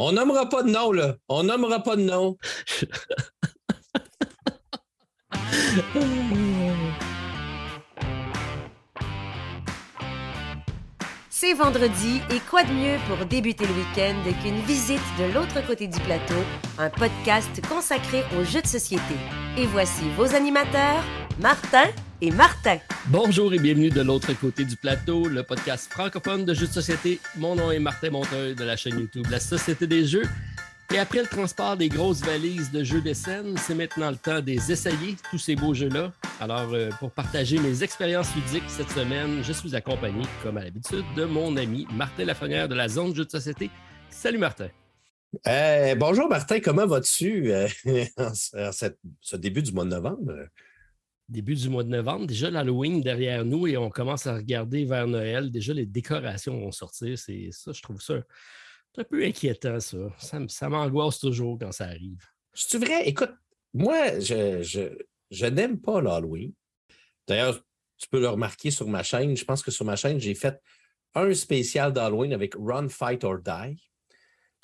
On nommera pas de nom, là. On nommera pas de nom. C'est vendredi et quoi de mieux pour débuter le week-end qu'une visite de l'autre côté du plateau, un podcast consacré aux jeux de société. Et voici vos animateurs, Martin et Martin. Bonjour et bienvenue de l'autre côté du plateau, le podcast francophone de jeux de société. Mon nom est Martin Monteuil de la chaîne YouTube La Société des Jeux. Et après le transport des grosses valises de jeux de scène, c'est maintenant le temps des essayer, tous ces beaux jeux-là. Alors, euh, pour partager mes expériences ludiques cette semaine, je suis accompagné, comme à l'habitude, de mon ami Martin Lafrenière de la Zone Jeux de Société. Salut Martin. Euh, bonjour Martin, comment vas-tu euh, en ce début du mois de novembre? Début du mois de novembre, déjà l'Halloween derrière nous et on commence à regarder vers Noël. Déjà, les décorations vont sortir. C'est ça, je trouve ça un peu inquiétant, ça. Ça, m'angoisse toujours quand ça arrive. C'est vrai? Écoute, moi, je, je, n'aime pas l'Halloween. D'ailleurs, tu peux le remarquer sur ma chaîne. Je pense que sur ma chaîne, j'ai fait un spécial d'Halloween avec Run, Fight or Die.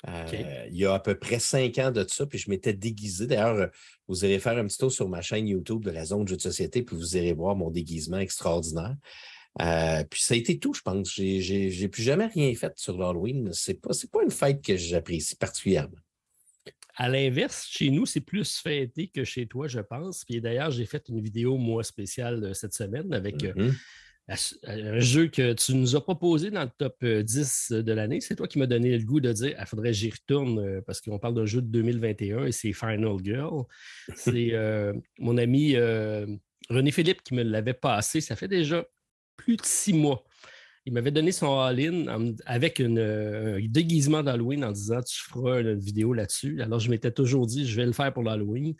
Euh, il y a à peu près cinq ans de ça, puis je m'étais déguisé. D'ailleurs, vous allez faire un petit tour sur ma chaîne YouTube de la zone jeu de société, puis vous irez voir mon déguisement extraordinaire. Euh, puis ça a été tout, je pense. J'ai plus jamais rien fait sur l'Halloween. C'est pas, pas une fête que j'apprécie particulièrement. À l'inverse, chez nous, c'est plus fêté que chez toi, je pense. Puis d'ailleurs, j'ai fait une vidéo, moi, spéciale euh, cette semaine avec euh, mm-hmm. Un jeu que tu nous as proposé dans le top 10 de l'année. C'est toi qui m'as donné le goût de dire il ah, faudrait que j'y retourne parce qu'on parle d'un jeu de 2021 et c'est Final Girl. C'est mon ami René Philippe qui me l'avait passé. Ça fait déjà plus de six mois. Il m'avait donné son all-in avec euh, un déguisement d'Halloween en disant Tu feras une vidéo là-dessus. Alors, je m'étais toujours dit Je vais le faire pour l'Halloween.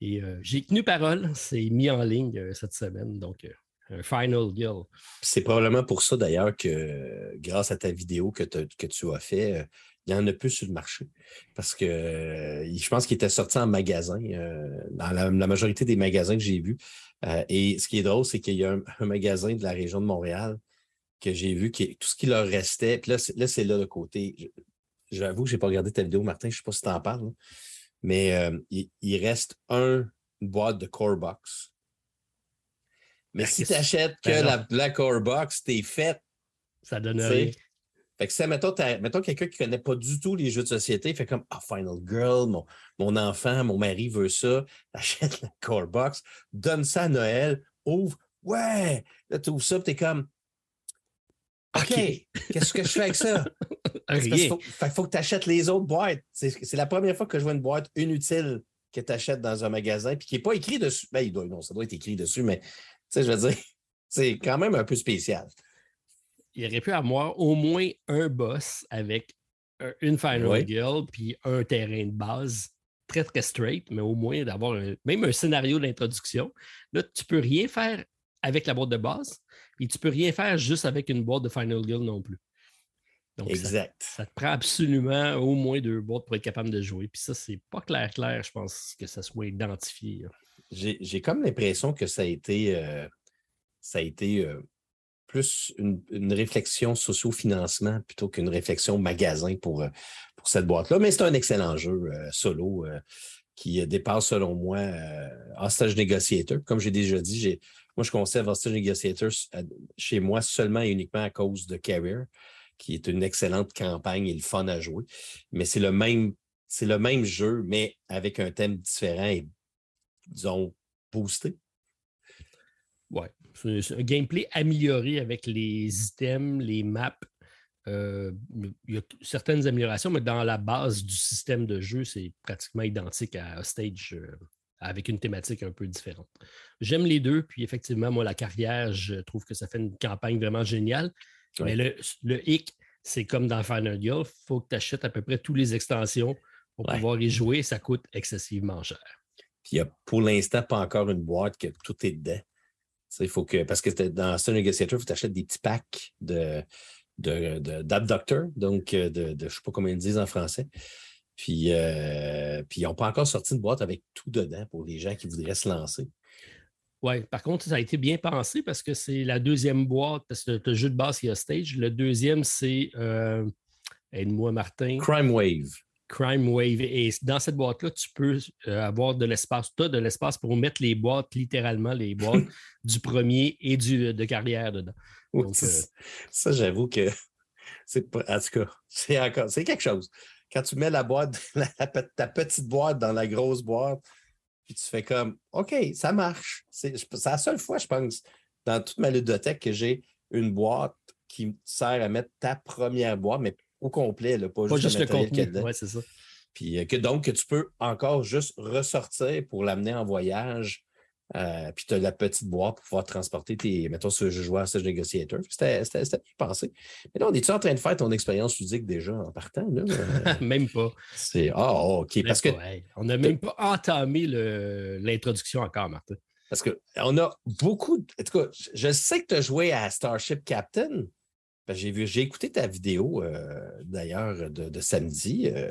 Et euh, j'ai tenu parole. C'est mis en ligne euh, cette semaine. Donc, un Final Girl. C'est probablement pour ça d'ailleurs que, grâce à ta vidéo que, tu as fait, il y en a plus sur le marché. Parce que je pense qu'il était sorti en magasin, dans la, majorité des magasins que j'ai vus. Euh, et ce qui est drôle, c'est qu'il y a un, magasin de la région de Montréal que j'ai vu, qui, tout ce qui leur restait, puis là, c'est là, le côté. J'avoue que je n'ai pas regardé ta vidéo, Martin, je ne sais pas si tu en parles, mais euh, il, reste un, boîte de Core Box. Mais si tu achètes que ben la, Core Box, t'es fait. Ça donne rien. Fait que ça, mettons, mettons quelqu'un qui ne connaît pas du tout les jeux de société, fait comme Ah, Final Girl, mon, mon enfant, mon mari veut ça, achète la Core Box, donne ça à Noël, ouvre, ouais, là, tu ouvres ça, tu es comme OK, qu'est-ce que je fais avec ça? Rien. Faut, fait faut que tu achètes les autres boîtes. C'est la première fois que je vois une boîte inutile que tu achètes dans un magasin, puis qui n'est pas écrit dessus. Ben, il doit, non, ça doit être écrit dessus, mais sais, je veux dire, c'est quand même un peu spécial il aurait pu avoir au moins un boss avec une Final Girl puis un terrain de base très, très straight, mais au moins d'avoir même un scénario d'introduction. Là, tu peux rien faire avec la boîte de base, et tu peux rien faire juste avec une boîte de Final Girl non plus. Donc, exact. Ça, te prend absolument au moins deux boîtes pour être capable de jouer. Puis ça, c'est pas clair, clair, je pense, que ça soit identifié. J'ai comme l'impression que ça a été, euh, ça a été euh, plus une, réflexion socio-financement plutôt qu'une réflexion magasin pour, euh, pour cette boîte-là. Mais c'est un excellent jeu euh, solo euh, qui dépasse, selon moi, Hostage Negotiator. Comme j'ai déjà dit, moi, je conserve Hostage Negotiator chez moi seulement et uniquement à cause de Carrier, qui est une excellente campagne et le fun à jouer. Mais c'est le même, c'est le même jeu, mais avec un thème différent et, disons, boosté. Oui, c'est un gameplay amélioré avec les items, les maps. Euh, il y a certaines améliorations, mais dans la base du système de jeu, c'est pratiquement identique à Stage euh, avec une thématique un peu différente. J'aime les deux, puis effectivement, moi, la carrière, je trouve que ça fait une campagne vraiment géniale. Mais le, le hic, c'est comme dans Final Girl, il faut que tu achètes à peu près toutes les extensions pour pouvoir y jouer. Ça coûte excessivement cher. Puis il n'y a pour l'instant pas encore une boîte que tout est dedans. Il faut que, parce que dans Star Negotiator, il faut t'acheter des petits packs de, d'abducteurs, donc euh, de, je ne sais pas comment ils disent en français. Puis, euh, puis ils n'ont pas encore sorti une boîte avec tout dedans pour les gens qui voudraient se lancer. Oui, par contre, ça a été bien pensé parce que c'est la deuxième boîte, parce que le jeu de base, il y a Stage. Le deuxième, c'est, euh, aide-moi, Martin. Crime Wave. Crime Wave. Et dans cette boîte-là, tu peux euh, avoir de l'espace. Tu as de l'espace pour mettre les boîtes, littéralement les boîtes du premier et du, de carrière dedans. Donc, ça, j'avoue que c'est en tout cas, c'est encore c'est quelque chose. Quand tu mets la boîte, ta petite boîte dans la grosse boîte, puis tu fais comme OK, ça marche. C'est la seule fois, je pense, dans toute ma ludothèque que j'ai une boîte qui sert à mettre ta première boîte, mais au complet, pas, juste, le, contenu. Ouais, c'est ça. Puis euh, que donc, que tu peux encore juste ressortir pour l'amener en voyage. Euh, puis tu as la petite boîte pour pouvoir transporter tes, mettons, ce joueur Stage Negotiator. C'était bien pensé. Mais là, on est-tu en train de faire ton expérience ludique déjà en partant? Là? même pas. C'est Ah, OK. parce que. On n'a même pas entamé l'introduction encore, Martin. Parce qu'on a beaucoup. En tout cas, je sais que tu as joué à Starship Captain. J'ai vu, j'ai écouté ta vidéo euh, d'ailleurs de, samedi euh,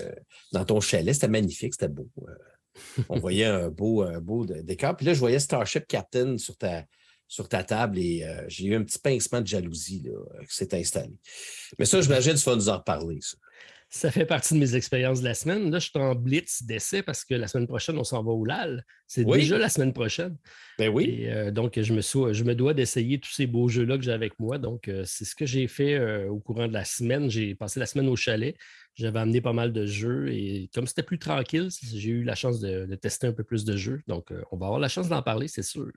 dans ton chalet. C'était magnifique, c'était beau. Euh. on voyait un beau, un beau décor. Puis là, je voyais Starship Captain sur ta, sur ta table et j'ai eu un petit pincement de jalousie là, qui s'est installé. Mais ça, j'imagine tu vas nous en reparler. Ça. Ça fait partie de mes expériences de la semaine. Là, je suis en blitz d'essai parce que la semaine prochaine, on s'en va au LAL. C'est déjà la semaine prochaine. Ben oui. Euh, donc, je me, je me dois d'essayer tous ces beaux jeux-là que j'ai avec moi. Donc, euh, c'est ce que j'ai fait euh, au courant de la semaine. J'ai passé la semaine au chalet. J'avais amené pas mal de jeux et comme c'était plus tranquille, j'ai eu la chance de, de, tester un peu plus de jeux. Donc, on va avoir la chance d'en parler, c'est sûr.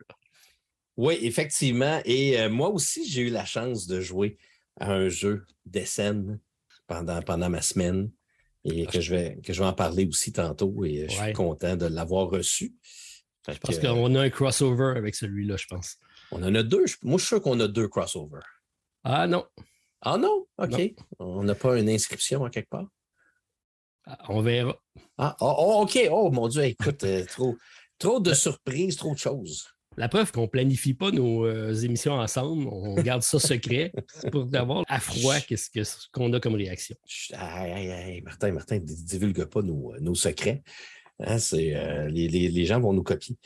Oui, effectivement. Et moi aussi, j'ai eu la chance de jouer à un jeu des scènes pendant, pendant ma semaine et que je, vais, que je vais en parler aussi tantôt et je suis content de l'avoir reçu. Parce je pense qu'on a un crossover avec celui-là, je pense. On en a deux. Moi, je suis sûr qu'on a deux crossovers. Ah non. Ah non? OK. On n'a pas une inscription en quelque part? Ah, on verra. Ah, oh, oh, OK. Oh mon Dieu, écoute, euh, trop, trop de surprises, trop de choses. La preuve qu'on ne planifie pas nos euh, émissions ensemble, on garde ça secret pour avoir à froid qu'est-ce qu'on a comme réaction. Martin, Martin, ne divulgue pas nos, euh, secrets. Hein, euh, les, gens vont nous copier.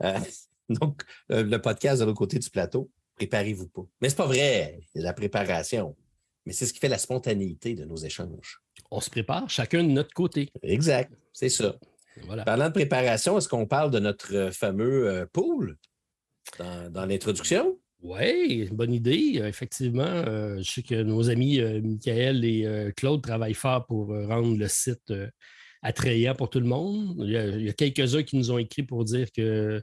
donc, le podcast de l'autre côté du plateau, préparez-vous pas. Mais c'est pas vrai, la préparation. Mais c'est ce qui fait la spontanéité de nos échanges. On se prépare chacun de notre côté. Exact, c'est ça. Parlant de préparation, est-ce qu'on parle de notre fameux pool? Dans, l'introduction? Oui, bonne idée. Euh, effectivement, euh, je sais que nos amis euh, Michael et Claude travaillent fort pour rendre le site attrayant pour tout le monde. Il y a, quelques-uns qui nous ont écrit pour dire qu'il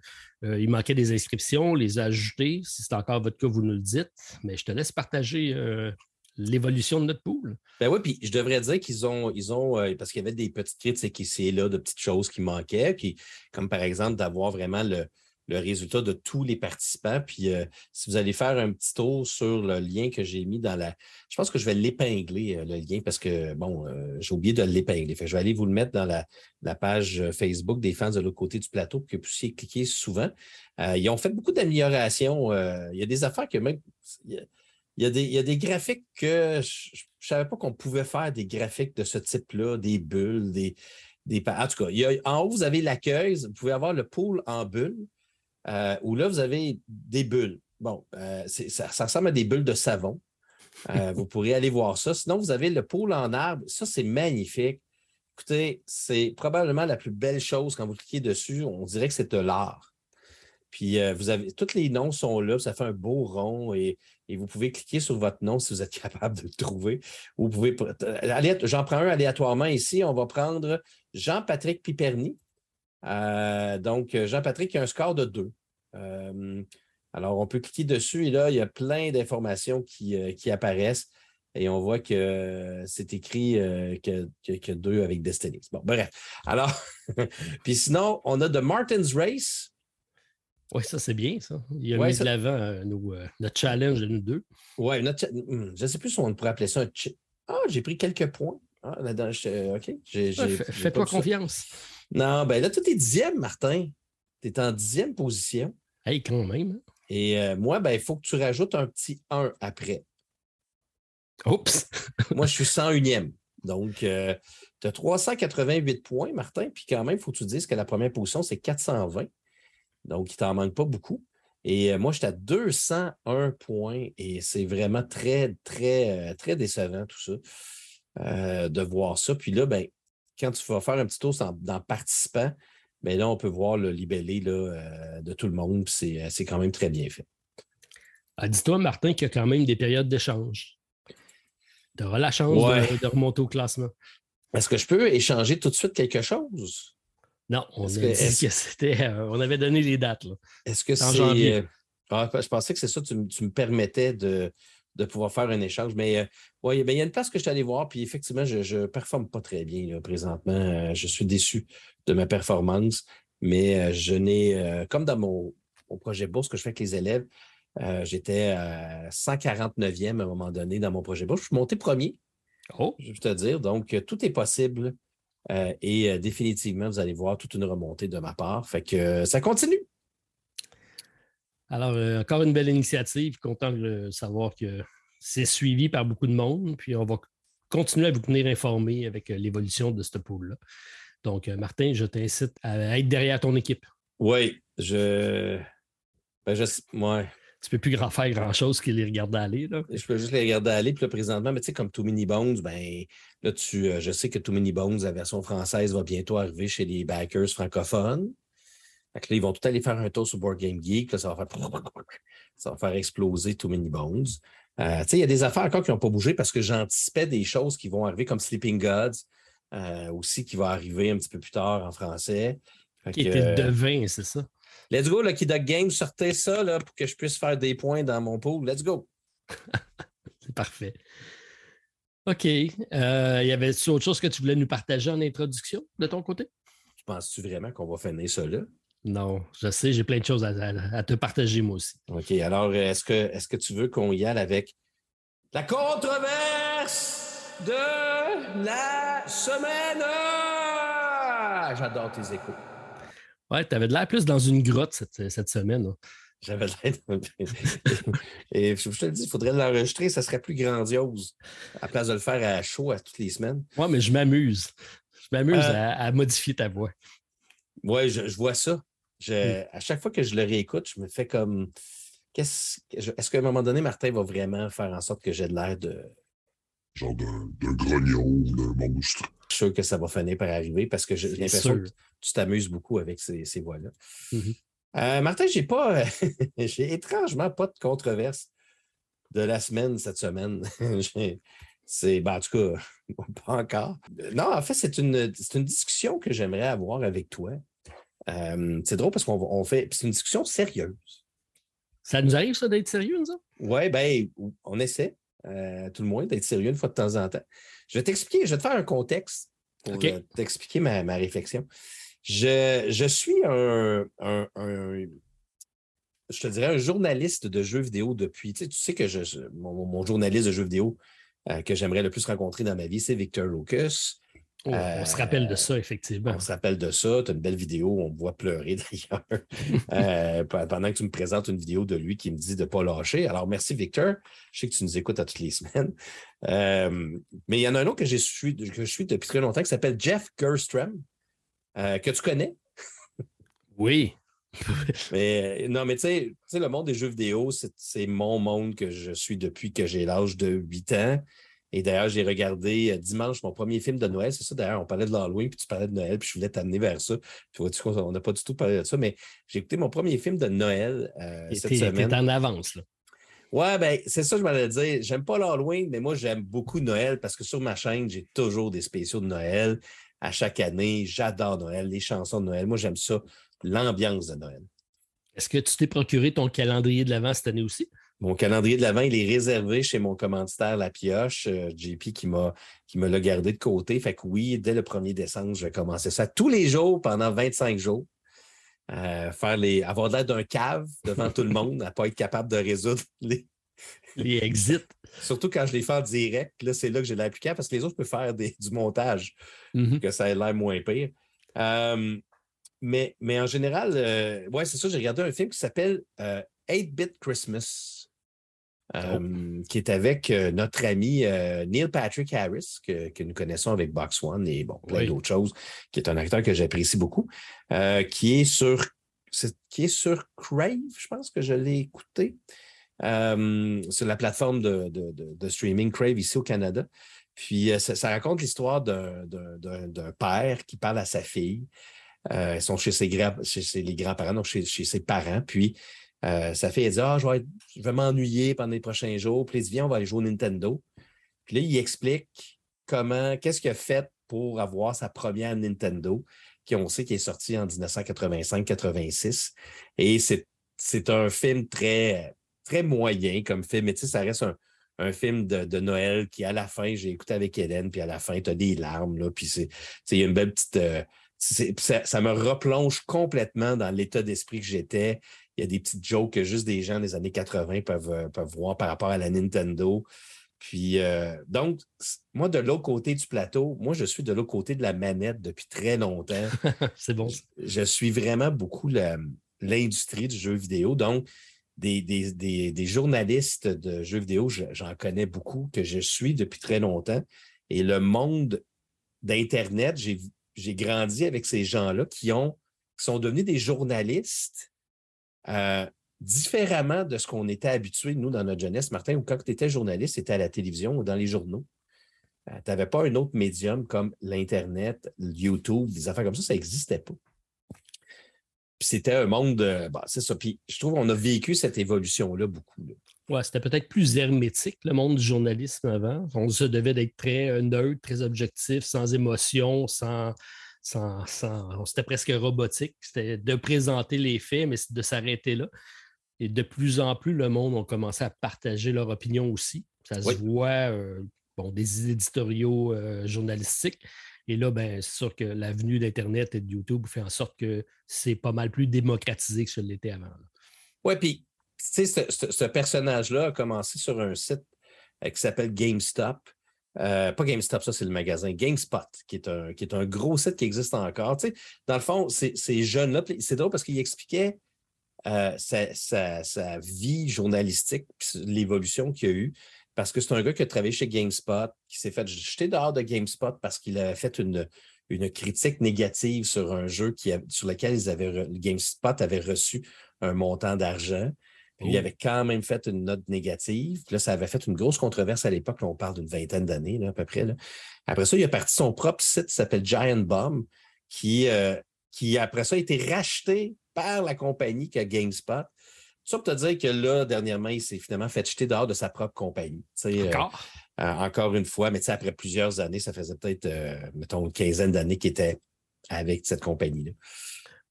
manquait des inscriptions, les ajouter. Si c'est encore votre cas, vous nous le dites. Mais je te laisse partager l'évolution de notre pool. Ben oui, puis je devrais dire qu'ils ont, ils ont parce qu'il y avait des petites critiques ici et là, de petites choses qui manquaient, qui, comme par exemple d'avoir vraiment le, le résultat de tous les participants. Puis euh, si vous allez faire un petit tour sur le lien que j'ai mis dans la. Je pense que je vais l'épingler, euh, le lien, parce que, bon, euh, j'ai oublié de l'épingler. je vais aller vous le mettre dans la, page Facebook des fans de l'autre côté du plateau pour que vous puissiez cliquer souvent. ils ont fait beaucoup d'améliorations. il y a des affaires que même. Il y a, des, des, graphiques que je ne savais pas qu'on pouvait faire des graphiques de ce type-là, des bulles, des, des. En tout cas, en haut, vous avez l'accueil, vous pouvez avoir le pool en bulles. Euh, où là, vous avez des bulles. Bon, euh, ça, ressemble à des bulles de savon. Euh, vous pourrez aller voir ça. Sinon, vous avez le pôle en arbre. Ça, c'est magnifique. Écoutez, c'est probablement la plus belle chose quand vous cliquez dessus. On dirait que c'est de l'art. Puis, vous avez, tous les noms sont là. Ça fait un beau rond et, vous pouvez cliquer sur votre nom si vous êtes capable de le trouver. Vous pouvez. J'en prends un aléatoirement ici. On va prendre Jean-Patrick Piperny. Donc, Jean-Patrick a un score de 2. Euh, alors, on peut cliquer dessus et là, il y a plein d'informations qui, euh, apparaissent et on voit que c'est écrit euh, que, que, deux avec Destiny. Bon, bref. Alors, puis sinon, on a The Martin's Race. Oui, ça, c'est bien, ça. Il a mis de l'avant notre challenge de nous deux. Oui, hmm, je ne sais plus si on pourrait appeler ça un. Ah, j'ai pris quelques points. Ah, là-dedans, OK. Fais-toi confiance. Non, ben là, tu es dixième, Martin. Tu es en dixième position. Hey, quand même. Hein? Et euh, moi, ben, il faut que tu rajoutes un petit 1 après. Oups! moi, je suis 101e. Donc, euh, tu as 388 points, Martin, puis quand même, il faut que tu dises que la première position, c'est 420. Donc, il t'en manque pas beaucoup. Et euh, moi, j'étais à 201 points et c'est vraiment très, très, très décevant tout ça, de voir ça. Puis là, ben, quand tu vas faire un petit tour dans participants, mais là, on peut voir le libellé là, de tout le monde. C'est quand même très bien fait. Ah, dis-toi, Martin, qu'il y a quand même des périodes d'échange. Tu auras la chance de, remonter au classement. Est-ce que je peux échanger tout de suite quelque chose? Non, on, on avait donné les dates. Est-ce que c'est. Ah, je pensais que c'est ça, tu, me permettais de, pouvoir faire un échange. Mais euh, oui, ben, il y a une place que je suis allé voir, puis effectivement, je ne performe pas très bien présentement. Euh, je suis déçu de ma performance, mais euh, je n'ai, comme dans mon, projet bourse que je fais avec les élèves, j'étais à 149e à un moment donné dans mon projet bourse. Je suis monté premier. Oh. Je veux te dire. Donc, tout est possible. et définitivement, vous allez voir toute une remontée de ma part. Fait que ça continue. Alors, euh, encore une belle initiative. Content de savoir que c'est suivi par beaucoup de monde. Puis, on va continuer à vous tenir informés avec euh, l'évolution de ce pool-là. Donc, euh, Martin, je t'incite à être derrière ton équipe. Oui, je. Ben, je... Ouais. Tu peux plus grand faire grand-chose que les regarder aller. Là. Je peux juste les regarder aller. Puis là, présentement, mais tu sais, comme Too Many Bones, ben, là, tu, je sais que Too Many Bones, la version française, va bientôt arriver chez les backers francophones ils vont tout aller faire un tour sur Board Game Geek. ça, va faire... ça va faire exploser Too Many Bones. Euh, il y a des affaires encore qui n'ont pas bougé parce que j'anticipais des choses qui vont arriver comme Sleeping Gods, euh, aussi qui va arriver un petit peu plus tard en français. qui était devin, c'est ça? Let's go, Lucky Duck Game, sortez ça là, pour que je puisse faire des points dans mon pool. Let's go! c'est parfait. OK. Euh, y avait-tu autre chose que tu voulais nous partager en introduction de ton côté? Penses-tu vraiment qu'on va finir ça là? Non, je sais, j'ai plein de choses à, te partager moi aussi. OK, alors est-ce que, est que tu veux qu'on y aille avec la controverse de la semaine? J'adore tes échos. Ouais, tu avais de l'air plus dans une grotte cette, semaine. Hein. J'avais l'air. Et je te le dis, il faudrait l'enregistrer, ça serait plus grandiose à place de le faire à chaud à toutes les semaines. Oui, mais je m'amuse. Je m'amuse euh, à, modifier ta voix. Oui, je, vois ça. À chaque fois que je le réécoute, je me fais comme. Est-ce est qu'à un moment donné, Martin va vraiment faire en sorte que j'ai de l'air de. Genre d'un grognon d'un monstre. Je suis sûr que ça va finir par arriver parce que j'ai l'impression que tu t'amuses beaucoup avec ces, voix-là. Mmh euh, Martin, j'ai pas. j'ai étrangement pas de controverse de la semaine cette semaine. c'est. Ben, en tout cas, pas encore. Non, en fait, c'est une, une discussion que j'aimerais avoir avec toi. Euh, c'est drôle parce qu'on fait. C'est une discussion sérieuse. Ça nous arrive, ça, d'être sérieux, ça? Oui, bien, on essaie, euh, tout le moins, d'être sérieux une fois de temps en temps. Je vais t'expliquer, je vais te faire un contexte pour euh, t'expliquer ma, réflexion. Je, suis un, je te dirais, un journaliste de jeux vidéo depuis. Tu sais, que je, mon, journaliste de jeux vidéo que j'aimerais le plus rencontrer dans ma vie, c'est Victor Lucas. Oh, on se rappelle de ça, effectivement. On se rappelle de ça. Tu as une belle vidéo, on me voit pleurer d'ailleurs, euh, pendant que tu me présentes une vidéo de lui qui me dit de ne pas lâcher. Alors, merci Victor. Je sais que tu nous écoutes à toutes les semaines. Euh, mais il y en a un autre que, je suis, que je suis depuis très longtemps qui s'appelle Jeff Gerstrom, euh, que tu connais. oui. mais non, mais tu sais, le monde des jeux vidéo, c'est mon monde que je suis depuis que j'ai l'âge de 8 ans. Et d'ailleurs, j'ai regardé euh, dimanche mon premier film de Noël. C'est ça, d'ailleurs, on parlait de l'Halloween, puis tu parlais de Noël, puis je voulais t'amener vers ça. Puis vois-tu on n'a pas du tout parlé de ça, mais j'ai écouté mon premier film de Noël euh, cette semaine. en avance, là. Ouais, ben, c'est ça, je m'allais dire. J'aime pas l'Halloween, mais moi, j'aime beaucoup Noël parce que sur ma chaîne, j'ai toujours des spéciaux de Noël. À chaque année, j'adore Noël, les chansons de Noël. Moi, j'aime ça, l'ambiance de Noël. Est-ce que tu t'es procuré ton calendrier de l'Avent cette année aussi? Mon calendrier de l'Avent, il est réservé chez mon commanditaire La Pioche, euh, JP, qui m'a qui me l'a gardé de côté. Fait que oui, dès le 1er décembre, je vais commencer ça tous les jours pendant 25 jours. Euh, faire les, avoir l'air d'un cave devant tout le monde, à pas être capable de résoudre les, les exits. Surtout quand je les fais en direct. Là, c'est là que j'ai l'appliqué parce que les autres, je peux faire du montage, mm-hmm. que ça ait l'air moins pire. Euh, mais, mais en général, ouais, c'est ça, j'ai regardé un film qui s'appelle 8-Bit Christmas. Oh. Euh, qui est avec euh, notre ami euh, Neil Patrick Harris, que, nous connaissons avec Box One et bon, plein d'autres choses, qui est un acteur que j'apprécie beaucoup, qui est sur qui est sur Crave, je pense que je l'ai écouté. sur la plateforme de, de, streaming Crave ici au Canada. Puis ça, raconte l'histoire d'un père qui parle à sa fille. ils sont chez, ses, chez, les grands-parents, donc chez, ses parents. Puis sa fille, dit Ah, je vais, vais m'ennuyer pendant les prochains jours. Puis il dit Viens, on va aller jouer au Nintendo. Puis là, il explique comment, qu'est-ce qu'il a fait pour avoir sa première Nintendo, qui on sait qui est sorti en 1985-86. Et c'est un film très, très moyen comme film, mais tu sais, ça reste un, film de, Noël qui, à la fin, j'ai écouté avec Hélène, puis à la fin, tu as des larmes, là, puis c'est, il y a une belle petite... Euh, ça, me replonge complètement dans l'état d'esprit que j'étais. Il y a des petites jokes que juste des gens des années 80 peuvent, euh, peuvent voir par rapport à la Nintendo. Puis, euh, donc, moi, de l'autre côté du plateau, moi, je suis de l'autre côté de la manette depuis très longtemps. C'est bon. Je, suis vraiment beaucoup l'industrie du jeu vidéo. Donc, des, des, journalistes de jeux vidéo, j'en connais beaucoup, que je suis depuis très longtemps. Et le monde d'Internet, j'ai grandi avec ces gens-là qui, ont, qui sont devenus des journalistes. Euh, différemment de ce qu'on était habitué, nous, dans notre jeunesse, Martin, ou quand tu étais journaliste, c'était à la télévision ou dans les journaux. Euh, tu n'avais pas un autre médium comme l'Internet, YouTube, des affaires comme ça, ça n'existait pas. Puis c'était un monde, bah, c'est ça. Puis je trouve qu'on a vécu cette évolution-là beaucoup. Ouais, c'était peut-être plus hermétique, le monde du journalisme avant. On se devait d'être très euh, neutre, très objectif, sans émotion, sans, sans, sans... C'était presque robotique. C'était de présenter les faits, mais de s'arrêter là. Et de plus en plus, le monde a commencé à partager leur opinion aussi. Ça se voit, euh, bon, des éditoriaux euh, journalistiques. Et là, ben, c'est sûr que l'avenue d'Internet et de YouTube fait en sorte que c'est pas mal plus démocratisé que ce l'était avant. Oui, puis, tu sais, ce, personnage-là a commencé sur un site euh, qui s'appelle GameStop. Pas GameStop, ça c'est le magasin, GameSpot, qui est un, gros site qui existe encore. Tu sais, dans le fond, ces jeunes-là, c'est drôle parce qu'il expliquait euh, sa, vie journalistique, l'évolution qu'il a eu. Parce que c'est un gars qui a travaillé chez GameSpot, qui s'est fait jeter dehors de GameSpot parce qu'il avait fait une, critique négative sur un jeu sur lequel GameSpot avait reçu un montant d'argent. Il avait quand même fait une note négative. là, ça avait fait une grosse controverse à l'époque. On parle d'une vingtaine d'années, à peu près. Après ça, il a parti son propre site qui s'appelle Giant Bomb, qui, euh, qui après ça a été racheté par la compagnie que GameSpot. Ça pour te dire que là, dernièrement, il s'est finalement fait jeter dehors de sa propre compagnie. Euh, encore? Euh, encore une fois, mais après plusieurs années, ça faisait peut-être, mettons, une quinzaine d'années qu'il était avec cette compagnie-là.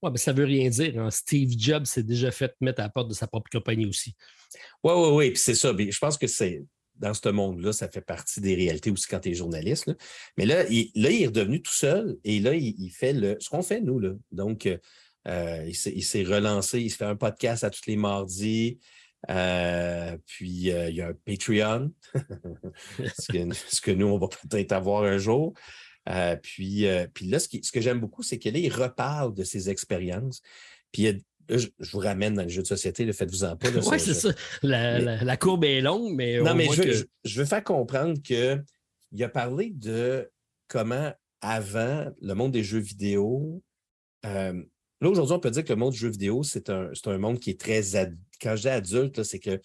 Oui, mais ça ne veut rien dire. Hein. Steve Jobs s'est déjà fait mettre à la porte de sa propre compagnie aussi. Oui, oui, oui. Puis c'est ça. Je pense que c'est dans ce monde-là, ça fait partie des réalités aussi quand tu es journaliste. Mais là il, est redevenu tout seul et là, il, fait ce qu'on fait, nous. Donc, euh, il s'est relancé, il se fait un podcast à tous les mardis. Euh, puis euh, il y a un Patreon, ce, que, nous, on va peut-être avoir un jour. Puis, puis là, ce, que j'aime beaucoup, c'est que là, il reparle de ses expériences. Puis je, vous ramène dans les jeux de société, faites-vous en pas. Oui, c'est ça. La, courbe est longue, mais. Non, mais je, je, veux faire comprendre qu'il a parlé de comment, avant, le monde des jeux vidéo, Là, aujourd'hui, on peut dire que le monde du jeu vidéo, c'est un, un, monde qui est très. Quand je dis adulte, c'est que.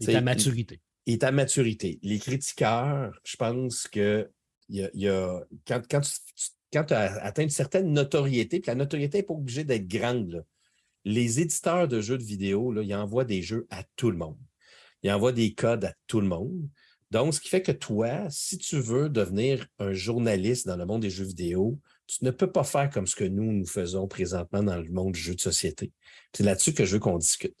Il est à maturité. Il est à maturité. Les critiqueurs, je pense que y a, y a, quand, quand tu, as atteint une certaine notoriété, puis la notoriété n'est pas obligée d'être grande, les éditeurs de jeux de vidéo, là, ils envoient des jeux à tout le monde. Ils envoient des codes à tout le monde. Donc, ce qui fait que toi, si tu veux devenir un journaliste dans le monde des jeux vidéo, tu ne peux pas faire comme ce que nous, nous faisons présentement dans le monde du jeu de société. C'est là-dessus que je veux qu'on discute.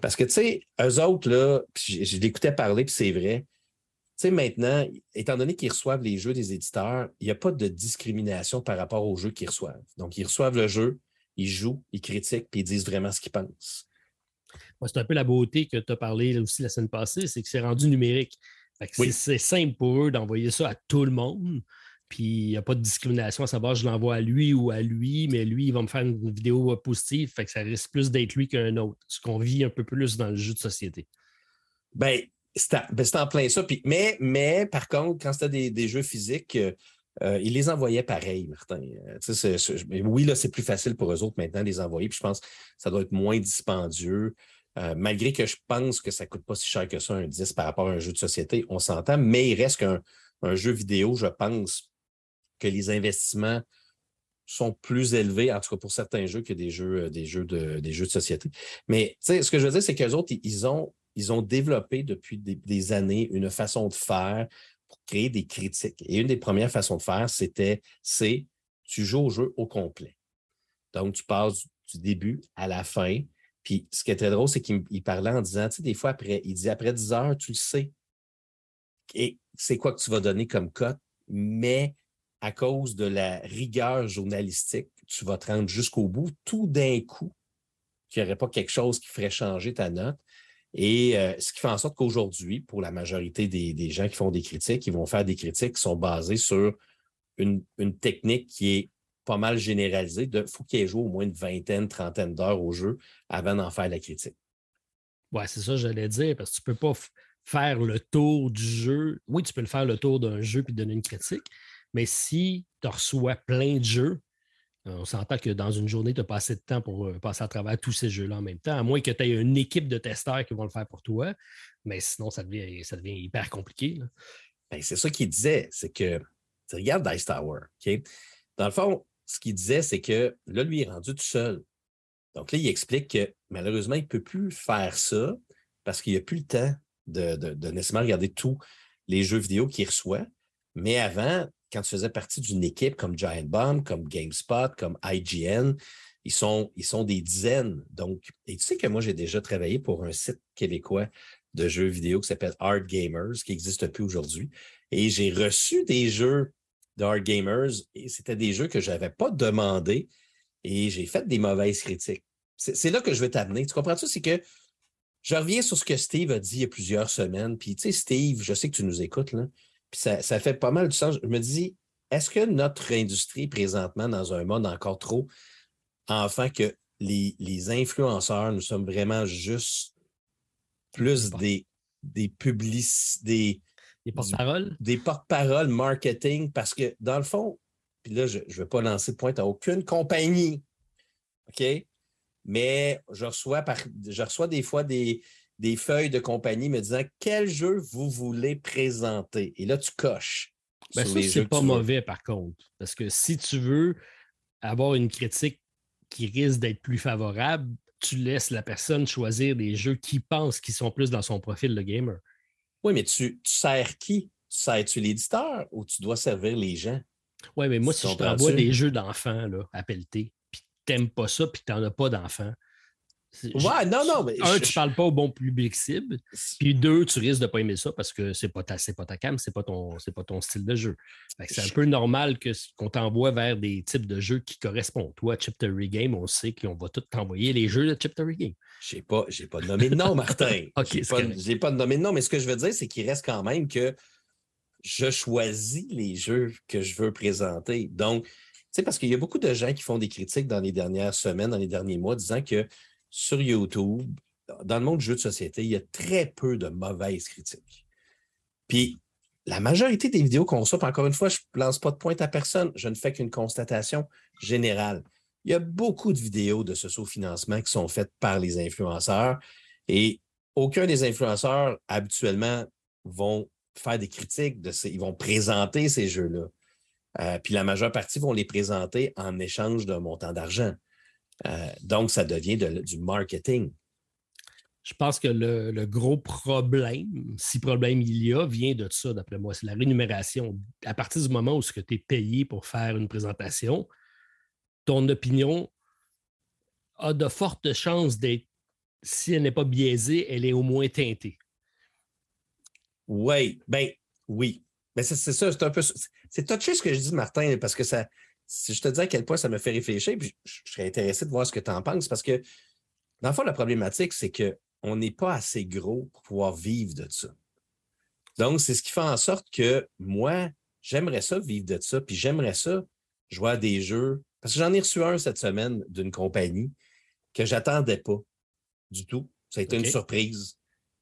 Parce que, tu sais, eux autres, là, je, l'écoutais parler, puis c'est vrai, sais, maintenant, étant donné qu'ils reçoivent les jeux des éditeurs, il n'y a pas de discrimination par rapport aux jeux qu'ils reçoivent. Donc, ils reçoivent le jeu, ils jouent, ils critiquent, puis ils disent vraiment ce qu'ils pensent. c'est un peu la beauté que tu as parlé aussi la semaine passée, c'est que c'est rendu numérique. C'est simple pour eux d'envoyer ça à tout le monde. Puis il n'y a pas de discrimination à savoir je l'envoie à lui ou à lui, mais lui, il va me faire une vidéo positive, fait que ça risque plus d'être lui qu'un autre. Ce qu'on vit un peu plus dans le jeu de société. Ben, c'est en, en, plein ça. mais, mais par contre, quand c'était des, jeux physiques, euh, euh, il les envoyait pareil, Martin. Euh, oui, là, c'est plus facile pour eux autres maintenant de les envoyer. Puis je pense que ça doit être moins dispendieux. malgré que je pense que ça ne coûte pas si cher que ça, un 10 par rapport à un jeu de société, on s'entend, mais il reste qu'un un jeu vidéo, je pense que les investissements sont plus élevés, en tout cas pour certains jeux, que des jeux, des jeux, de, des jeux de société. Mais ce que je veux dire, c'est qu'eux autres, ils ont, ils ont développé depuis des, années une façon de faire pour créer des critiques. Et une des premières façons de faire, c'était, c'est, tu joues au jeu au complet. Donc, tu passes du début à la fin. Puis, ce qui très drôle, c'est qu'il parlait en disant, tu sais, des fois, après, il dit, après 10 heures, tu le sais. Et c'est quoi que tu vas donner comme cote, mais à cause de la rigueur journalistique, tu vas te rendre jusqu'au bout tout d'un coup. Il n'y aurait pas quelque chose qui ferait changer ta note. Et euh, ce qui fait en sorte qu'aujourd'hui, pour la majorité des, gens qui font des critiques, ils vont faire des critiques qui sont basées sur une, technique qui est pas mal généralisée. Il faut qu'il ait joué au moins une vingtaine, trentaine d'heures au jeu avant d'en faire la critique. Oui, c'est ça, j'allais dire, parce que tu peux pas faire le tour du jeu. Oui, tu peux le faire le tour d'un jeu puis donner une critique, mais si tu reçois plein de jeux, on s'entend que dans une journée, tu n'as pas assez de temps pour euh, passer à travers tous ces jeux-là en même temps, à moins que tu aies une équipe de testeurs qui vont le faire pour toi. Mais sinon, ça devient, ça devient hyper compliqué. Ben, c'est ça qu'il disait, c'est que tu regardes Dice Tower. Dans le fond, ce qu'il disait, c'est que là, lui, il est rendu tout seul. Donc là, il explique que malheureusement, il ne peut plus faire ça parce qu'il n'a plus le temps de, de nécessairement regarder tous les jeux vidéo qu'il reçoit. Mais avant, quand tu faisais partie d'une équipe comme Giant Bomb, comme GameSpot, comme IGN, ils sont, ils sont des dizaines. Donc, et tu sais que moi, j'ai déjà travaillé pour un site québécois de jeux vidéo qui s'appelle Art Gamers, qui n'existe plus aujourd'hui. Et j'ai reçu des jeux d'Art Gamers et c'était des jeux que je n'avais pas demandé et j'ai fait des mauvaises critiques. C'est là que je veux t'amener. Tu comprends-tu? C'est que je reviens sur ce que Steve a dit il y a plusieurs semaines. Puis, tu sais, Steve, je sais que tu nous écoutes, là ça, fait pas mal de sens. Je me dis, est-ce que notre industrie, présentement, dans un monde encore trop enfant, que les, influenceurs, nous sommes vraiment juste plus des, des des, des porte-paroles? Des porte-paroles marketing, parce que dans le fond, puis là, je ne vais pas lancer de pointe à aucune compagnie, OK? Mais je reçois, par, je reçois des fois des, des feuilles de compagnie me disant quel jeu vous voulez présenter. Et là, tu coches. Ben ça, c'est pas mauvais par contre. Parce que si tu veux avoir une critique qui risque d'être plus favorable, tu laisses la personne choisir des jeux qui pensent qu'ils sont plus dans son profil de gamer. Oui, mais tu, tu sers qui? Sers-tu l'éditeur ou tu dois servir les gens? Oui, mais moi, si je t'envoie des jeux d'enfants à pelleter, puis n'aimes pas ça, puis n'en as pas d'enfants, Ouais, non, non. Mais un, tu ne parles pas au bon public cible. Puis deux, tu risques de ne pas aimer ça parce que ce n'est pas, ta, pas ta cam, ce n'est pas, ton, pas ton style de jeu. C'est un peu normal qu'on t'envoie vers des types de jeux qui correspondent. Toi, Chip Game, on sait qu'on va tout t'envoyer les jeux de Chip Game. Je n'ai pas, pas nommé de nom, Martin. Je n'ai pas, pas nommé de nom, mais ce que je veux dire, c'est qu'il reste quand même que je choisis les jeux que je veux présenter. Donc, tu sais, parce qu'il y a beaucoup de gens qui font des critiques dans les dernières semaines, dans les derniers mois, disant que sur YouTube, dans le monde du jeu de société, il y a très peu de mauvaises critiques. Puis, la majorité des vidéos qu'on sort, encore une fois, je ne lance pas de pointe à personne, je ne fais qu'une constatation générale. Il y a beaucoup de vidéos de ce sous-financement qui sont faites par les influenceurs et aucun des influenceurs habituellement vont faire des critiques, de ces, ils vont présenter ces jeux-là. Euh, puis la majeure partie vont les présenter en échange d'un montant d'argent. Euh, donc, ça devient du marketing. Je pense que le, gros problème, si problème il y a, vient de ça, d'après moi. C'est la rémunération. À partir du moment où tu es payé pour faire une présentation, ton opinion a de fortes chances d'être, si elle n'est pas biaisée, elle est au moins teintée. Oui, ben oui. Mais c'est ça, c'est un peu. C'est touché ce que je dis, Martin, parce que ça, si je te dis à quel point ça me fait réfléchir, puis je, serais intéressé de voir ce que tu en penses, parce que, dans le fond, la problématique, c'est qu'on n'est pas assez gros pour pouvoir vivre de ça. Donc, c'est ce qui fait en sorte que moi, j'aimerais ça vivre de ça, puis j'aimerais ça jouer à des jeux. Parce que j'en ai reçu un cette semaine d'une compagnie que j'attendais pas du tout. Ça a été une surprise.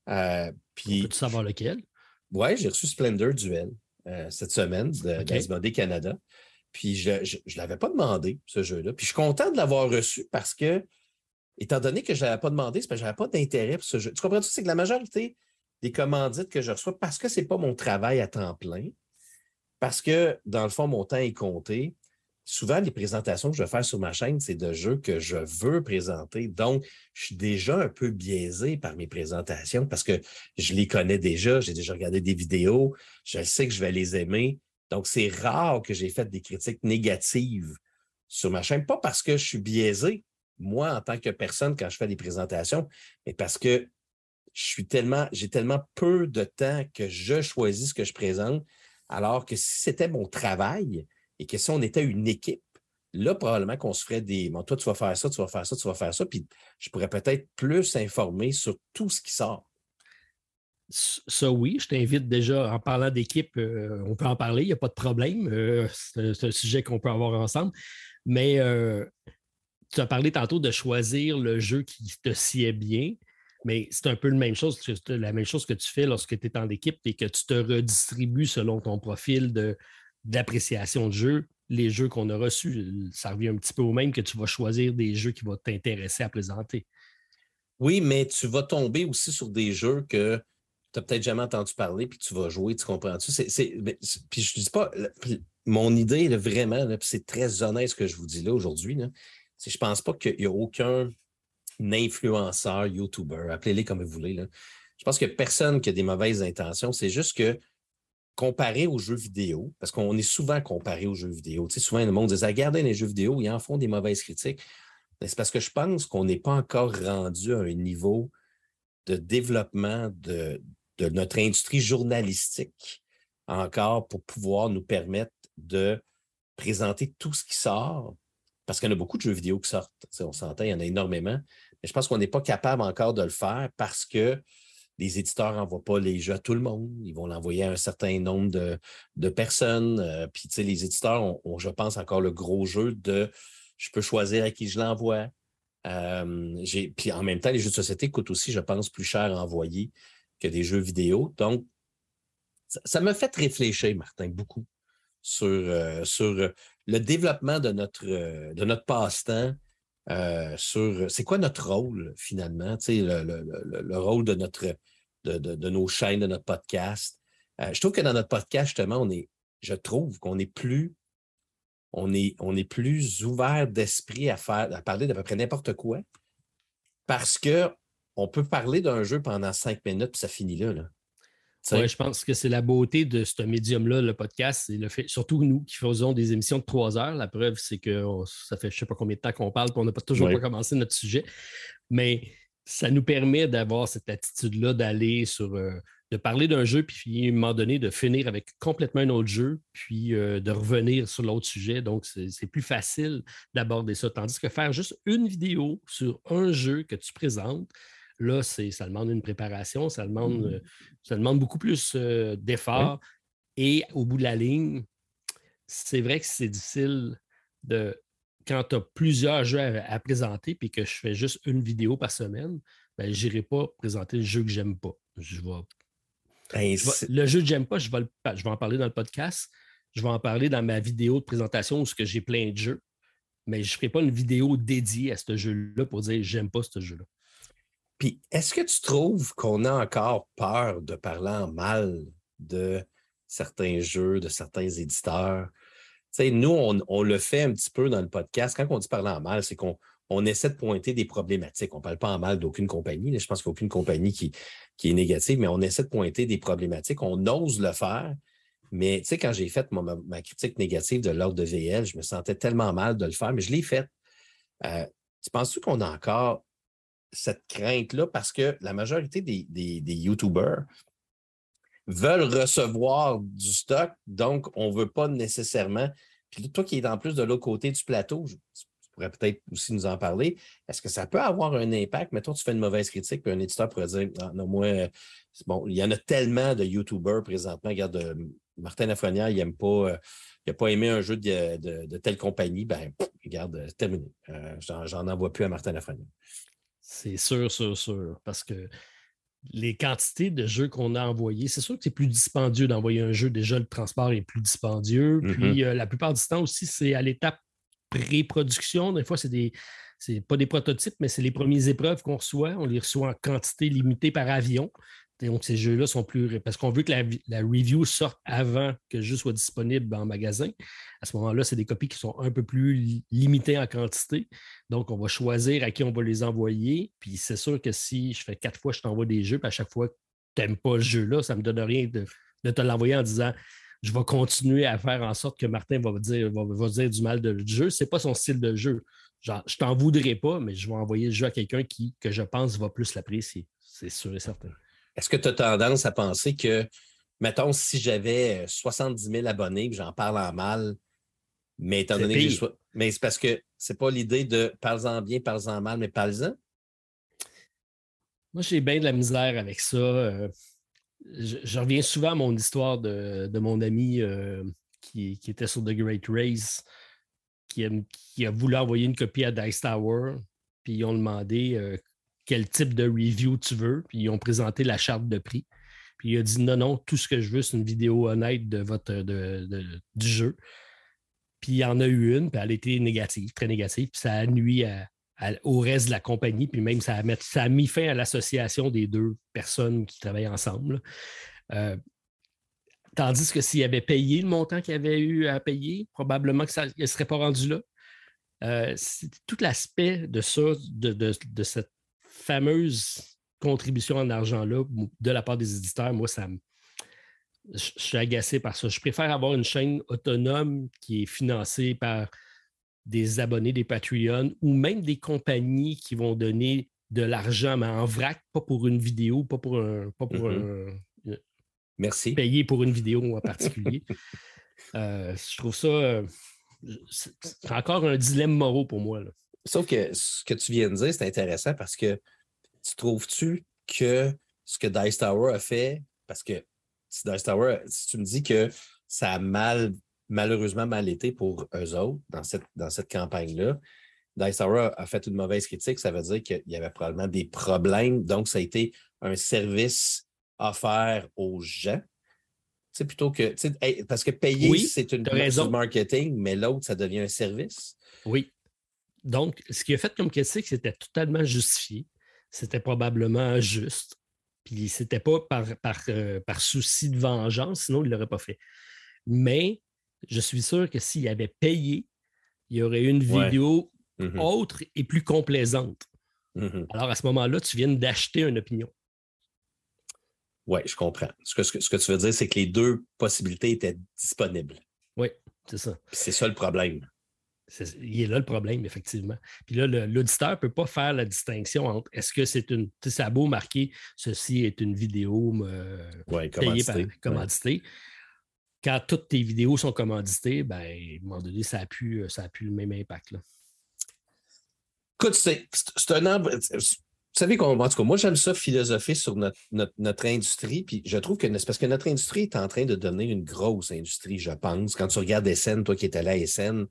Euh, puis, Peux-tu savoir lequel? Oui, j'ai reçu Splendor Duel euh, cette semaine de Canada. Puis je ne l'avais pas demandé, ce jeu-là. Puis je suis content de l'avoir reçu parce que, étant donné que je ne l'avais pas demandé, c'est parce que je n'avais pas d'intérêt pour ce jeu. Tu comprends-tu? C'est que la majorité des commandites que je reçois, parce que ce n'est pas mon travail à temps plein, Parce que, dans le fond, mon temps est compté. Souvent, les présentations que je vais faire sur ma chaîne, c'est de jeux que je veux présenter. Donc, je suis déjà un peu biaisé par mes présentations parce que je les connais déjà, j'ai déjà regardé des vidéos, je sais que je vais les aimer. Donc, c'est rare que j'ai fait des critiques négatives sur ma chaîne, pas parce que je suis biaisé, moi, en tant que personne, quand je fais des présentations, mais parce que je suis tellement, j'ai tellement peu de temps que je choisis ce que je présente, alors que si c'était mon travail et que si on était une équipe, là, probablement qu'on se ferait des. Bon, toi, tu vas faire ça, tu vas faire ça, tu vas faire ça, puis je pourrais peut-être plus informer sur tout ce qui sort. Ça, oui, je t'invite déjà, en parlant d'équipe, euh, on peut en parler, il n'y a pas de problème. Euh, c'est un sujet qu'on peut avoir ensemble. Mais euh, tu as parlé tantôt de choisir le jeu qui te sied bien. Mais c'est un peu la même chose, la même chose que tu fais lorsque tu es en équipe et que tu te redistribues selon ton profil d'appréciation de, jeu. Les jeux qu'on a reçus, ça revient un petit peu au même que tu vas choisir des jeux qui vont t'intéresser à présenter. Oui, mais tu vas tomber aussi sur des jeux que tu n'as peut-être jamais entendu parler, puis tu vas jouer, tu comprends-tu? puis je ne dis pas, mon idée, vraiment, c'est très honnête ce que je vous dis là aujourd'hui, je ne pense pas qu'il y a aucun influenceur, YouTuber, appelez-les comme vous voulez. Là. Je pense que personne qui a des mauvaises intentions. C'est juste que comparé aux jeux vidéo, parce qu'on est souvent comparé aux jeux vidéo. Tu sais, souvent, le monde dit Regardez les jeux vidéo, ils en font des mauvaises critiques. C'est parce que je pense qu'on n'est pas encore rendu à un niveau de développement de, de notre industrie journalistique encore pour pouvoir nous permettre de présenter tout ce qui sort. Parce qu'il y en a beaucoup de jeux vidéo qui sortent. on s'entend, il y en a énormément. Mais je pense qu'on n'est pas capable encore de le faire parce que les éditeurs n'envoient pas les jeux à tout le monde. Ils vont l'envoyer à un certain nombre de, personnes. Euh, puis, tu sais, les éditeurs ont, je pense, encore le gros jeu de je peux choisir à qui je l'envoie. Euh, puis en même temps, les jeux de société coûtent aussi, je pense, plus cher à envoyer que des jeux vidéo. Donc, ça m'a fait réfléchir, Martin, beaucoup sur, euh, sur le développement de notre, de notre passe-temps euh, sur c'est quoi notre rôle finalement, le, le, le, rôle de, notre, de, nos chaînes, de notre podcast. Euh, je trouve que dans notre podcast, justement, on est, je trouve qu'on est plus, on est, on est plus ouvert d'esprit à faire, à parler d'à peu près n'importe quoi. Parce que on peut parler d'un jeu pendant cinq minutes, puis ça finit là. là. Oui, je pense que c'est la beauté de ce médium-là, le podcast. Le fait, surtout nous qui faisons des émissions de trois heures. La preuve, c'est que ça fait je ne sais pas combien de temps qu'on parle, puis on n'a pas toujours pas commencé notre sujet. Mais ça nous permet d'avoir cette attitude-là d'aller sur. Euh, de parler d'un jeu, puis à un moment donné, de finir avec complètement un autre jeu, puis euh, de revenir sur l'autre sujet. Donc, c'est plus facile d'aborder ça. Tandis que faire juste une vidéo sur un jeu que tu présentes, Là, ça demande une préparation, ça demande, mmh. euh, ça demande beaucoup plus euh, d'efforts. Et au bout de la ligne, c'est vrai que c'est difficile de. Quand tu as plusieurs jeux à, présenter puis que je fais juste une vidéo par semaine, ben, je n'irai pas présenter le jeu que j'aime pas. Je vais, ben, le jeu que j'aime pas, je vais, je vais en parler dans le podcast. Je vais en parler dans ma vidéo de présentation où j'ai plein de jeux. Mais je ne ferai pas une vidéo dédiée à ce jeu-là pour dire j'aime pas ce jeu-là. Puis, est-ce que tu trouves qu'on a encore peur de parler en mal de certains jeux, de certains éditeurs? Tu sais, nous, on, le fait un petit peu dans le podcast. Quand on dit parler en mal, c'est qu'on on essaie de pointer des problématiques. On ne parle pas en mal d'aucune compagnie. Je pense qu'il n'y a aucune compagnie qui, qui est négative, mais on essaie de pointer des problématiques. On ose le faire. Mais tu sais, quand j'ai fait ma, critique négative de l'ordre de VL, je me sentais tellement mal de le faire, mais je l'ai fait. Euh, tu penses-tu qu'on a encore cette crainte-là parce que la majorité des, YouTubers veulent recevoir du stock, donc on ne veut pas nécessairement. Puis toi qui es en plus de l'autre côté du plateau, tu pourrais peut-être aussi nous en parler. Est-ce que ça peut avoir un impact? Mettons, tu fais une mauvaise critique, puis un éditeur pourrait dire ah, non, moi, bon, il y en a tellement de YouTubers présentement. Regarde, euh, Martin Lafrenière, il n'aime pas. Euh, il n'a pas aimé un jeu de, de, telle compagnie, ben, regarde, euh, terminé. J'en envoie plus à Martin Lafrenière. C'est sûr, sûr, sûr. Parce que les quantités de jeux qu'on a envoyés, c'est sûr que c'est plus dispendieux d'envoyer un jeu. Déjà, le transport est plus dispendieux. Puis mm-hmm. euh, la plupart du temps aussi, c'est à l'étape pré-production. Des fois, c'est des. C'est pas des prototypes, mais c'est les premières épreuves qu'on reçoit. On les reçoit en quantité limitée par avion. Donc, ces jeux-là sont plus. Parce qu'on veut que la, review sorte avant que le jeu soit disponible en magasin. À ce moment-là, c'est des copies qui sont un peu plus limitées en quantité. Donc, on va choisir à qui on va les envoyer. Puis, c'est sûr que si je fais quatre fois, je t'envoie des jeux, puis à chaque fois que tu n'aimes pas le jeu-là, ça ne me donne rien de, te l'envoyer en disant je vais continuer à faire en sorte que Martin va dire, va, dire du mal de jeu. Ce n'est pas son style de jeu. Genre, je t'en voudrais pas, mais je vais envoyer le jeu à quelqu'un qui, que je pense va plus l'apprécier. C'est sûr et certain. Est-ce que tu as tendance à penser que, mettons, si j'avais 70 000 abonnés, j'en parle en mal, mais étant donné que Mais c'est parce que c'est pas l'idée de parle-en bien, parle-en mal, mais parle-en? Moi, j'ai bien de la misère avec ça. Euh, je, reviens souvent à mon histoire de, mon ami euh, qui, était sur The Great Race, qui a, voulu envoyer une copie à Dice Tower, puis ils ont demandé euh, quel type de review tu veux, puis ils ont présenté la charte de prix. Puis il a dit non, non, tout ce que je veux, c'est une vidéo honnête de votre, du jeu. Puis il y en a eu une, puis elle été négative, très négative, puis ça a nuit au reste de la compagnie, puis même ça a, mis fin à l'association des deux personnes qui travaillent ensemble. Euh, tandis que s'il avait payé le montant qu'il avait eu à payer, probablement ça ne serait pas rendu là. Euh, tout l'aspect de ça, de, de, cette fameuse contribution en argent-là de la part des éditeurs, moi, ça me. Je suis agacé par ça. Je préfère avoir une chaîne autonome qui est financée par des abonnés, des Patreons ou même des compagnies qui vont donner de l'argent, mais en vrac, pas pour une vidéo, pas pour un. Pas pour mm-hmm. un Merci. Payer pour une vidéo en particulier. Euh, je trouve ça. Euh, c'est encore un dilemme moraux pour moi. Là. Sauf que ce que tu viens de dire, c'est intéressant parce que tu trouves-tu que ce que Dice Tower a fait, parce que si Dice Tower, si tu me dis que ça a mal, malheureusement mal été pour eux autres dans cette, dans cette campagne-là, Dice Tower a fait une mauvaise critique, ça veut dire qu'il y avait probablement des problèmes. Donc, ça a été un service offert aux gens. C'est plutôt que. Parce que payer, c'est une raison de marketing, mais l'autre, ça devient un service. Oui. Donc, ce qu'il a fait comme critique, c'était totalement justifié. C'était probablement juste. Puis, c'était pas par, euh, par, souci de vengeance, sinon il ne l'aurait pas fait. Mais je suis sûr que s'il avait payé, il y aurait eu une vidéo mm-hmm. autre et plus complaisante. Mm-hmm. Alors, à ce moment-là, tu viens d'acheter une opinion. Oui, je comprends. Ce que, ce que, tu veux dire, c'est que les deux possibilités étaient disponibles. Oui, c'est ça. C'est ça le problème. Il est là le problème, effectivement. Puis là, l'auditeur ne peut pas faire la distinction entre est-ce que c'est une. Tu sais, ça a beau marquer ceci est une vidéo euh, payée par commandité. Quand toutes tes vidéos sont commanditées, ben, à un moment donné, ça n'a plus, ça plus le même impact. Là. Écoute, c'est un. Vous savez, en tout cas, moi, j'aime ça philosopher sur notre, notre, industrie. Puis je trouve que c'est parce que notre industrie est en train de devenir une grosse industrie, je pense. Quand tu regardes SN, toi qui étais là à SN,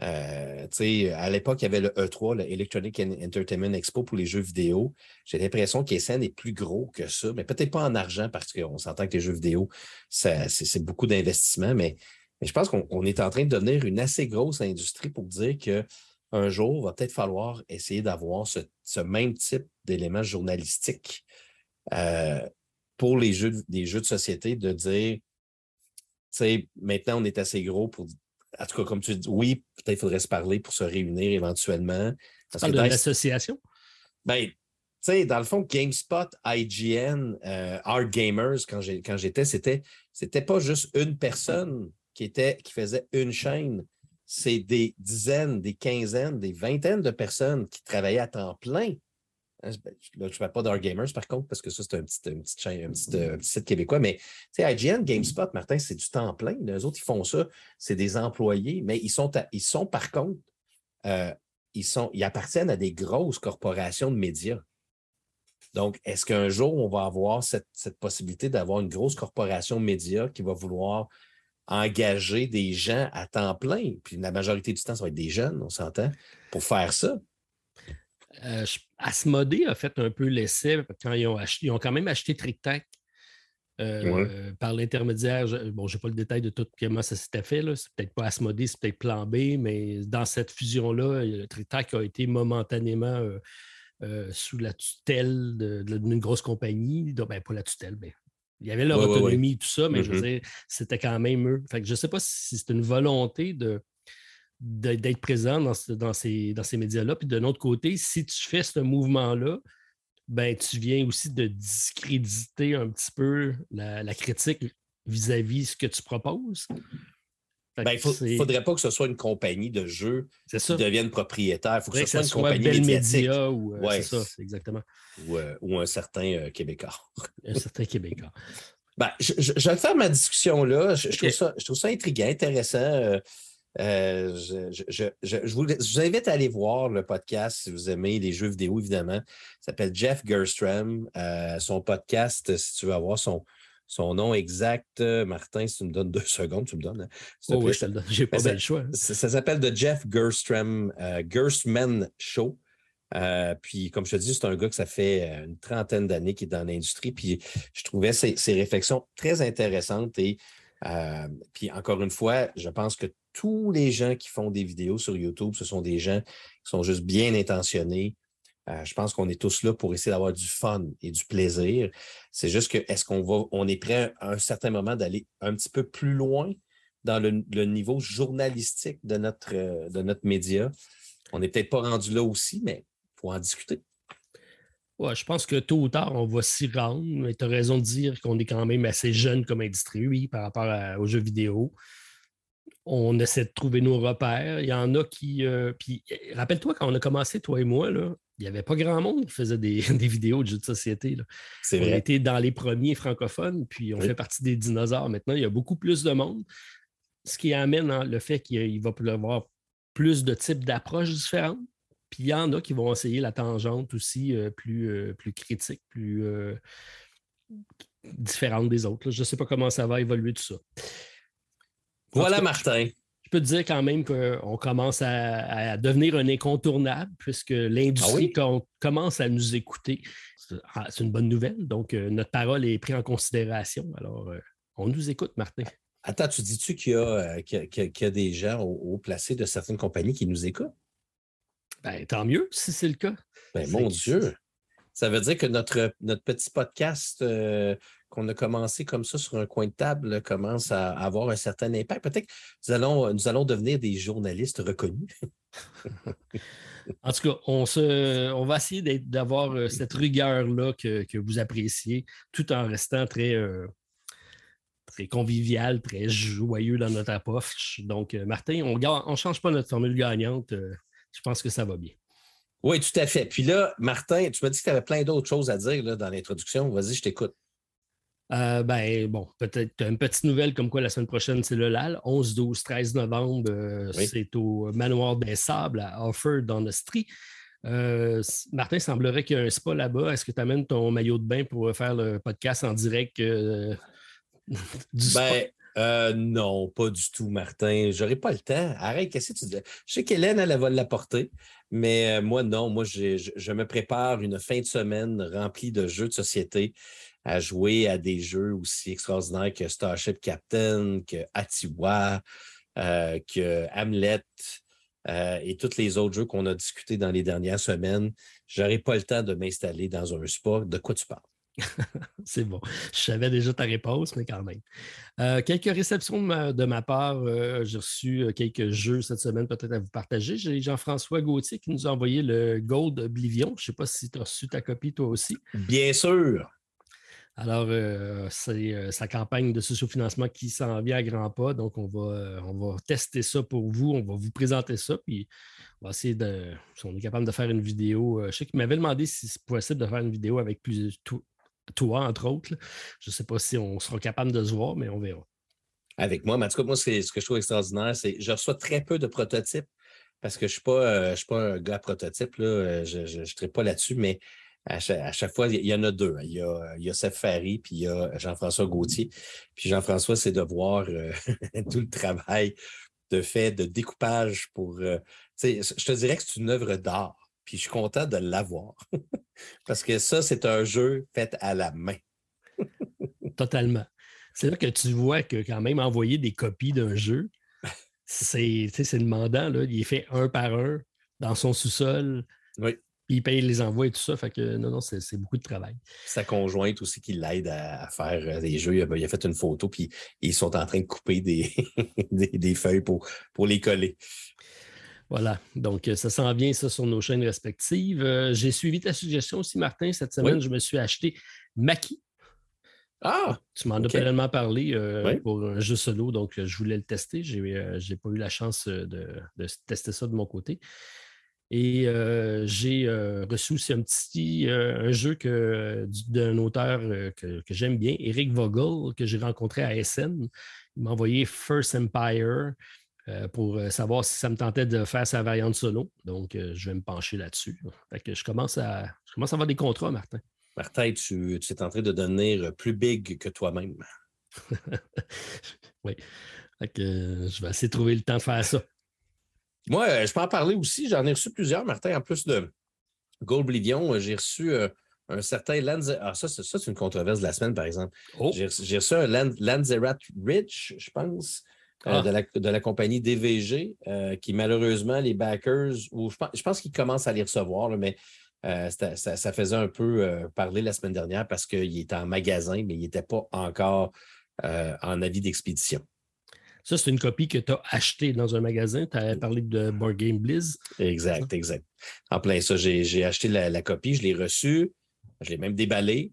euh, à l'époque, il y avait le E3, le Electronic Entertainment Expo pour les jeux vidéo. J'ai l'impression qu'ESN est plus gros que ça, mais peut-être pas en argent parce qu'on s'entend que les jeux vidéo, c'est beaucoup d'investissement, mais, je pense qu'on est en train de devenir une assez grosse industrie pour dire qu'un jour, il va peut-être falloir essayer d'avoir ce, même type d'éléments journalistiques euh, pour les jeux, les jeux de société, de dire, maintenant, on est assez gros pour en tout cas, comme tu dis, oui, peut-être faudrait se parler pour se réunir éventuellement. Parce que de l'association? Ben, tu sais, dans le fond, GameSpot, IGN, euh, Art Gamers, quand j'étais, c'était, c'était pas juste une personne qui, était, qui faisait une chaîne. C'est des dizaines, des quinzaines, des vingtaines de personnes qui travaillaient à temps plein là, je ne parle pas d'Art Gamers, par contre, parce que ça, c'est un petit, un, petit, euh, site québécois. Mais IGN, GameSpot, Martin, c'est du temps plein. Les autres, ils font ça. C'est des employés, mais ils sont, ils sont par contre, euh, ils, sont, ils appartiennent à des grosses corporations de médias. Donc, est-ce qu'un jour, on va avoir cette, cette possibilité d'avoir une grosse corporation de médias qui va vouloir engager des gens à temps plein? Puis la majorité du temps, ça va être des jeunes, on s'entend, pour faire ça. Euh, Asmodée a fait un peu l'essai quand ils ont, acheté, ils ont quand même acheté TricTac euh, par l'intermédiaire. Bon, je n'ai pas le détail de tout comment ça s'était fait. C'est peut-être pas Asmodée, c'est peut-être Plan B, mais dans cette fusion-là, TricTac a été momentanément euh, sous la tutelle d'une grosse compagnie. ben, pas la tutelle, mais il y avait leur autonomie, et tout ça, mais je veux mm-hmm. dire, c'était quand même eux. Fait que je ne sais pas si c'est une volonté de d'être présent dans, dans ces, dans ces médias-là. Puis de l'autre côté, si tu fais ce mouvement-là, ben, tu viens aussi de discréditer un petit peu la, critique vis-à-vis de ce que tu proposes. Ben, il ne faudrait pas que ce soit une compagnie de jeux qui devienne propriétaire. Il faut que ce soit une compagnie médiatique. ou, euh, c'est ça, exactement. Ou, euh, un certain euh, Québécois. un certain Québécois. Ben, je, vais faire ma discussion là. Je, trouve, ça, je trouve ça intriguant, intéressant. Je, vous, invite à aller voir le podcast si vous aimez les jeux vidéo, évidemment. Il s'appelle Jeff Gerstrom. son podcast, si tu veux avoir son, son nom exact, euh, Martin, si tu me donnes deux secondes, tu me donnes. Hein, oh oui, je te le donne. J'ai pas ben, le choix. Hein. Ça, s'appelle The Jeff Gerstrom, euh, Gerstman Show. Euh, puis, comme je te dis, c'est un gars que ça fait une trentaine d'années qu'il est dans l'industrie. Puis, je trouvais ses, réflexions très intéressantes. Et puis, encore une fois, je pense que tous les gens qui font des vidéos sur YouTube, ce sont des gens qui sont juste bien intentionnés, euh, je pense qu'on est tous là pour essayer d'avoir du fun et du plaisir. C'est juste que est-ce qu'on va, on est prêt à un certain moment d'aller un petit peu plus loin dans le, niveau journalistique de notre, média? On n'est peut-être pas rendu là aussi, mais il faut en discuter. Ouais, je pense que tôt ou tard, on va s'y rendre. Tu as raison de dire qu'on est quand même assez jeune comme industrie, oui, par rapport aux jeux vidéo on essaie de trouver nos repères. Il y en a qui. Euh, puis rappelle-toi, quand on a commencé, toi et moi, là, il n'y avait pas grand monde qui faisait des, vidéos de jeux de société. C'est on été dans les premiers francophones, puis on fait partie des dinosaures. Maintenant, il y a beaucoup plus de monde, ce qui amène hein, le fait qu'il va y avoir plus de types d'approches différentes. Puis il y en a qui vont essayer la tangente aussi euh, plus, euh, plus critique, plus différente des autres. Je ne sais pas comment ça va évoluer tout ça. Voilà, Martin. Je peux te dire quand même qu'on commence à, devenir un incontournable puisque l'industrie ah commence à nous écouter. Ah, c'est une bonne nouvelle. Donc, euh, notre parole est prise en considération. Alors, euh, on nous écoute, Martin. Attends, tu dis-tu qu'il y, a euh, des gens au, placé de certaines compagnies qui nous écoutent? Ben, tant mieux si c'est le cas. Ben, mon Dieu! Ça veut dire que notre, notre petit podcast qu'on a commencé comme ça sur un coin de table commence à avoir un certain impact. Peut-être que nous allons, nous allons devenir des journalistes reconnus. en tout cas, on, se, on va essayer d'avoir euh, cette rigueur-là que, vous appréciez, tout en restant très, euh, très convivial, très joyeux dans notre approche. Donc, euh, Martin, on ne change pas notre formule gagnante. je pense que ça va bien. Oui, tout à fait. Puis là, Martin, tu m'as dit que tu avais plein d'autres choses à dire dans l'introduction. Vas-y, je t'écoute. Euh, ben, bon, peut-être une petite nouvelle comme quoi la semaine prochaine, c'est le LAL. 11, 12, 13 novembre, euh, c'est au Manoir des Sables à Offord dans le Street. Euh, Martin, semblerait qu'il y a un spa là-bas. Est-ce que tu amènes ton maillot de bain pour faire le podcast en direct du spa? Ben, non, pas du tout, Martin. J'aurais pas le temps. Arrête, qu'est-ce que tu dis? Je sais qu'Hélène, elle, va l'apporter, mais moi, non. Moi, je, je, me prépare une fin de semaine remplie de jeux de société à jouer à des jeux aussi extraordinaires que Starship Captain, que Atiwa, euh, que Hamlet euh, et tous les autres jeux qu'on a discutés dans les dernières semaines. Je n'aurai pas le temps de m'installer dans un sport. De quoi tu parles? C'est bon. Je savais déjà ta réponse, mais quand même. Euh, quelques réceptions de ma, part. J'ai reçu quelques jeux cette semaine, peut-être à vous partager. J'ai Jean-François Gauthier qui nous a envoyé le Gold Oblivion. Je ne sais pas si tu as reçu ta copie toi aussi. Bien sûr. Alors, euh, c'est euh, sa campagne de socio-financement qui s'en vient à grands pas. Donc, on va, euh, on va tester ça pour vous. On va vous présenter ça. Puis, on va essayer de. Si on est capable de faire une vidéo. je sais qu'il m'avait demandé si c'est possible de faire une vidéo avec plus, toi, entre autres. Je ne sais pas si on sera capable de se voir, mais on verra. Avec moi, mais en tout cas, moi, ce que je trouve extraordinaire, c'est que je reçois très peu de prototypes parce que je ne suis, pas un gars prototype. Là, je ne serai pas là-dessus, mais à chaque, fois, il y en a deux. Hein. Il y a, il y a Seth Ferry, puis il y a Jean-François Gauthier. Puis Jean-François, c'est de voir euh, tout le travail de fait de découpage pour. Euh, je te dirais que c'est une œuvre d'art. Puis je suis content de l'avoir. Parce que ça, c'est un jeu fait à la main. Totalement. C'est là que tu vois que quand même envoyer des copies d'un jeu, c'est demandant. Là. Il est fait un par un dans son sous-sol. Oui Puis il paye les envois et tout ça. Fait que non, non, c'est beaucoup de travail. Sa conjointe aussi qui l'aide à, faire des jeux. Il a, fait une photo, puis ils sont en train de couper des, des, feuilles pour, pour les coller. Voilà, donc ça s'en vient ça sur nos chaînes respectives. J'ai suivi ta suggestion aussi, Martin. Cette semaine, je me suis acheté Maki. Ah! Tu m'en as pleinement parlé pour un jeu solo, donc je voulais le tester. Je n'ai pas eu la chance de, tester ça de mon côté. Et j'ai reçu aussi un petit un jeu d'un auteur que, j'aime bien, Eric Vogel, que j'ai rencontré à SN. Il m'a envoyé First Empire. Euh, pour euh, savoir si ça me tentait de faire sa variante solo. Donc, euh, je vais me pencher là-dessus. je commence à je commence à avoir des contrats, Martin. Martin, tu, tu es en train de devenir plus big que toi-même. oui. je vais essayer de trouver le temps de faire ça. Moi, je peux en parler aussi. J'en ai reçu plusieurs, Martin. En plus de Gold Oblivion, j'ai reçu un certain Lanz... Ah, ça, c'est une controverse de la semaine, par exemple. Oh. J'ai reçu un Lanzerat Ridge, je pense. Euh, ah. de, la, compagnie DVG, euh, qui malheureusement, les backers, ou je pense, qu'ils commencent à les recevoir, mais euh, ça, faisait un peu parler la semaine dernière parce qu'il était en magasin, mais il n'était pas encore en avis d'expédition. Ça, c'est une copie que tu as achetée dans un magasin. Tu as parlé de Board Game Blizz. Exact, exact. En plein ça, j'ai acheté la, copie, je l'ai reçue, je l'ai même déballée.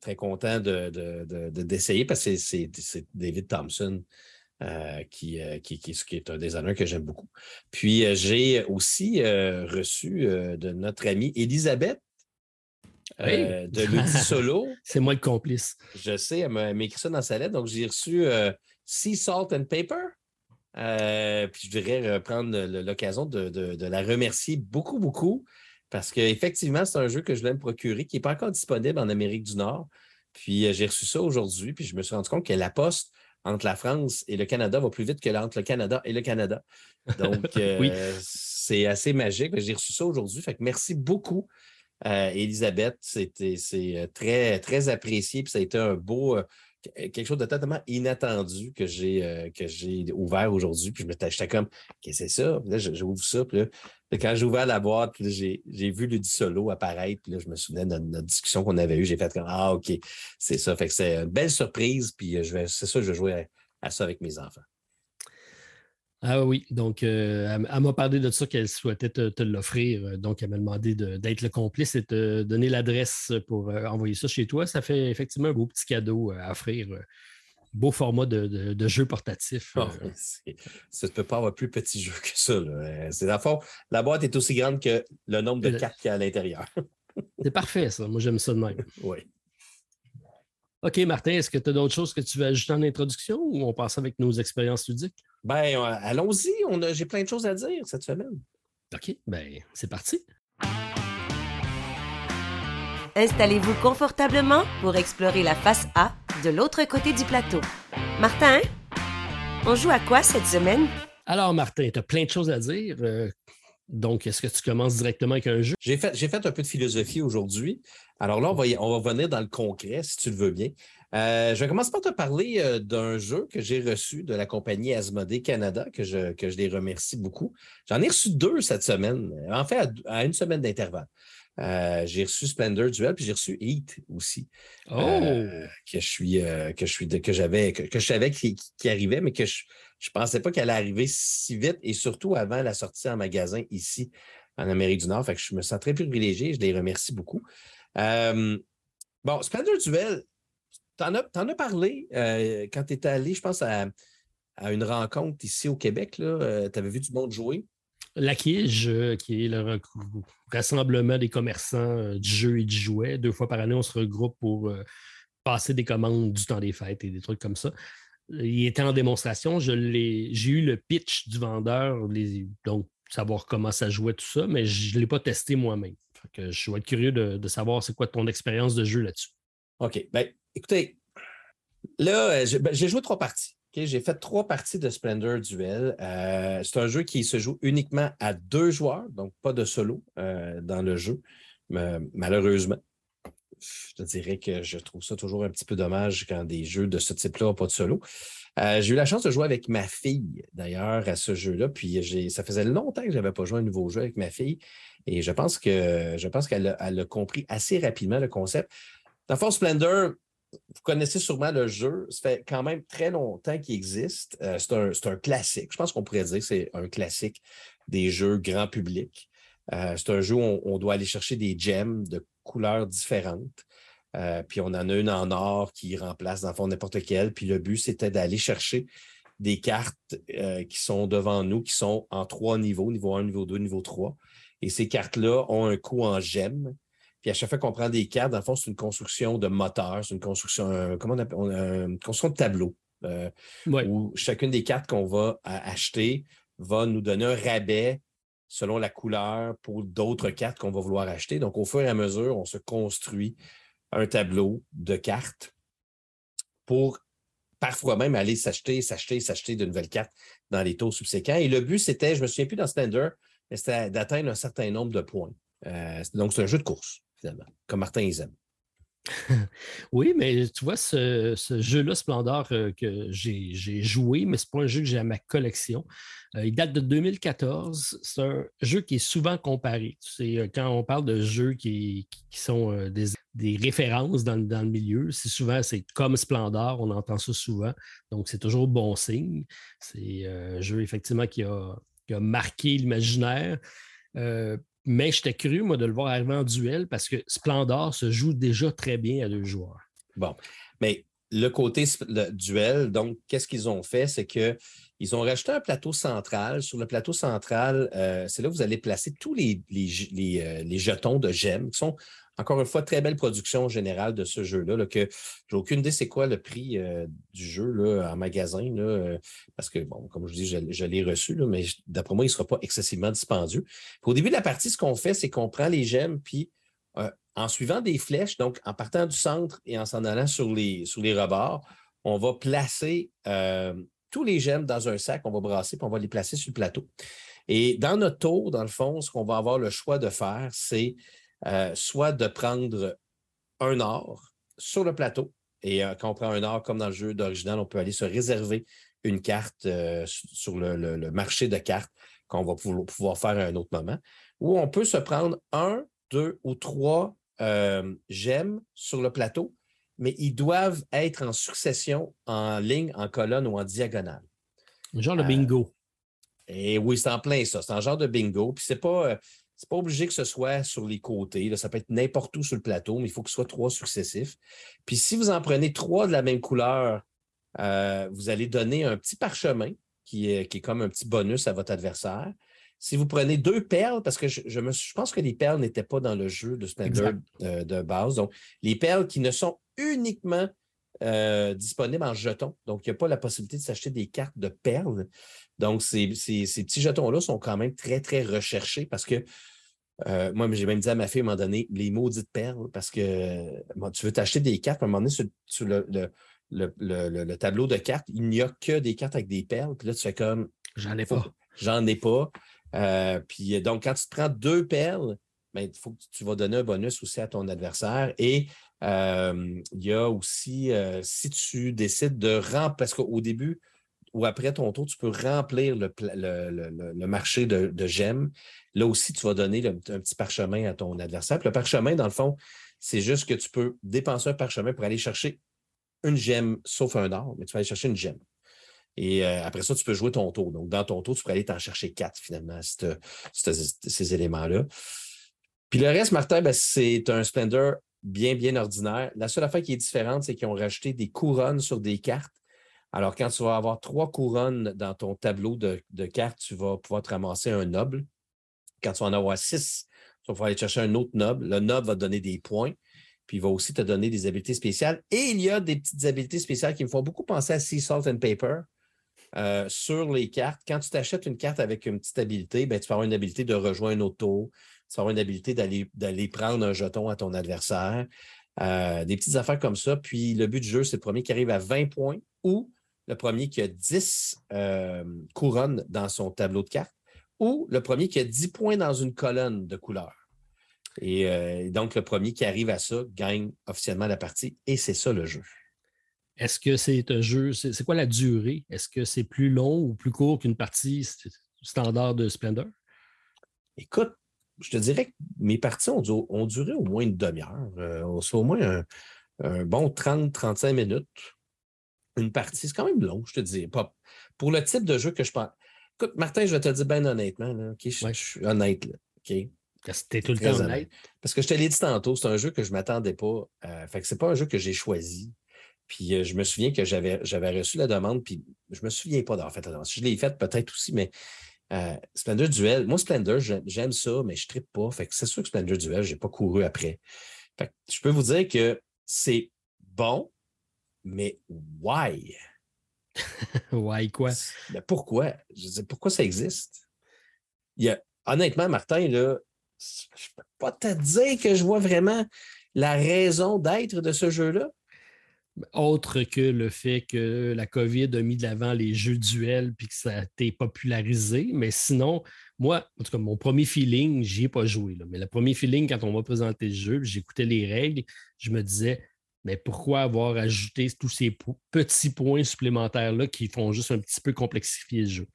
très content d'essayer de, parce que c'est David Thompson euh, qui, euh, qui, qui, qui, est un designer que j'aime beaucoup. Puis euh, j'ai aussi reçu de notre amie Elisabeth de l'outil solo. C'est moi le complice. Je sais, elle m'a écrit ça dans sa lettre. Donc j'ai reçu Sea Salt and Paper. puis je voudrais prendre l'occasion de, de, la remercier beaucoup, beaucoup. Parce qu'effectivement, c'est un jeu que je voulais me procurer, qui n'est pas encore disponible en Amérique du Nord. Puis j'ai reçu ça aujourd'hui, puis je me suis rendu compte que la poste entre la France et le Canada va plus vite que entre le Canada et le Canada. Donc, euh, c'est assez magique. J'ai reçu ça aujourd'hui. Fait que merci beaucoup, euh, Elisabeth. C'est euh, très, très apprécié. Puis ça a été un beau, quelque chose de totalement inattendu que j'ai que j'ai ouvert aujourd'hui. Puis je me j'étais comme, qu'est-ce que c'est ça? là, j'ouvre ça. Puis là, quand j'ai ouvert la boîte, j'ai vu le Solo apparaître. Puis là, je me souvenais de notre, discussion qu'on avait eue. J'ai fait comme Ah, OK, c'est ça. Fait que c'est une belle surprise. Puis c'est ça, je vais jouer à, ça avec mes enfants. Ah oui, donc euh, elle, m'a parlé de ça qu'elle souhaitait te, l'offrir. Donc, elle m'a demandé d'être le complice et de te donner l'adresse pour euh, envoyer ça chez toi. Ça fait effectivement un beau petit cadeau à offrir beau format de, jeu portatif. Oh, ça ne peut pas avoir plus petit jeu que ça. C'est la la boîte est aussi grande que le nombre de cartes qu'il y a à l'intérieur. C'est parfait, ça. Moi, j'aime ça de même. Oui. OK, Martin, est-ce que tu as d'autres choses que tu veux ajouter en introduction ou on passe avec nos expériences ludiques? Ben, euh, allons-y. J'ai plein de choses à dire cette semaine. OK, ben, c'est parti. Installez-vous confortablement pour explorer la face A de l'autre côté du plateau. Martin, on joue à quoi cette semaine? Alors, Martin, tu as plein de choses à dire. Euh, donc, est-ce que tu commences directement avec un jeu? J'ai fait, fait un peu de philosophie aujourd'hui. Alors là, on va, on va venir dans le concret, si tu le veux bien. Euh, je vais commencer par te parler euh, d'un jeu que j'ai reçu de la compagnie Asmodee Canada, que je, que je les remercie beaucoup. J'en ai reçu deux cette semaine, en fait, à une semaine d'intervalle. Euh, j'ai reçu Splendor Duel, puis j'ai reçu Heat aussi. Euh, oh! que je suis, euh, que je suis, que j'avais, que, je savais qui, arrivait, mais que je ne pensais pas qu'elle allait arriver si vite et surtout avant la sortie en magasin ici en Amérique du Nord. Je me sens très privilégié. Je les remercie beaucoup. bon, Splendor Duel, tu en, as parlé quand tu étais allé, je pense, à, une rencontre ici au Québec. Tu avais vu du monde jouer. La euh, qui est le rassemblement des commerçants euh, du jeu et du jouet. Deux fois par année, on se regroupe pour euh, passer des commandes du temps des fêtes et des trucs comme ça. Il était en démonstration. J'ai eu le pitch du vendeur, donc savoir comment ça jouait, tout ça, mais je ne l'ai pas testé moi-même. Je vais être curieux de, savoir c'est quoi ton expérience de jeu là-dessus. OK. Ben, écoutez, là, ben, j'ai joué trois parties j'ai fait trois parties de Splendor Duel. Euh, c'est un jeu qui se joue uniquement à deux joueurs, donc pas de solo euh, dans le jeu, malheureusement. Je dirais que je trouve ça toujours un petit peu dommage quand des jeux de ce type-là n'ont pas de solo. Euh, j'ai eu la chance de jouer avec ma fille, d'ailleurs, à ce jeu-là. Puis ça faisait longtemps que je n'avais pas joué un nouveau jeu avec ma fille. Et je pense que je pense qu'elle a, compris assez rapidement le concept. Dans Force Splendor, vous connaissez sûrement le jeu. Ça fait quand même très longtemps qu'il existe. Euh, c'est un, classique. Je pense qu'on pourrait dire que c'est un classique des jeux grand public. Euh, c'est un jeu où on, doit aller chercher des gemmes de couleurs différentes. Euh, puis on en a une en or qui remplace dans le fond n'importe quelle. Puis le but, c'était d'aller chercher des cartes qui sont devant nous, qui sont en trois niveaux, niveau 1, niveau 2, niveau 3. Et ces cartes-là ont un coût en gemmes. Puis à chaque fois qu'on prend des cartes, dans le fond, c'est une construction de moteur, c'est une construction, comment on appelle, une construction de tableau. Euh, où chacune des cartes qu'on va acheter va nous donner un rabais selon la couleur pour d'autres cartes qu'on va vouloir acheter. Donc, au fur et à mesure, on se construit un tableau de cartes pour parfois même aller s'acheter, s'acheter, s'acheter de nouvelles cartes dans les taux subséquents. Et le but, c'était, je me souviens plus dans Standard, mais c'était d'atteindre un certain nombre de points. Euh, donc, c'est un jeu de course, finalement, comme Martin ils. Oui, mais tu vois, ce, jeu-là, Splendor, euh, que j'ai joué, mais ce n'est pas un jeu que j'ai à ma collection. Euh, il date de 2014. C'est un jeu qui est souvent comparé. quand on parle de jeux qui, sont des, références dans, le milieu, c'est souvent, comme Splendor, on entend ça souvent. Donc, c'est toujours bon signe. C'est un jeu, effectivement, qui a marqué l'imaginaire. Euh, mais j'étais curieux, moi, de le voir arriver en duel parce que Splendor se joue déjà très bien à deux joueurs. Bon, mais le côté duel, donc, qu'est-ce qu'ils ont fait? C'est qu'ils ont rajouté un plateau central. Sur le plateau central, euh, c'est là que vous allez placer tous les, les, euh, les jetons de gemmes qui sont encore une fois, très belle production générale de ce jeu-là. Là, que j'ai aucune idée c'est quoi le prix euh, du jeu là, en magasin. Euh, parce que, bon, comme je dis, je, l'ai reçu, mais d'après moi, il ne sera pas excessivement dispendieux. au début de la partie, ce qu'on fait, c'est qu'on prend les gemmes, puis euh, en suivant des flèches, donc en partant du centre et en s'en allant sur les, sur les rebords, on va placer tous les gemmes dans un sac, on va brasser, puis on va les placer sur le plateau. Et dans notre tour, dans le fond, ce qu'on va avoir le choix de faire, c'est euh, soit de prendre un or sur le plateau. Et euh, quand on prend un or, comme dans le jeu d'original, on peut aller se réserver une carte euh, sur le, marché de cartes qu'on va pouvoir faire à un autre moment. Ou on peut se prendre un, deux ou trois gemmes sur le plateau, mais ils doivent être en succession, en ligne, en colonne ou en diagonale. Genre le bingo. Et oui, c'est en plein ça. C'est un genre de bingo. Puis c'est pas, n'est pas obligé que ce soit sur les côtés. Ça peut être n'importe où sur le plateau, mais il faut que ce soit trois successifs. Puis si vous en prenez trois de la même couleur, euh, vous allez donner un petit parchemin qui est, qui est comme un petit bonus à votre adversaire. Si vous prenez deux perles, parce que je, me, je pense que les perles n'étaient pas dans le jeu de Splendor euh, de, base. Donc, les perles qui ne sont uniquement euh, disponibles en jetons. Donc, il n'y a pas la possibilité de s'acheter des cartes de perles. Donc, ces, ces, ces petits jetons-là sont quand même très, très recherchés parce que euh, moi, j'ai même dit à ma fille à un moment donné, les maudites perles, parce que tu veux t'acheter des cartes, à un moment donné, sur, le, tableau de cartes, il n'y a que des cartes avec des perles. Puis là, tu fais comme. J'en ai pas. J'en ai pas. Euh, puis donc, quand tu te prends deux perles, ben, il faut que tu vas donner un bonus aussi à ton adversaire. Et euh, il y a aussi, si tu décides de remplir, parce qu'au début, ou après ton tour, tu peux remplir le, marché de, gemmes. Là aussi, tu vas donner un petit parchemin à ton adversaire. le parchemin, dans le fond, c'est juste que tu peux dépenser un parchemin pour aller chercher une gemme, sauf un or, mais tu vas aller chercher une gemme. Et euh, après ça, tu peux jouer ton tour. Donc, dans ton tour, tu peux aller t'en chercher quatre, finalement, ces éléments-là. Puis le reste, Martin, ben, c'est un Splendor bien, bien ordinaire. La seule affaire qui est différente, c'est qu'ils ont rajouté des couronnes sur des cartes alors, quand tu vas avoir trois couronnes dans ton tableau de, cartes, tu vas pouvoir te ramasser un noble. Quand tu vas en avoir six, tu vas pouvoir aller chercher un autre noble. Le noble va te donner des points, puis il va aussi te donner des habiletés spéciales. Et il y a des petites habiletés spéciales qui me font beaucoup penser à Sea Salt and Paper. Euh, sur les cartes, quand tu t'achètes une carte avec une petite habilité, ben, tu vas avoir une habilité de rejoindre un auto, tu vas avoir une habilité d'aller prendre un jeton à ton adversaire, euh, des petites affaires comme ça. Puis le but du jeu, c'est le premier qui arrive à 20 points ou le premier qui a 10 euh, couronnes dans son tableau de cartes ou le premier qui a 10 points dans une colonne de couleurs. Et euh, donc, le premier qui arrive à ça gagne officiellement la partie et c'est ça le jeu. est-ce que c'est un jeu, c'est quoi la durée? Est-ce que c'est plus long ou plus court qu'une partie standard de Splendor? Écoute, je te dirais que mes parties ont, duré au moins une demi-heure. Euh, c'est au moins un, bon 30-35 minutes. Une partie, c'est quand même long, je te dis. Pas, pour le type de jeu que je pense. Écoute, Martin, je vais te dire bien honnêtement, là, je, suis honnête. Là, C'était tout le temps honnête. Parce que je te l'ai dit tantôt, c'est un jeu que je ne m'attendais pas. Euh, fait que c'est pas un jeu que j'ai choisi. Puis euh, je me souviens que j'avais, j'avais reçu la demande, puis je me souviens pas d'avoir fait la demande. Je l'ai faite peut-être aussi, mais euh, Splendor Duel, moi, Splendor, j'aime ça, mais je ne trippe pas. Fait que c'est sûr que Splendor Duel, je n'ai pas couru après. Fait que je peux vous dire que c'est bon, mais why? why quoi? Mais pourquoi? Je pourquoi ça existe? Il y a, honnêtement, Martin, là, je ne peux pas te dire que je vois vraiment la raison d'être de ce jeu-là. Autre que le fait que la COVID a mis de l'avant les jeux duels puis que ça a été popularisé. Mais sinon, moi, en tout cas, mon premier feeling, j'y ai pas joué. Mais le premier feeling, quand on m'a présenté le jeu, j'écoutais les règles, je me disais, mais pourquoi avoir ajouté tous ces petits points supplémentaires-là qui font juste un petit peu complexifier le jeu?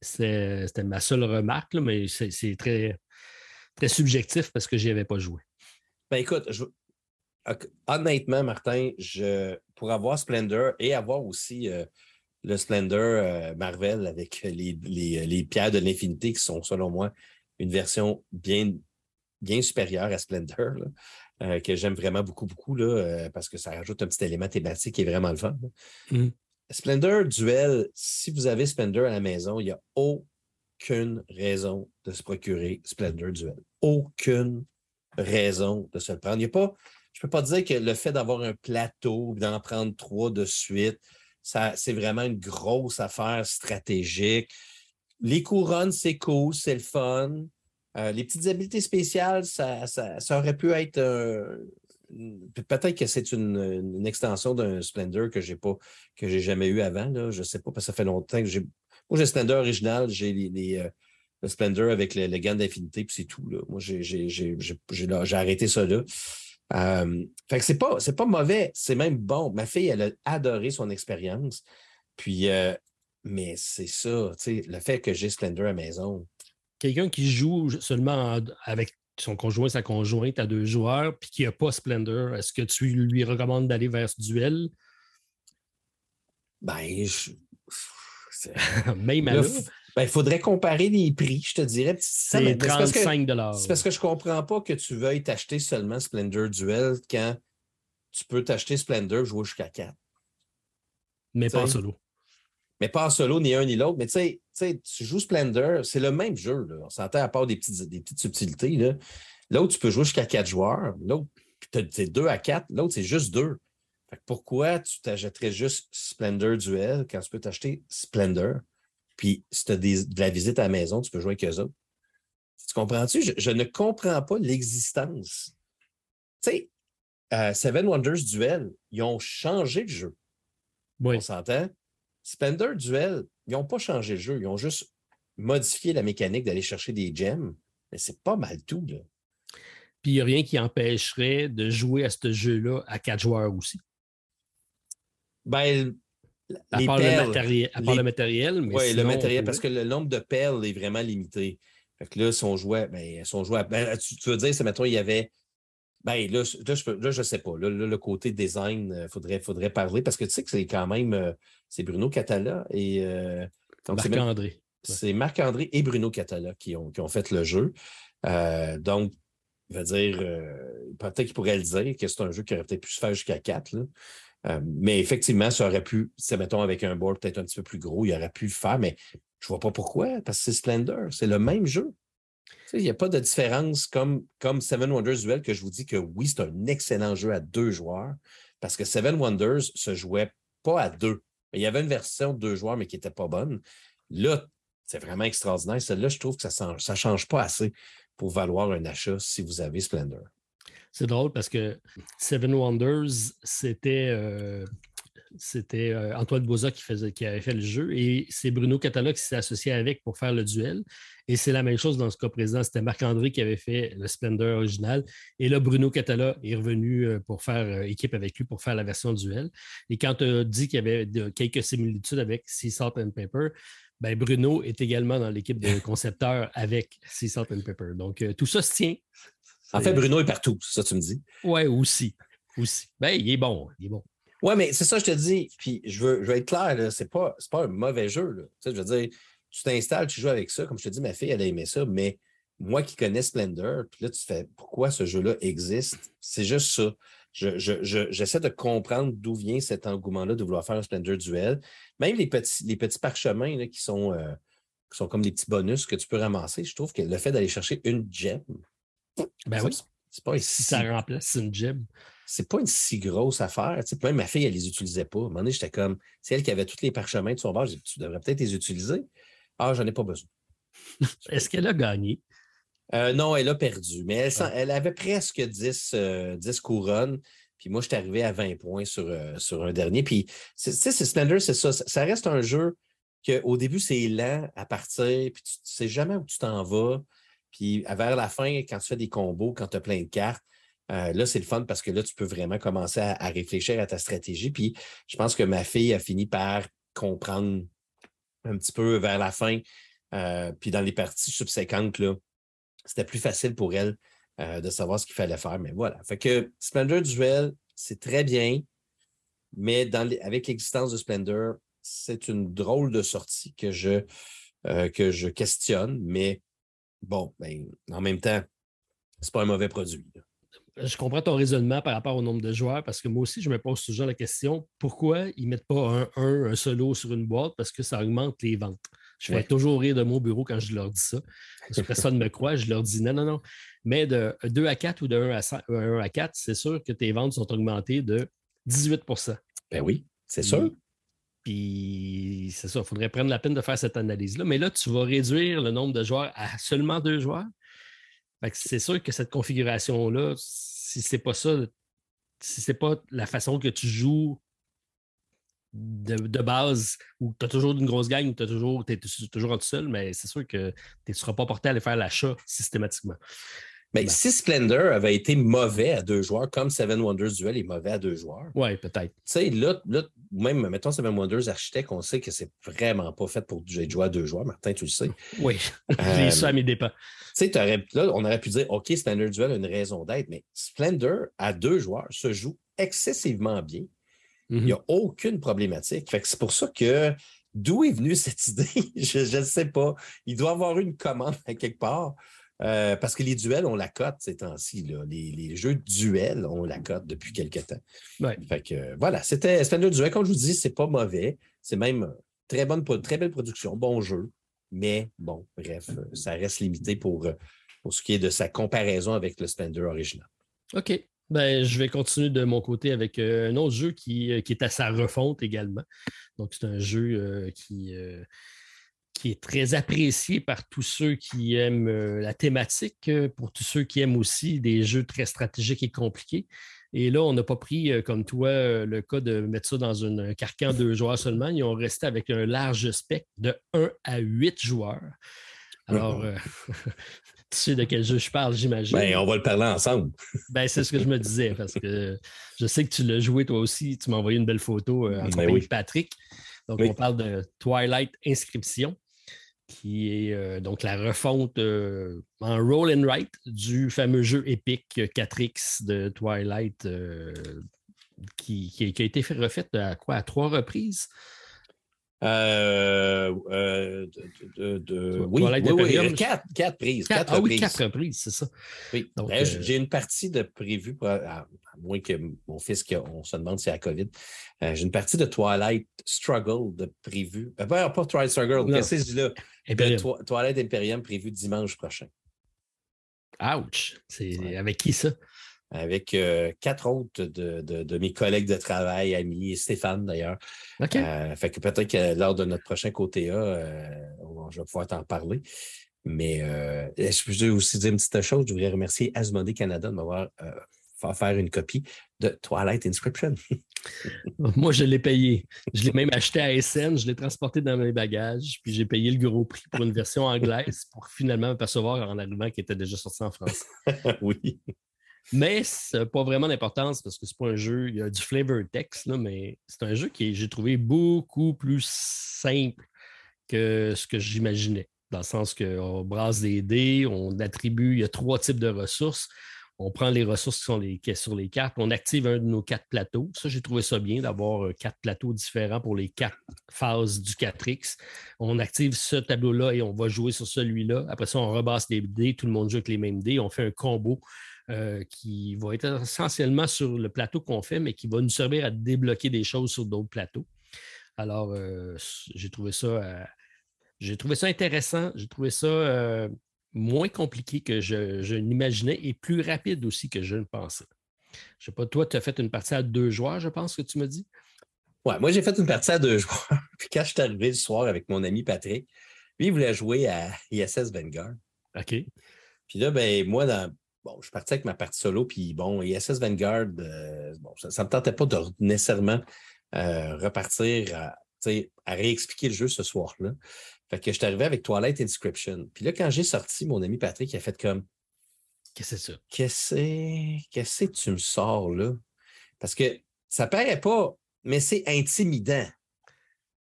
C'était ma seule remarque, mais c'est très, très subjectif parce que je n'y avais pas joué. Ben écoute, je, honnêtement, Martin, je, pour avoir Splendor et avoir aussi euh, le Splendor euh, Marvel avec les, pierres de l'infinité qui sont, selon moi, une version bien, bien supérieure à Splendor, euh, que j'aime vraiment beaucoup, beaucoup, là, parce que ça rajoute un petit élément thématique qui est vraiment le fun. Mmh. Splendor Duel, si vous avez Splendor à la maison, il n'y a aucune raison de se procurer Splendor Duel. Aucune raison de se le prendre. Il n'y a pas je peux pas dire que le fait d'avoir un plateau, d'en prendre trois de suite, c'est vraiment une grosse affaire stratégique. Les couronnes, c'est cool, c'est le fun. Euh, les petites habiletés spéciales, ça, aurait pu être Peut-être que c'est une, extension d'un Splendor que j'ai pas, que j'ai jamais eu avant. Là. Je ne sais pas, parce que ça fait longtemps que j'ai. Moi, j'ai le Splendor original, j'ai les, euh, le Splendor avec le, le d'infinité, puis c'est tout. Là. Moi, j'ai arrêté ça là. Euh, fait que c'est pas, c'est pas mauvais, c'est même bon. Ma fille, elle a adoré son expérience. Puis, euh, mais c'est ça, tu sais, le fait que j'ai Splendor à la maison. Quelqu'un qui joue seulement avec son conjoint, sa conjointe à deux joueurs, puis qui n'a pas Splendor, est-ce que tu lui recommandes d'aller vers ce duel? Ben, je... même à ben, il faudrait comparer les prix, je te dirais. C'est 35 C'est parce que je ne comprends pas que tu veuilles t'acheter seulement Splendor Duel quand tu peux t'acheter Splendor jouer jusqu'à 4. Mais pas en solo. Mais pas en solo, ni un ni l'autre. Mais tu sais, tu joues Splendor, c'est le même jeu. Là. On s'entend à part des petites, des petites subtilités. L'autre, tu peux jouer jusqu'à 4 joueurs. L'autre, c'est 2 à 4. L'autre, c'est juste 2. pourquoi tu t'achèterais juste Splendor Duel quand tu peux t'acheter Splendor? Puis si tu as de la visite à la maison, tu peux jouer avec eux autres. Tu comprends-tu? Je, ne comprends pas l'existence. Tu sais, euh, Seven Wonders Duel, ils ont changé le jeu. On s'entend? Spender Duel, ils n'ont pas changé le jeu. Ils ont juste modifié la mécanique d'aller chercher des gems. Mais c'est pas mal tout, là. Puis il n'y a rien qui empêcherait de jouer à ce jeu-là à quatre joueurs aussi. Ben, à, part, le à part le matériel. Oui, le matériel, parce que le nombre de perles est vraiment limité. Fait que là, si on jouait, ben, si on jouait ben, tu, veux dire, c'est maintenant, il y avait. Ben là, je ne sais pas. le côté design, il euh, faudrait, faudrait parler parce que tu sais que c'est quand même. Euh, c'est Bruno Catala et. Euh, Marc-André. C'est Marc-André et Bruno Catala qui ont, qui ont fait le jeu. donc, il va dire, peut-être qu'il pourrait le dire que c'est un jeu qui aurait peut-être pu se faire jusqu'à 4. Là. Euh, mais effectivement, ça aurait pu, c'est mettons avec un board peut-être un petit peu plus gros, il aurait pu le faire, mais je ne vois pas pourquoi, parce que c'est Splendor, c'est le même jeu. il n'y a pas de différence comme, comme Seven Wonders Duel que je vous dis que oui, c'est un excellent jeu à deux joueurs, parce que Seven Wonders se jouait pas à deux. Il y avait une version de deux joueurs, mais qui n'était pas bonne. Là, c'est vraiment extraordinaire. Celle-là, je trouve que ça ne change pas assez pour valoir un achat si vous avez Splendor. C'est drôle parce que Seven Wonders, c'était. Euh, C'était euh, Antoine Boza qui, faisait, qui avait fait le jeu et c'est Bruno Catala qui s'est associé avec pour faire le duel. Et c'est la même chose dans ce cas présent. C'était Marc-André qui avait fait le Splendor original. Et là, Bruno Catala est revenu euh, pour faire équipe avec lui pour faire la version duel. Et quand tu as dit qu'il y avait quelques similitudes avec Sea Salt and Pepper, ben Bruno est également dans l'équipe de concepteurs avec Sea Salt and Pepper. Donc, tout ça se tient. En fait, Bruno est partout, c'est ça que tu me dis. Oui, aussi. aussi. Ben, il est bon. Il est bon. Oui, mais c'est ça, je te dis. Puis je veux, je veux être clair, ce n'est pas, pas, un mauvais jeu. Là. Tu sais, je veux dire, tu t'installes, tu joues avec ça. Comme je te dis, ma fille, elle a aimé ça, mais moi qui connais Splendor, puis là, tu fais pourquoi ce jeu-là existe? C'est juste ça. J'essaie je, je, de comprendre d'où vient cet engouement-là de vouloir faire un Splendor duel. Même les petits, les petits parchemins là, qui, sont, euh, qui sont comme des petits bonus que tu peux ramasser, je trouve que le fait d'aller chercher une gemme, ben oui. C'est pas si ça remplace une gemme. C'est pas une si grosse affaire. Tu sais, même ma fille, elle les utilisait pas. À un moment donné, j'étais comme, c'est elle qui avait tous les parchemins de son bord. tu devrais peut-être les utiliser. Ah, j'en ai pas besoin. Est-ce qu'elle a gagné? Euh, non, elle a perdu, mais elle, ah. elle avait presque 10, 10 euh, couronnes. Puis moi, je suis arrivé à 20 points sur, euh, sur un dernier. Puis, tu sais, c'est Splendor, c'est ça. Ça reste un jeu qu'au début, c'est lent à partir, puis tu ne sais jamais où tu t'en vas. Puis vers la fin, quand tu fais des combos, quand tu as plein de cartes, euh, là, c'est le fun parce que là, tu peux vraiment commencer à, réfléchir à ta stratégie. Puis je pense que ma fille a fini par comprendre un petit peu vers la fin. Euh, puis dans les parties subséquentes, c'était plus facile pour elle euh, de savoir ce qu'il fallait faire. Mais voilà. Fait que Splendor Duel, c'est très bien, mais avec l'existence de Splendor, c'est une drôle de sortie que je, que je questionne, mais bon, ben, en même temps, c'est pas un mauvais produit. Je comprends ton raisonnement par rapport au nombre de joueurs parce que moi aussi, je me pose toujours la question pourquoi ils ne mettent pas un, un, solo sur une boîte parce que ça augmente les ventes? Je fais toujours rire de mon bureau quand je leur dis ça. Parce que personne ne me croit. Je leur dis non, non, non. Mais de 2 à 4 ou de 1 à, 1 à 4, c'est sûr que tes ventes sont augmentées de 18% Ben oui, c'est sûr. Puis c'est ça, il faudrait prendre la peine de faire cette analyse-là. Mais là, tu vas réduire le nombre de joueurs à seulement deux joueurs. c'est sûr que cette configuration-là, si c'est pas ça, si c'est pas la façon que tu joues de, base, où tu as toujours une grosse gang, où tu toujours, es toujours en tout seul, mais c'est sûr que tu ne seras pas porté à aller faire l'achat systématiquement. Mais ben. si Splendor avait été mauvais à deux joueurs, comme Seven Wonders Duel est mauvais à deux joueurs. Oui, peut-être. Tu sais, là, même, mettons Seven Wonders Architect, on sait que c'est vraiment pas fait pour jouer à deux joueurs. Martin, tu le sais. Oui, j'ai ça à mes dépens. Tu sais, là, on aurait pu dire, OK, Splendor Duel a une raison d'être, mais Splendor à deux joueurs se joue excessivement bien. Il n'y a mhm. aucune problématique. Fait que c'est pour ça que d'où est venue cette idée? je ne sais pas. Il doit y avoir une commande à quelque part. Euh, parce que les duels, on la cote ces temps-ci. Les, jeux de duels, on la cote depuis quelques temps. Fait que voilà, c'était un Duel. Comme je vous dis, c'est pas mauvais. C'est même très bonne, très belle production, bon jeu. Mais bon, bref, ça reste limité pour, pour ce qui est de sa comparaison avec le Spender original. OK. Ben, je vais continuer de mon côté avec euh, un autre jeu qui, euh, qui, est à sa refonte également. Donc, c'est un jeu qui, qui est très apprécié par tous ceux qui aiment euh, la thématique, euh, pour tous ceux qui aiment aussi des jeux très stratégiques et compliqués. Et là, on n'a pas pris, euh, comme toi, le cas de mettre ça dans un carcan de joueurs seulement. Ils ont resté avec un large spectre de 1 à 8 joueurs. Alors, tu sais de quel jeu je parle, j'imagine. Ben, on va le parler ensemble. ben, c'est ce que je me disais, parce que je sais que tu l'as joué toi aussi. Tu m'as envoyé une belle photo en ben Patrick. Donc, on parle de Twilight Inscription qui est euh, donc la refonte euh, en roll and write du fameux jeu épique 4X de Twilight euh, qui, qui, a été fait, refait à quoi à trois reprises? Euh, de, oui, oui, quatre, quatre, prises. Quatre, ah oui, quatre reprises, c'est ça. Oui. Ben, j'ai une partie de prévue, à, moins que mon fils, on se demande si c'est la COVID, j'ai une partie de Twilight Struggle de prévue. pas Twilight Struggle, qu'est-ce que c'est là? Toilette Imperium prévu dimanche prochain. Ouch! C'est avec qui ça? Avec euh, quatre autres de, mes collègues de travail, amis, Stéphane d'ailleurs. OK. Euh, fait que peut-être que lors de notre prochain côté euh, je vais pouvoir t'en parler. Mais je peux aussi dire une petite chose. Je voudrais remercier Asmodee Canada de m'avoir faire une copie de Twilight Inscription. Moi, je l'ai payé. Je l'ai même acheté à SN, je l'ai transporté dans mes bagages, puis j'ai payé le gros prix pour une version anglaise pour finalement m'apercevoir en arrivant qu'il était déjà sorti en France. oui. Mais ça pas vraiment d'importance parce que c'est pas un jeu, il y a du flavor text, là, mais c'est un jeu qui j'ai trouvé beaucoup plus simple que ce que j'imaginais. Dans le sens qu'on brasse des dés, on attribue, il y a trois types de ressources. On prend les ressources qui sont sur les cartes, on active un de nos quatre plateaux. Ça, j'ai trouvé ça bien d'avoir euh, quatre plateaux différents pour les quatre phases du 4X. On active ce tableau-là et on va jouer sur celui-là. Après ça, on rebasse les dés, tout le monde joue avec les mêmes dés. On fait un combo euh, qui va être essentiellement sur le plateau qu'on fait, mais qui va nous servir à débloquer des choses sur d'autres plateaux. Alors, euh, j'ai trouvé ça. J'ai trouvé ça intéressant. J'ai trouvé ça moins compliqué que je, n'imaginais et plus rapide aussi que je ne pensais. Je ne sais pas, toi, tu as fait une partie à deux joueurs, je pense que tu me dis. Oui, moi, j'ai fait une partie à deux joueurs. Puis quand je suis arrivé le soir avec mon ami Patrick, lui, il voulait jouer à ISS Vanguard. OK. Puis là, ben, moi, dans, bon, je suis parti avec ma partie solo, puis bon, ISS Vanguard, euh, bon, ça ne me tentait pas de nécessairement euh, repartir à, à, réexpliquer le jeu ce soir-là. Fait que je suis arrivé avec Twilight Inscription. Puis là, quand j'ai sorti, mon ami Patrick a fait comme Qu'est-ce que c'est ça? Qu'est-ce que tu me sors là? Parce que ça paraît pas, mais c'est intimidant.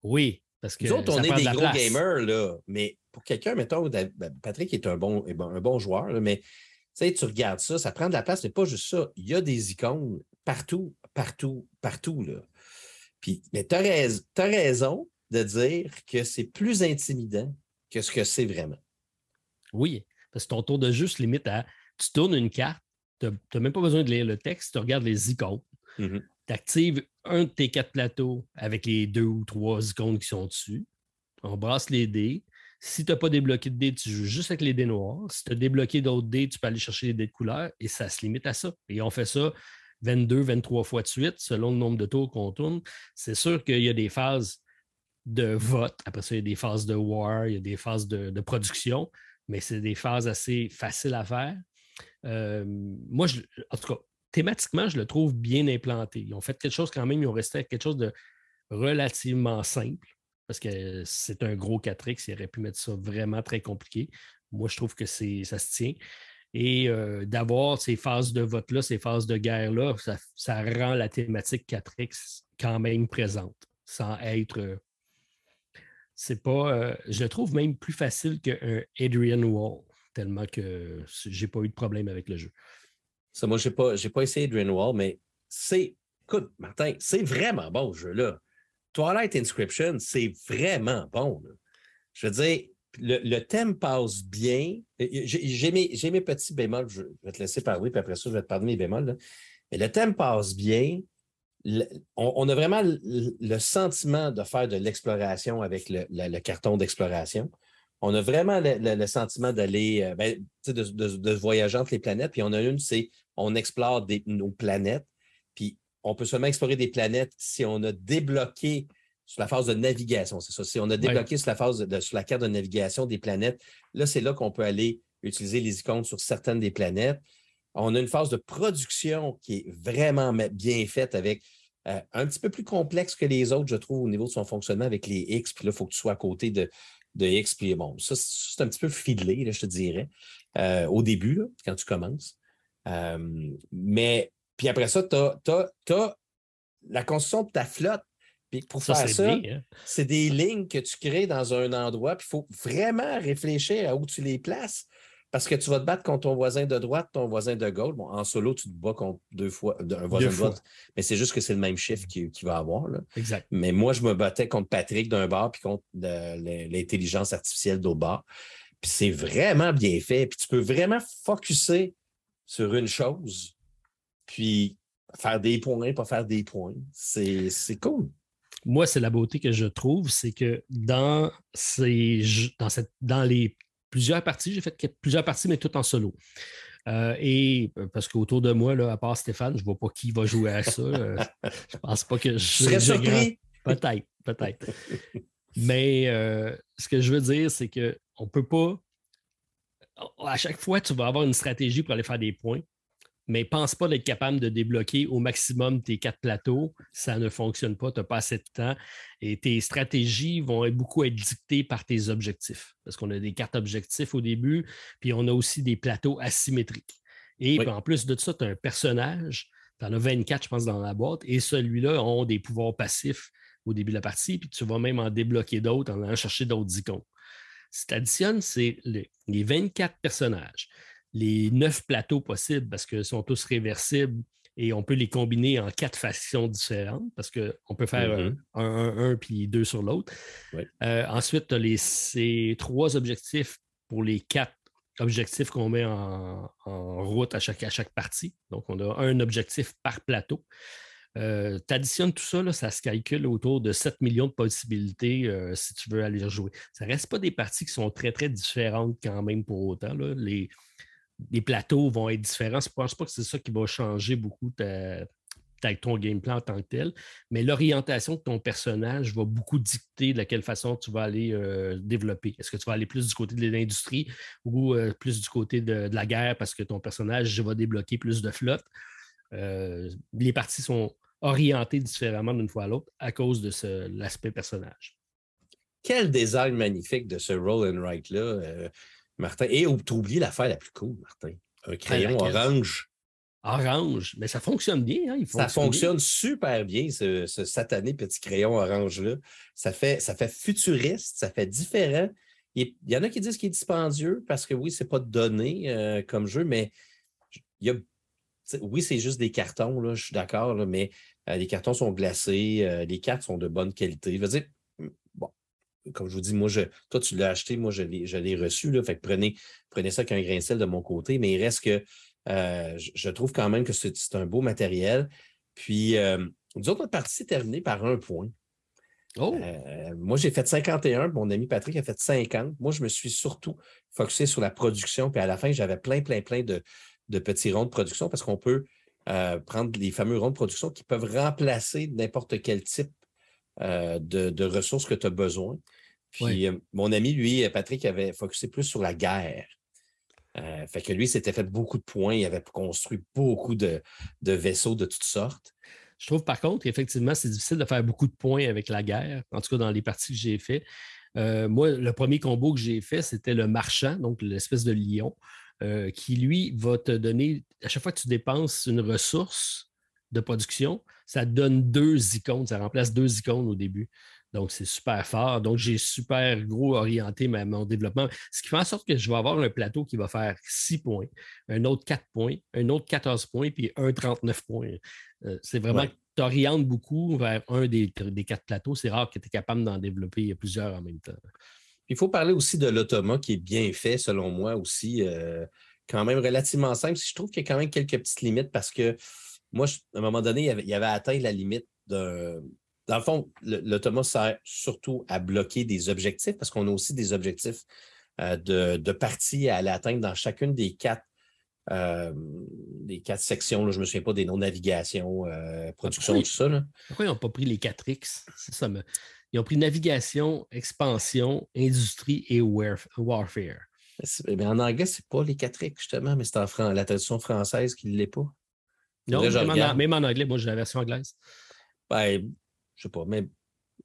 Oui, parce que. Nous autres, on est des gros gamers, là. Mais pour quelqu'un, mettons, ben, Patrick est un bon, un bon joueur, mais sais, tu regardes ça, ça prend de la place, mais pas juste ça. Il y a des icônes partout, partout, partout. Là. Puis, mais tu as, raison de dire que c'est plus intimidant que ce que c'est vraiment. Oui, parce que ton tour de jeu se limite à tu tournes une carte, tu n'as même pas besoin de lire le texte, tu regardes les icônes. Mm-hmm. Tu actives un de tes quatre plateaux avec les deux ou trois icônes qui sont dessus. On brasse les dés. Si tu n'as pas débloqué de dés, tu joues juste avec les dés noirs. Si tu as débloqué d'autres dés, tu peux aller chercher les dés de couleur et ça se limite à ça. Et on fait ça 22, 23 fois de suite selon le nombre de tours qu'on tourne. C'est sûr qu'il y a des phases de vote. Après ça, il y a des phases de war, il y a des phases de, production, mais c'est des phases assez faciles à faire. Euh, moi, en tout cas, thématiquement, je le trouve bien implanté. Ils ont fait quelque chose quand même, ils ont resté avec quelque chose de relativement simple parce que c'est un gros 4X, il aurait pu mettre ça vraiment très compliqué. Moi, je trouve que ça se tient. Et euh, d'avoir ces phases de vote-là, ces phases de guerre-là, ça, rend la thématique 4X quand même présente, sans être. C'est pas. Euh, je le trouve même plus facile qu'un Adrian Wall, tellement que j'ai pas eu de problème avec le jeu. Ça, moi, j'ai pas, pas essayé Adrian Wall, mais c'est. Écoute, Martin, c'est vraiment bon ce jeu-là. Twilight Inscription, c'est vraiment bon. Je veux dire, le, thème passe bien. J'ai mes, petits bémols, je vais te laisser parler, puis après ça, je vais te parler de mes bémols. Mais le thème passe bien. On, a vraiment le, sentiment de faire de l'exploration avec le, carton d'exploration. On a vraiment le, sentiment d'aller, euh, ben, de, voyager entre les planètes. Puis on a une, c'est on explore nos planètes. Puis on peut seulement explorer des planètes si on a débloqué sur la phase de navigation, c'est ça. Si on a débloqué sur la phase de, sur la carte de navigation des planètes, là, c'est là qu'on peut aller utiliser les icônes sur certaines des planètes. On a une phase de production qui est vraiment bien faite avec euh, un petit peu plus complexe que les autres, je trouve, au niveau de son fonctionnement avec les X. Puis là, il faut que tu sois à côté de, de X. Puis bon, ça, c'est un petit peu fidelé, là, je te dirais, euh, au début, quand tu commences. Euh, mais puis après ça, tu as, la construction de ta flotte. Puis pour faire ça, hein. c'est des lignes que tu crées dans un endroit, puis il faut vraiment réfléchir à où tu les places. Parce que tu vas te battre contre ton voisin de droite, ton voisin de gauche. Bon, en solo, tu te bats contre deux fois un voisin de droite, mais c'est juste que c'est le même chiffre qu'il va avoir. Là. Exact. Mais moi, je me battais contre Patrick d'un bar, puis contre l'intelligence artificielle d'autre bar. Puis c'est vraiment bien fait. Puis tu peux vraiment focuser sur une chose puis faire des points, pas faire des points. C'est cool. Moi, c'est la beauté que je trouve, c'est que dans, ces, dans, cette, dans les plusieurs parties, j'ai fait plusieurs parties, mais tout en solo. Euh, et euh, parce qu'autour de moi, là, à part Stéphane, je ne vois pas qui va jouer à ça. Euh, je ne pense pas que je, serais surpris. Peut-être, peut-être. Mais ce que je veux dire, c'est qu'on ne peut pas. À chaque fois, tu vas avoir une stratégie pour aller faire des points mais pense pas d'être capable de débloquer au maximum tes quatre plateaux. Ça ne fonctionne pas, tu n'as pas assez de temps. Et tes stratégies vont beaucoup être dictées par tes objectifs. Parce qu'on a des cartes objectifs au début, puis on a aussi des plateaux asymétriques. Et en plus de ça, tu as un personnage, tu en as 24, je pense, dans la boîte, et celui-là a des pouvoirs passifs au début de la partie, puis tu vas même en débloquer d'autres en allant chercher d'autres icônes. Si tu additionnes, c'est les 24 personnages les neuf plateaux possibles parce qu'ils sont tous réversibles et on peut les combiner en quatre factions différentes parce qu'on peut faire mm-hmm. un, un, un, puis deux sur l'autre. Euh, ensuite, tu as ces trois objectifs pour les quatre objectifs qu'on met en, route à chaque, à chaque partie. Donc, on a un objectif par plateau. Euh, tu additionnes tout ça, ça se calcule autour de 7 millions de possibilités euh, si tu veux aller jouer. Ça ne reste pas des parties qui sont très, très différentes quand même pour autant. Les, les plateaux vont être différents. Je ne pense pas que c'est ça qui va changer beaucoup ton gameplay en tant que tel, mais l'orientation de ton personnage va beaucoup dicter de quelle façon tu vas aller euh, développer. Est-ce que tu vas aller plus du côté de l'industrie ou euh, plus du côté de, la guerre parce que ton personnage va débloquer plus de flotte? Euh, les parties sont orientées différemment d'une fois à l'autre à cause de l'aspect personnage. Quel design magnifique de ce roll and write-là. Martin. Et tu oublié l'affaire la plus cool, Martin. Un crayon orange. Orange, mais ça fonctionne bien. Hein? ça fonctionne super bien, ce, satané petit crayon orange-là. Ça fait, ça fait futuriste, ça fait différent. Il y en a qui disent qu'il est dispendieux parce que oui, ce n'est pas donné euh, comme jeu, mais il y a, oui, c'est juste des cartons, là, je suis d'accord, mais euh, les cartons sont glacés, euh, les cartes sont de bonne qualité. Je veux dire, comme je vous dis, moi, je, toi, tu l'as acheté, moi, je l'ai reçu. Là, fait que prenez, prenez ça qu'un grain de sel de mon côté, mais il reste que euh, je, trouve quand même que c'est un beau matériel. Puis, euh, autres, notre partie s'est terminée par un point. Oh. Euh, moi, j'ai fait 51, mon ami Patrick a fait 50. Moi, je me suis surtout focusé sur la production. Puis à la fin, j'avais plein, plein, plein de, petits ronds de production parce qu'on peut euh, prendre les fameux ronds de production qui peuvent remplacer n'importe quel type de, de, ressources que tu as besoin. Puis euh, mon ami, lui, Patrick, avait focusé plus sur la guerre. Euh, fait que lui, s'était fait beaucoup de points. Il avait construit beaucoup de, vaisseaux de toutes sortes. Je trouve par contre, effectivement, c'est difficile de faire beaucoup de points avec la guerre, en tout cas dans les parties que j'ai fait. Euh, moi, le premier combo que j'ai fait, c'était le marchand, donc l'espèce de lion, qui, lui, va te donner, à chaque fois que tu dépenses une ressource de production, ça donne deux icônes, ça remplace deux icônes au début. Donc, c'est super fort. Donc, j'ai super gros orienté mon développement, ce qui fait en sorte que je vais avoir un plateau qui va faire 6 points, un autre 4 points, un autre 14 points, puis un 39 points. Euh, c'est vraiment que tu orientes beaucoup vers un des, quatre plateaux. C'est rare que tu es capable d'en développer plusieurs en même temps. Il faut parler aussi de l'automa qui est bien fait, selon moi aussi, euh, quand même relativement simple. Je trouve qu'il y a quand même quelques petites limites parce que moi, à un moment donné, il y avait atteint la limite d'un dans le fond, l'automa sert surtout à bloquer des objectifs parce qu'on a aussi des objectifs euh, de, de partie à aller atteindre dans chacune des quatre, euh, des quatre sections. je ne me souviens pas des noms navigation, euh, production, tout ça. Pourquoi ils n'ont pas pris les 4X? Ça Ils ont pris navigation, expansion, industrie et warfare. Mais en anglais, ce n'est pas les 4X, justement, mais c'est en la traduction française qui ne l'est pas. Non, même en, anglais, moi j'ai la version anglaise. Ben, je ne sais pas, mais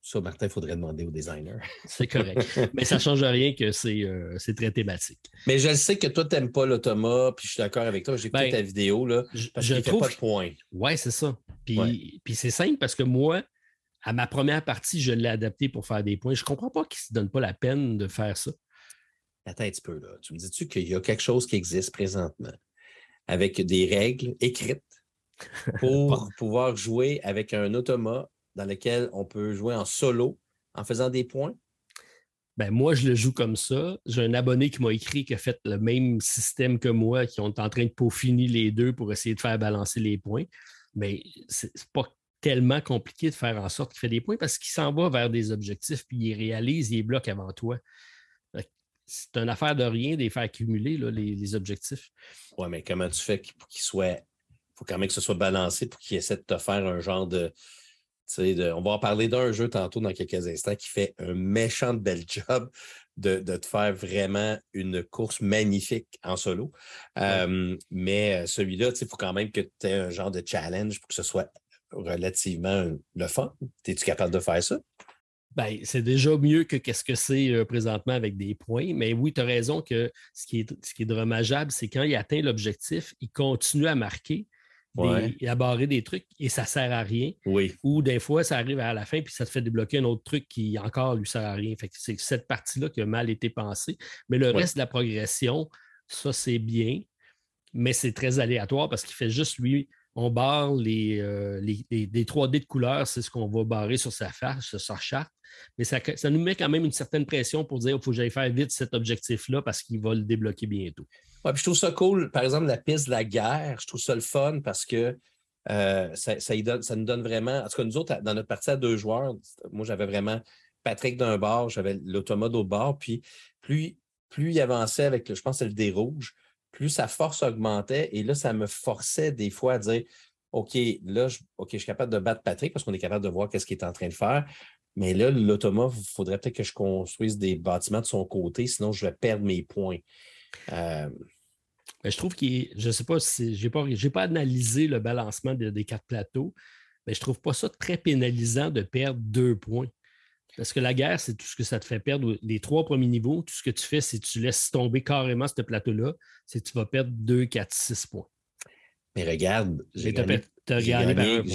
ça, Martin, il faudrait demander au designer. C'est correct. mais ça ne change rien que euh, c'est très thématique. Mais je le sais que toi, tu n'aimes pas l'automa, puis je suis d'accord avec toi. J'ai écouté ben, ta vidéo, là, parce je, trouve... pas de point. Oui, c'est ça. Puis, puis c'est simple parce que moi, à ma première partie, je l'ai adapté pour faire des points. Je ne comprends pas qu'ils ne se donnent pas la peine de faire ça. Attends un petit peu, là. Tu me dis-tu qu'il y a quelque chose qui existe présentement avec des règles écrites pour pouvoir jouer avec un automa dans lequel on peut jouer en solo en faisant des points? Ben, moi, je le joue comme ça. J'ai un abonné qui m'a écrit qui a fait le même système que moi, qui est en train de peaufiner les deux pour essayer de faire balancer les points. Mais c'est pas tellement compliqué de faire en sorte qu'il fait des points parce qu'il s'en va vers des objectifs, puis il réalise, il bloque avant toi. C'est une affaire de rien de les faire accumuler, les, objectifs. Oui, mais comment tu fais pour qu'il soit. Il faut quand même que ce soit balancé pour qu'il essaie de te faire un genre de on va en parler d'un jeu tantôt dans quelques instants qui fait un méchant de bel job de, te faire vraiment une course magnifique en solo. mais celui-là, il faut quand même que tu aies un genre de challenge pour que ce soit relativement le fun. Es-tu capable de faire ça? Ben, c'est déjà mieux que qu'est-ce que c'est présentement avec des points. Mais oui, tu as raison que ce qui est, ce qui est dommageable, c'est quand il atteint l'objectif, il continue à marquer, et à barrer des trucs et ça ne sert à rien. Oui. Ou des fois, ça arrive à la fin puis ça te fait débloquer un autre truc qui encore lui sert à rien. Fait c'est cette partie-là qui a mal été pensée. Mais le reste de la progression, ça, c'est bien, mais c'est très aléatoire parce qu'il fait juste lui. On barre les, euh, les, 3D de couleurs, c'est ce qu'on va barrer sur sa face, sur sa charte. Mais ça, ça, nous met quand même une certaine pression pour dire il faut que j'aille faire vite cet objectif-là parce qu'il va le débloquer bientôt. Ouais, je trouve ça cool. Par exemple, la piste de la guerre, je trouve ça le fun parce que euh, ça, ça, nous donne vraiment. En tout cas, nous autres, dans notre partie à deux joueurs, moi, j'avais vraiment Patrick d'un bord, j'avais l'automode au bord. Puis plus, plus il avançait avec, le, je pense, le dé rouge, plus sa force augmentait. Et là, ça me forçait des fois à dire OK, là, je, OK, je suis capable de battre Patrick parce qu'on est capable de voir ce qu'il est en train de faire. Mais là, l'automa, il faudrait peut-être que je construise des bâtiments de son côté, sinon je vais perdre mes points. Euh, je trouve qu'il je ne sais pas si je n'ai pas, pas analysé le balancement des quatre plateaux, mais je ne trouve pas ça très pénalisant de perdre deux points. Parce que la guerre, c'est tout ce que ça te fait perdre. Les trois premiers niveaux, tout ce que tu fais, c'est que tu laisses tomber carrément ce plateau-là, c'est que tu vas perdre deux, quatre, six points. Mais regarde, j'ai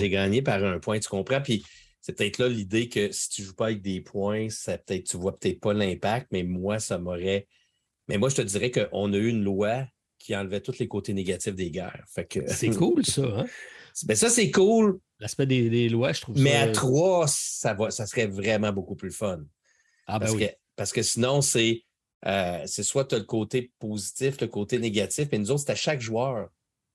gagné, par un point, tu comprends? Puis c'est peut-être là l'idée que si tu ne joues pas avec des points, ça peut-être, tu ne vois peut-être pas l'impact, mais moi, ça m'aurait mais moi, je te dirais qu'on a eu une loi qui enlevait tous les côtés négatifs des guerres. C'est cool, ça. Hein? Ben, ça, c'est cool. L'aspect des, lois, je trouve Mais à trois, ça, va, ça serait vraiment beaucoup plus fun. Ah, ben parce, oui. que, parce que sinon, c'est euh, soit tu as le côté positif, le côté négatif, mais nous autres, c'est à chaque joueur.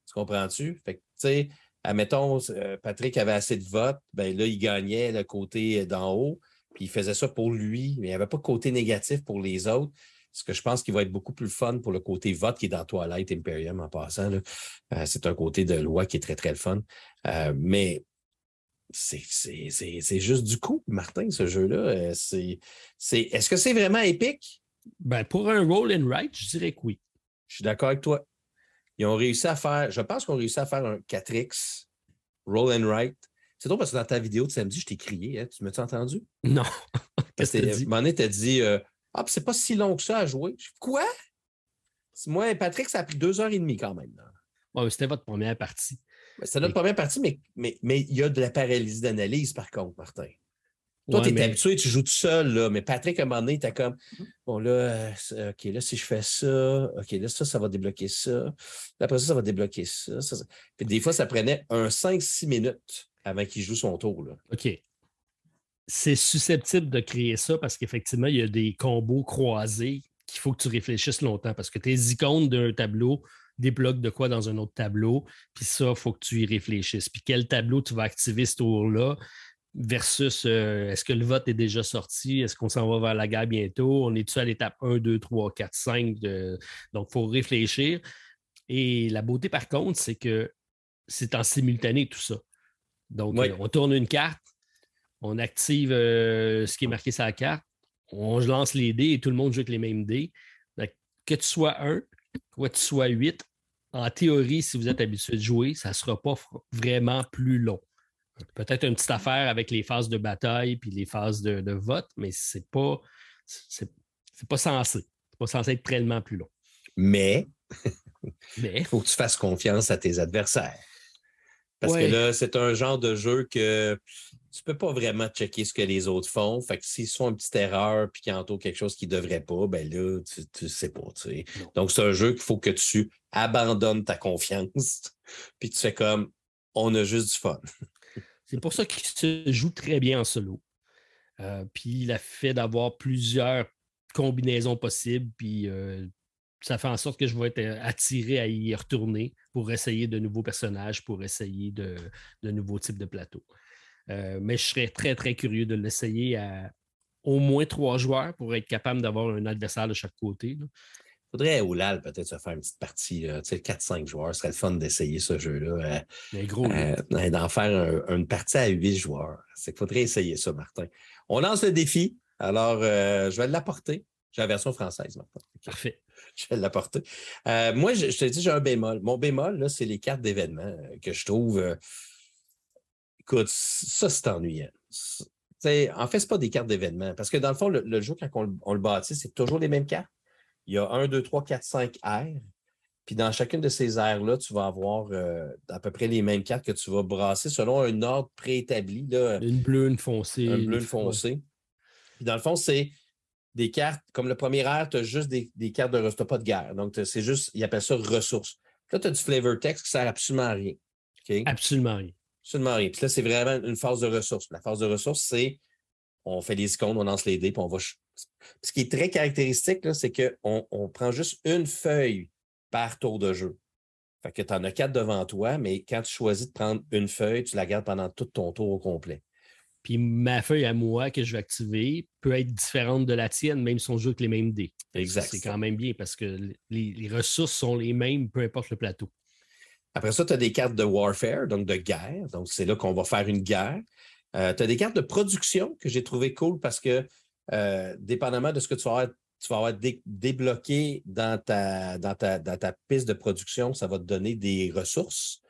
Tu comprends-tu? Fait que, tu sais, admettons, euh, Patrick avait assez de votes, ben là, il gagnait le côté d'en haut, puis il faisait ça pour lui, mais il n'y avait pas de côté négatif pour les autres ce que je pense qu'il va être beaucoup plus fun pour le côté vote qui est dans Twilight Imperium en passant. Euh, c'est un côté de loi qui est très, très le fun. Euh, mais c'est juste du coup, Martin, ce jeu-là. Euh, c'est Est-ce que c'est vraiment épique? Ben, pour un roll and write, je dirais que oui. Je suis d'accord avec toi. Ils ont réussi à faire, je pense qu'on a réussi à faire un 4X roll and write. C'est drôle parce que dans ta vidéo de samedi, je t'ai crié. Hein. Tu m'as-tu entendu? Non. Qu'est-ce que tu dit? Ah, c'est pas si long que ça à jouer. Quoi? Moi, Patrick, ça a pris deux heures et demie quand même. c'était votre première partie. C'était notre première partie, mais, mais, mais il y a de la paralysie d'analyse, par contre, Martin. Toi, tu es habitué, tu joues tout seul, là, mais Patrick, à un moment donné, tu comme Bon, là, euh, OK, là, si je fais ça, OK, là, ça, ça va débloquer ça. Après ça, ça va débloquer ça. Puis des fois, ça prenait un 5-6 minutes avant qu'il joue son tour. Là. OK c'est susceptible de créer ça parce qu'effectivement, il y a des combos croisés qu'il faut que tu réfléchisses longtemps parce que tes icônes d'un tableau débloquent de quoi dans un autre tableau, puis ça, il faut que tu y réfléchisses. Puis quel tableau tu vas activer ce tour-là versus euh, est-ce que le vote est déjà sorti? Est-ce qu'on s'en va vers la guerre bientôt? On est-tu à l'étape 1, 2, 3, 4, 5? Donc, il faut réfléchir. Et la beauté, par contre, c'est que c'est en simultané tout ça. Donc, euh, on tourne une carte, on active euh, ce qui est marqué sur la carte, on lance les dés et tout le monde joue avec les mêmes dés. Que tu sois un, que tu sois huit, en théorie, si vous êtes habitué de jouer, ça ne sera pas vraiment plus long. Peut-être une petite affaire avec les phases de bataille puis les phases de, vote, mais c'est pas c'est, pas censé. C'est pas censé être tellement plus long. Mais il faut que tu fasses confiance à tes adversaires. Parce que là, c'est un genre de jeu que tu ne peux pas vraiment checker ce que les autres font. Fait que s'ils font une petite erreur puis qu'ils entourent quelque chose qu'ils ne devraient pas, ben là, tu ne sais pas. Donc, c'est un jeu qu'il faut que tu abandonnes ta confiance puis tu fais comme on a juste du fun. c'est pour ça qu'il se joue très bien en solo. Euh, puis le fait d'avoir plusieurs combinaisons possibles, puis euh, ça fait en sorte que je vais être euh, attiré à y retourner pour essayer de nouveaux personnages, pour essayer de, nouveaux types de plateaux. Euh, mais je serais très, très curieux de l'essayer à au moins trois joueurs pour être capable d'avoir un adversaire de chaque côté. Il faudrait au LAL peut-être se faire une petite partie. Tu sais, 4-5 joueurs, ce serait le fun d'essayer ce jeu-là. Euh, gros. D'en faire une partie à 8 joueurs. C'est qu'il faudrait essayer ça, Martin. On lance le défi. Alors, je vais l'apporter J'ai la version française maintenant. Parfait. Je vais l'apporter. Euh, moi, je, te dis, j'ai un bémol. Mon bémol, là, c'est les cartes d'événements euh, que je trouve. Euh, écoute, ça, c'est ennuyant. en fait, ce pas des cartes d'événements. Parce que dans le fond, le, jeu, quand on, le bâtit, c'est toujours les mêmes cartes. Il y a 1, 2, 3, 4, 5 aires. Puis dans chacune de ces aires-là, tu vas avoir à peu près les mêmes cartes que tu vas brasser selon un ordre préétabli. Une bleue, une foncée. Une bleue, une foncée. Puis dans le fond, c'est des cartes, comme le premier air, tu as juste des, cartes de ressources, tu pas de guerre. Donc, c'est juste, ils appellent ça ressources. Là, tu as du flavor text qui sert absolument à rien. Absolument rien. Absolument rien. Puis là, c'est vraiment une phase de ressources. La phase de ressources, c'est on fait des icônes, on lance les dés, puis on va. Ce qui est très caractéristique, c'est qu'on on prend juste une feuille par tour de jeu. Fait que tu en as quatre devant toi, mais quand tu choisis de prendre une feuille, tu la gardes pendant tout ton tour au complet. Puis ma feuille à moi que je vais activer peut être différente de la tienne, même si on joue avec les mêmes dés. Exact. C'est quand même bien parce que les, ressources sont les mêmes, peu importe le plateau. Après ça, tu as des cartes de warfare, donc de guerre. Donc, c'est là qu'on va faire une guerre. Euh, tu as des cartes de production que j'ai trouvé cool parce que, euh, dépendamment de ce que tu vas avoir, tu vas avoir débloqué dans ta, dans, ta, dans ta piste de production, ça va te donner des ressources.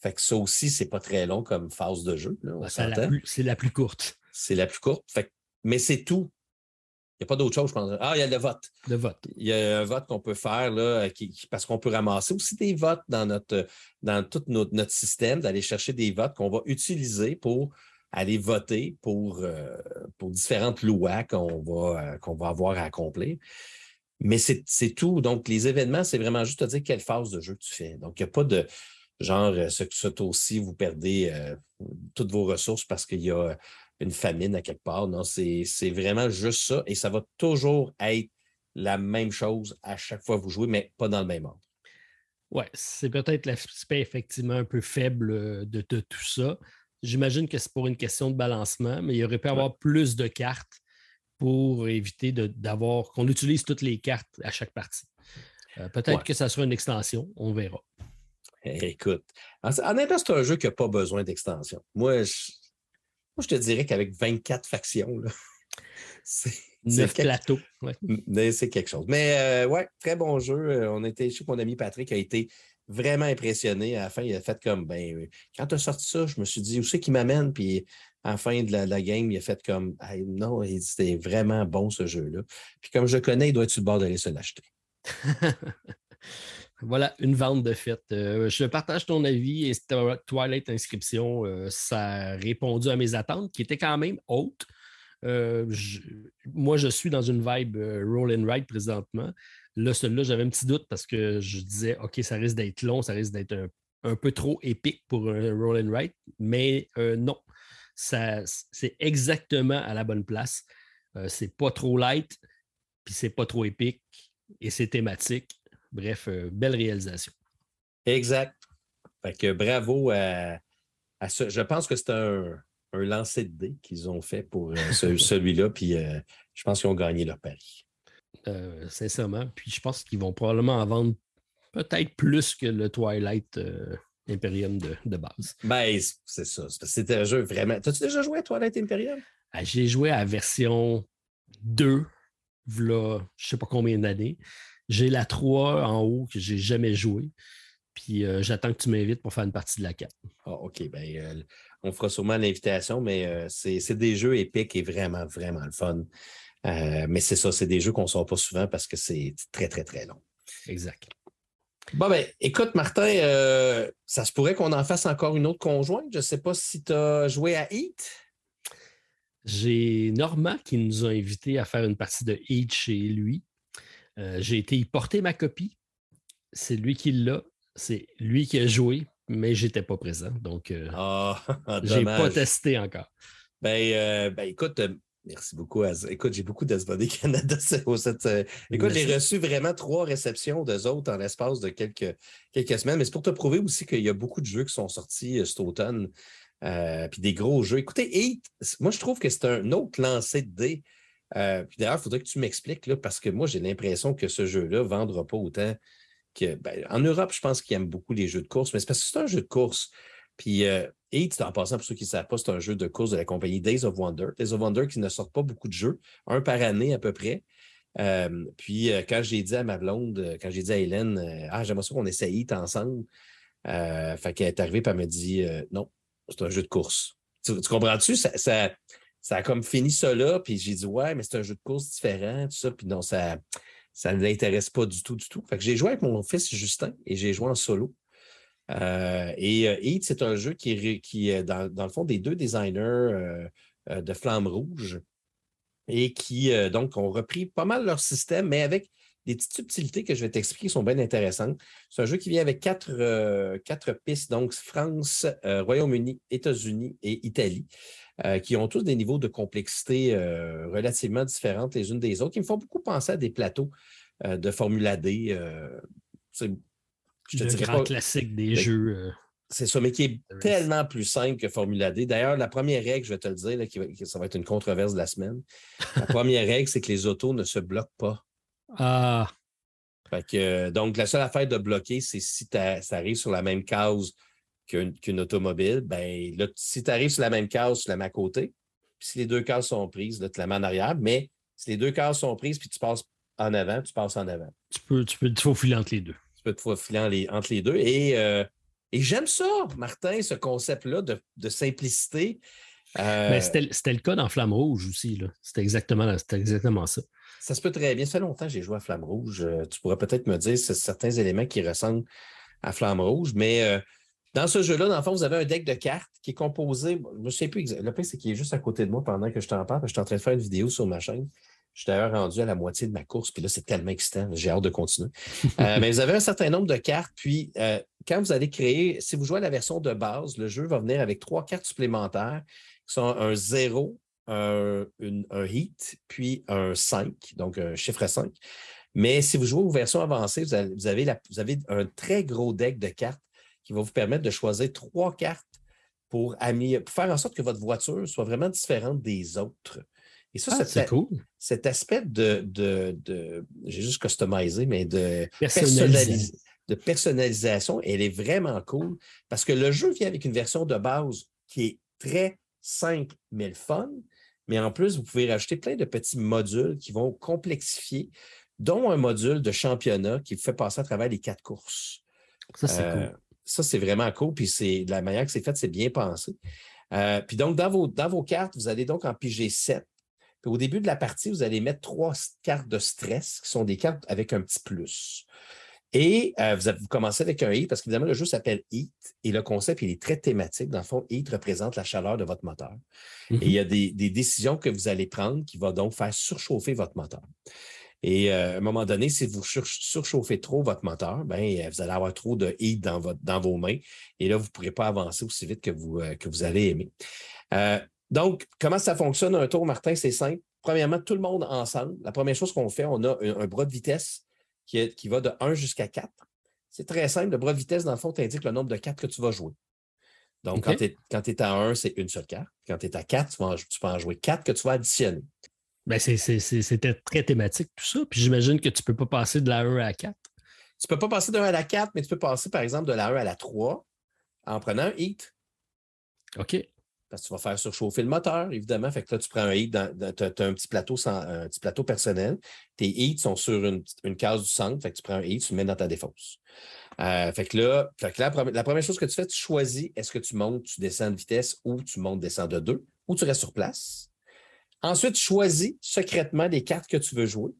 Fait que ça aussi, c'est pas très long comme phase de jeu. c'est la, plus courte. C'est la plus courte. Fait mais c'est tout. Il n'y a pas d'autre chose, je pense. Ah, il y a le vote. Le vote. Il y a un vote qu'on peut faire là, parce qu'on peut ramasser aussi des votes dans, notre, dans tout notre, système, d'aller chercher des votes qu'on va utiliser pour aller voter pour, euh, pour différentes lois qu'on va, euh, qu'on va avoir à accomplir. Mais c'est tout. Donc, les événements, c'est vraiment juste te dire quelle phase de jeu tu fais. Donc, il n'y a pas de genre, euh, ce, ce aussi, vous perdez euh, toutes vos ressources parce qu'il y a une famine à quelque part. Non, c'est vraiment juste ça. Et ça va toujours être la même chose à chaque fois que vous jouez, mais pas dans le même ordre. Oui, c'est peut-être l'aspect effectivement un peu faible euh, de, tout ça. J'imagine que c'est pour une question de balancement, mais il aurait pu avoir plus de cartes pour éviter d'avoir qu'on utilise toutes les cartes à chaque partie. peut-être que ça sera une extension, on verra. Écoute, en, en c'est un jeu qui n'a pas besoin d'extension. Moi je, te dirais qu'avec 24 factions, c'est. Neuf plateaux. C'est quelque chose. Mais euh, ouais, très bon jeu. Euh, on était chez mon ami Patrick a été vraiment impressionné. À la fin, il a fait comme ben quand tu as sorti ça, je me suis dit où c'est qui m'amène? Puis à la fin de la, game, il a fait comme non, c'était vraiment bon ce jeu-là. Puis comme je connais, il doit être sur le bord d'aller se l'acheter. Voilà, une vente de fait. Euh, je partage ton avis et Twilight Inscription, euh, ça a répondu à mes attentes qui étaient quand même hautes. Euh, moi, je suis dans une vibe roll and ride présentement. Là, celui-là, j'avais un petit doute parce que je disais, OK, ça risque d'être long, ça risque d'être un, peu trop épique pour un roll and ride. Mais non, c'est exactement à la bonne place. c'est pas trop light, puis c'est pas trop épique et c'est thématique. Bref, euh, belle réalisation. Exact. Fait que bravo à, ce. Je pense que c'est un, un lancer de dés qu'ils ont fait pour euh, celui-là, puis euh, je pense qu'ils ont gagné leur pari. sincèrement. Puis je pense qu'ils vont probablement en vendre peut-être plus que le Twilight Imperium de, base. Ben, c'est ça. C'était un jeu vraiment. T'as-tu déjà joué à Twilight Imperium? Ah, j'ai joué à la version 2, voilà, je ne sais pas combien d'années. J'ai la 3 en haut que j'ai jamais joué. Puis euh, j'attends que tu m'invites pour faire une partie de la 4. Ah, OK. Ben, euh, on fera sûrement l'invitation, mais euh, c'est des jeux épiques et vraiment, vraiment le fun. mais c'est ça, c'est des jeux qu'on ne sort pas souvent parce que c'est très, très, très long. Exact. Bon, ben, écoute, Martin, ça se pourrait qu'on en fasse encore une autre conjointe. Je ne sais pas si tu as joué à Heat. J'ai Normand qui nous a invités à faire une partie de Heat chez lui. Euh, j'ai été y porter ma copie. C'est lui qui l'a. C'est lui qui a joué, mais je n'étais pas présent. Donc, euh, ah, je n'ai pas testé encore. Ben, euh, ben écoute, merci beaucoup. Écoute, j'ai beaucoup d'Asbody Canada. Cette, écoute, j'ai reçu vraiment trois réceptions d'eux autres en l'espace de quelques, quelques semaines. Mais c'est pour te prouver aussi qu'il y a beaucoup de jeux qui sont sortis cet automne. puis des gros jeux. Écoutez, moi, je trouve que c'est un autre lancé de dés euh, d'ailleurs, il faudrait que tu m'expliques, parce que moi, j'ai l'impression que ce jeu-là ne vendra pas autant que. Ben, en Europe, je pense qu'ils aiment beaucoup les jeux de course, mais c'est parce que c'est un jeu de course. Puis, euh, en passant, pour ceux qui ne savent pas, c'est un jeu de course de la compagnie Days of Wonder. Days of Wonder qui ne sort pas beaucoup de jeux, un par année à peu près. puis quand j'ai dit à ma blonde, quand j'ai dit à Hélène, ah, j'aimerais ça qu'on essaye ensemble, fait qu'elle est arrivée et elle me dit, non, c'est un jeu de course. Tu, comprends-tu? Ça, ça, a comme fini ça là, puis j'ai dit, ouais, mais c'est un jeu de course différent, tout ça, puis non, ça ça ne l'intéresse pas du tout, du tout. Fait que j'ai joué avec mon fils Justin et j'ai joué en solo. Euh, et euh, c'est un jeu qui est, qui dans, dans, le fond des deux designers euh, de Flamme Rouge et qui, donc, ont repris pas mal leur système, mais avec des petites subtilités que je vais t'expliquer qui sont bien intéressantes. C'est un jeu qui vient avec quatre, quatre pistes, donc France, Royaume-Uni, États-Unis et Italie. Euh, qui ont tous des niveaux de complexité euh, relativement différentes les unes des autres, qui me font beaucoup penser à des plateaux euh, de Formula D. c'est le grand classique des jeux. C'est ça, mais qui est tellement plus simple que Formula D. D'ailleurs, la première règle, je vais te le dire, qui ça va être une controverse de la semaine. La première règle, c'est que les autos ne se bloquent pas. Ah. donc, la seule affaire de bloquer, c'est si ça arrive sur la même case qu'une automobile, ben là, si tu arrives sur la même case, tu la mets à côté. Puis si les deux cases sont prises, là, tu la mets en arrière. Mais si les deux cases sont prises puis tu passes en avant, tu passes en avant. Tu peux, tu peux te faufiler entre les deux. Tu peux te faufiler entre les deux. Et, euh, et j'aime ça, Martin, ce concept-là de, de simplicité. Euh, c'était le cas dans Flamme Rouge aussi. C'était exactement, exactement ça. Ça se peut très bien. Ça fait longtemps que j'ai joué à Flamme Rouge. Euh, tu pourrais peut-être me dire certains éléments qui ressemblent à Flamme Rouge, mais dans ce jeu-là, dans le fond, vous avez un deck de cartes qui est composé. Je ne sais plus exactement. Le pire, c'est qu'il est juste à côté de moi pendant que je t'en parle. Je suis en train de faire une vidéo sur ma chaîne. Je suis d'ailleurs rendu à la moitié de ma course, puis là, c'est tellement excitant. J'ai hâte de continuer. Euh, mais vous avez un certain nombre de cartes, puis euh, quand vous allez créer, si vous jouez à la version de base, le jeu va venir avec trois cartes supplémentaires qui sont un 0, un, un hit, puis un 5, donc un chiffre 5. Mais si vous jouez aux versions avancées, vous avez, vous avez, la, vous avez un très gros deck de cartes qui va vous permettre de choisir trois cartes pour, faire en sorte que votre voiture soit vraiment différente des autres. Et ça, ah, c'est cool. Cet aspect de, de, j'ai juste customisé, mais de, de personnalisation, elle est vraiment cool parce que le jeu vient avec une version de base qui est très simple, mais le fun. Mais en plus, vous pouvez rajouter plein de petits modules qui vont complexifier, dont un module de championnat qui vous fait passer à travers les quatre courses. Ça, c'est euh, cool ça, c'est vraiment cool. Puis c'est la manière que c'est fait, c'est bien pensé. Euh, puis donc, dans vos, dans vos cartes, vous allez donc en piger sept. Puis au début de la partie, vous allez mettre trois cartes de stress qui sont des cartes avec un petit plus. Et euh, vous, vous, commencez avec un Heat parce qu'évidemment, le jeu s'appelle Heat et le concept, il est très thématique. Dans le fond, Heat représente la chaleur de votre moteur. Et il y a mm-hmm. des, décisions que vous allez prendre qui vont donc faire surchauffer votre moteur. Et euh, à un moment donné, si vous surchauffez trop votre moteur, ben, euh, vous allez avoir trop de heat dans, votre, dans vos mains. Et là, vous ne pourrez pas avancer aussi vite que vous, euh, que vous allez aimer. donc, comment ça fonctionne un tour, Martin? C'est simple. Premièrement, tout le monde ensemble. La première chose qu'on fait, on a un, bras de vitesse qui, est, qui va de 1 jusqu'à 4. C'est très simple. Le bras de vitesse, dans le fond, t'indique le nombre de cartes que tu vas jouer. Donc, quand tu es, à 1, c'est une seule carte. Quand tu es à 4, tu, tu peux en jouer 4 que tu vas additionner. Ben c'était très thématique, tout ça. Puis j'imagine que tu ne peux pas passer de la 1 à la 4. Tu ne peux pas passer de la 1 à la 4, mais tu peux passer, par exemple, de la 1 à la 3 en prenant un hit. OK. Parce que tu vas faire surchauffer le moteur, évidemment. Fait que là, tu prends un hit, tu as, un petit plateau sans, un petit plateau personnel. Tes hits sont sur une, case du centre. Fait que tu prends un hit, tu le mets dans ta défausse. Euh, fait que là, la, première chose que tu fais, tu choisis est-ce que tu montes, tu descends de vitesse ou tu montes, descends de 2 ou tu restes sur place. Ensuite, choisis secrètement les cartes que tu veux jouer.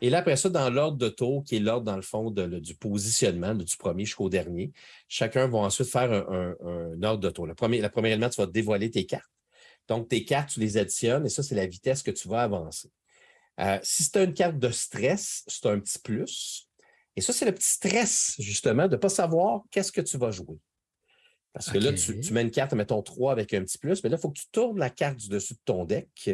Et là, après ça, dans l'ordre de tour, qui est l'ordre, dans le fond, du positionnement, du premier jusqu'au dernier, chacun va ensuite faire un, ordre de tour. Le premier, la première élément, tu vas dévoiler tes cartes. Donc, tes cartes, tu les additionnes et ça, c'est la vitesse que tu vas avancer. Euh, si as une carte de stress, c'est un petit plus. Et ça, c'est le petit stress, justement, de ne pas savoir qu'est-ce que tu vas jouer. Parce que là, tu, mets une carte, mettons 3 avec un petit plus, mais là, il faut que tu tournes la carte du dessus de ton deck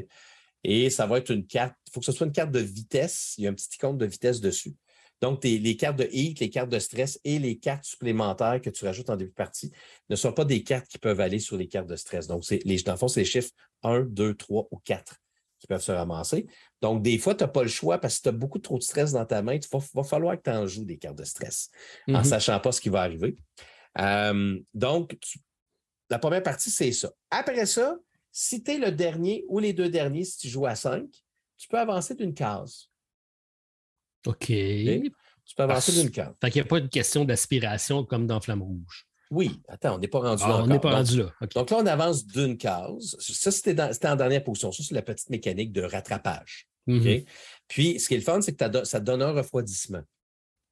et ça va être une carte. Il faut que ce soit une carte de vitesse. Il y a un petit icône de vitesse dessus. Donc, les cartes de heat, les cartes de stress et les cartes supplémentaires que tu rajoutes en début de partie ne sont pas des cartes qui peuvent aller sur les cartes de stress. Donc, les, dans le fond, c'est les chiffres 1, 2, 3 ou 4 qui peuvent se ramasser. Donc, des fois, tu n'as pas le choix parce que tu as beaucoup trop de stress dans ta main. Il va, falloir que tu en joues des cartes de stress en ne mm-hmm. sachant pas ce qui va arriver. Euh, donc, la première partie, c'est ça. Après ça, si tu es le dernier ou les deux derniers, si tu joues à 5, tu peux avancer d'une case. OK. Tu peux avancer d'une case. Fait qu'il n'y a pas de question d'aspiration comme dans Flamme Rouge. Oui, attends, on n'est pas rendu Ah, là. on n'est pas Donc- rendu là. Donc là, on avance d'une case. Ça, c'était en dernière position. Ça, c'est la petite mécanique de rattrapage. OK? Puis, ce qui est le fun, c'est que ça te donne un refroidissement.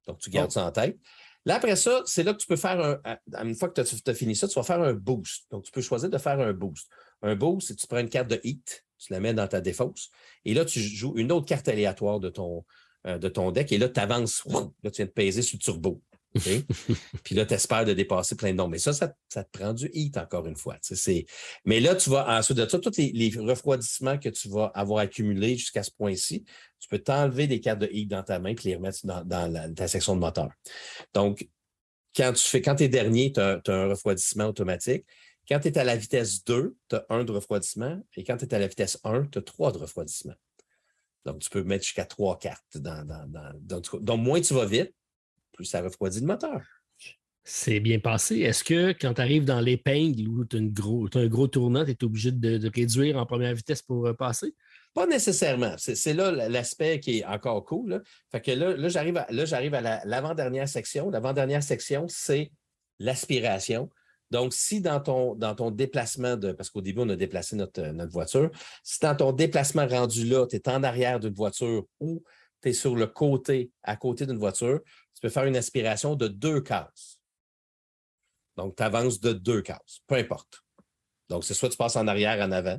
Donc, tu gardes Oh. ça en tête. Là, après ça, c'est là que tu peux faire un. Une fois que tu as fini ça, tu vas faire un boost. Donc, tu peux choisir de faire un boost. Un boost, c'est que tu prends une carte de heat, tu la mets dans ta défausse, et là, tu joues une autre carte aléatoire de ton, euh, de ton deck, et là, tu avances. Là, tu viens de peser sur le turbo. Puis là, tu espères de dépasser plein de nombres. Mais ça, ça, ça te prend du heat encore une fois. Mais là, tu vas, ensuite de ça, tous les, les refroidissements que tu vas avoir accumulés jusqu'à ce point-ci, tu peux t'enlever des cartes de heat dans ta main puis les remettre dans, dans la- ta section de moteur. Donc, quand tu fais, quand tu es dernier, tu as, un refroidissement automatique. Quand tu es à la vitesse 2, tu as un de refroidissement. Et quand tu es à la vitesse 1, tu as trois de refroidissement. Donc, tu peux mettre jusqu'à trois cartes. Dans, dans, dans- dans- donc, moins tu vas vite, plus ça refroidit le moteur. C'est bien passé. Est-ce que quand tu arrives dans l'épingle où tu as, un gros tournant, tu es obligé de, de réduire en première vitesse pour euh, passer? Pas nécessairement. C'est là l'aspect qui est encore cool. là. Fait que là, là j'arrive à, à la- l'avant-dernière section. L'avant-dernière section, c'est l'aspiration. Donc, si dans ton, dans ton déplacement de. Parce qu'au début, on a déplacé notre, notre voiture. Si dans ton déplacement rendu là, tu es en arrière d'une voiture ou tu es sur le côté, à côté d'une voiture, tu peux faire une aspiration de deux cases. Donc, tu avances de deux cases, peu importe. Donc, c'est soit tu passes en arrière, en avant,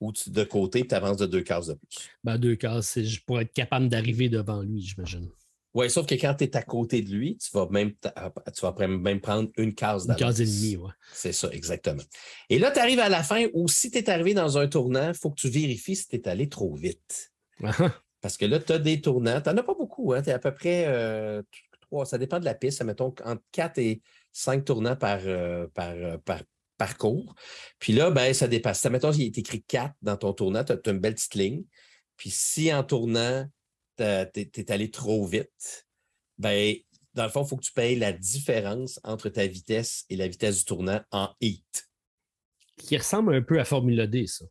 ou tu- de côté, tu avances de deux cases de plus. Ben, deux cases, c'est pour être capable d'arriver devant lui, j'imagine. Oui, sauf que quand tu es à côté de lui, tu vas même, tu vas même prendre une case Une case et d'avance. demie, ouais. C'est ça, exactement. Et là, tu arrives à la fin où si tu es arrivé dans un tournant, il faut que tu vérifies si tu es allé trop vite. Ah, ah. Parce que là, tu as des tournants. Tu n'en as pas beaucoup. Hein? Tu es à peu près euh, Ça dépend de la piste. Mettons entre 4 et 5 tournants par, euh, par, euh, par parcours. Puis là, ben, ça dépasse. Ça, mettons, il est écrit 4 dans ton tournant, tu as, une belle petite ligne. Puis si en tournant, tu es allé trop vite, ben, dans le fond, il faut que tu payes la différence entre ta vitesse et la vitesse du tournant en heat. Qui ressemble un peu à Formule D, ça.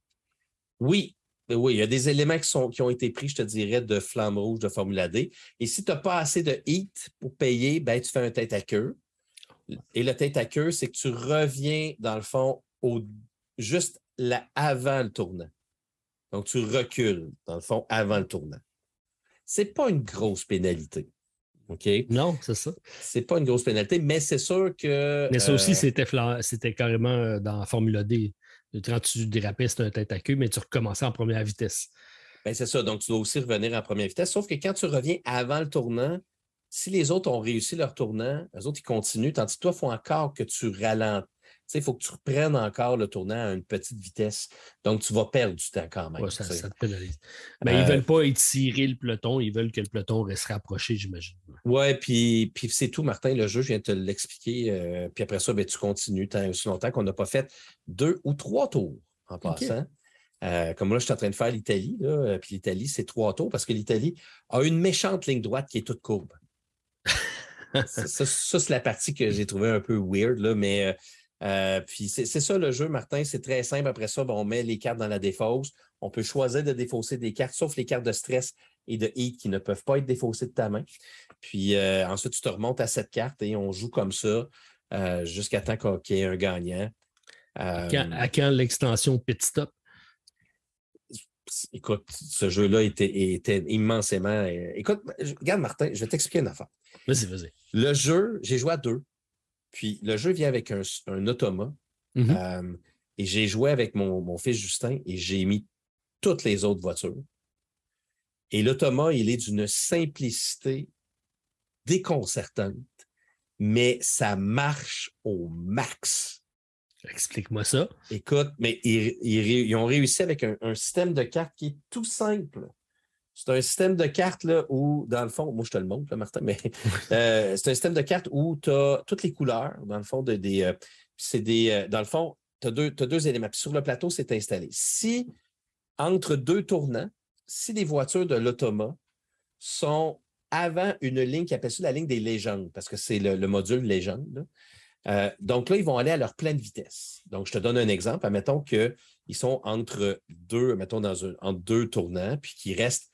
Oui, oui, il y a des éléments qui, sont, qui ont été pris, je te dirais, de flamme rouge de Formula D. Et si tu n'as pas assez de heat pour payer, ben, tu fais un tête à queue. Et le tête à queue, c'est que tu reviens, dans le fond, au, juste avant le tournant. Donc, tu recules, dans le fond, avant le tournant. Ce n'est pas une grosse pénalité. OK? Non, c'est ça. C'est pas une grosse pénalité, mais c'est sûr que. Mais ça aussi, euh, c'était c'était carrément euh, dans Formule D. Quand tu dérapais, c'était un tête à queue, mais tu recommençais en première vitesse. Ben, c'est ça. Donc, tu dois aussi revenir en première vitesse. Sauf que quand tu reviens avant le tournant, si les autres ont réussi leur tournant, les autres, ils continuent, tandis que toi, il faut encore que tu ralentisses. Il faut que tu reprennes encore le tournant à une petite vitesse. Donc, tu vas perdre du temps quand même. Ouais, ça, te pénalise. Mais Euh, ils ne veulent pas étirer le peloton, ils veulent que le peloton reste rapproché, j'imagine. Ouais, puis, puis c'est tout, Martin. Le jeu, je viens de te l'expliquer. euh, puis après ça, ben, tu continues tant aussi longtemps qu'on n'a pas fait deux ou trois tours en passant. Euh, comme là, je suis en train de faire l'Italie. euh, Puis l'Italie, c'est trois tours parce que l'Italie a une méchante ligne droite qui est toute courbe. ça, ça, ça, c'est la partie que j'ai trouvée un peu weird, là, mais euh, euh, puis c'est ça le jeu, Martin. C'est très simple. Après ça, ben, on met les cartes dans la défausse. On peut choisir de défausser des cartes, sauf les cartes de stress et de heat qui ne peuvent pas être défaussées de ta main. Puis euh, ensuite, tu te remontes à cette carte et on joue comme ça euh, jusqu'à temps qu'il y ait un gagnant. Quand- à quand l'extension pit stop? écoute, ce jeu-là était, était immensément. écoute, regarde, Martin, je vais t'expliquer une affaire. Vas-y, vas-y. Le jeu, j'ai joué à deux. Puis le jeu vient avec un, un automa. Mhm. Euh, et j'ai joué avec mon, mon fils Justin et j'ai mis toutes les autres voitures. Et l'automa, il est d'une simplicité déconcertante, mais ça marche au max. Explique-moi ça. Écoute, mais ils, ils ont réussi avec un, un système de cartes qui est tout simple. C'est un système de cartes là, où, dans le fond, moi je te le montre, là, Martin, mais euh, c'est un système de cartes où tu as toutes les couleurs, dans le fond, de, des. euh, c'est des. euh, dans le fond, tu as, deux éléments. Puis sur le plateau, c'est installé. Si entre deux tournants, si les voitures de l'automa sont avant une ligne qui appelle ça la ligne des légendes, parce que c'est le, le module légende, là, donc là, ils vont aller à leur pleine vitesse. Donc, je te donne un exemple. Admettons qu'ils sont entre deux, mettons, dans un, entre deux tournants, puis qu'ils restent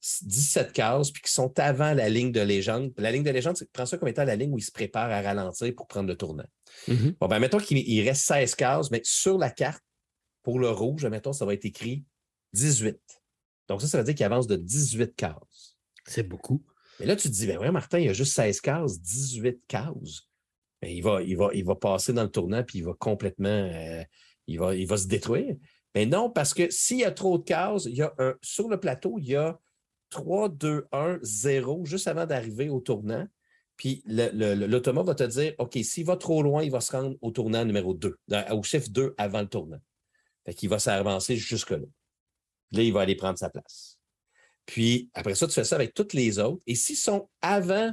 17 cases, puis qui sont avant la ligne de légende. La ligne de légende, prends ça comme étant la ligne où il se prépare à ralentir pour prendre le tournant. Mhm. Bon, ben, mettons qu'il reste 16 cases, mais sur la carte, pour le rouge, mettons, ça va être écrit 18. Donc, ça, ça veut dire qu'il avance de 18 cases. C'est beaucoup. Mais là, tu te dis, ben ouais, Martin, il y a juste 16 cases, 18 cases. Ben, il, va, il, va, il va passer dans le tournant, puis il va complètement, euh, il, va, il va se détruire. Mais non, parce que s'il y a trop de cases, il y a un, sur le plateau, il y a 3, 2, 1, 0, juste avant d'arriver au tournant. Puis l'automa va te dire, OK, s'il va trop loin, il va se rendre au tournant numéro 2, au chiffre 2 avant le tournant. Fait qu'il va s'avancer jusque-là. Là, il va aller prendre sa place. Puis après ça, tu fais ça avec toutes les autres. Et s'ils sont avant,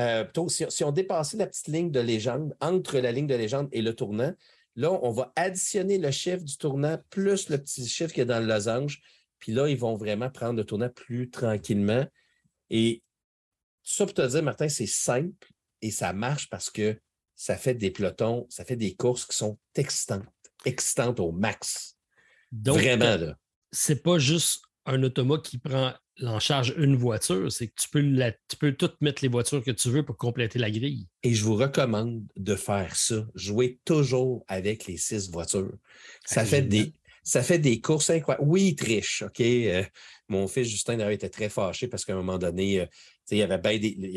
euh, plutôt, si, si on dépassé la petite ligne de légende, entre la ligne de légende et le tournant, là, on va additionner le chiffre du tournant plus le petit chiffre qui est dans le losange. Puis là, ils vont vraiment prendre le tournant plus tranquillement. Et ça, pour te dire, Martin, c'est simple et ça marche parce que ça fait des pelotons, ça fait des courses qui sont excitantes, excitantes au max. Vraiment, là. C'est pas juste un automate qui prend en charge une voiture, c'est que tu peux, la, tu peux toutes mettre les voitures que tu veux pour compléter la grille. Et je vous recommande de faire ça. Jouer toujours avec les six voitures. Ça, fait, des, ça fait des courses incroyables. Oui, il triche, OK? Euh, mon fils Justin, d'ailleurs, était très fâché parce qu'à un moment donné, euh, il, y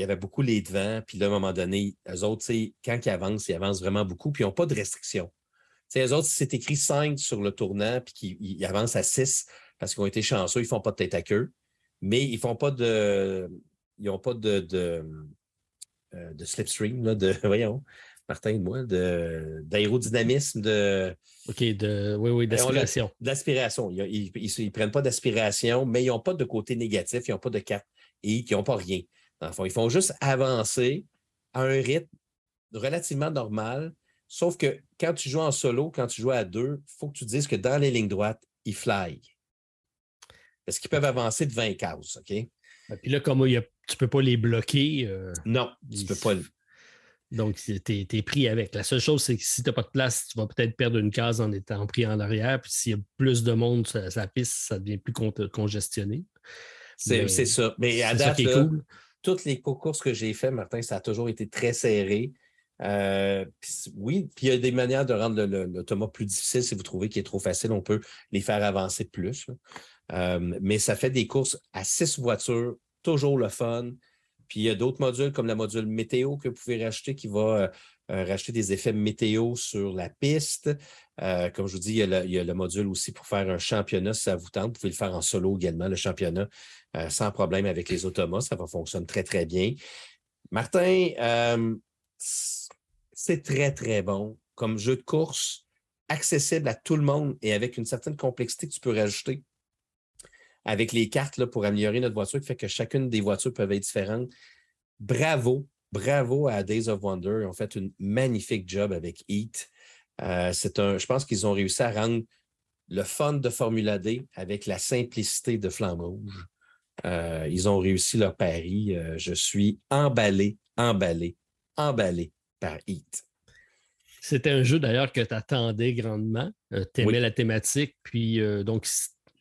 avait beaucoup les devants. Puis là, à un moment donné, eux autres, quand ils avancent, ils avancent vraiment beaucoup. Puis ils n'ont pas de restrictions. Les eux autres, c'est écrit 5 sur le tournant, puis qu'ils avancent à 6 parce qu'ils ont été chanceux, ils ne font pas de tête à queue. Mais ils font pas de. Ils n'ont pas de, de, euh, slipstream, de. Voyons. Martin moi, d'aérodynamisme, de. OK, de, oui, oui, d'aspiration. D'aspiration. Ils ne prennent pas d'aspiration, mais ils n'ont pas de côté négatif, ils n'ont pas de carte et ils n'ont pas rien. Dans ils font juste avancer à un rythme relativement normal, sauf que quand tu joues en solo, quand tu joues à deux, il faut que tu dises que dans les lignes droites, ils fly. Parce qu'ils peuvent avancer de 20 cases, OK? Puis là, comme tu ne peux pas les bloquer. Euh, non, tu ne peux pas. Donc, tu es, pris avec. La seule chose, c'est que si tu n'as pas de place, tu vas peut-être perdre une case en étant pris en arrière. Puis s'il y a plus de monde sur la piste, ça devient plus congestionné. C'est ça. Mais à date, toutes les courses que j'ai faites, Martin, ça a toujours été très serré. Euh, oui, puis il y a des manières de rendre le, plus difficile. Si vous trouvez qu'il est trop facile, on peut les faire avancer plus. Euh, mais ça fait des courses à six voitures, toujours le fun. Puis il y a d'autres modules comme le module météo que vous pouvez racheter qui va euh, euh, racheter des effets météo sur la piste. Euh, comme je vous dis, il y, a le, module aussi pour faire un championnat si ça vous tente. Vous pouvez le faire en solo également, le championnat, sans problème avec les automas. Ça va fonctionner très, très bien. Martin, c'est très, très bon comme jeu de course, accessible à tout le monde et avec une certaine complexité que tu peux rajouter avec les cartes là, pour améliorer notre voiture, qui fait que chacune des voitures peuvent être différentes. Bravo, bravo à Days of Wonder. Ils ont fait une magnifique job avec Heat. Euh, c'est un, je pense qu'ils ont réussi à rendre le fun de Formula D avec la simplicité de Flamme Rouge. Euh, ils ont réussi leur pari. Euh, je suis emballé, emballé, emballé par Heat. C'était un jeu d'ailleurs que tu attendais grandement. tu aimais la thématique, puis donc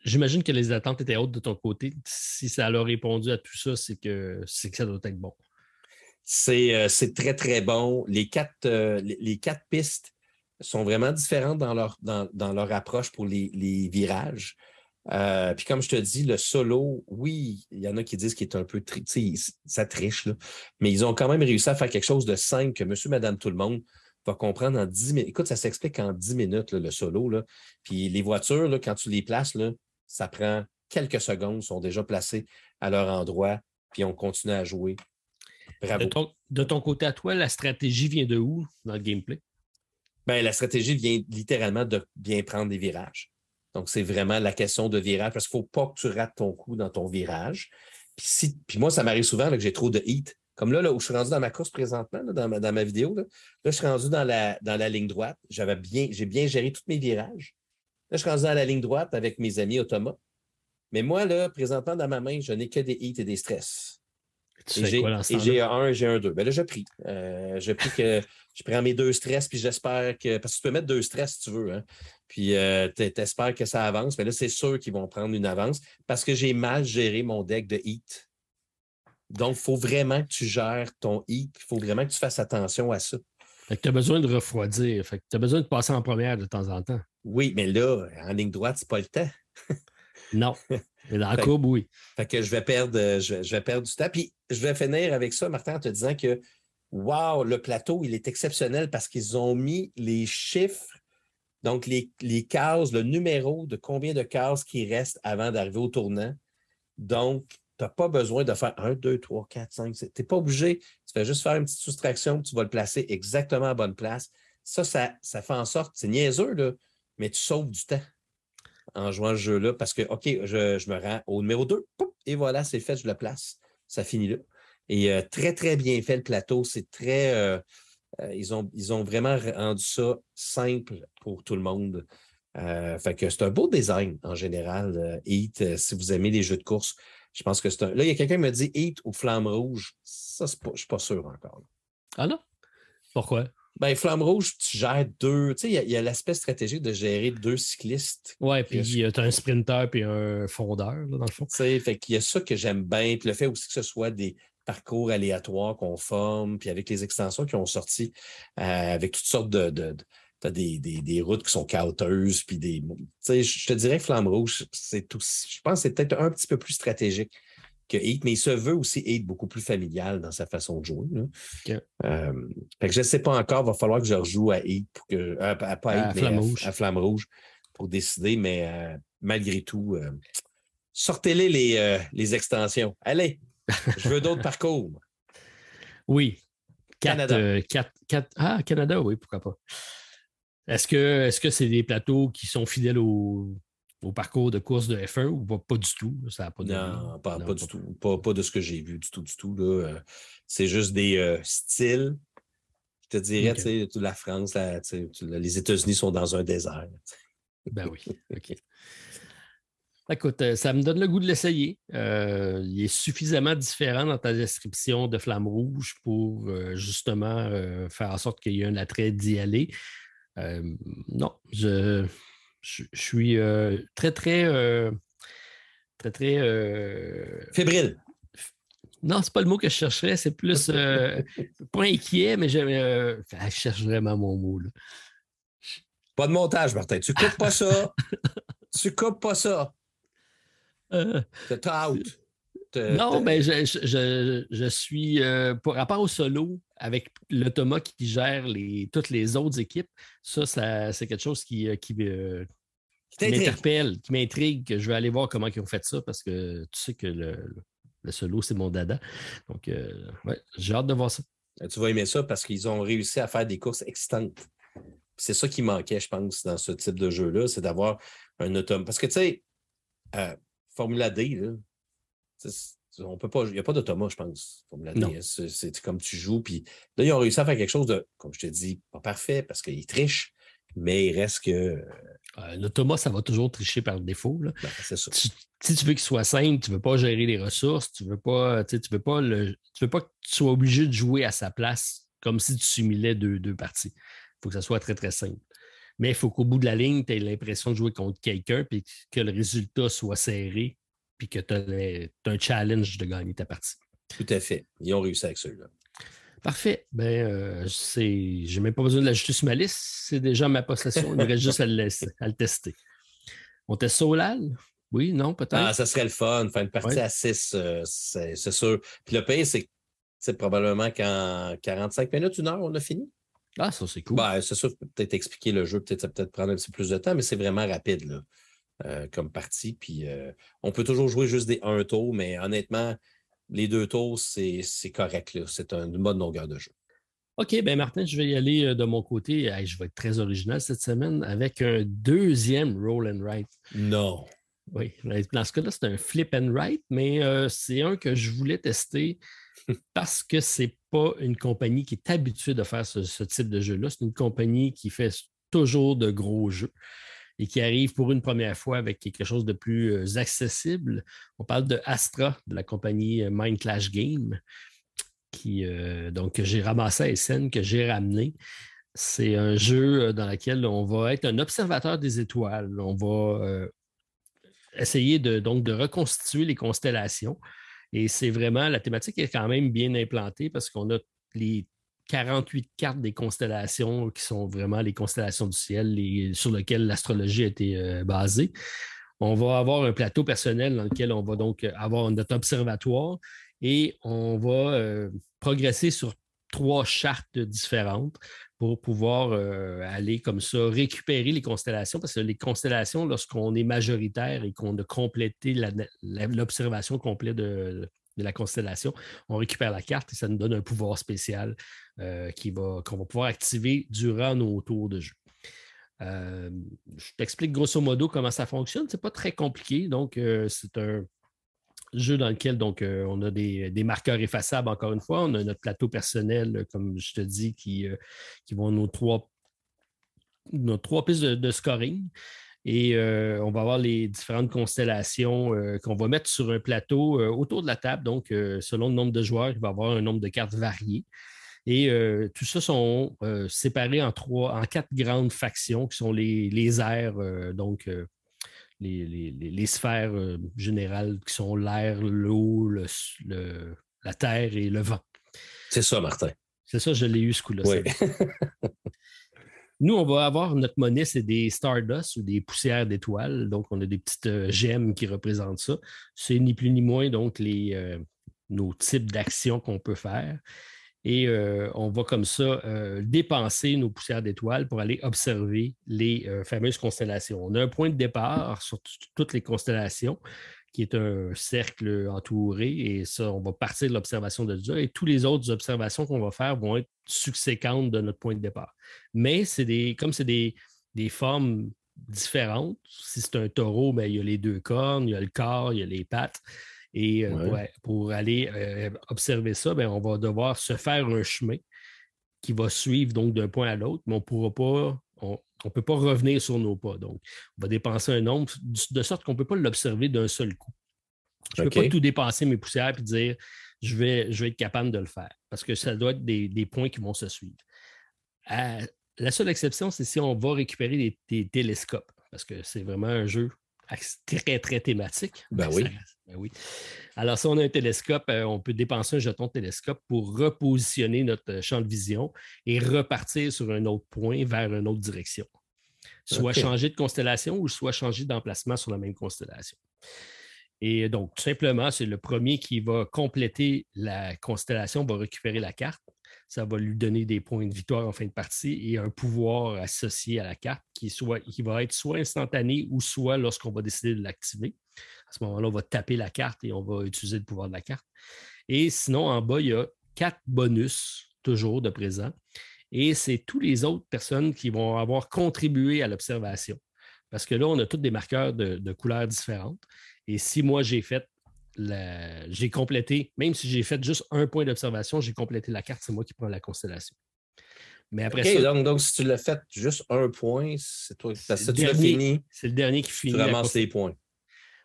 J'imagine que les attentes étaient hautes de ton côté. Si ça a répondu à tout ça, c'est que, que ça doit être bon. C'est euh, très, très bon. Les quatre, euh, les, quatre pistes sont vraiment différentes dans leur, dans, leur approche pour les, virages. Euh, puis comme je te dis, le solo, oui, il y en a qui disent qu'il est un peu ça triche, là. mais ils ont quand même réussi à faire quelque chose de simple que monsieur, madame, tout le monde va comprendre en 10 minutes. Écoute, ça s'explique en 10 minutes, le solo. Là. Puis les voitures, là, quand tu les places, là, ça prend quelques secondes, sont déjà placés à leur endroit, puis on continue à jouer. Bravo. De ton, côté à toi, la stratégie vient de où dans le gameplay? Bien, la stratégie vient littéralement de bien prendre des virages. Donc, c'est vraiment la question de virage, parce qu'il ne faut pas que tu rates ton coup dans ton virage. Puis, si, puis moi, ça m'arrive souvent que j'ai trop de hit. Comme là, là, où je suis rendu dans ma course présentement, dans, ma, vidéo, là, je suis rendu dans la, dans la ligne droite. J'avais bien, j'ai bien géré tous mes virages. Là, je suis rendu dans la ligne droite avec mes amis automa. Mais moi, là, présentement, dans ma main, je n'ai que des hits et des stress. et j'ai un, j'ai un deux. Ben là, je prie. Euh, je prie que je prends mes deux stress, puis j'espère que. Parce que tu peux mettre deux stress si tu veux. Hein. Puis euh, tu espères que ça avance. Mais là, c'est sûr qu'ils vont prendre une avance parce que j'ai mal géré mon deck de heat. Donc, il faut vraiment que tu gères ton heat. Il faut vraiment que tu fasses attention à ça. Fait que tu as besoin de refroidir. Fait que tu as besoin de passer en première de temps en temps. Oui, mais là, en ligne droite, c'est pas le temps. non. Mais dans la courbe, oui. Fait que je vais perdre, euh, je vais, perdre du temps. Puis je vais finir avec ça, Martin, en te disant que Wow, le plateau, il est exceptionnel parce qu'ils ont mis les chiffres, donc les, les cases, le numéro de combien de cases qui restent avant d'arriver au tournant. Donc, tu n'as pas besoin de faire 1, 2, 3, 4, 5. Tu n'es pas obligé. Tu fais juste faire une petite soustraction, tu vas le placer exactement à bonne place. Ça, ça, ça fait en sorte, c'est niaiseux, là, mais tu sauves du temps en jouant ce jeu-là parce que, OK, je, me rends au numéro 2, et voilà, c'est fait, je le place. Ça finit là. Et euh, très, très bien fait le plateau. C'est très. Euh, euh, ils, ont, ils ont vraiment rendu ça simple pour tout le monde. fait que c'est un beau design en général, Heat. si vous aimez les jeux de course, je pense que c'est un. Là, il y a quelqu'un qui me dit Heat ou Flamme Rouge. Ça, je ne suis pas sûr encore. Ah non? Pourquoi? Ben, Flamme Rouge, tu gères deux. Tu sais, il y a, l'aspect stratégique de gérer deux cyclistes. Ouais, puis tu as un sprinter puis un fondeur, dans le fond. Tu sais, fait qu'il y a ça que j'aime bien. Puis le fait aussi que ce soit des, parcours aléatoires qu'on forme, puis avec les extensions qui ont sorti, euh, avec toutes sortes de. de, des, des, routes qui sont cauteuses, puis des. Je te dirais que Flamme Rouge, c'est tout. Je pense que c'est peut-être un petit peu plus stratégique que Heat, mais il se veut aussi être beaucoup plus familial dans sa façon de jouer. Euh, fait que je ne sais pas encore, il va falloir que je rejoue à Heat pour que. Euh, à, Flamme Rouge. à, Flamme Rouge pour décider, mais malgré tout, sortez-les les, les extensions. Allez! Je veux d'autres parcours. Oui. Canada. Euh, ah, Canada, oui, pourquoi pas. Est-ce que ce c'est des plateaux qui sont fidèles au, parcours de course de F1 ou pas, du tout? Ça pas non, pas, du tout. Pas, de ce que j'ai vu du tout, du tout. Euh, c'est juste des euh, styles. Je te dirais, tu sais, la France, les États-Unis sont dans un désert. Ben oui, OK. Écoute, euh, ça me donne le goût de l'essayer. Euh, il est suffisamment différent dans ta description de Flamme Rouge pour euh, justement faire en sorte qu'il y ait un attrait d'y aller. non, je, suis très, très, très, très. Fébrile. Non, c'est pas le mot que je chercherais, c'est plus pas inquiet, mais je, cherche vraiment mon mot. Pas de montage, Martin. Tu coupes pas ça. tu coupes pas ça. Euh, out. Non, mais ben, je, suis, euh, par rapport au solo, avec le Thomas qui gère les, toutes les autres équipes, ça, c'est quelque chose qui, euh, qui, m'interpelle, qui m'intrigue, je vais aller voir comment ils ont fait ça parce que tu sais que le, solo, c'est mon dada. Donc, ouais, j'ai hâte de voir ça. Tu vas aimer ça parce qu'ils ont réussi à faire des courses excitantes. C'est ça qui manquait, je pense, dans ce type de jeu-là, c'est d'avoir un automne. Parce que, tu sais, Formula D, là, on peut pas, il n'y a pas d'automat, je pense. Formula D, c'est comme tu joues. Puis là, ils ont réussi à faire quelque chose de, comme je te dis, pas parfait parce qu'ils trichent, mais il reste que. L'automa, ça va toujours tricher par défaut. Là. Ben, c'est ça. si tu veux qu'il soit simple, tu ne veux pas gérer les ressources, tu ne veux pas, tu veux pas le, tu veux pas que tu sois obligé de jouer à sa place comme si tu simulais deux, deux parties. Il faut que ça soit très, très simple. Mais il faut qu'au bout de la ligne, tu aies l'impression de jouer contre quelqu'un, puis que le résultat soit serré, puis que tu as, un challenge de gagner ta partie. Tout à fait. Ils ont réussi avec ceux-là. Parfait. Ben, euh, c'est... j'ai même pas besoin de l'ajouter sur ma liste. C'est déjà ma possession. Il me reste juste à le, à le tester. On teste Solal? Oui, non, peut-être? Ah, ça serait le fun. Faire une partie à 6, euh, c'est, sûr. Puis le pire, c'est, c'est probablement qu'en 45 minutes, une heure, on a fini. Ah, ça, c'est cool. Ben, c'est sûr, peut-être expliquer le jeu, peut-être ça peut-être prendre un petit peu plus de temps, mais c'est vraiment rapide là, comme partie. Puis euh, on peut toujours jouer juste des un tour, mais honnêtement, les deux tours, c'est correct. C'est un, bonne longueur de jeu. OK, ben Martin, je vais y aller euh, de mon côté. je vais être très original cette semaine avec un deuxième roll and write. Non. Oui, dans ce cas-là, c'est un flip and write, mais c'est un que je voulais tester parce que ce n'est pas une compagnie qui est habituée de faire ce, type de jeu-là. C'est une compagnie qui fait toujours de gros jeux et qui arrive pour une première fois avec quelque chose de plus euh, accessible. On parle de Astra, de la compagnie euh, Mind Clash Game, qui, euh, donc, que j'ai ramassé à SN, que j'ai ramené. C'est un jeu dans lequel on va être un observateur des étoiles. On va essayer de, donc, de reconstituer les constellations. Et c'est vraiment, la thématique est quand même bien implantée parce qu'on a les 48 cartes des constellations qui sont vraiment les constellations du ciel sur lesquelles l'astrologie a été euh, basée. On va avoir un plateau personnel dans lequel on va donc avoir notre observatoire et on va euh, progresser sur trois chartes différentes pour pouvoir euh, aller comme ça récupérer les constellations, parce que les constellations, lorsqu'on est majoritaire et qu'on a complété l'observation complète de, la constellation, on récupère la carte et ça nous donne un pouvoir spécial euh, qu'on va pouvoir activer durant nos tours de jeu. Euh, je t'explique grosso modo comment ça fonctionne. Ce n'est pas très compliqué. Donc, c'est un jeu dans lequel euh, on a des, marqueurs effaçables, encore une fois. On a notre plateau personnel, euh, comme je te dis, qui, euh, qui vont nos trois, nos trois pistes de, scoring. Et on va avoir les différentes constellations qu'on va mettre sur un plateau autour de la table. Donc, selon le nombre de joueurs, il va y avoir un nombre de cartes variées. Et tout ça sont séparés en trois, en quatre grandes factions qui sont les, les airs, donc les, sphères euh, générales qui sont l'air, l'eau, la terre et le vent. C'est ça, Martin. C'est ça, je l'ai eu ce coup-là. Nous, on va avoir notre monnaie, c'est des Stardust ou des poussières d'étoiles. Donc, on a des petites euh, gemmes qui représentent ça. C'est ni plus ni moins donc les, euh, nos types d'actions qu'on peut faire et euh, on va comme ça dépenser nos poussières d'étoiles pour aller observer les fameuses constellations. On a un point de départ sur toutes les constellations qui est un cercle entouré et ça, on va partir de l'observation de Dieu et toutes les autres observations qu'on va faire vont être subséquentes de notre point de départ. Mais c'est des, comme c'est des, formes différentes, si c'est un taureau, ben, il y a les deux cornes, il y a le corps, il y a les pattes. Et euh, pour, aller euh, observer ça, ben, on va devoir se faire un chemin qui va suivre donc d'un point à l'autre, mais on pourra pas, on ne peut pas revenir sur nos pas. Donc, on va dépenser un nombre de sorte qu'on ne peut pas l'observer d'un seul coup. Je ne peux pas tout dépenser mes poussières et dire je vais, je vais être capable de le faire parce que ça doit être des, points qui vont se suivre. la seule exception, c'est si on va récupérer des télescopes parce que c'est vraiment un jeu très, très thématique. Ben oui. Ben oui. Alors, si on a un télescope, euh, on peut dépenser un jeton de télescope pour repositionner notre euh, champ de vision et repartir sur un autre point vers une autre direction. Soit changer de constellation ou soit changer d'emplacement sur la même constellation. Et donc, tout simplement, c'est le premier qui va compléter la constellation, va récupérer la carte ça va lui donner des points de victoire en fin de partie et un pouvoir associé à la carte qui, soit, qui va être soit instantané ou soit lorsqu'on va décider de l'activer. À ce moment-là, on va taper la carte et on va utiliser le pouvoir de la carte. Et sinon, en bas, il y a quatre bonus, toujours de présent. Et c'est tous les autres personnes qui vont avoir contribué à l'observation. Parce que là, on a tous des marqueurs de, de couleurs différentes. Et si moi, j'ai fait j'ai complété, même si j'ai fait juste un point d'observation, j'ai complété la carte, c'est moi qui prends la constellation. Mais après ça. Donc, si tu l'as fait juste un point, c'est toi. Parce que tu l'as fini. C'est le dernier qui finit. Tu ramasses tes points.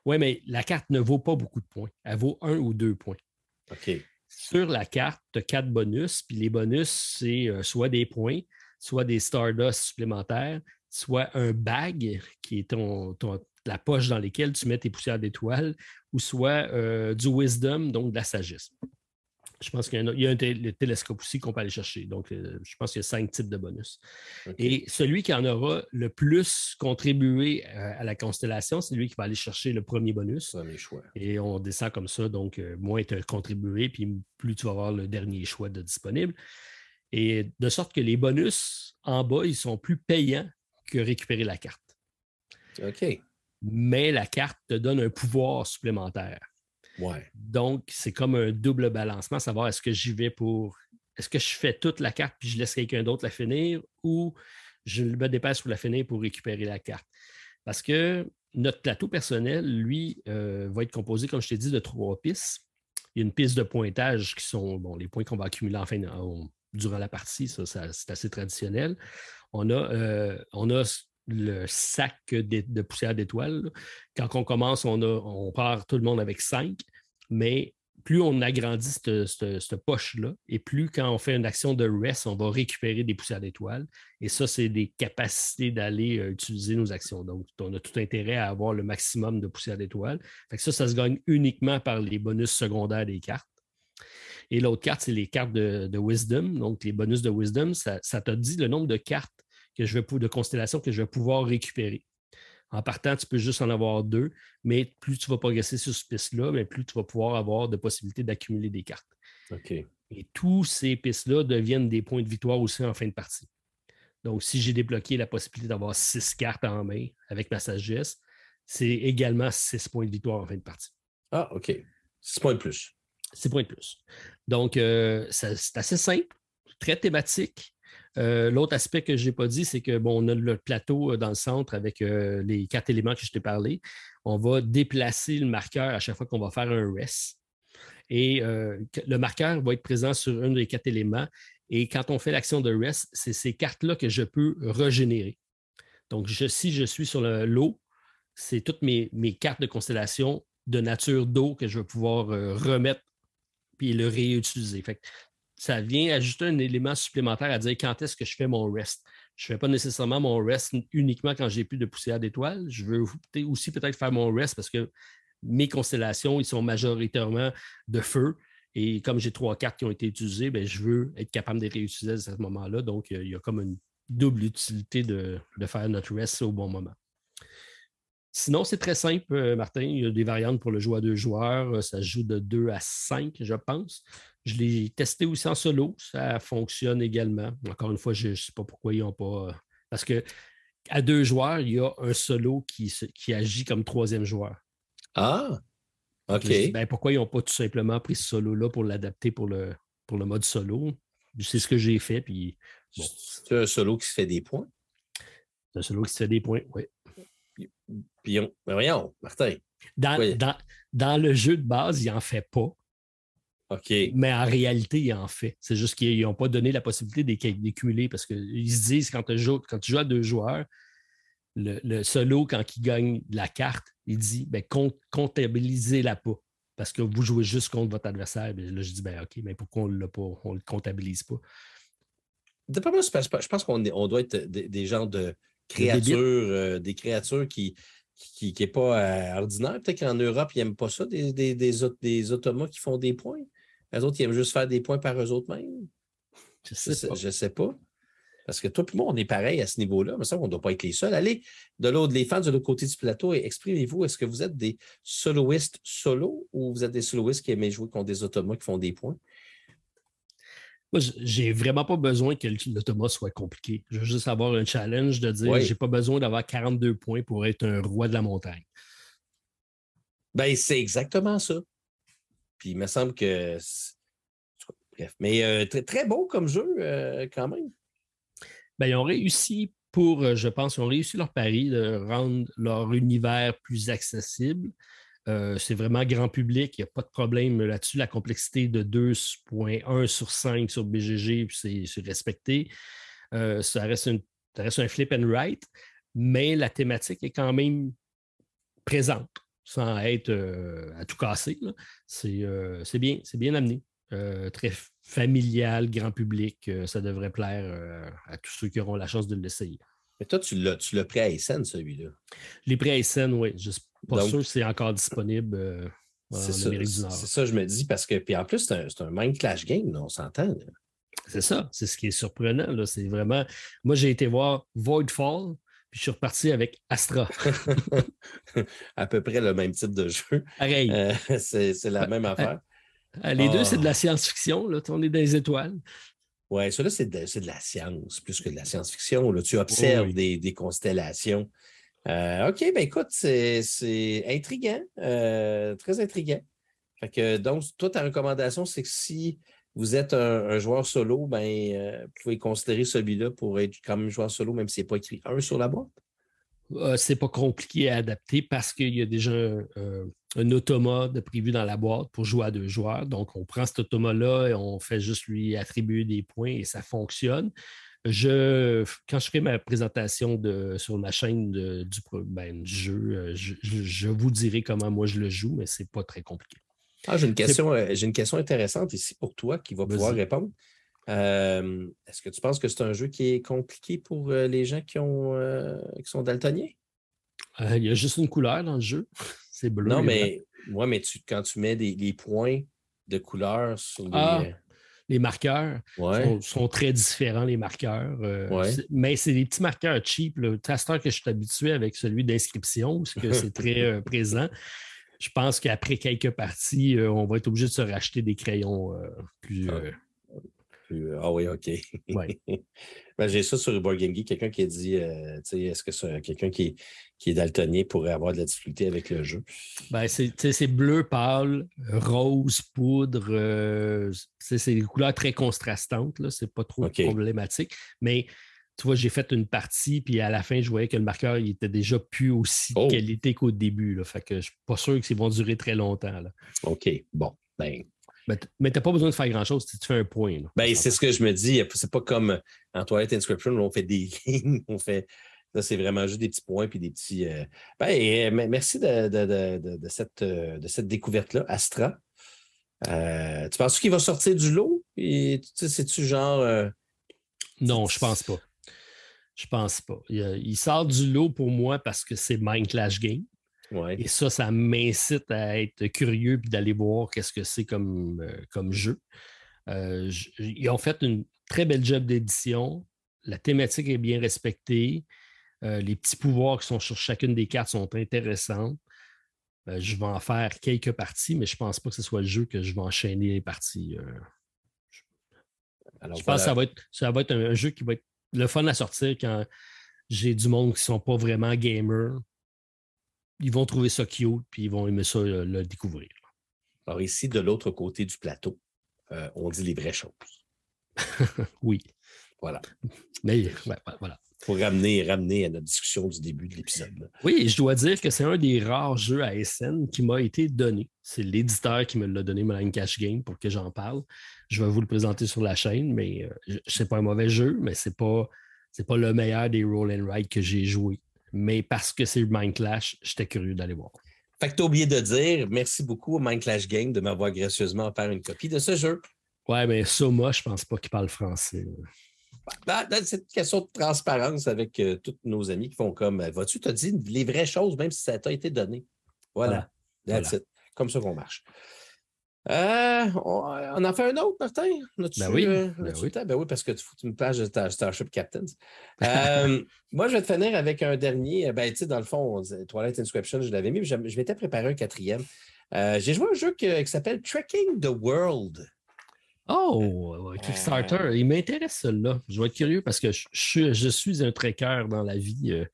Oui, mais la carte ne vaut pas beaucoup de points. Elle vaut un ou deux points. OK. Sur la carte, tu as quatre bonus, puis les bonus, c'est euh, soit des points, soit des Stardust supplémentaires, soit un bag qui est ton, la poche dans laquelle tu mets tes poussières d'étoiles, ou soit euh, du wisdom, donc de la sagesse. Je pense qu'il y a, un, télescope aussi qu'on peut aller chercher. Donc, euh, je pense qu'il y a cinq types de bonus. Et celui qui en aura le plus contribué euh, à la constellation, c'est lui qui va aller chercher le premier bonus. choix. Et on descend comme ça. Donc, moins tu as contribué, puis plus tu vas avoir le dernier choix de disponible. Et de sorte que les bonus en bas, ils sont plus payants que récupérer la carte. OK mais la carte te donne un pouvoir supplémentaire. Donc, c'est comme un double balancement, savoir est-ce que j'y vais pour. Est-ce que je fais toute la carte puis je laisse quelqu'un d'autre la finir ou je me dépasse pour la finir pour récupérer la carte? Parce que notre plateau personnel, lui, euh, va être composé, comme je t'ai dit, de trois pistes. Il y a une piste de pointage qui sont bon, les points qu'on va accumuler en fin durant la partie, ça, c'est assez traditionnel. On a, euh, on a le sac de, poussière d'étoiles. Quand on commence, on, part tout le monde avec cinq, mais plus on agrandit cette, poche-là, et plus quand on fait une action de rest, on va récupérer des poussières d'étoiles. Et ça, c'est des capacités d'aller euh, utiliser nos actions. Donc, on a tout intérêt à avoir le maximum de poussières d'étoiles. Ça, ça se gagne uniquement par les bonus secondaires des cartes. Et l'autre carte, c'est les cartes de, Wisdom. Donc, les bonus de Wisdom, ça, ça te dit le nombre de cartes que je vais, de constellations que je vais pouvoir récupérer. En partant, tu peux juste en avoir deux, mais plus tu vas progresser sur cette piste-là, plus tu vas pouvoir avoir de possibilités d'accumuler des cartes. OK. Et tous ces pistes-là deviennent des points de victoire aussi en fin de partie. Donc, si j'ai débloqué la possibilité d'avoir six cartes en main avec ma sagesse, c'est également six points de victoire en fin de partie. Ah, OK. Six points de plus. Six points de plus. Donc, euh, c'est assez simple, très thématique. Euh, l'autre aspect que je n'ai pas dit, c'est que bon, on a le plateau euh, dans le centre avec euh, les quatre éléments que je t'ai parlé. On va déplacer le marqueur à chaque fois qu'on va faire un rest. Et le marqueur va être présent sur un des quatre éléments. Et quand on fait l'action de rest, c'est ces cartes-là que je peux régénérer. Donc, si je suis sur l'eau, c'est toutes mes, cartes de constellation de nature d'eau que je vais pouvoir remettre puis le réutiliser. Ça vient ajouter un élément supplémentaire à dire quand est-ce que je fais mon rest. Je ne fais pas nécessairement mon rest uniquement quand j'ai plus de poussière d'étoiles. Je veux aussi peut-être faire mon rest parce que mes constellations, ils sont majoritairement de feu. Et comme j'ai trois cartes qui ont été utilisées, bien, je veux être capable de les réutiliser à ce moment-là. Donc, il y a comme une double utilité de, de faire notre rest au bon moment. Sinon, c'est très simple, euh, Martin. Il y a des variantes pour le joueur à deux joueurs. Ça se joue de 2 à 5, je pense. Je l'ai testé aussi en solo. Ça fonctionne également. Encore une fois, je ne sais pas pourquoi ils n'ont pas. Euh, parce que à deux joueurs, il y a un solo qui, qui agit comme troisième joueur. Ah, OK. Ben, pourquoi ils n'ont pas tout simplement pris ce solo-là pour l'adapter pour le, pour le mode solo? C'est ce que j'ai fait. Puis, C'est un solo qui se fait des points? C'est un solo qui se fait des points, oui. Puis, on... Ben, voyons, Martin. Dans, dans, dans, le jeu de base, il n'en fait pas. Mais en réalité, il en fait. C'est juste qu'ils n'ont pas donné la possibilité d'écumuler parce qu'ils se disent quand tu joues, quand tu joues à deux joueurs, le, solo, quand il gagne la carte, il dit ben, comptabilisez-la pas. Parce que vous jouez juste contre votre adversaire. là, je dis ben, OK, mais pourquoi on ne le comptabilise pas? D'après moi, je pense qu'on on doit être des, gens de créatures, euh, des créatures qui qui n'est pas euh, ordinaire. Peut-être qu'en Europe, ils n'aiment pas ça, des, des, des, qui font des points. Les autres, ils aiment juste faire des points par eux autres mêmes. Je sais, sais pas. Parce que toi et moi, on est pareil à ce niveau-là, mais ça, on ne doit pas être les seuls. Allez, de l'autre, les fans de l'autre côté du plateau, exprimez-vous. Est-ce que vous êtes des soloistes solo ou vous êtes des soloistes qui aiment jouer contre des automates qui font des points? Moi, j'ai vraiment pas besoin que l'automa soit compliqué. Je veux juste avoir un challenge de dire j'ai pas besoin d'avoir 42 points pour être un roi de la montagne. Ben, c'est exactement ça. Puis il me semble que. Bref. Mais euh, très, très beau comme jeu, euh, quand même. Ben, ils ont réussi pour, euh, je pense, ils ont réussi leur pari de rendre leur univers plus accessible. c'est vraiment grand public, il n'y a pas de problème là-dessus. La complexité de 2.1 sur 5 sur BGG, c'est respecté. ça, reste ça reste un flip and write, mais la thématique est quand même présente sans être euh, à tout casser. Euh, c'est bien, c'est bien amené. Euh, très familial, grand public. ça devrait plaire à tous ceux qui auront la chance de l'essayer. Mais toi, tu l'as pris à SN, celui-là? Les prix à SN, oui. Je ne suis pas sûr que c'est encore disponible en Amérique du Nord. C'est ça, je me dis, parce que, puis en plus, c'est un, un Mind Clash game, on s'entend. C'est ça, c'est ce qui est surprenant. C'est vraiment. Moi, j'ai été voir Voidfall, puis je suis reparti avec Astra. à peu près le même type de jeu. Pareil. Euh, c'est la même affaire. Euh, les deux, c'est de la ah. science-fiction. On est dans les étoiles. Oui, ça là, c'est de, la science, plus que de la science-fiction. Tu observes des, constellations. Euh, OK, ben écoute, c'est intriguant, très intriguant. Fait que, donc, toi, ta recommandation, c'est que si vous êtes un, joueur solo, ben, euh, vous pouvez considérer celui-là pour être quand même joueur solo, même s'il n'est pas écrit un sur la boîte? Euh, c'est pas compliqué à adapter parce qu'il y a déjà un, automate prévu dans la boîte pour jouer à deux joueurs. Donc, on prend cet automate-là et on fait juste lui attribuer des points et ça fonctionne. Je, quand je ferai ma présentation de, sur ma chaîne du, ben, jeu, euh, je, vous dirai comment moi je le joue, mais ce n'est pas très compliqué. Ah, j'ai une, question, j'ai une question intéressante ici pour toi qui va pouvoir répondre. Est-ce que tu penses que c'est un jeu qui est compliqué pour les gens qui, ont, qui sont daltoniens? il y a juste une couleur dans le jeu. c'est bleu. Non, mais, ouais, mais tu, quand tu mets des, les points de couleur sur les. Ah, les marqueurs sont, très différents, les marqueurs. Mais c'est des petits marqueurs cheap. Le taster que je suis habitué avec celui d'inscription, parce que c'est très présent je pense qu'après quelques parties, on va être obligé de se racheter des crayons plus, ah. Ah oui, OK. Ben, j'ai ça sur Board Game quelqu'un qui a dit euh, est-ce que c'est quelqu'un qui, qui, est daltonien pourrait avoir de la difficulté avec le jeu? Ben, c'est bleu pâle, rose, poudre. Euh, c'est des couleurs très contrastantes. Ce n'est pas trop problématique. Mais tu vois, j'ai fait une partie, puis à la fin, je voyais que le marqueur il était déjà plus aussi oh! qualité qu'au début. Là. Fait que je ne suis pas sûr que vont durer très longtemps. Là. OK. Bon. Ben, mais tu n'as pas besoin de faire grand-chose si tu fais un point. Ben, c'est ce que je me dis. C'est pas comme en Toilette Inscription où on fait des lignes, on fait. Là, c'est vraiment juste des petits points puis des petits. Euh, ben, euh, merci de, de, cette, euh, de cette découverte-là, Astra. tu penses qu'il va sortir du lot? C'est-tu genre. Non, je pense pas. Je pense pas. Il, il, sort du lot pour moi parce que c'est Mind Clash Game. Et ça, ça m'incite à être curieux et d'aller voir qu'est-ce que c'est comme, euh, comme jeu. Euh, ils ont fait une très belle job d'édition. La thématique est bien respectée. Euh, les petits pouvoirs qui sont sur chacune des cartes sont intéressants. je vais en faire quelques parties, mais je ne pense pas que ce soit le jeu que je vais enchaîner les parties. je pense que ça va, être, ça va être un, jeu qui va être le fun à sortir quand j'ai du monde qui ne sont pas vraiment gamers ils vont trouver ça cute, puis ils vont aimer ça le, découvrir. Alors ici, de l'autre côté du plateau, euh, on dit les vraies choses. oui. Voilà. Mais voilà. Pour ramener, ramener à notre discussion du début de l'épisode. Oui, je dois dire que c'est un des rares jeux à SN qui m'a été donné. C'est l'éditeur qui me l'a donné, Malang Cash Game, pour que j'en parle. Je vais vous le présenter sur la chaîne, mais euh, c'est pas un mauvais jeu, mais c'est pas, c'est pas le meilleur des roll and ride que j'ai joué mais parce que c'est Mind Clash, j'étais curieux d'aller voir. Fait que tu as oublié de dire merci beaucoup au Mind Clash Game de m'avoir gracieusement offert une copie de ce jeu. Ouais, mais Soma, je pense pas qu'il parle français. Ben, c'est une question de transparence avec euh, tous nos amis qui font comme euh, Vas-tu te dire les vraies choses, même si ça t'a été donné? Voilà. Comme ça qu'on marche. Euh, on, en fait un autre, Martin? Ben oui. Ben, oui. ben, oui. parce que tu, tu me plages de Starship Captains. Moi, je vais te finir avec un dernier. Ben, tu sais, dans le fond, Twilight Inscription, je l'avais mis, mais je, m'étais préparé un quatrième. J'ai joué à un jeu qui, s'appelle Trekking the World. Oh, Kickstarter. Il m'intéresse, celui-là. Je vais être curieux parce que je, je suis un trekker dans la vie.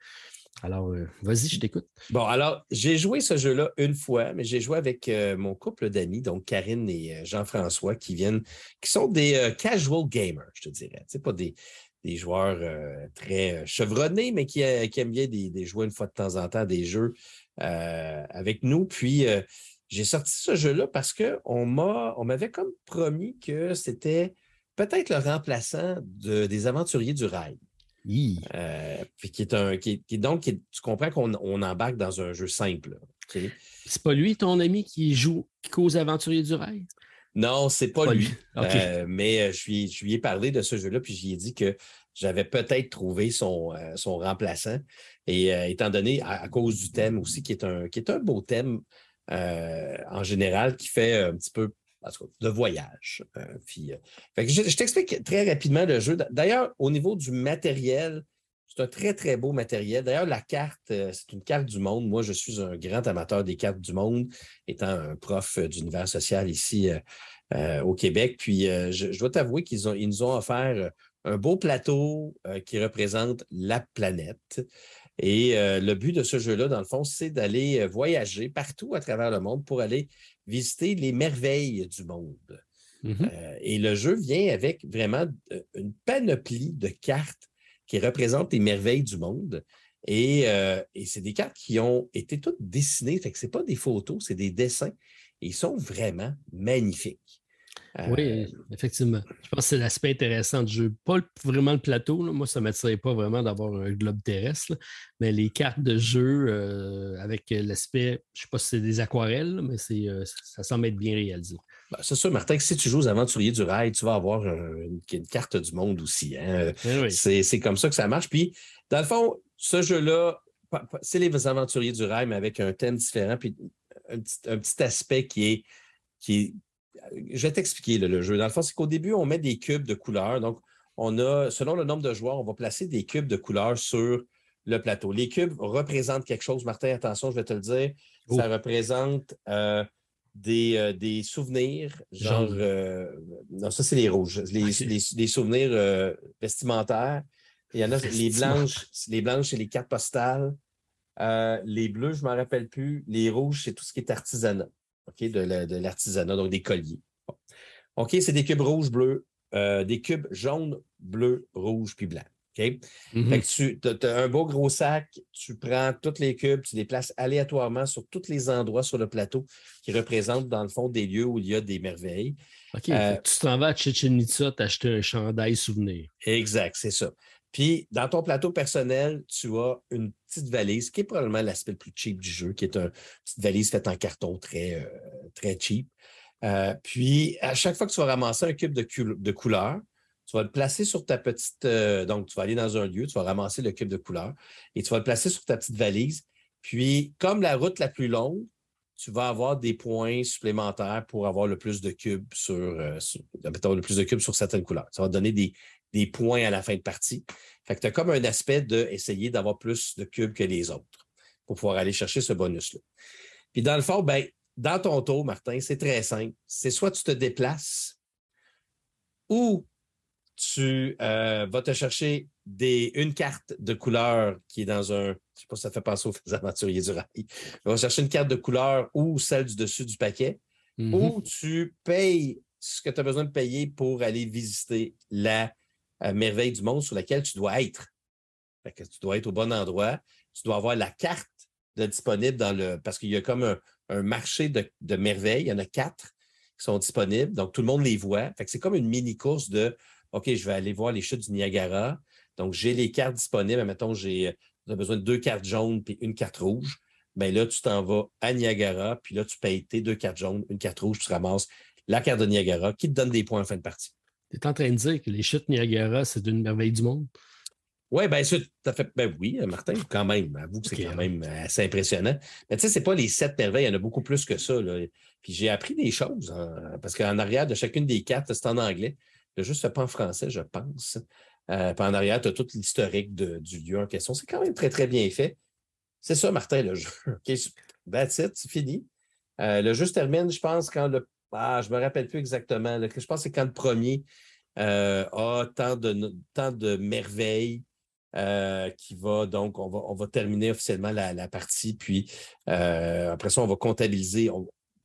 Alors, euh, vas-y, je t'écoute. Bon, alors, j'ai joué ce jeu-là une fois, mais j'ai joué avec euh, mon couple d'amis, donc Karine et euh, Jean-François, qui viennent, qui sont des casual gamers, je te dirais. C'est pas des, des joueurs très chevronnés, mais qui, aiment bien des, jouer une fois de temps en temps des jeux avec nous. Puis, j'ai sorti ce jeu-là parce qu'on m'avait comme promis que c'était peut-être le remplaçant de, des aventuriers du rail. Euh, qui est un, qui donc, tu comprends qu'on embarque dans un jeu simple. C'est pas lui, ton ami, qui joue, qui cause Aventurier du Rail? Non, c'est pas, pas lui. Euh, mais euh, je, lui, je lui ai parlé de ce jeu-là, puis j'y ai dit que j'avais peut-être trouvé son, son remplaçant. Et étant donné, à, cause du thème aussi, qui est un, qui est un beau thème en général, qui fait un petit peu de voyage. Euh, puis, euh, je, t'explique très rapidement le jeu. D'ailleurs, au niveau du matériel, c'est un très, très beau matériel. D'ailleurs, la carte, euh, c'est une carte du monde. Moi, je suis un grand amateur des cartes du monde, étant un prof d'univers social ici au Québec. Puis, je, dois t'avouer qu'ils ils nous ont offert un beau plateau qui représente la planète. Et le but de ce jeu-là, dans le fond, c'est d'aller voyager partout à travers le monde pour aller visiter les merveilles du monde. Mm-hmm. Euh, et le jeu vient avec vraiment euh, une panoplie de cartes qui représentent les merveilles du monde. Euh, et, c'est des cartes qui ont été toutes dessinées, fait que ce pas des photos, c'est des dessins. Et ils sont vraiment magnifiques. Oui, euh, effectivement. Je pense que c'est l'aspect intéressant du jeu. Pas vraiment le plateau. Moi, ça ne m'attirait pas vraiment d'avoir un globe terrestre, mais les cartes de jeu euh, avec l'aspect, je ne sais pas si c'est des aquarelles, mais c'est, euh, ça semble être bien réalisé. Ben, c'est sûr, Martin, que si tu joues aux aventuriers du rail, tu vas avoir une, carte du monde aussi. Hein. Eh c'est, comme ça que ça marche. Puis, dans le fond, ce jeu-là, c'est les aventuriers du rail, mais avec un thème différent, puis un petit, aspect qui est, qui est je vais t'expliquer le, jeu. Dans le fond, c'est qu'au début, on met des cubes de couleurs. Donc, on a, selon le nombre de joueurs, on va placer des cubes de couleurs sur le plateau. Les cubes représentent quelque chose. Martin, attention, je vais te le dire. Oh. Ça représente euh, euh, des, souvenirs, genre. Euh, non, ça, c'est les rouges. Les, souvenirs vestimentaires. Il y en a les blanches, les blanches, c'est les cartes postales. les bleus, je ne m'en rappelle plus. Les rouges, c'est tout ce qui est artisanat de l'artisanat, donc des colliers. OK, c'est des cubes rouges, bleus, euh, des cubes jaunes, bleus, rouges, puis blancs. OK? Mm-hmm. tu as, un beau gros sac, tu prends tous les cubes, tu les places aléatoirement sur tous les endroits sur le plateau qui représentent, dans le fond, des lieux où il y a des merveilles. OK, euh, tu t'en vas à Chichen Itza t'acheter un chandail souvenir. Exact, c'est ça. Puis, dans ton plateau personnel, tu as une petite valise qui est probablement l'aspect le plus cheap du jeu, qui est une petite valise faite en carton très, euh, très cheap. Euh, puis, à chaque fois que tu vas ramasser un cube de, couleur, tu vas le placer sur ta petite. Euh, donc, tu vas aller dans un lieu, tu vas ramasser le cube de couleur et tu vas le placer sur ta petite valise. Puis, comme la route la plus longue, tu vas avoir des points supplémentaires pour avoir le plus de cubes sur, le plus de cubes sur certaines couleurs. Ça va donner des, des points à la fin de partie. Fait que tu as comme un aspect d'essayer d'avoir plus de cubes que les autres pour pouvoir aller chercher ce bonus-là. Puis dans le fond, ben, dans ton tour, Martin, c'est très simple. C'est soit tu te déplaces ou tu euh, vas te chercher des, une carte de couleur qui est dans un. Je ne sais pas si ça fait penser aux aventuriers du rail. Tu vas chercher une carte de couleur ou celle du dessus du paquet. Mm-hmm. Ou tu payes ce que tu as besoin de payer pour aller visiter la merveille du monde sur laquelle tu dois être. tu dois être au bon endroit. Tu dois avoir la carte disponible dans le. Parce qu'il y a comme un, marché de, merveilles. Il y en a quatre qui sont disponibles. Donc, tout le monde les voit. C'est comme une mini-course de OK, je vais aller voir les chutes du Niagara. Donc, j'ai les cartes disponibles. Mettons, j'ai besoin de deux cartes jaunes puis une carte rouge. Bien là, tu t'en vas à Niagara, puis là, tu payes tes deux cartes jaunes, une carte rouge, tu ramasses la carte de Niagara qui te donne des points en fin de partie. Tu es en train de dire que les chutes Niagara, c'est une merveille du monde? Oui, bien sûr, fait. Ben oui, Martin, quand même. Avoue que c'est quand même assez impressionnant. Mais tu sais, c'est pas les sept merveilles, il y en a beaucoup plus que ça. Puis j'ai appris des choses, hein, parce qu'en arrière de chacune des quatre, c'est en anglais. Se fait pas en français, je pense. Euh, puis en arrière, tu as tout l'historique du lieu en question. C'est quand même très, très bien fait. C'est ça, Martin, le jeu. OK, that's it, c'est fini. Euh, le jeu se termine, je pense, quand le ah, je ne me rappelle plus exactement. Je pense que c'est quand le premier euh, a tant de, tant de merveilles euh, qui va donc, on va, on va terminer officiellement la, partie, puis euh, après ça, on va comptabiliser.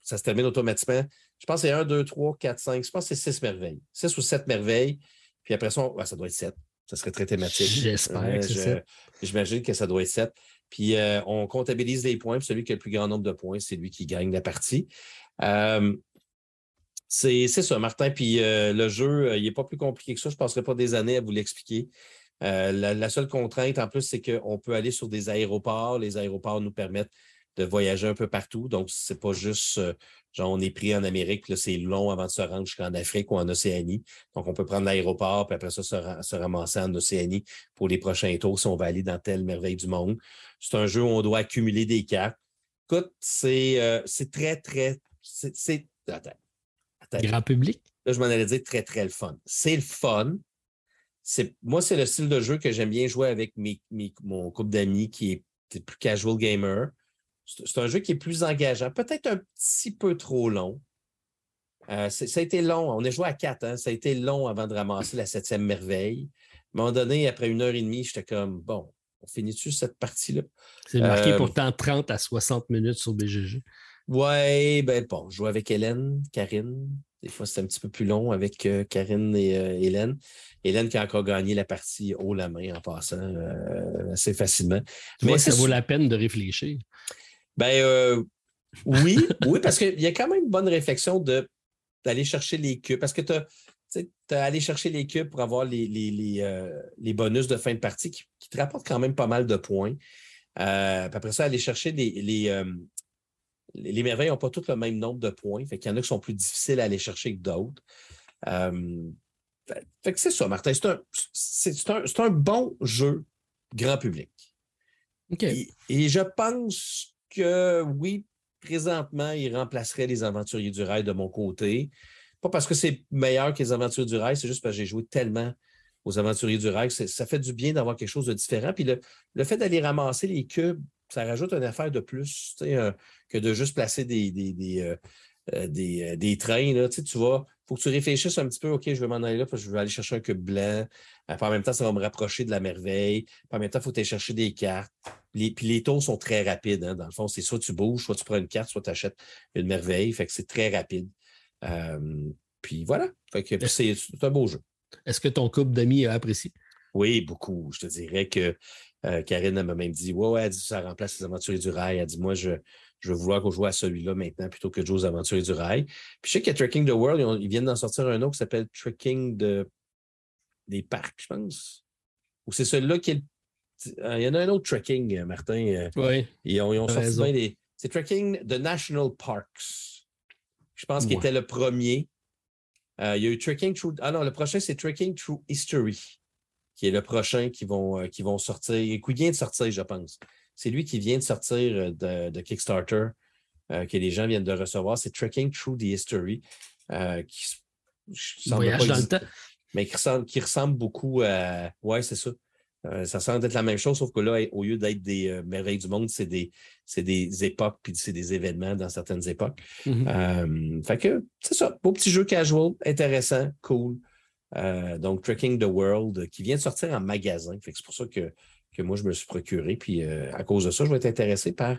ça se termine automatiquement. Je pense que c'est 1, 2, 3, 4, 5. Je pense que c'est 6 merveilles. 6 ou 7 merveilles. Puis après ça, ça doit être 7. Ça serait très thématique. J'espère J'imagine que ça doit être 7. Puis on comptabilise les points. Puis celui qui a le plus grand nombre de points, c'est lui qui gagne la partie. C'est ça, Martin. Puis euh, le jeu, euh, il n'est pas plus compliqué que ça. Je ne passerai pas des années à vous l'expliquer. Euh, la, seule contrainte, en plus, c'est qu'on peut aller sur des aéroports. Les aéroports nous permettent de voyager un peu partout. Donc, ce n'est pas juste, genre, on est pris en Amérique, c'est long avant de se rendre jusqu'en Afrique ou en Océanie. Donc, on peut prendre l'aéroport, puis après ça, se, ramasser en Océanie pour les prochains tours si on va aller dans telle merveille du monde. C'est un jeu où on doit accumuler des cartes. Écoute, c'est très, très. C'est. Grand public? Là, je m'en allais dire très, très le fun. C'est le fun. Moi, c'est le style de jeu que j'aime bien jouer avec mon couple d'amis qui est plus casual gamer. C'est un jeu qui est plus engageant, peut-être un petit peu trop long. Euh, ça a été long. On a joué à quatre. Hein? Ça a été long avant de ramasser la septième merveille. À un moment donné, après une heure et demie, j'étais comme bon, on finit-tu cette partie-là? C'est marqué euh, pourtant 30 à 60 minutes sur BGG. Ouais, ben bon, je joue avec Hélène, Karine. Des fois, c'est un petit peu plus long avec euh, Karine et euh, Hélène. Hélène qui a encore gagné la partie haut la main en passant euh, assez facilement. Mais ça vaut la peine de réfléchir. Ben oui, oui, parce qu'il y a quand même une bonne réflexion de d'aller chercher les cubes. Parce que tu as, allé chercher les cubes pour avoir les, les, euh, bonus de fin de partie qui, te rapportent quand même pas mal de points. Euh, après ça, aller chercher les, euh, les, merveilles n'ont pas tous le même nombre de points. Fait qu'il y en a qui sont plus difficiles à aller chercher que d'autres. fait, que c'est ça, Martin. C'est un, un, bon jeu grand public. Et, je pense que oui, présentement, il remplacerait les aventuriers du rail de mon côté. Pas parce que c'est meilleur que les aventuriers du rail, c'est juste parce que j'ai joué tellement aux aventuriers du rail. Ça fait du bien d'avoir quelque chose de différent. Puis le, fait d'aller ramasser les cubes, ça rajoute une affaire de plus euh, que de juste placer des, des, euh, euh, trains. Là. Tu, tu vas, faut que tu réfléchisses un petit peu, OK, je vais m'en aller là, parce que je vais aller chercher un cube blanc. Euh, en même temps, ça va me rapprocher de la merveille. en même temps, il faut aller chercher des cartes. puis les tours sont très rapides. Hein. Dans le fond, c'est soit tu bouges, soit tu prends une carte, soit tu achètes une merveille. Fait que c'est très rapide. Euh, puis voilà. Fait que c'est un beau jeu. Est-ce que ton couple d'amis a apprécié? Oui, beaucoup. Je te dirais que euh, Karine m'a même dit Ouais, ouais, elle dit, ça remplace les aventuriers du rail. Elle dit Moi, je, je veux vouloir qu'on joue à celui-là maintenant plutôt que de jouer aux aventuriers du rail. Puis je sais qu'il y a Trekking the World, ils, viennent d'en sortir un autre qui s'appelle Trekking de... des parcs, je pense. Ou c'est celui-là qui est. Euh, il y en a un autre Trekking, euh, Martin. Oui. Ils ont, ils ont sorti bien des. C'est Trekking the National Parks. Je pense qu'il était le premier. il y a eu Trekking Through. Ah non, le prochain, c'est Trekking Through History, qui est le prochain qui vont, qui vont sortir, qui vient de sortir, je pense. C'est lui qui vient de sortir euh, de, Kickstarter, euh, que les gens viennent de recevoir. C'est Trekking Through the History. Euh, qui, Voyage dans le temps. Mais qui ressemble, beaucoup à. Ouais, c'est ça. ça semble être la même chose, sauf que là, au lieu d'être des merveilles du monde, c'est des, des époques puis c'est des événements dans certaines époques. Mm-hmm. fait que c'est ça. Beau petit jeu casual, intéressant, cool. Donc, Trekking the World, qui vient de sortir en magasin. c'est pour ça que que moi, je me suis procuré. Puis euh, à cause de ça, je vais être intéressé par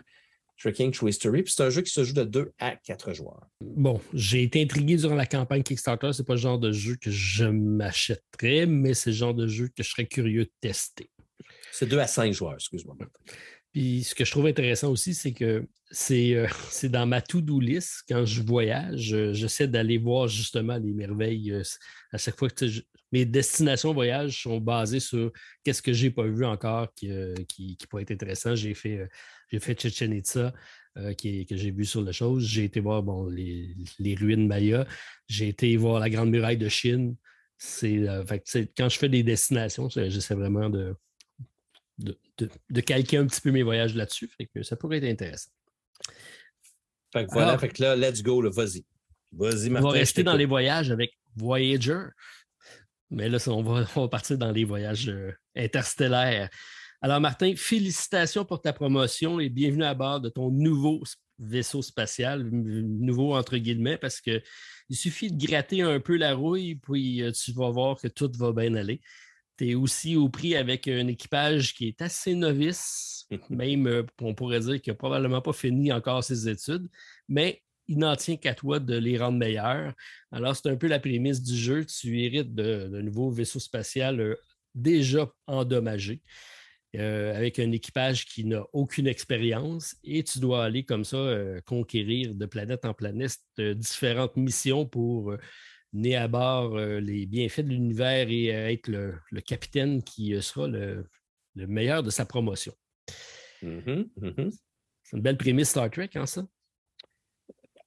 Trekking True History. Puis c'est un jeu qui se joue de 2 à 4 joueurs. Bon, j'ai été intrigué durant la campagne Kickstarter. C'est pas le genre de jeu que je m'achèterais, mais c'est le genre de jeu que je serais curieux de tester. C'est 2 à 5 joueurs, excuse-moi. Puis ce que je trouve intéressant aussi, c'est que c'est euh, dans ma to-do list. Quand je voyage, j'essaie d'aller voir justement les merveilles. Euh, à chaque fois que mes destinations voyage sont basées sur qu'est-ce que j'ai pas vu encore qui, euh, qui, pourrait être intéressant. J'ai fait, j'ai fait Chichen Itza. qui, que j'ai vu sur la chose. J'ai été voir bon, les, les ruines Maya. J'ai été voir la Grande Muraille de Chine. Quand je fais des destinations, j'essaie vraiment de, de, calquer un petit peu mes voyages là-dessus. Fait que ça pourrait être intéressant. Fait que voilà, fait que là, let's go, vas-y. Vas-y, On va rester dans les voyages avec Voyager. Mais là, on va, partir dans les voyages euh, interstellaires. Alors, Martin, félicitations pour ta promotion et bienvenue à bord de ton nouveau vaisseau spatial, nouveau entre guillemets, parce qu'il suffit de gratter un peu la rouille, puis euh, tu vas voir que tout va bien aller tu es aussi au prix avec un équipage qui est assez novice, même euh, on pourrait dire qu'il n'a probablement pas fini encore ses études, mais il n'en tient qu'à toi de les rendre meilleurs. Alors, c'est un peu la prémisse du jeu. Tu hérites d'un nouveau vaisseau spatial euh, déjà endommagé. Euh, avec un équipage qui n'a aucune expérience et tu dois aller comme ça conquérir de planète en planète différentes missions pour né à bord euh, les bienfaits de l'univers et euh, être le, capitaine qui euh, sera le, meilleur de sa promotion. Mm-hmm, mm-hmm. C'est une belle prémisse Star Trek, hein, ça?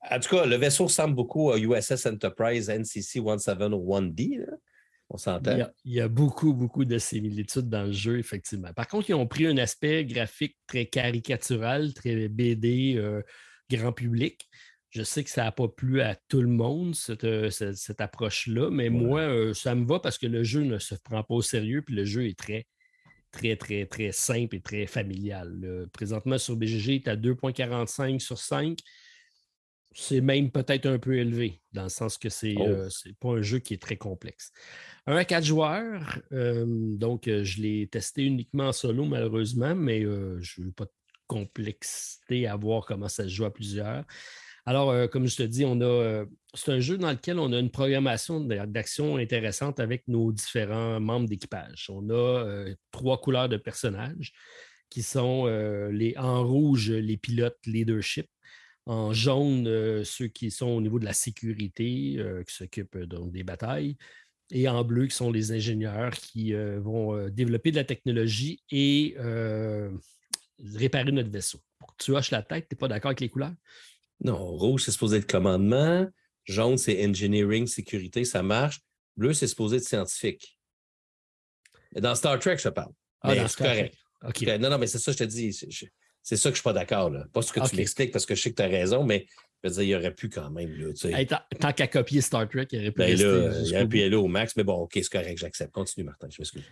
En tout cas, le vaisseau ressemble beaucoup à USS Enterprise NCC 1701D. On s'entend. Il, il, y a beaucoup, beaucoup de similitudes dans le jeu, effectivement. Par contre, ils ont pris un aspect graphique très caricatural, très BD, grand public. Je sais que ça n'a pas plu à tout le monde, cette, euh, approche-là, mais moi, euh, ça me va parce que le jeu ne se prend pas au sérieux, puis le jeu est très, très, très, très simple et très familial. Présentement, sur BGG, tu as 2,45 sur 5. C'est même peut-être un peu élevé, dans le sens que c'est n'est oh. pas un jeu qui est très complexe. Un à quatre joueurs, donc je l'ai testé uniquement en solo, malheureusement, mais je ne veux pas de complexité à voir comment ça se joue à plusieurs. Alors, euh, comme je te dis, euh, c'est un jeu dans lequel on a une programmation d'action intéressante avec nos différents membres d'équipage. On a euh, trois couleurs de personnages qui sont les, en rouge les pilotes leadership, En jaune, ceux qui sont au niveau de la sécurité, qui s'occupent donc des batailles. Et en bleu, qui sont les ingénieurs qui vont développer de la technologie et réparer notre vaisseau. Tu hoches la tête, tu n'es pas d'accord avec les couleurs? Non, rouge, c'est supposé être commandement. Jaune, c'est engineering, sécurité, ça marche. Bleu, c'est supposé être scientifique. Dans Star Trek, je parle. Ah, c'est correct. Non, non, mais c'est ça, je te dis. C'est ça que je ne suis pas d'accord. Pas ce que tu m'expliques parce que je sais que tu as raison, mais je veux dire, il aurait pu quand même. tant, qu'à copier Star Trek, il aurait pu ben là, il aurait pu aller au max, mais bon, OK, c'est correct, j'accepte. Continue, Martin, je m'excuse.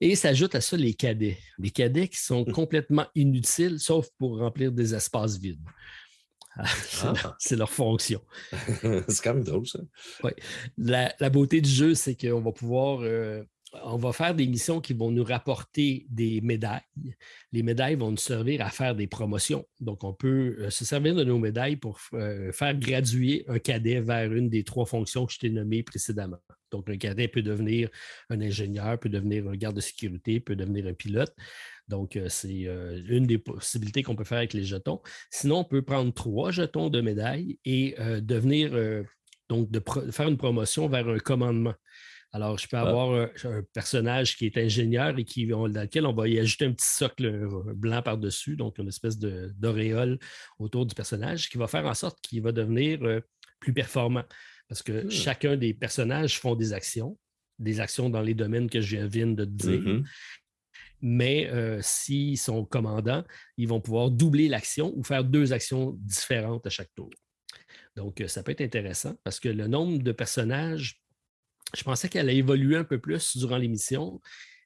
Et s'ajoute à ça les cadets. Les cadets qui sont hum. complètement inutiles, sauf pour remplir des espaces vides. Ah. C'est leur, fonction. c'est quand même drôle, ça. Oui. La, beauté du jeu, c'est qu'on va pouvoir euh, on va faire des missions qui vont nous rapporter des médailles. Les médailles vont nous servir à faire des promotions. Donc, on peut euh, se servir de nos médailles pour euh, faire graduer un cadet vers une des trois fonctions que je t'ai nommées précédemment. Donc, un cadet peut devenir un ingénieur, peut devenir un garde de sécurité, peut devenir un pilote. Donc, euh, c'est une des possibilités qu'on peut faire avec les jetons. Sinon, on peut prendre trois jetons de médailles et devenir, donc, de faire une promotion vers un commandement. Alors, je peux ah. avoir un, personnage qui est ingénieur et qui, dans lequel on va y ajouter un petit socle euh, blanc par-dessus, donc une espèce d'auréole autour du personnage, qui va faire en sorte qu'il va devenir euh, plus performant. Parce que hmm. chacun des personnages font des actions, des actions dans les domaines que je viens de te dire. Mm-hmm. Mais euh, s'ils sont commandants, ils vont pouvoir doubler l'action ou faire deux actions différentes à chaque tour. Donc, ça peut être intéressant parce que le nombre de personnages je pensais qu'elle a évolué un peu plus durant l'émission.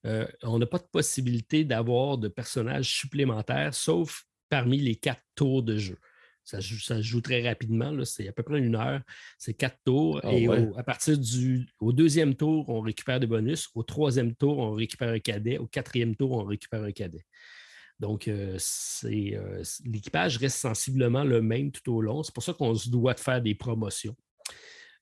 Euh, on n'a pas de possibilité d'avoir de personnages supplémentaires, sauf parmi les quatre tours de jeu. Ça, ça joue très rapidement, c'est à peu près une heure, c'est quatre tours. Ah et à partir du au deuxième tour, on récupère des bonus. Au troisième tour, on récupère un cadet. Au quatrième tour, on récupère un cadet. Donc, euh, euh, l'équipage reste sensiblement le même tout au long. C'est pour ça qu'on se doit de faire des promotions.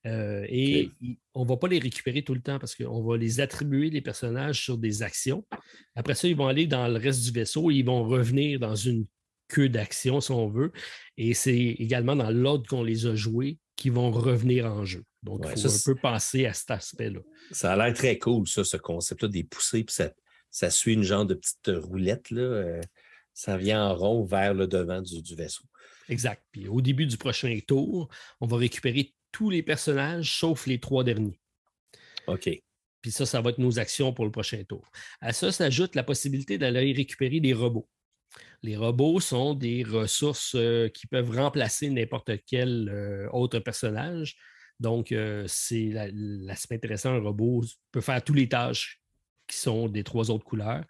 Euh, et on ne va pas les récupérer tout le temps parce qu'on va les attribuer, les personnages, sur des actions. Après ça, ils vont aller dans le reste du vaisseau et ils vont revenir dans une queue d'action, si on veut. Et c'est également dans l'ordre qu'on les a joués qu'ils vont revenir en jeu. Donc, il faut un peu penser à cet aspect-là. Ça a l'air très cool, ça, ce concept-là des poussées, puis ça, suit une genre de petite roulette. Là. Euh, ça vient en rond vers le devant du, du vaisseau. Exact. Puis au début du prochain tour, on va récupérer tous les personnages sauf les trois derniers. OK. Puis ça, ça va être nos actions pour le prochain tour. À ça s'ajoute la possibilité d'aller récupérer des robots. Les robots sont des ressources euh, qui peuvent remplacer n'importe quel euh, autre personnage. Donc, euh, c'est l'aspect intéressant. Un robot peut faire toutes les tâches qui sont des trois autres couleurs.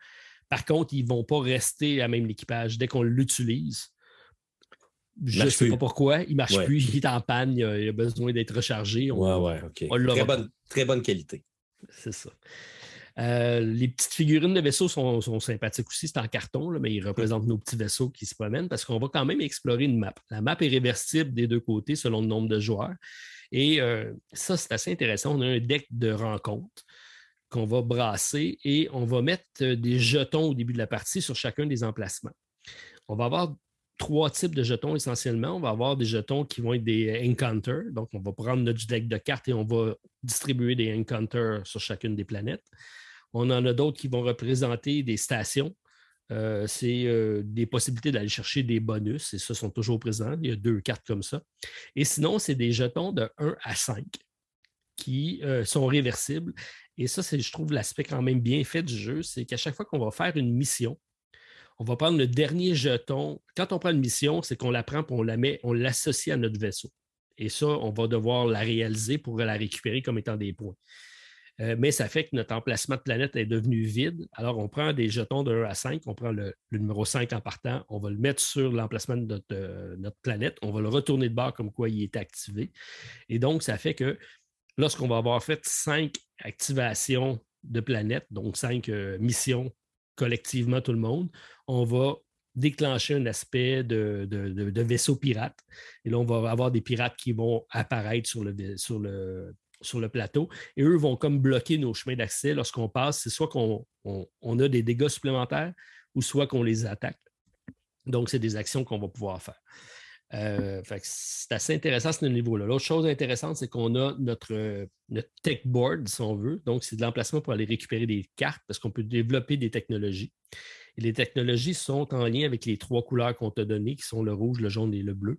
Par contre, ils ne vont pas rester à même l'équipage. Dès qu'on l'utilise, je ne sais pas pourquoi. Il ne marche plus, il est en panne, il a, besoin d'être rechargé. OK. très, bonne, qualité. C'est ça. Euh, les petites figurines de vaisseaux sont, sympathiques aussi. C'est en carton, mais ils représentent nos petits vaisseaux qui se promènent parce qu'on va quand même explorer une map. La map est réversible des deux côtés selon le nombre de joueurs. Et euh, ça, c'est assez intéressant. On a un deck de rencontres qu'on va brasser et on va mettre des jetons au début de la partie sur chacun des emplacements. On va avoir trois types de jetons essentiellement. On va avoir des jetons qui vont être des encounters. Donc, on va prendre notre deck de cartes et on va distribuer des encounters sur chacune des planètes. On en a d'autres qui vont représenter des stations. Euh, c'est euh, des possibilités d'aller chercher des bonus et ça sont toujours présents. Il y a deux cartes comme ça. Et sinon, c'est des jetons de 1 à 5 qui euh, sont réversibles. Et ça, c'est, je trouve, l'aspect quand même bien fait du jeu, c'est qu'à chaque fois qu'on va faire une mission, on va prendre le dernier jeton. Quand on prend une mission, c'est qu'on la prend et on la met, on l'associe à notre vaisseau. Et ça, on va devoir la réaliser pour la récupérer comme étant des points. Euh, mais ça fait que notre emplacement de planète est devenu vide. Alors, on prend des jetons de 1 à 5, on prend le, numéro 5 en partant, on va le mettre sur l'emplacement de notre, euh, notre, planète, on va le retourner de bord comme quoi il est activé. Et donc, ça fait que lorsqu'on va avoir fait 5 activations de planète, donc 5 euh, missions collectivement tout le monde, on va déclencher un aspect de, vaisseau pirate. Et là, on va avoir des pirates qui vont apparaître sur le, sur le, sur le plateau. Et eux vont comme bloquer nos chemins d'accès lorsqu'on passe. C'est soit qu'on on, a des dégâts supplémentaires ou soit qu'on les attaque. Donc, c'est des actions qu'on va pouvoir faire. Euh, c'est assez intéressant ce niveau-là. L'autre chose intéressante, c'est qu'on a notre, notre, tech board, si on veut. Donc, c'est de l'emplacement pour aller récupérer des cartes parce qu'on peut développer des technologies. Et les technologies sont en lien avec les trois couleurs qu'on t'a données, qui sont le rouge, le jaune et le bleu.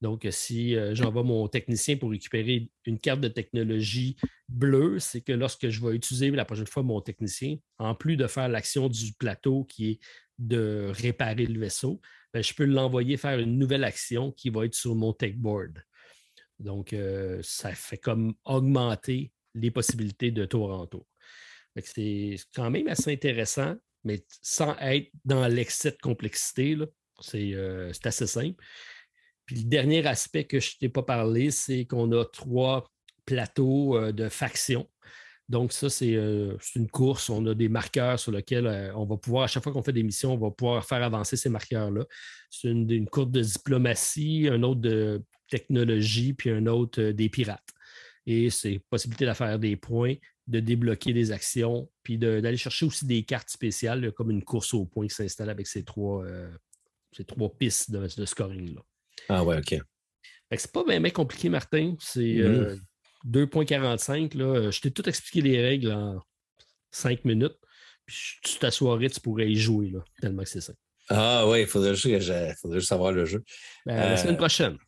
Donc, si euh, j'envoie mon technicien pour récupérer une carte de technologie bleue, c'est que lorsque je vais utiliser la prochaine fois mon technicien, en plus de faire l'action du plateau qui est de réparer le vaisseau, ben, je peux l'envoyer faire une nouvelle action qui va être sur mon tech board. Donc, euh, ça fait comme augmenter les possibilités de tour en tour. C'est quand même assez intéressant mais sans être dans l'excès de complexité. Euh, c'est assez simple. Puis le dernier aspect que je ne t'ai pas parlé, c'est qu'on a trois plateaux euh, de factions. Donc, ça, euh, c'est une course. On a des marqueurs sur lesquels on va pouvoir, à chaque fois qu'on fait des missions, on va pouvoir faire avancer ces marqueurs-là. C'est une, une, course de diplomatie, un autre de technologie, puis un autre des pirates. Et c'est possibilité de faire des points de débloquer des actions, puis d'aller chercher aussi des cartes spéciales, comme une course au point qui s'installe avec ces trois, euh, ces trois pistes de, scoring-là. Ah ouais, OK. C'est pas bien compliqué, Martin. C'est 2.45. Mm-hmm. Euh, je t'ai tout expliqué les règles en 5 minutes. Puis tu t'assoirais, tu pourrais y jouer, là, tellement que c'est ça. Ah oui, il faudrait juste, savoir le jeu. Ben, la semaine euh, prochaine.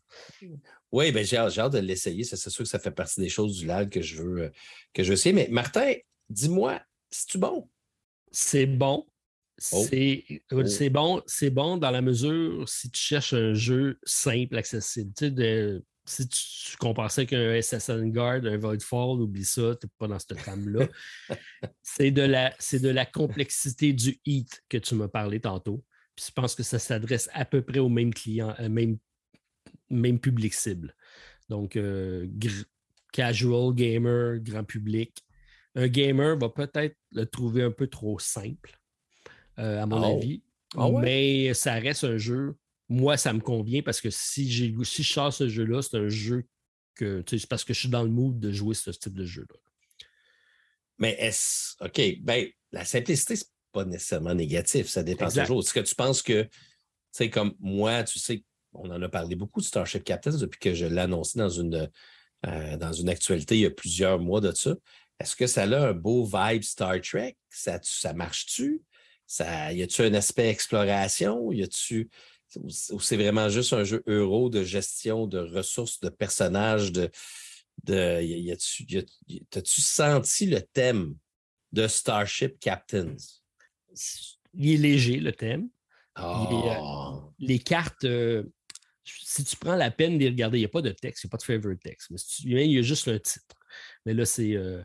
Oui, ben, j'ai hâte de l'essayer. C'est sûr que ça fait partie des choses du LAD que je veux, euh, que je veux essayer. Mais Martin, dis-moi, c'est-tu bon? C'est bon. Oh. Oh. C'est bon, c'est bon dans la mesure si tu cherches un jeu simple, accessible. Tu sais, de, si tu, compares ça avec un Assassin's Guard, un Voidfall, oublie ça, tu n'es pas dans cette trame-là. c'est de, la, de la complexité du hit que tu m'as parlé tantôt. Puis je pense que ça s'adresse à peu près au même client, euh, même même public cible. Donc, euh, casual gamer, grand public. Un gamer va peut-être le trouver un peu trop simple, euh, à mon oh. avis. Ah Mais ça reste un jeu. Moi, ça me convient parce que si, si je sors ce jeu-là, c'est un jeu que. C'est parce que je suis dans le mood de jouer ce type de jeu-là. Mais est-ce. OK. Ben, la simplicité, c'est pas nécessairement négatif. Ça dépend toujours. Est-ce que tu penses que, tu sais, comme moi, tu sais, on en a parlé beaucoup de Starship Captains depuis que je l'ai annoncé dans une, euh, dans une actualité il y a plusieurs mois de ça. Est-ce que ça a un beau vibe Star Trek? Ça, ça marche-tu? Ça, y a-tu un aspect exploration? Y a-tu ou c'est vraiment juste un jeu euro de gestion de ressources, de personnages, de. de y a-tu, as-tu senti le thème de Starship Captains? Il est léger, le thème. Euh, oh. les cartes, euh, si tu prends la peine de regarder, il n'y a pas de texte, il n'y a pas de favorite text. Mais il y a juste un titre. Mais là, c'est. Euh,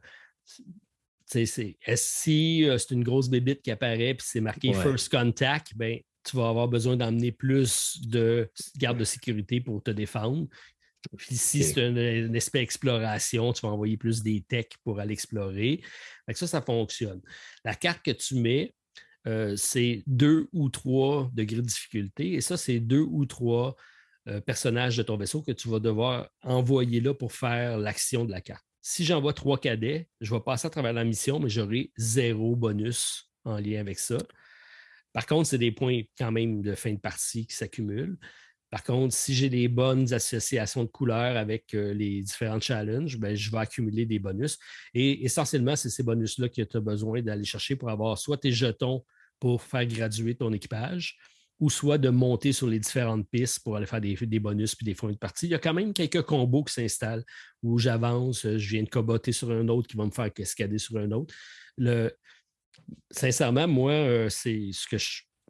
c'est si euh, c'est une grosse bébite qui apparaît puis c'est marqué First Contact, ben, tu vas avoir besoin d'emmener plus de gardes de sécurité pour te défendre. Puis si c'est un, aspect exploration, tu vas envoyer plus des techs pour aller explorer. ça, ça fonctionne. La carte que tu mets, euh, c'est deux ou trois degrés de difficulté. Et ça, c'est deux ou trois euh, personnage de ton vaisseau que tu vas devoir envoyer là pour faire l'action de la carte. Si j'envoie trois cadets, je vais passer à travers la mission, mais j'aurai zéro bonus en lien avec ça. Par contre, c'est des points quand même de fin de partie qui s'accumulent. Par contre, si j'ai des bonnes associations de couleurs avec euh, les différents challenges, ben, je vais accumuler des bonus. Et essentiellement, c'est ces bonus-là que tu as besoin d'aller chercher pour avoir soit tes jetons pour faire graduer ton équipage, ou soit de monter sur les différentes pistes pour aller faire des, bonus puis des points de partie. Il y a quand même quelques combos qui s'installent où j'avance, je viens de coboter sur un autre qui va me faire cascader sur un autre. Sincèrement, moi, euh, c'est ce que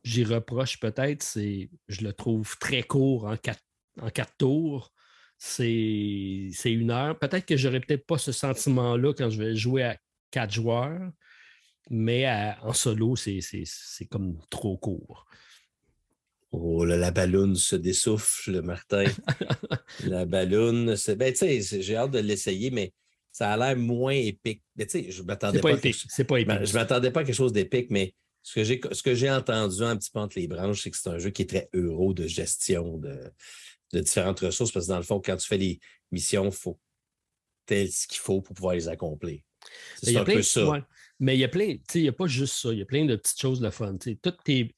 j'y reproche peut-être, c'est je le trouve très court en quatre, en quatre tours. C'est une heure. Peut-être que j'aurais peut-être pas ce sentiment-là quand je vais jouer à quatre joueurs, mais en solo, c'est comme trop court. Oh, là, la balloune se dessouffle, Martin. la balloune, c'est. Ben, tu sais, j'ai hâte de l'essayer, mais ça a l'air moins épique. Mais tu sais, je m'attendais pas. C'est pas épique. je m'attendais pas à quelque chose d'épique, mais ce que j'ai, ce que j'ai entendu un petit peu entre les branches, c'est que c'est un jeu qui est très euro de gestion de, de différentes ressources, parce que dans le fond, quand tu fais les missions, il faut tel ce qu'il faut pour pouvoir les accomplir. C'est un peu ça. Mais il y a plein, tu sais, il n'y a pas juste ça. Il y a plein de petites choses de fun. Toutes tes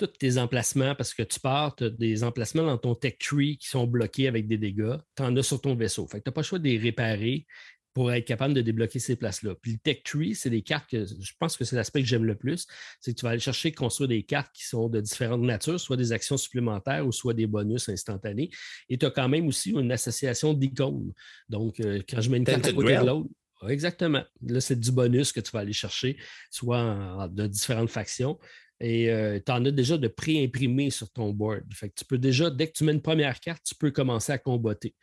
tous tes emplacements, parce que tu pars, tu as des emplacements dans ton tech tree qui sont bloqués avec des dégâts, tu en as sur ton vaisseau. Fait que tu n'as pas le choix de les réparer pour être capable de débloquer ces places-là. Puis le Tech Tree, c'est des cartes que je pense que c'est l'aspect que j'aime le plus. C'est que tu vas aller chercher construire des cartes qui sont de différentes natures, soit des actions supplémentaires ou soit des bonus instantanés. Et tu as quand même aussi une association d'icônes. Donc, euh, quand je mets une carte à côté de l'autre, exactement. Là, c'est du bonus que tu vas aller chercher, soit de différentes factions. Et euh, tu en as déjà de pré-imprimé sur ton board. Fait que tu peux déjà, dès que tu mets une première carte, tu peux commencer à comboter.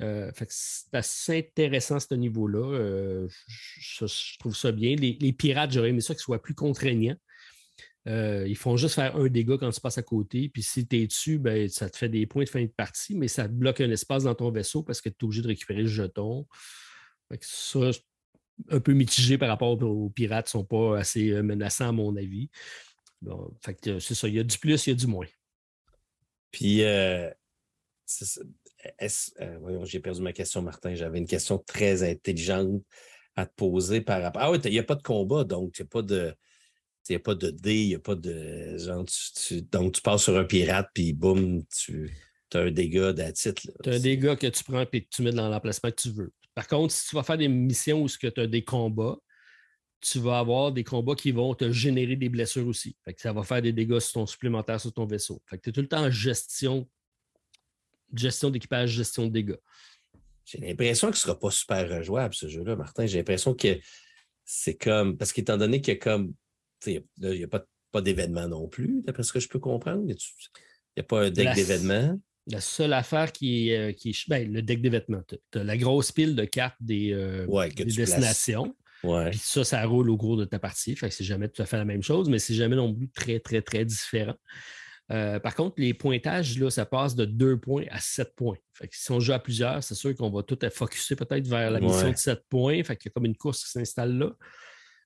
Euh, c'est assez intéressant à ce niveau-là. Euh, je, trouve ça bien. Les, pirates, j'aurais aimé ça qu'ils soient plus contraignants. Euh, ils font juste faire un dégât quand tu passes à côté. Puis si tu es dessus, ben, ça te fait des points de fin de partie, mais ça te bloque un espace dans ton vaisseau parce que tu es obligé de récupérer le jeton. ça, un peu mitigé par rapport aux pirates, ne sont pas assez menaçants à mon avis. c'est ça, il y a du plus, il y a du moins. Puis, euh, voyons, j'ai perdu ma question, Martin. J'avais une question très intelligente à te poser par rapport. Ah oui, il n'y a pas de combat, donc il n'y a pas de. Il dé, il n'y a pas de. Donc, tu passes sur un pirate, puis boum, tu as un dégât d'attitude. Tu as un dégât que tu prends et que tu mets dans l'emplacement que tu veux. Par contre, si tu vas faire des missions où tu as des combats, tu vas avoir des combats qui vont te générer des blessures aussi. ça va faire des dégâts sur ton supplémentaire sur ton vaisseau. tu es tout le temps en gestion gestion d'équipage, gestion de dégâts. J'ai l'impression que ce ne sera pas super rejouable, ce jeu-là, Martin. J'ai l'impression que c'est comme. Parce qu'étant donné qu'il y a comme. Il n'y a pas, pas d'événement non plus, d'après ce que je peux comprendre. Il n'y a, pas un deck d'événements. La seule affaire qui est, qui ben, le deck d'événements. Tu as la grosse pile de cartes des, euh, destinations. Ouais. Puis ça, ça roule au cours de ta partie. Fait que c'est jamais tout à fait la même chose, mais c'est jamais non plus très, très, très différent. Euh, par contre, les pointages, là, ça passe de 2 points à 7 points. si on joue à plusieurs, c'est sûr qu'on va tout focuser peut-être vers la mission de 7 points. Fait qu'il y a comme une course qui s'installe là.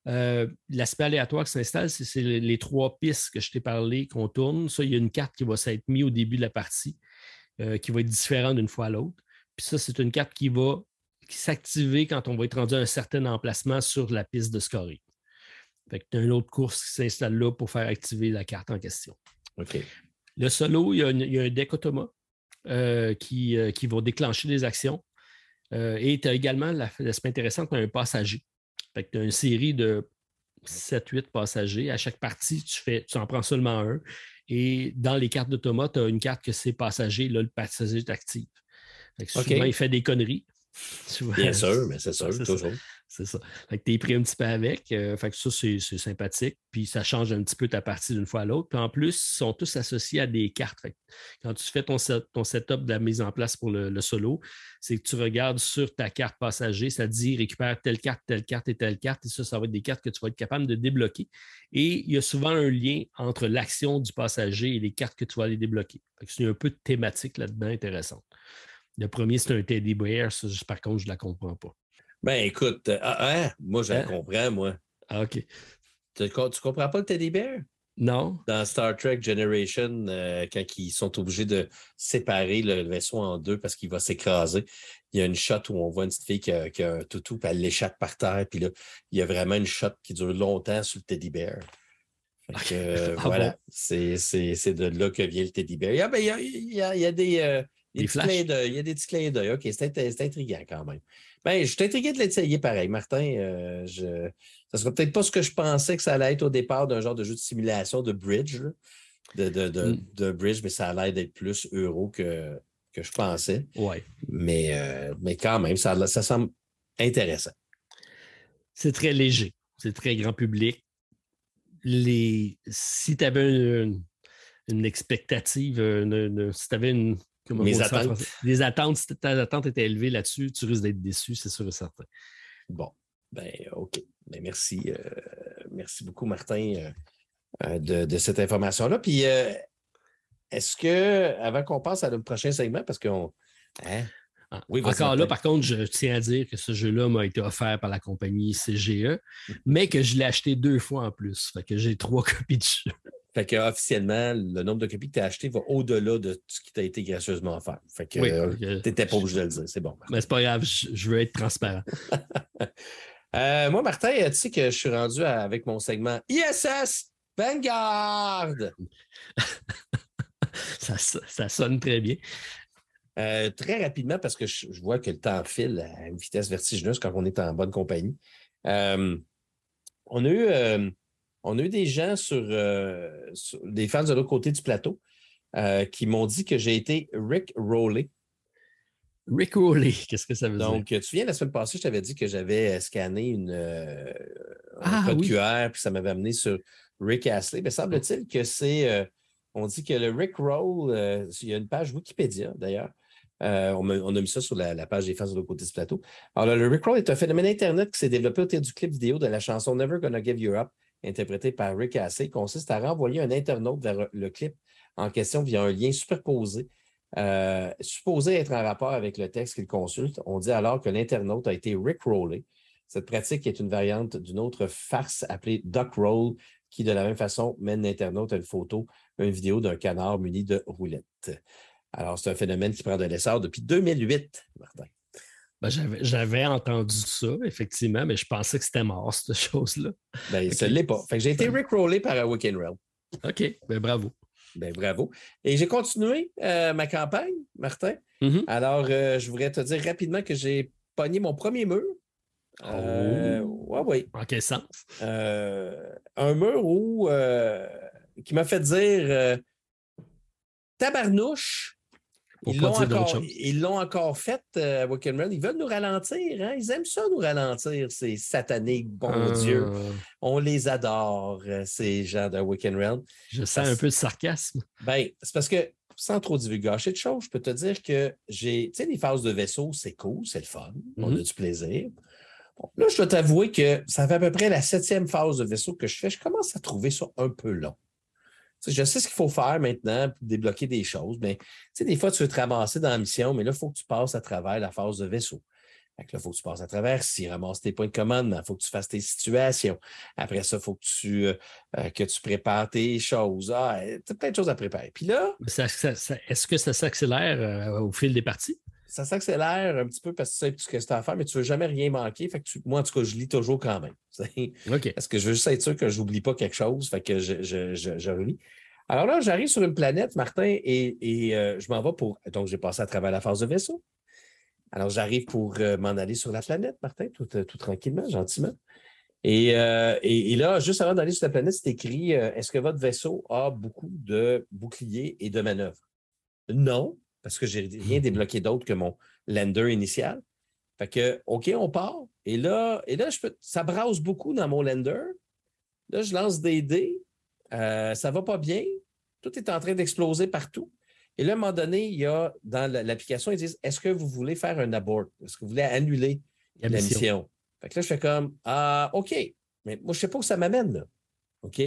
Euh, l'aspect aléatoire qui s'installe, c'est les, trois pistes que je t'ai parlé qu'on tourne. Ça, il y a une carte qui va s'être mise au début de la partie, euh, qui va être différente d'une fois à l'autre. Puis ça, c'est une carte qui va s'activer quand on va être rendu à un certain emplacement sur la piste de scoring. Fait que tu as une autre course qui s'installe là pour faire activer la carte en question. Le solo, il y a, un deck automa euh, qui, euh, qui va déclencher des actions. Euh, et tu as également l'aspect intéressant, tu as un passager. tu as une série de 7-8 passagers. À chaque partie, tu, fais, tu en prends seulement un. Et dans les cartes d'automat, tu as une carte que c'est passager, là, le passager est actif. souvent, il fait des conneries. Bien sûr, mais c'est sûr, toujours. C'est ça. Fait que tu es pris un petit peu avec. Euh, fait que ça, c'est sympathique. Puis ça change un petit peu ta partie d'une fois à l'autre. Puis en plus, ils sont tous associés à des cartes. quand tu fais ton, ton setup de la mise en place pour le, solo, c'est que tu regardes sur ta carte passager, ça dit récupère telle carte, telle carte et telle carte. Et ça, ça va être des cartes que tu vas être capable de débloquer. Et il y a souvent un lien entre l'action du passager et les cartes que tu vas aller débloquer. C'est un peu de thématique là-dedans intéressante. Le premier, c'est un teddy bear. Ça, par contre, je ne la comprends pas. Ben écoute, euh, ah, hein, moi je hein? comprends, moi. Ah, OK. Tu, tu comprends pas le teddy bear? Non. Dans Star Trek Generation, euh, quand ils sont obligés de séparer le vaisseau en deux parce qu'il va s'écraser, il y a une shot où on voit une petite fille qui a, un toutou, puis elle l'échappe par terre, puis là, il y a vraiment une shot qui dure longtemps sur le teddy bear. Euh, ah voilà, c'est de là que vient le teddy bear. Il y a, il y a, il y a des, des, petits il y a des petits clins d'œil. OK, c'est intriguant quand même. Ben, je suis intrigué de l'essayer pareil, Martin. Euh, je... Ça ne sera peut-être pas ce que je pensais que ça allait être au départ d'un genre de jeu de simulation de bridge, de, mm. de, bridge, mais ça allait d'être plus euro que, que je pensais. Ouais. Mais, euh, mais quand même, ça, ça semble intéressant. C'est très léger. C'est très grand public. Les... Si tu avais une, une expectative, si tu avais une, mes attentes. Les attentes, si ta attente était élevée là-dessus, tu risques d'être déçu, c'est sûr et certain. Bon, ben OK. Ben, merci. Euh, merci beaucoup, Martin, euh, euh, de, cette information-là. Puis est-ce que, avant qu'on passe à notre prochain segment, parce qu'on. Hein? Ah, oui, Encore là, par contre, je tiens à dire que ce jeu-là m'a été offert par la compagnie CGE, mais que je l'ai acheté deux fois en plus. Fait que j'ai trois copies de jeu. Fait que officiellement, le nombre de copies que tu as acheté va au-delà de ce qui t'a été gracieusement offert. Fait que euh, tu n'étais pas obligé de le dire, c'est bon. Mais c'est pas grave, je, veux être transparent. Euh, moi, Martin, tu sais que je suis rendu avec mon segment ISS Vanguard! ça, sonne très bien. Euh, très rapidement, parce que je, vois que le temps file à une vitesse vertigineuse quand on est en bonne compagnie. Euh, on, a eu, euh, on a eu des gens sur, des fans de l'autre côté du plateau qui m'ont dit que j'ai été Rick Rowley. Rick Rowley, qu'est-ce que ça veut dire? Donc, tu viens, la semaine passée, je t'avais dit que j'avais scanné une, un code QR, puis ça m'avait amené sur Rick Astley. Mais semble-t-il que c'est. on dit que le Rick Roll, il y a une page Wikipédia d'ailleurs, euh, on, a, mis ça sur la, page des fans de l'autre côté du plateau. Alors, le Rickroll est un phénomène Internet qui s'est développé autour du clip vidéo de la chanson Never Gonna Give You Up, interprétée par Rick Assay, consiste à renvoyer un internaute vers le clip en question via un lien superposé, euh, supposé être en rapport avec le texte qu'il consulte. On dit alors que l'internaute a été Rickrollé. Cette pratique est une variante d'une autre farce appelée Duckroll, qui, de la même façon, mène l'internaute à une photo, une vidéo d'un canard muni de roulettes. Alors, c'est un phénomène qui prend de l'essor depuis 2008, Martin. Ben, j'avais entendu ça, effectivement, mais je pensais que c'était mort, cette chose-là. Ben, ça ne l'est pas. j'ai été rickrollé par un Weekend Realm. OK, ben, bravo. Ben, bravo. Et j'ai continué euh, ma campagne, Martin. Mm-hmm. Alors, euh, je voudrais te dire rapidement que j'ai pogné mon premier mur. Euh, oh. oui. En quel sens? un mur où, qui m'a fait dire tabarnouche, ils l'ont encore, fait euh, à. Ils veulent nous ralentir. Hein? Ils aiment ça nous ralentir, ces sataniques, bon ah. Dieu. On les adore, euh, ces gens de Run. Je sens un peu de sarcasme. Ben, c'est parce que, sans trop divulgacher de choses, je peux te dire que j'ai. Tu sais, les phases de vaisseau, c'est cool, c'est le fun. On a mm-hmm. du plaisir. là, je dois t'avouer que ça fait à peu près la septième phase de vaisseau que je fais. Je commence à trouver ça un peu long. Je sais ce qu'il faut faire maintenant pour débloquer des choses, mais des fois, tu veux te ramasser dans la mission, mais là, il faut que tu passes à travers la phase de vaisseau. là, il faut que tu passes à travers, si ramasses tes points de commande, il faut que tu fasses tes situations. Après ça, il faut que tu, euh, euh, que tu prépares tes choses. Ah, tu as plein de choses à préparer. Puis là. Est-ce que ça s'accélère euh, au fil des parties? Ça s'accélère un petit peu parce que tu sais ce que tu as à faire, mais tu ne veux jamais rien manquer. Fait que moi, en tout cas, je lis toujours quand même. Parce que je veux juste être sûr que je n'oublie pas quelque chose. Fait que je, je, je, relis. Alors là, j'arrive sur une planète, Martin, et, euh, je m'en vais pour. Donc, j'ai passé à travers la phase de vaisseau. Alors, j'arrive pour euh, m'en aller sur la planète, Martin, tout, euh, tout tranquillement, gentiment. Et, et, là, juste avant d'aller sur la planète, c'est écrit Est-ce que votre vaisseau a beaucoup de boucliers et de manœuvres? Non parce que j'ai rien débloqué d'autre que mon lander initial. Fait que, OK, on part. Et là, et là je peux, ça brasse beaucoup dans mon lander. Là, je lance des dés. Euh, ça ne va pas bien. Tout est en train d'exploser partout. Et là, à un moment donné, il y a dans l'application, ils disent Est-ce que vous voulez faire un abort? Est-ce que vous voulez annuler la, mission? Fait que là, je fais comme Ah, OK. Mais moi, je ne sais pas où ça m'amène, là. OK?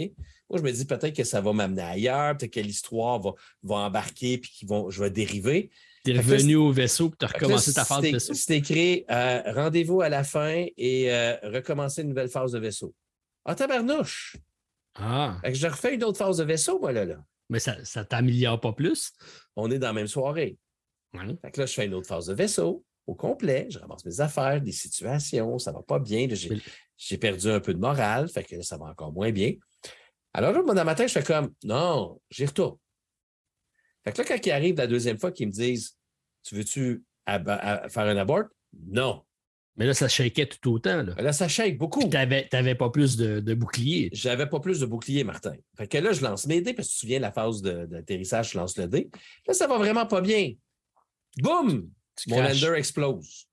Moi, je me dis peut-être que ça va m'amener ailleurs, peut-être que l'histoire va, va embarquer puis qu'ils vont, je vais dériver. Tu es revenu au vaisseau puis tu as recommencé ta phase de vaisseau. C'est écrit euh, rendez-vous à la fin et euh, recommencer une nouvelle phase de vaisseau. Ah, tabarnouche! Ah. Fait que je refais une autre phase de vaisseau, moi, là. là. Mais ça ne t'améliore pas plus? On est dans la même soirée. Fait que là, je fais une autre phase de vaisseau au complet. Je ramasse mes affaires, des situations, ça ne va pas bien. J'ai perdu un peu de morale, fait que ça va encore moins bien. Alors là, moi, dans ma tête, je fais comme non, j'y retourne. Fait que là, quand ils arrivent la deuxième fois, qu'ils me disent Tu veux-tu faire un abort? Non. Mais là, ça shakeait tout autant. Là, là ça shake beaucoup. Tu n'avais pas plus de, de boucliers. J'avais pas plus de boucliers, Martin. Fait que là, je lance mes dés, parce que tu te souviens, la phase d'atterrissage, je lance le dé. Là, ça va vraiment pas bien. Boum! Mon lander explose.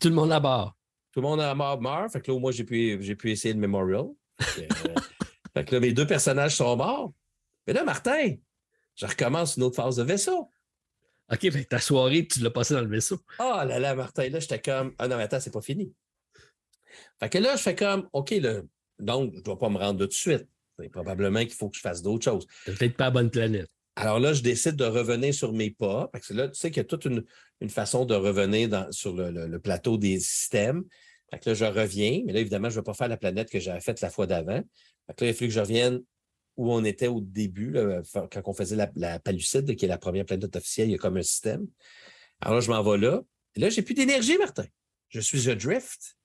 Tout le monde à bord. Tout le monde à bord meurt. Fait que là, moi, j'ai pu, pu essayer le memorial. Fait que là, mes deux personnages sont morts. Mais là, Martin, je recommence une autre phase de vaisseau. OK, fait ta soirée, tu l'as passé dans le vaisseau. Ah là là, Martin, là, j'étais comme Ah non, mais attends, c'est pas fini. Fait que là, je fais comme OK, là, donc, je ne dois pas me rendre de suite. Probablement qu'il faut que je fasse d'autres choses. Peut-être pas la bonne planète. Alors là, je décide de revenir sur mes pas. Parce que là, tu sais qu'il y a toute une, façon de revenir sur le, plateau des systèmes. Fait que là, je reviens, mais là, évidemment, je ne vais pas faire la planète que j'avais faite la fois d'avant. Fait là, il a fallu que je revienne où on était au début, quand on faisait la, la, Palucide, qui est la première planète officielle, il y a comme un système. Alors là, je m'en vais là. Et là, j'ai plus d'énergie, Martin. Je suis un drift.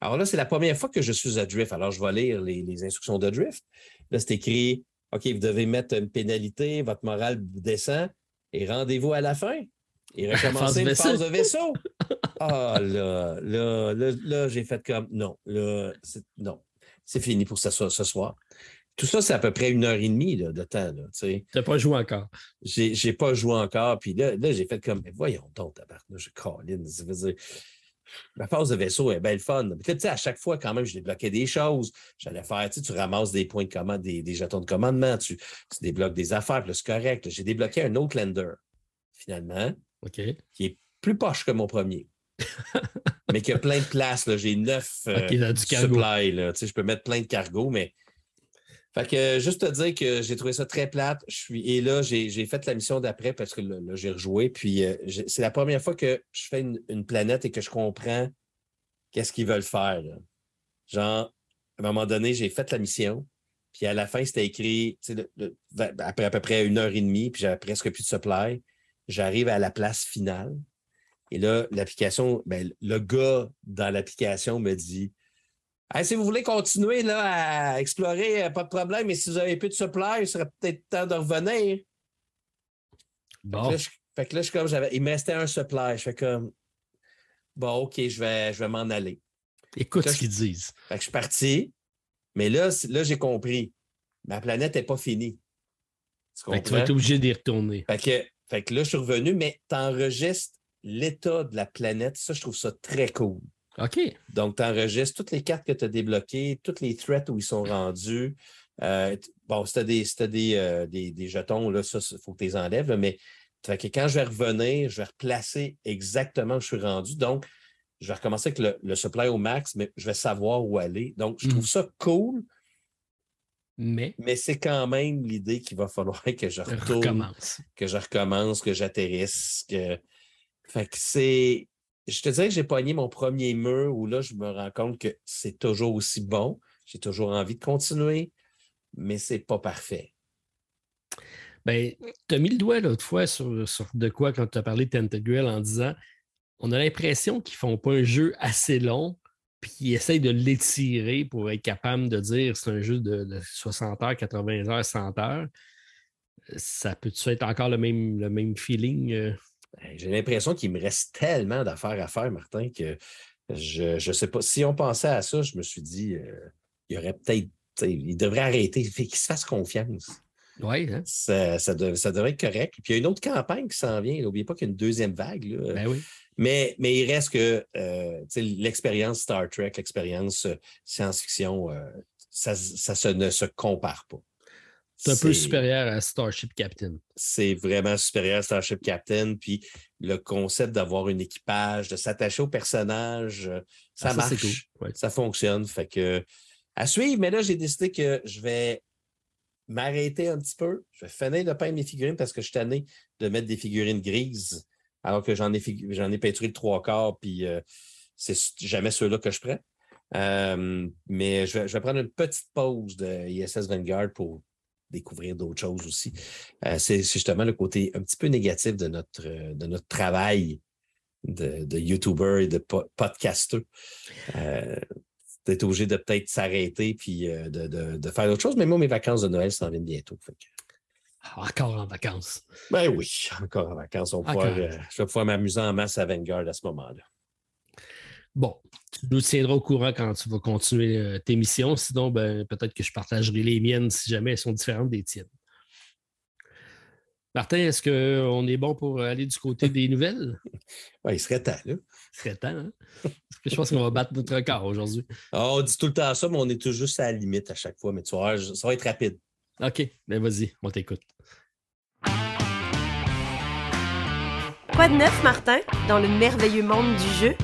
Alors là, c'est la première fois que je suis à Drift. Alors, je vais lire les, instructions de Drift. Là, c'est écrit OK, vous devez mettre une pénalité, votre morale descend et rendez-vous à la fin. Et recommencer une phase de vaisseau. Ah là, là, là, j'ai fait comme non, là, non, c'est fini pour ce, ce soir. Tout ça, c'est à peu près une heure et demie de temps. Tu n'as pas joué encore. J'ai, n'ai pas joué encore. Puis là, là j'ai fait comme, voyons donc, tabarnak, je colline. Ça veut dire, la phase de vaisseau est belle fun. tu sais, à chaque fois, quand même, je débloquais des choses. J'allais faire, tu, sais, tu ramasses des points de commande, des, des jetons de commandement, tu, débloques des affaires, c'est correct. J'ai débloqué un autre lender, finalement, qui est plus poche que mon premier. Mais qui a plein de place. J'ai neuf euh, supply. Là. Tu sais, je peux mettre plein de cargo, mais fait que juste te dire que j'ai trouvé ça très plate. Je suis, et là, j'ai fait la mission d'après parce que là, j'ai rejoué. Puis euh, c'est la première fois que je fais une, planète et que je comprends qu'est-ce qu'ils veulent faire. Genre, à un moment donné, j'ai fait la mission. Puis à la fin, c'était écrit, après à peu près une heure et demie, puis j'avais presque plus de supply. J'arrive à la place finale. Et là, l'application, ben, le gars dans l'application me dit si vous voulez continuer là, à explorer, euh, pas de problème, mais si vous avez plus de supply, il serait peut-être temps de revenir. Bon. Fait que là, je, comme, j'avais, il me restait un supply. Je fais comme, bon, OK, je vais, je vais m'en aller. Écoute ce qu'ils disent. Fait que je suis parti, mais là, là j'ai compris. Ma planète n'est pas finie. Tu, fait que tu vas être obligé d'y retourner. Fait que, fait que là, je suis revenu, mais tu enregistres l'état de la planète. Ça, je trouve ça très cool. OK. Donc, tu enregistres toutes les cartes que tu as débloquées, toutes les threats où ils sont rendus. Euh, bon, si tu des, euh, des, des, jetons, là, ça, il faut que tu les enlèves, mais que quand je vais revenir, je vais replacer exactement où je suis rendu. Donc, je vais recommencer avec le, supply au max, mais je vais savoir où aller. Donc, je trouve hmm. ça cool. Mais, mais c'est quand même l'idée qu'il va falloir que je retourne, que je recommence, que j'atterrisse. Que... Fait que c'est je te dirais que j'ai pogné mon premier mur où là, je me rends compte que c'est toujours aussi bon. J'ai toujours envie de continuer, mais c'est pas parfait. Ben, tu as mis le doigt l'autre fois sur, de quoi quand tu as parlé de Tentagruel en disant on a l'impression qu'ils font pas un jeu assez long, puis qu'ils essayent de l'étirer pour être capable de dire c'est un jeu de, 60 heures, 80 heures, 100 heures. Ça peut-tu être encore le même, le même feeling? Ben, j'ai l'impression qu'il me reste tellement d'affaires à faire, Martin, que je ne sais pas. Si on pensait à ça, je me suis dit, euh, il y aurait peut-être. Il devrait arrêter, il qu'il se fasse confiance. Oui. Hein? Ça, devrait être correct. Puis il y a une autre campagne qui s'en vient. N'oubliez pas qu'il y a une deuxième vague. Ben oui. mais, mais il reste que euh, l'expérience Star Trek, l'expérience euh, science-fiction, ça, ça ne se compare pas. C'est un peu supérieur à Starship Captain. C'est vraiment supérieur à Starship Captain. Puis le concept d'avoir un équipage, de s'attacher au personnage, euh, ça, ah, marche. Ça fonctionne. Fait que à suivre, mais là, j'ai décidé que je vais m'arrêter un petit peu. Je vais finir de peindre mes figurines parce que je suis tanné de mettre des figurines grises alors que j'en ai, j'en ai peinturé le trois quarts, puis euh, c'est jamais ceux-là que je prends. Euh, mais je vais, je vais, prendre une petite pause de ISS Vanguard pour découvrir d'autres choses aussi. Euh, c'est justement le côté un petit peu négatif de notre, euh, de notre travail de, de YouTuber et de podcaster. Euh, d'être obligé de peut-être s'arrêter puis de, faire d'autres choses. Mais moi, mes vacances de Noël s'en viennent bientôt. Ah, encore en vacances. Ben oui, encore en vacances. On je vais pouvoir m'amuser en masse à Vanguard à ce moment-là. Bon, tu nous tiendras au courant quand tu vas continuer euh, tes missions. Sinon, ben, peut-être que je partagerai les miennes si jamais elles sont différentes des tiennes. Martin, est-ce qu'on est bon pour aller du côté des nouvelles? Oui, il serait temps, là. Il serait temps, hein? je pense qu'on va battre notre record aujourd'hui. Ah, on dit tout le temps ça, mais on est tout juste à la limite à chaque fois. Mais tu vois, ça va être rapide. OK, ben vas-y, on t'écoute. Quoi de neuf, Martin, dans le merveilleux monde du jeu?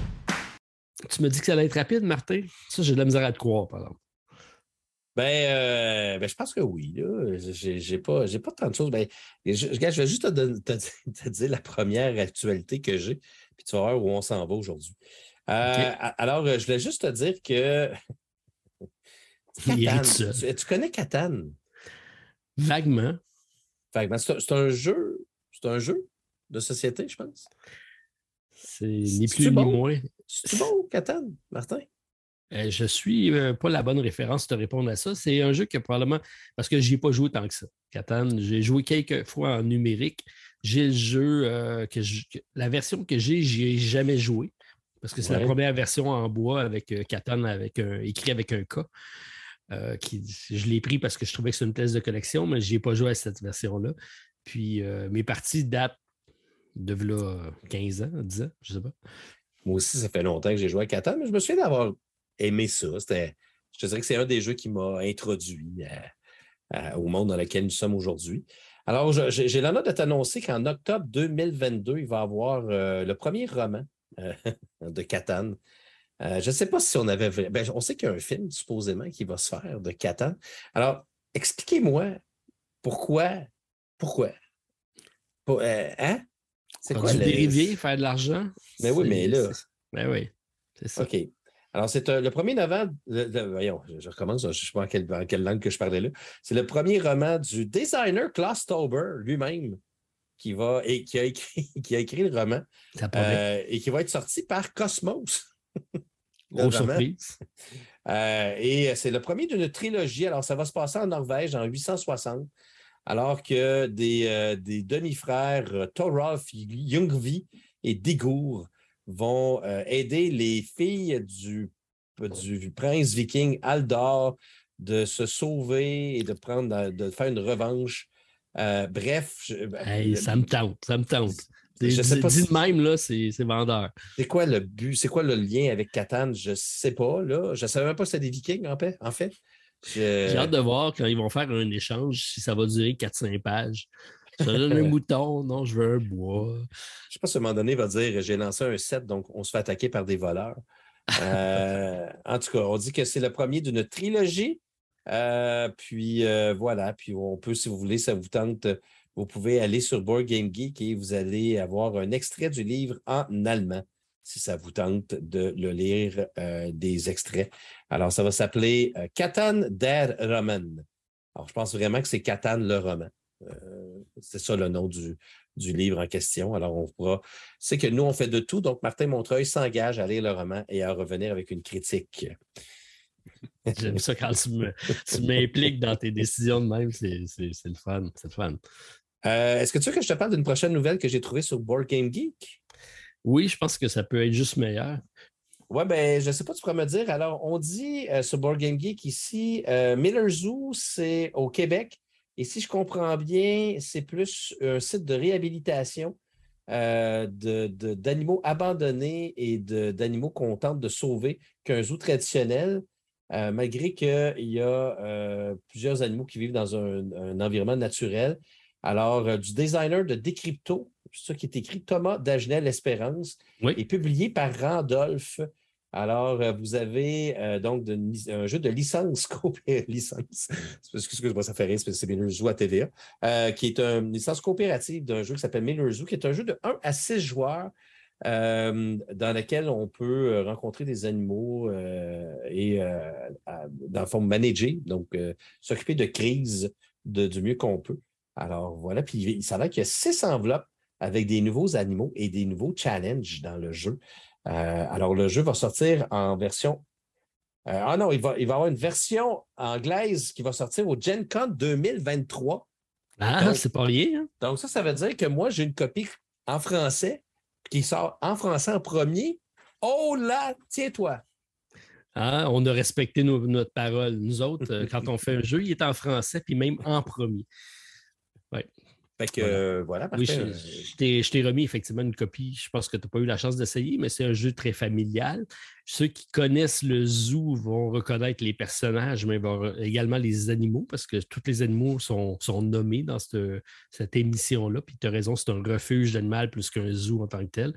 Tu me dis que ça allait être rapide, Martin? Ça, j'ai de la misère à te croire, par exemple. Ben, euh, ben, je pense que oui. J'ai pas, pas tant de choses. Ben, je, je, vais juste te, dire la première actualité que j'ai, puis tu vas voir où on s'en va aujourd'hui. Euh, alors, je voulais juste te dire que. tu, tu, connais Catan? Vaguement. Vaguement. C'est un jeu. C'est un jeu de société, je pense. C'est ni plus ni moins. C'est bon, Catan, Martin? Euh, je suis euh, pas la bonne référence de te répondre à ça. C'est un jeu que probablement, parce que je n'y ai pas joué tant que ça. Catan, j'ai joué quelques fois en numérique. J'ai le jeu, que, la version que j'ai, j'y ai jamais joué. Parce que c'est la première version en bois avec Catan avec écrit avec un K. qui, je l'ai pris parce que je trouvais que c'est une thèse de collection, mais je ai pas joué à cette version-là. Puis mes parties datent de là 15 ans, 10 ans, je ne sais pas. Moi aussi, ça fait longtemps que j'ai joué à Catan, mais je me souviens d'avoir aimé ça. je te dirais que c'est un des jeux qui m'a introduit au monde dans lequel nous sommes aujourd'hui. Alors, j'ai l'honneur de t'annoncer qu'en octobre 2022, il va y avoir euh, le premier roman euh, de Catan. Euh, je ne sais pas si on avait. Ben, on sait qu'il y a un film, supposément, qui va se faire de Catan. Alors, expliquez-moi pourquoi. Pourquoi? hein? C'est quoi le. dérivé, faire de l'argent? Mais ben oui, mais là. Ben oui, c'est ça. OK. Alors, c'est le 1er novembre. voyons, je, recommence, je ne sais pas en quelle, langue que je parlais là. C'est le premier roman du designer Klaus Tauber lui-même qui, va, et qui, a écrit, qui a écrit le roman euh, et qui va être sorti par Cosmos. Grosse surprise. Euh, et c'est le premier d'une trilogie. Alors, ça va se passer en Norvège en 860, alors que des, euh, des demi-frères Thorolf Jungvi et Digur vont euh, aider les filles du, du prince viking Aldor de se sauver et de prendre de faire une revanche. Euh, bref. Ben, ça me tente, ça me tente. Je sais pas dit de même, là, c'est vendeur. C'est quoi le but? C'est quoi le lien avec Catan? Je ne sais pas, là. Je ne savais même pas si c'était des Vikings, en fait. En fait. J'ai hâte de voir quand ils vont faire un échange, si ça va durer 4-5 pages. Ça donne un mouton, non, je veux un bois. Je ne sais pas si à un moment donné, il va dire j'ai lancé un set, donc on se fait attaquer par des voleurs. Euh, en tout cas, on dit que c'est le premier d'une trilogie. Euh, puis euh, voilà, puis on peut, si vous voulez, ça vous tente, vous pouvez aller sur Board Game Geek et vous allez avoir un extrait du livre en allemand, si ça vous tente de le lire, des extraits. Alors, ça va s'appeler Catan der Roman. Alors, je pense vraiment que c'est Catan le roman. Euh, c'est ça le nom du, livre en question. Alors, on pourra. C'est que nous, on fait de tout. Donc, Martin Montreuil s'engage à lire le roman et à revenir avec une critique. J'aime ça quand tu m'impliques dans tes décisions de même. C'est le fun. C'est le fun. Euh, est-ce que tu veux que je te parle d'une prochaine nouvelle que j'ai trouvée sur Board Game Geek? Oui, je pense que ça peut être juste meilleur. Oui, ben, je ne sais pas, tu pourrais me dire. Alors, on dit euh, sur Board Game Geek ici, Miller Zoo, c'est au Québec. Et si je comprends bien, c'est plus un site de réhabilitation euh, d'animaux abandonnés et d'animaux qu'on tente de sauver qu'un zoo traditionnel, euh, malgré qu'il y a euh, plusieurs animaux qui vivent dans un, environnement naturel. Alors, du designer de Décrypto, c'est ça qui est écrit, Thomas Dagenel Espérance, est publié par Randolph. Alors, euh, vous avez euh, donc un jeu de licence, licence, excusez-moi, ça fait rire, c'est Miller Zoo à TVA, euh, qui est une licence coopérative d'un jeu qui s'appelle Miller Zoo, qui est un jeu de 1 à 6 joueurs dans lequel on peut rencontrer des animaux et, dans le fond, manager, donc s'occuper de crises du mieux qu'on peut. Alors, voilà, puis il s'avère qu'il y a six enveloppes avec des nouveaux animaux et des nouveaux challenges dans le jeu. Euh, alors, le jeu va sortir en version. Euh, ah non, il va, il va avoir une version anglaise qui va sortir au Gen Con 2023. Ah, c'est pas lié. Hein? Donc, ça, ça veut dire que moi, j'ai une copie en français qui sort en français en premier. Oh là, tiens-toi. Ah, on a respecté notre parole. Nous autres, euh, quand on fait un jeu, il est en français, puis même en premier. Oui. Fait que voilà, oui, je, t'ai remis effectivement une copie. Je pense que tu n'as pas eu la chance d'essayer, mais c'est un jeu très familial. Ceux qui connaissent le zoo vont reconnaître les personnages, mais également les animaux, parce que tous les animaux sont, nommés dans cette, émission-là. Puis tu as raison, c'est un refuge d'animal plus qu'un zoo en tant que tel.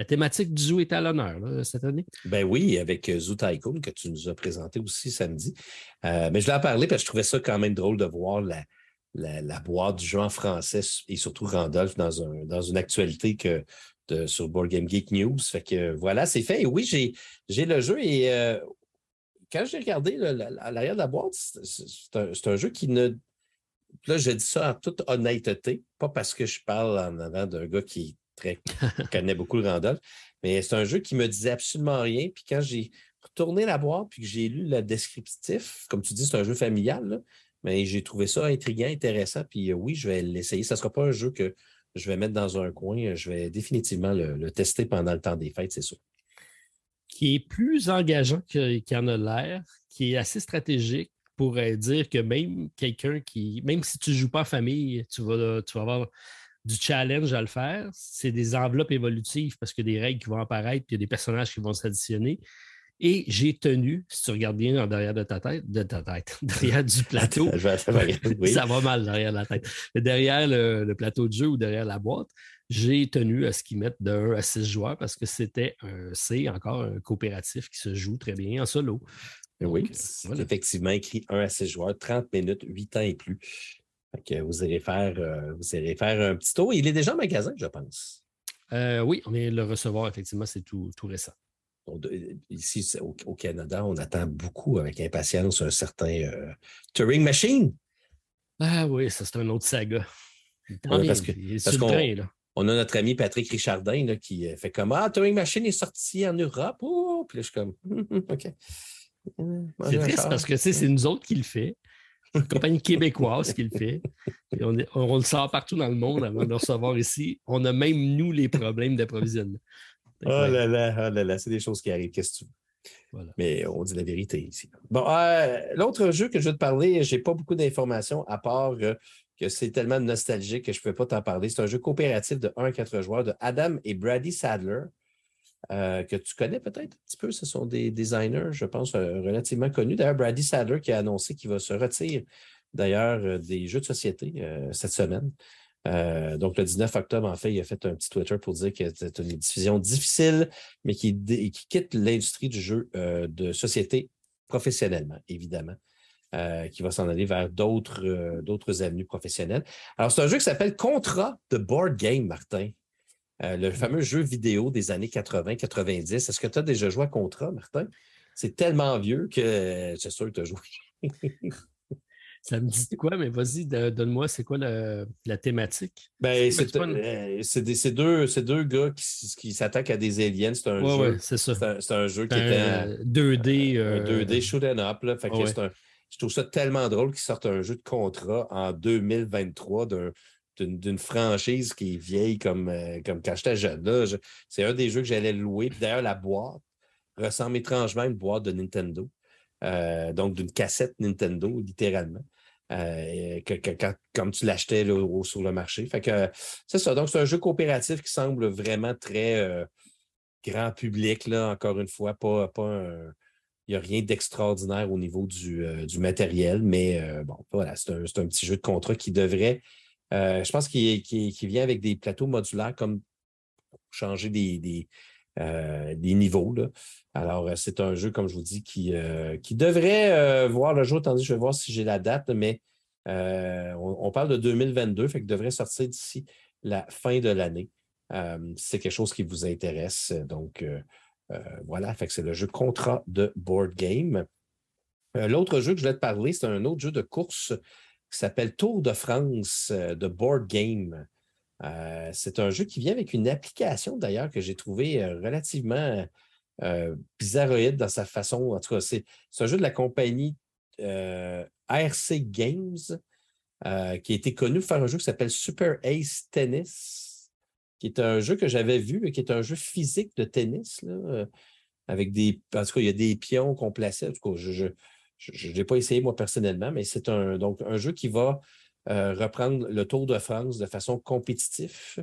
La thématique du zoo est à l'honneur cette année. Ben oui, avec euh, Zoo Tycoon que tu nous as présenté aussi samedi. Euh, mais je voulais en parler parce que je trouvais ça quand même drôle de voir la, la, boîte du jeu en français et surtout Randolph dans, un, dans une actualité que sur Board Game Geek News. Fait que voilà, c'est fait. Et oui, j'ai le jeu et euh, quand j'ai regardé à l'arrière de la boîte, c'est un, jeu qui ne. Là, je dis ça en toute honnêteté, pas parce que je parle en avant d'un gars qui très, connaît beaucoup le Randolph, mais c'est un jeu qui me disait absolument rien. Puis quand j'ai retourné la boîte puis que j'ai lu le descriptif, comme tu dis, c'est un jeu familial, mais j'ai trouvé ça intriguant, intéressant. Puis oui, je vais l'essayer. Ça ne sera pas un jeu que je vais mettre dans un coin. Je vais définitivement le, tester pendant le temps des fêtes, c'est sûr. Qui est plus engageant qu'il en a l'air, qui est assez stratégique pour dire que même quelqu'un qui, même si tu ne joues pas en famille, tu vas, tu vas avoir du challenge à le faire. C'est des enveloppes évolutives parce qu'il y a des règles qui vont apparaître, puis il y a des personnages qui vont s'additionner. Et j'ai tenu, si tu regardes bien en derrière de ta tête, de ta tête, derrière du plateau. Ça va mal derrière la tête. derrière le, plateau de jeu ou derrière la boîte, j'ai tenu à ce qu'ils mettent de 1 à 6 joueurs parce que c'était un C, encore un coopératif qui se joue très bien en solo. oui, c'est effectivement écrit 1 à 6 joueurs, 30 minutes, 8 ans et plus. vous irez faire, euh, vous faire un petit tour. Il est déjà en magasin, je pense. Euh, oui, on est le recevoir, effectivement, c'est tout, tout récent ici au, Canada, on attend beaucoup avec impatience un certain euh, Turing Machine. Ah oui, ça c'est un autre saga. parce que, on, a notre ami Patrick Richardin qui euh, fait comme Ah, Turing Machine est sorti en Europe. Oh, puis là, je suis comme OK. C'est triste parce que c'est nous autres qui le fait. Une compagnie québécoise qui le fait. on, on, le sort partout dans le monde avant de le recevoir ici. On a même, nous, les problèmes d'approvisionnement. Oh là là, oh là là, c'est des choses qui arrivent. Qu'est-ce que tu veux? Mais on dit la vérité ici. Bon, euh, l'autre jeu que je veux te parler, je n'ai pas beaucoup d'informations à part euh, que c'est tellement nostalgique que je ne peux pas t'en parler. C'est un jeu coopératif de 1 à 4 joueurs de Adam et Brady Sadler, euh, que tu connais peut-être un petit peu. Ce sont des designers, je pense, relativement connus. D'ailleurs, Brady Sadler qui a annoncé qu'il va se retirer d'ailleurs des jeux de société cette semaine. Euh, donc, le 19 octobre, en fait, il a fait un petit Twitter pour dire que c'est une diffusion difficile, mais qui, quitte l'industrie du jeu euh, de société professionnellement, évidemment, euh, qui va s'en aller vers d'autres, d'autres avenues professionnelles. Alors, c'est un jeu qui s'appelle Contrat de Board Game, Martin. le fameux jeu vidéo des années 80-90. Est-ce que tu as déjà joué à Contrat, Martin? C'est tellement vieux que c'est sûr que tu as joué. Ça me dit quoi, mais vas-y, donne-moi, c'est quoi la, thématique? Ben, c'est euh, deux, deux gars qui, s'attaquent à des aliens. C'est un, jeu. c'est C'est un, jeu qui était. 2D. Un, 2D euh, shoot up. Là. Fait je trouve ça tellement drôle qu'ils sortent un jeu de contrat en 2023 d'une franchise qui est vieille comme, euh, comme quand j'étais jeune. C'est un des jeux que j'allais louer. D'ailleurs, la boîte ressemble étrangement à une boîte de Nintendo. Euh, donc d'une cassette Nintendo, littéralement. Euh, comme tu l'achetais sur le marché. Fait que c'est ça. Donc, c'est un jeu coopératif qui semble vraiment très euh, grand public, là, encore une fois, pas, pas Il n'y a rien d'extraordinaire au niveau du, matériel, mais bon, voilà, c'est un, petit jeu de contrat qui devrait, je pense qu'il vient avec des plateaux modulaires comme changer des, euh, des niveaux. Là. Alors, euh, c'est un jeu, comme je vous dis, qui, euh, qui devrait voir le jour. Attendez, je vais voir si j'ai la date, mais on, parle de 2022, fait devrait sortir d'ici la fin de l'année. c'est quelque chose qui vous intéresse. Donc, voilà, fait que c'est le jeu Contrat de Board Game. L'autre jeu que je vais te parler, c'est un autre jeu de course qui s'appelle Tour de France de Board Game. Euh, c'est un jeu qui vient avec une application d'ailleurs que j'ai trouvé euh, relativement euh, bizarroïde dans sa façon. En tout cas, c'est un jeu de la compagnie ARC Games qui a été connu pour faire un jeu qui s'appelle Super Ace Tennis, qui est un jeu que j'avais vu, mais qui est un jeu physique de tennis. avec des. En tout cas, il y a des pions qu'on plaçait. En tout cas, je n'ai pas essayé moi personnellement, mais c'est un, donc, un jeu qui va euh, reprendre le Tour de France de façon compétitive.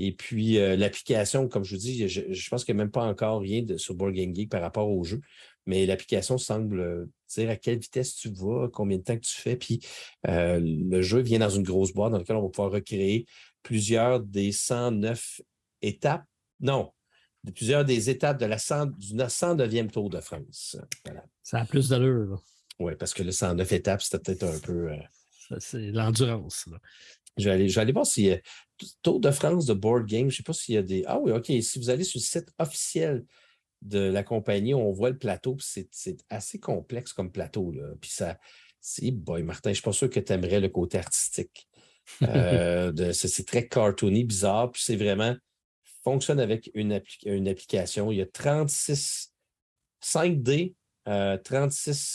Et puis, euh, l'application, comme je vous dis, je, pense qu'il n'y a même pas encore rien de, sur Board Game Geek par rapport au jeu, mais l'application semble euh, dire à quelle vitesse tu vas, combien de temps que tu fais. Puis, le jeu vient dans une grosse boîte dans laquelle on va pouvoir recréer plusieurs des 109 étapes. Non, plusieurs des étapes de la 100, du 109e Tour de France. Ça a plus d'allure. Oui, parce que le 109 étapes, c'était peut-être un peu. C'est l'endurance. Je vais, aller, voir s'il y a Tour de France de Board Game. Je ne sais pas s'il y a des. Ah oui, OK. Si vous allez sur le site officiel de la compagnie, on voit le plateau. C'est assez complexe comme plateau. Là. Puis ça. C'est boy, Martin, je ne suis pas sûr que tu aimerais le côté artistique. Euh, c'est très cartoony, bizarre. Puis c'est vraiment fonctionne avec une, une, application. Il y a 36 5 d 36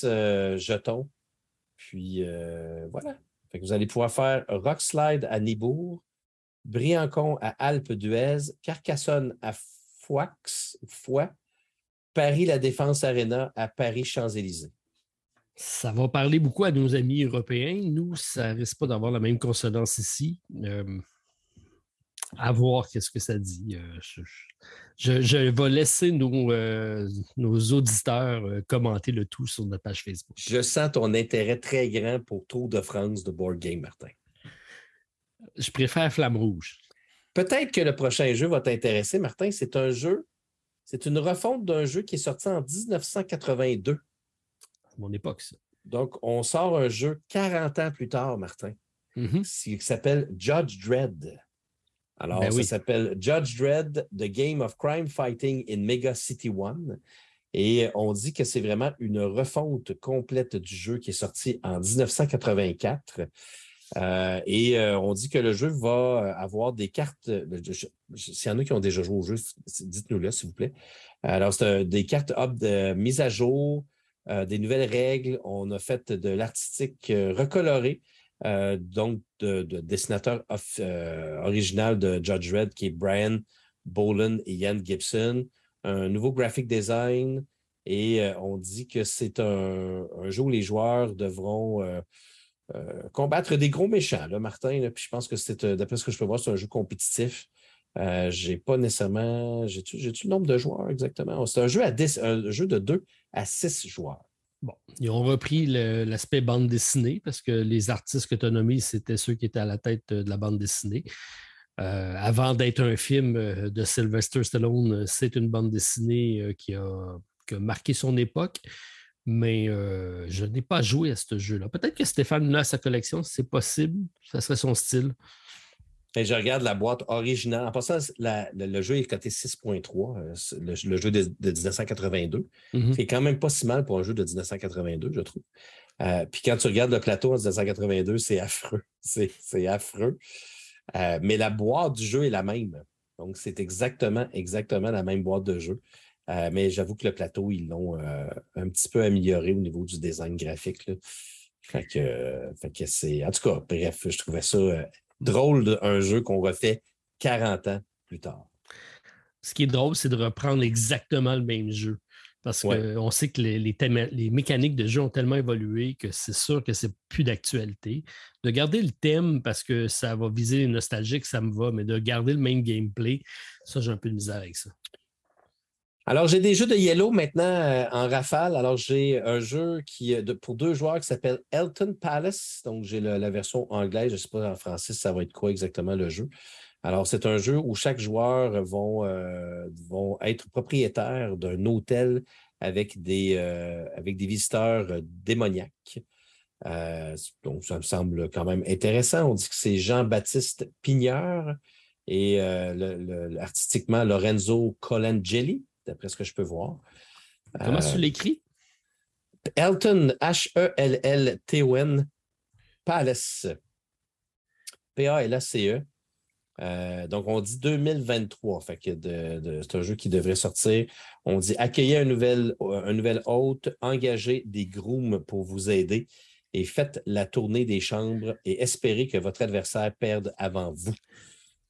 jetons. Puis voilà. Vous allez pouvoir faire Rock Slide à Nibourg, Briancon à Alpes d'Huez, Carcassonne à Foix, Foix, Paris La Défense Arena à Paris Champs-Élysées. Ça va parler beaucoup à nos amis européens. Nous, ça risque pas d'avoir la même consonance ici. Euh, à voir qu'est-ce que ça dit. Euh, je, vais laisser nos, euh, nos auditeurs commenter le tout sur notre page Facebook. Je sens ton intérêt très grand pour Tour de France de Board Game, Martin. Je préfère Flamme Rouge. Peut-être que le prochain jeu va t'intéresser, Martin. C'est un jeu, c'est une refonte d'un jeu qui est sorti en 1982 mon époque, ça. Donc, on sort un jeu 40 ans plus tard, Martin, mm-hmm. qui s'appelle Judge Dredd. Alors, ben ça s'appelle Judge Dredd, The Game of Crime Fighting in Mega City One. Et on dit que c'est vraiment une refonte complète du jeu qui est sorti en 1984. Euh, et euh, on dit que le jeu va avoir des cartes. S'il y en a qui ont déjà joué au jeu, dites-nous-le, s'il vous plaît. Alors, c'est des cartes de mise à jour, euh, des nouvelles règles. On a fait de l'artistique euh, recoloré, euh, donc de, dessinateur original de Judge Red, qui est Brian Boland et Ian Gibson. Un nouveau graphic design. Et on dit que c'est un, jeu où les joueurs devront combattre des gros méchants, Martin. puis je pense que c'est, d'après ce que je peux voir, c'est un jeu compétitif. Je j'ai pas nécessairement. J'ai-tu, le nombre de joueurs exactement? C'est un jeu, à un jeu de 2 à 6 joueurs. Bon, ils ont repris l'aspect bande dessinée parce que les artistes que tu as nommés, c'était ceux qui étaient à la tête de la bande dessinée. Euh, avant d'être un film euh, de Sylvester Stallone, c'est une bande dessinée euh, qui a, marqué son époque, mais je n'ai pas joué à ce jeu-là. Peut-être que Stéphane l'a sa collection, c'est possible, ça serait son style. Et je regarde la boîte originale. En passant, le, jeu est coté 6.3, euh, le, jeu de, 1982. Mm-hmm. C'est quand même pas si mal pour un jeu de 1982, je trouve. Euh, puis quand tu regardes le plateau en 1982, c'est affreux. C'est affreux. Euh, mais la boîte du jeu est la même. Donc, c'est exactement, exactement la même boîte de jeu. mais j'avoue que le plateau, ils l'ont un petit peu amélioré au niveau du design graphique. Fait que, fait que c'est. En tout cas, bref, je trouvais ça drôle d'un jeu qu'on refait 40 ans plus tard. Ce qui est drôle, c'est de reprendre exactement le même jeu. Parce qu'on sait que les, les, mécaniques de jeu ont tellement évolué que c'est sûr que c'est plus d'actualité. De garder le thème parce que ça va viser les nostalgiques, ça me va, mais de garder le même gameplay, ça, j'ai un peu de misère avec ça. Alors, j'ai des jeux de Yellow maintenant euh, en rafale. Alors, j'ai un jeu qui de, pour deux joueurs qui s'appelle Elton Palace. Donc, j'ai la version anglaise. Je ne sais pas en français ça va être quoi exactement le jeu. Alors, c'est un jeu où chaque joueur vont, euh, être propriétaire d'un hôtel avec des, euh, avec des visiteurs démoniaques. donc, ça me semble quand même intéressant. On dit que c'est Jean-Baptiste Pigneur et artistiquement Lorenzo Colangeli d'après ce que je peux voir. Comment tu euh, l'écris? Elton, H-E-L-L-T-O-N, Palace. P-A-L-A-C-E. Euh, donc, on dit 2023. Fait que c'est un jeu qui devrait sortir. On dit accueillir un nouvel, un nouvel hôte, engager des grooms pour vous aider et faites la tournée des chambres et espérez que votre adversaire perde avant vous.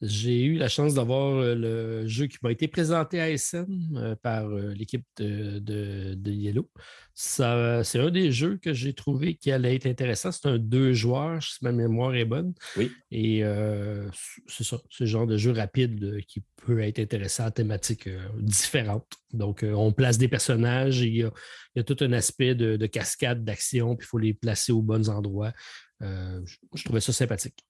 J'ai eu la chance d'avoir euh, le jeu qui m'a été présenté à SN euh, par euh, l'équipe de, Yellow. c'est un des jeux que j'ai trouvé qui allait être intéressant. C'est un deux joueurs, si ma mémoire est bonne. Oui. Et c'est ça, ce genre de jeu rapide qui peut être intéressant à thématiques différentes. Donc, on place des personnages et il y a, tout un aspect de, cascade, d'action, puis il faut les placer aux bons endroits. je trouvais ça sympathique.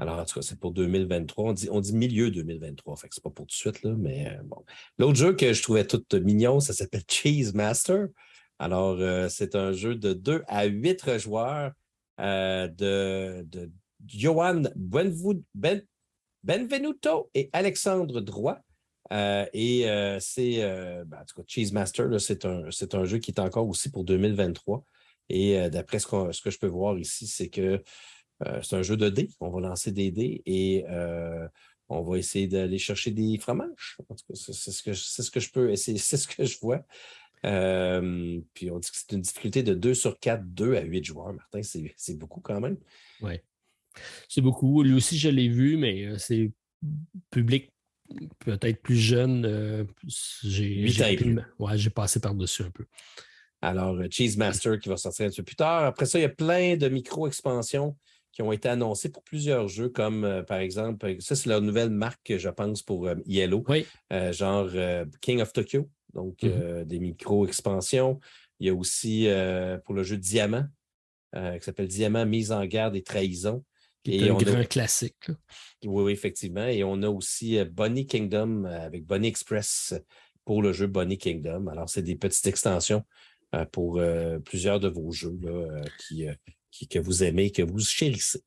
Alors, en tout cas, c'est pour 2023. On dit, on dit milieu 2023, fait que c'est pas pour tout de suite, là, mais euh, bon. L'autre jeu que je trouvais tout mignon, ça s'appelle Cheese Master. Alors, euh, c'est un jeu de 2 à 8 joueurs euh, de, de Johan ben, Benvenuto et Alexandre Droit. et c'est, ben, en tout cas, Cheese Master, c'est un, un, jeu qui est encore aussi pour 2023. Et d'après ce, ce, que je peux voir ici, c'est que c'est un jeu de dés. On va lancer des dés et euh, on va essayer d'aller chercher des fromages. c'est ce, que, ce que je peux essayer, c'est ce que je vois. Euh, puis on dit que c'est une difficulté de 2 sur 4, 2 à 8 joueurs. Martin, c'est beaucoup quand même. Oui. C'est beaucoup. Lui aussi, je l'ai vu, mais euh, c'est public peut-être plus jeune. Euh, j'ai ouais, passé par-dessus un peu. Alors, Cheese Master qui va sortir un peu plus tard. Après ça, il y a plein de micro-expansions qui ont été annoncés pour plusieurs jeux, comme euh, par exemple, ça c'est leur nouvelle marque, je pense, pour euh, Yellow, euh, genre King of Tokyo, donc mm-hmm. des micro-expansions. Il y a aussi pour le jeu Diamant, qui s'appelle Diamant, mise en garde et trahison. Qui est un grand classique. Oui, oui, effectivement. Et on a aussi Bonnie Kingdom avec Bonnie Express pour le jeu Bonnie Kingdom. Alors, c'est des petites extensions pour plusieurs de vos jeux là, qui, que vous aimez, que vous chérissez.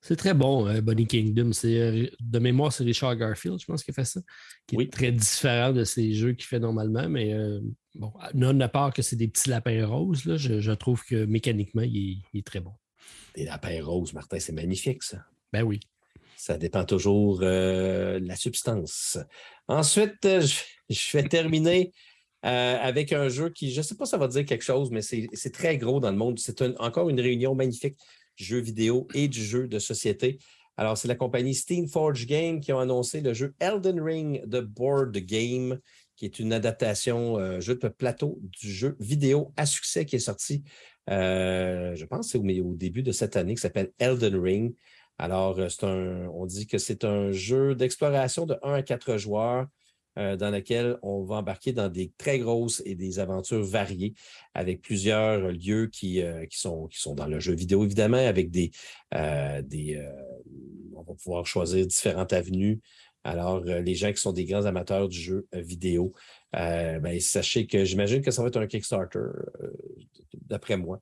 C'est très bon, euh, Bonnie Kingdom. Euh, de mémoire, c'est Richard Garfield, je pense, qui fait ça. Qui est très différent de ces jeux qu'il fait normalement, mais euh, bon, non à part que c'est des petits lapins roses, là, je, trouve que mécaniquement, il est, très bon. Des lapins roses, Martin, c'est magnifique, ça. Ben oui. Ça dépend toujours de la substance. Ensuite, je, je vais terminer euh, avec un jeu qui, je ne sais pas si ça va dire quelque chose, mais c'est très gros dans le monde. C'est encore une réunion magnifique du jeu vidéo et du jeu de société. Alors, c'est la compagnie Steamforge Game qui a annoncé le jeu Elden Ring The Board Game, qui est une adaptation euh, jeu de plateau du jeu vidéo à succès qui est sorti, euh, je pense, c'est au, début de cette année, qui s'appelle Elden Ring. Alors, un, on dit que c'est un jeu d'exploration de 1 à 4 joueurs euh, dans laquelle on va embarquer dans des très grosses et des aventures variées avec plusieurs lieux qui, euh, qui, sont, qui sont dans le jeu vidéo, évidemment, avec des. Euh, des on va pouvoir choisir différentes avenues. Alors, les gens qui sont des grands amateurs du jeu vidéo, ben, sachez que j'imagine que ça va être un Kickstarter, d'après moi,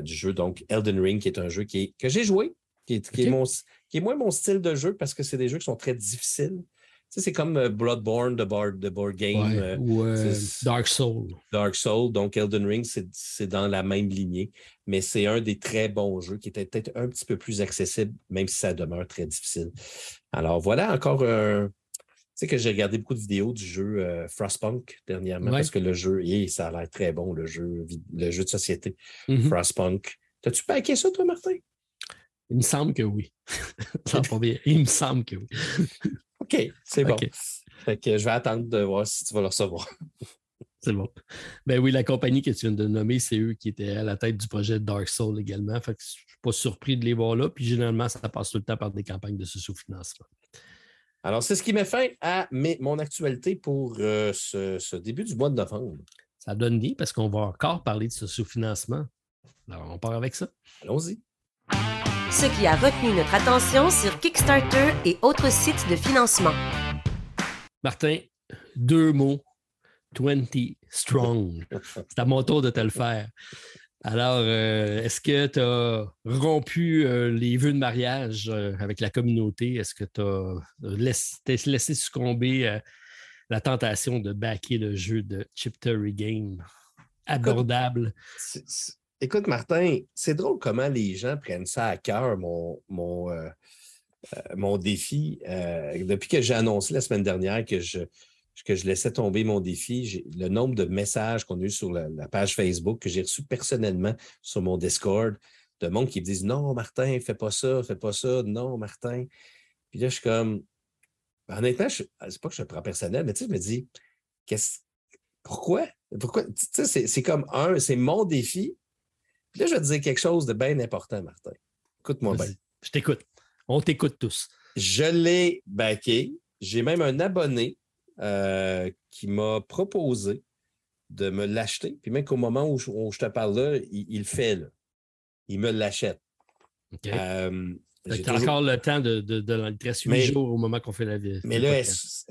du jeu. Donc, Elden Ring, qui est un jeu qui que j'ai joué, qui est, qui, est mon, qui est moins mon style de jeu parce que c'est des jeux qui sont très difficiles c'est comme euh, Bloodborne de board, de board game. Euh, ou euh, Dark Soul. Dark Soul. Donc, Elden Ring, c'est dans la même lignée. Mais c'est un des très bons jeux qui était peut-être un petit peu plus accessible, même si ça demeure très difficile. Alors, voilà encore un. Tu sais que j'ai regardé beaucoup de vidéos du jeu Frostpunk dernièrement parce que le jeu, ça a l'air très bon, le jeu, le jeu de société mm-hmm. Frostpunk. T'as-tu paqué ça, toi, Martin? Il me semble que oui. Il me semble que oui. OK, c'est bon. Fait que je vais attendre de voir si tu vas le recevoir. c'est bon. Ben oui, la compagnie que tu viens de nommer, c'est eux qui étaient à la tête du projet Dark Soul également. Fait que je ne suis pas surpris de les voir là. Puis généralement, ça passe tout le temps par des campagnes de sous-financement. Alors, c'est ce qui met fin à mon actualité pour euh, ce, début du mois de novembre. Ça donne bien parce qu'on va encore parler de ce sous-financement. Alors, on part avec ça. Allons-y ce qui a retenu notre attention sur Kickstarter et autres sites de financement. Martin, deux mots. 20 strong. C'est à mon tour de te le faire. Alors, euh, est-ce que tu as rompu euh, les vœux de mariage euh, avec la communauté? Est-ce que tu as laissé, succomber à la tentation de backer le jeu de Chip Game abordable? Écoute, Martin, c'est drôle comment les gens prennent ça à cœur, mon, mon, euh, euh, mon défi. Euh, depuis que j'ai annoncé la semaine dernière que je, que je laissais tomber mon défi, le nombre de messages qu'on a eu sur la, page Facebook, que j'ai reçu personnellement sur mon Discord, de monde qui me disent Non, Martin, fais pas ça, fais pas ça, non, Martin. Puis là, je suis comme. Honnêtement, c'est pas que je le prends personnel, mais tu sais, je me dis, pourquoi? Pourquoi? Tu sais, c'est comme un, c'est mon défi, là, je vais te dire quelque chose de bien important, Martin. Écoute-moi bien. Je t'écoute. On t'écoute tous. Je l'ai backé. J'ai même un abonné euh, qui m'a proposé de me l'acheter. Puis même qu'au moment où je, te parle là, il, le fait. Là. Il me l'achète. OK. Euh, j'ai encore le temps de, de, de, huit jours au moment qu'on fait la vie. Mais là, est-ce,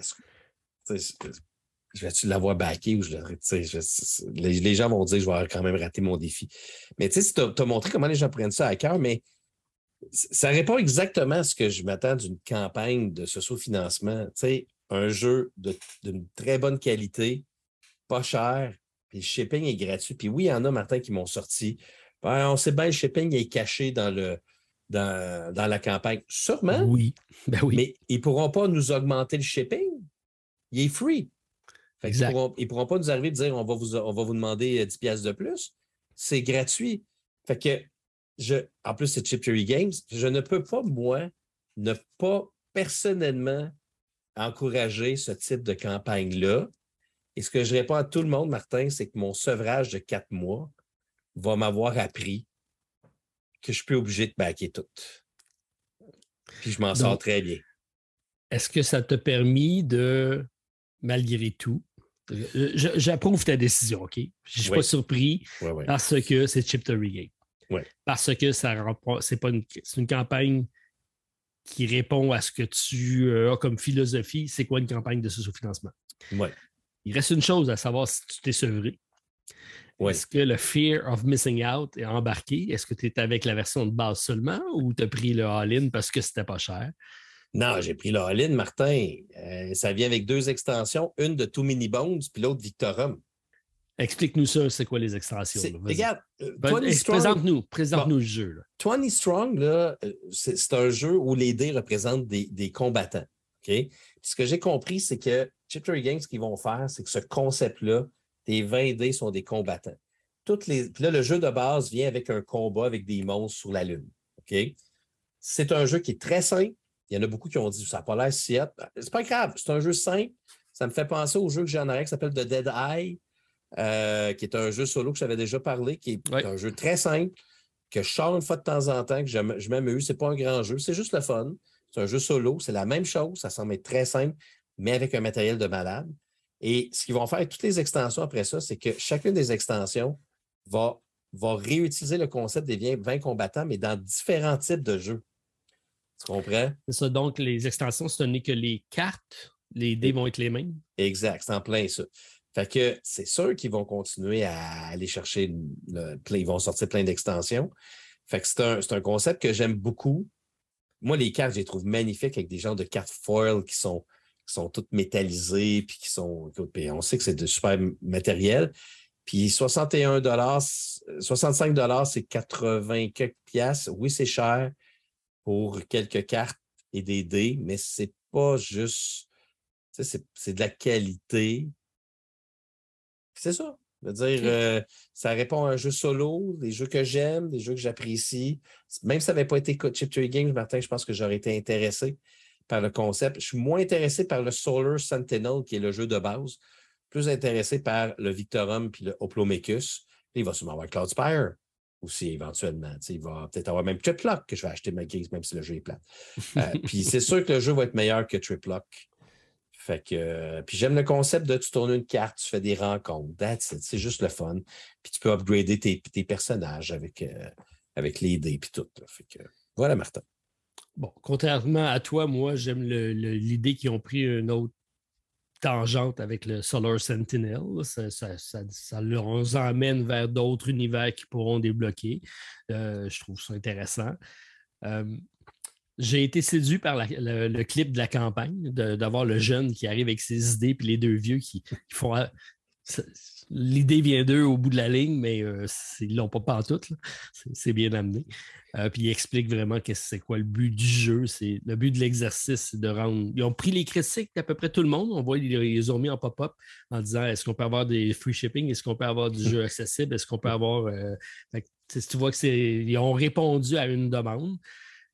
je vais-tu l'avoir backé ou je, les, gens vont dire que je vais quand même rater mon défi. Mais tu sais, tu as, montré comment les gens prennent ça à cœur, mais ça répond exactement à ce que je m'attends d'une campagne de socio-financement. Tu sais, un jeu d'une très bonne qualité, pas cher, puis le shipping est gratuit. Puis oui, il y en a, Martin, qui m'ont sorti. Ben, on sait bien, le shipping est caché dans le, dans, dans, la campagne. Sûrement. Oui. Ben oui. Mais ils ne pourront pas nous augmenter le shipping. Il est free. Fait ils ne pourront, pas nous arriver de dire on va vous, on va vous demander 10 pièces de plus. C'est gratuit. Fait que je, en plus, c'est Chip Games. Je ne peux pas, moi, ne pas personnellement encourager ce type de campagne-là. Et ce que je réponds à tout le monde, Martin, c'est que mon sevrage de quatre mois va m'avoir appris que je peux obligé de baquer tout. Puis je m'en sors très bien. Est-ce que ça t'a permis de, malgré tout, euh, j'approuve ta décision, OK? Je ne suis pas surpris parce que c'est Chip to Game. Parce que ça c'est pas une, une campagne qui répond à ce que tu euh, as comme philosophie. C'est quoi une campagne de sous-financement? Il reste une chose à savoir si tu t'es sevré. Est-ce que le fear of missing out est embarqué? Est-ce que tu es avec la version de base seulement ou tu as pris le all-in parce que c'était pas cher? Non, j'ai pris le all-in, Martin. Euh, ça vient avec deux extensions, une de Too Mini Bones puis l'autre Victorum. Explique-nous ça, c'est quoi les extensions? Regarde, euh, ben, présente-nous présente le jeu. 20 Strong, euh, c'est un jeu où les dés représentent des, combattants. ce que j'ai compris, c'est que Chippery Games, ce qu'ils vont faire, c'est que ce concept-là, tes 20 dés sont des combattants. Toutes les... Puis là, le jeu de base vient avec un combat avec des monstres sur la Lune. C'est un jeu qui est très simple. Il y en a beaucoup qui ont dit ça n'a pas l'air si C'est pas grave, c'est un jeu simple. Ça me fait penser au jeu que j'ai en arrière qui s'appelle The Dead Eye, euh, qui est un jeu solo que j'avais déjà parlé, qui est un jeu très simple, que je sors une fois de temps en temps, que je m'amuse. Ce n'est pas un grand jeu, c'est juste le fun. C'est un jeu solo, c'est la même chose, ça semble être très simple, mais avec un matériel de malade. Et ce qu'ils vont faire avec toutes les extensions après ça, c'est que chacune des extensions va, va réutiliser le concept des 20 combattants, mais dans différents types de jeux. Tu comprends? C'est ça. Donc, les extensions, ce n'est que les cartes, les dés vont être les mêmes. Exact, c'est en plein ça. Fait que c'est sûr qu'ils vont continuer à aller chercher, le, ils vont sortir plein d'extensions. Fait que c'est un, concept que j'aime beaucoup. Moi, les cartes, je les trouve magnifiques avec des genres de cartes foil qui sont, sont toutes métallisées, puis qui sont. on sait que c'est de super matériel. Puis 61 65 c'est 80 quelques piastres. Oui, c'est cher pour quelques cartes et des dés, mais c'est pas juste. C'est de la qualité. C'est ça. dire, euh, ça répond à un jeu solo, des jeux que j'aime, des jeux que j'apprécie. Même si ça n'avait pas été Chip Tree Games, Martin, je pense que j'aurais été intéressé par le concept. Je suis moins intéressé par le Solar Sentinel, qui est le jeu de base, plus intéressé par le Victorum puis le Oplomachus. il va sûrement avoir Cloudspire aussi éventuellement. il va peut-être avoir même Triplock que je vais acheter ma case, même si le jeu est plat. Euh, puis c'est sûr que le jeu va être meilleur que Triplock. Fait que, euh, puis j'aime le concept de tu tournes une carte, tu fais des rencontres. C'est juste le fun. Puis tu peux upgrader tes, personnages avec, euh, avec les dés et tout. Fait que, voilà, Martin. Bon, contrairement à toi, moi, j'aime l'idée qu'ils ont pris une autre tangente avec le Solar Sentinel. Ça, ça, ça, leur emmène vers d'autres univers qui pourront débloquer. Euh, je trouve ça intéressant j'ai été séduit par le, clip de la campagne, d'avoir le jeune qui arrive avec ses idées, puis les deux vieux qui, font. L'idée vient d'eux au bout de la ligne, mais euh, ils ne l'ont pas partout. C'est bien amené. Euh, puis il explique vraiment que c'est quoi le but du jeu. C'est le but de l'exercice, c'est de rendre. Ils ont pris les critiques d'à peu près tout le monde. On voit, ils les ont mis en pop-up en disant est-ce qu'on peut avoir des free shipping, est-ce qu'on peut avoir du jeu accessible, est-ce qu'on peut avoir. Euh... tu vois qu'ils ont répondu à une demande.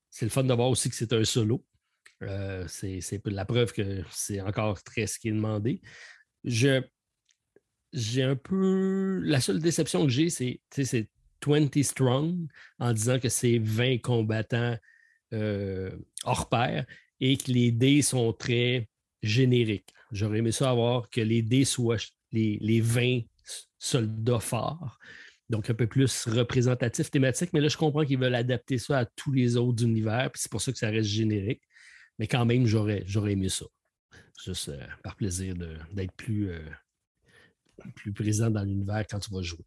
C'est le fun de voir aussi que c'est un solo. C'est la preuve que c'est encore très ce qui est demandé. J'ai un peu. La seule déception que j'ai, c'est 20 strong en disant que c'est 20 combattants euh, hors pair et que les dés sont très génériques. J'aurais aimé ça avoir que les dés soient les, les 20 soldats forts donc un peu plus représentatif, thématique. Mais là, je comprends qu'ils veulent adapter ça à tous les autres univers, puis c'est pour ça que ça reste générique. Mais quand même, j'aurais, j'aurais aimé ça. Juste euh, par plaisir d'être plus, euh, plus présent dans l'univers quand tu vas jouer.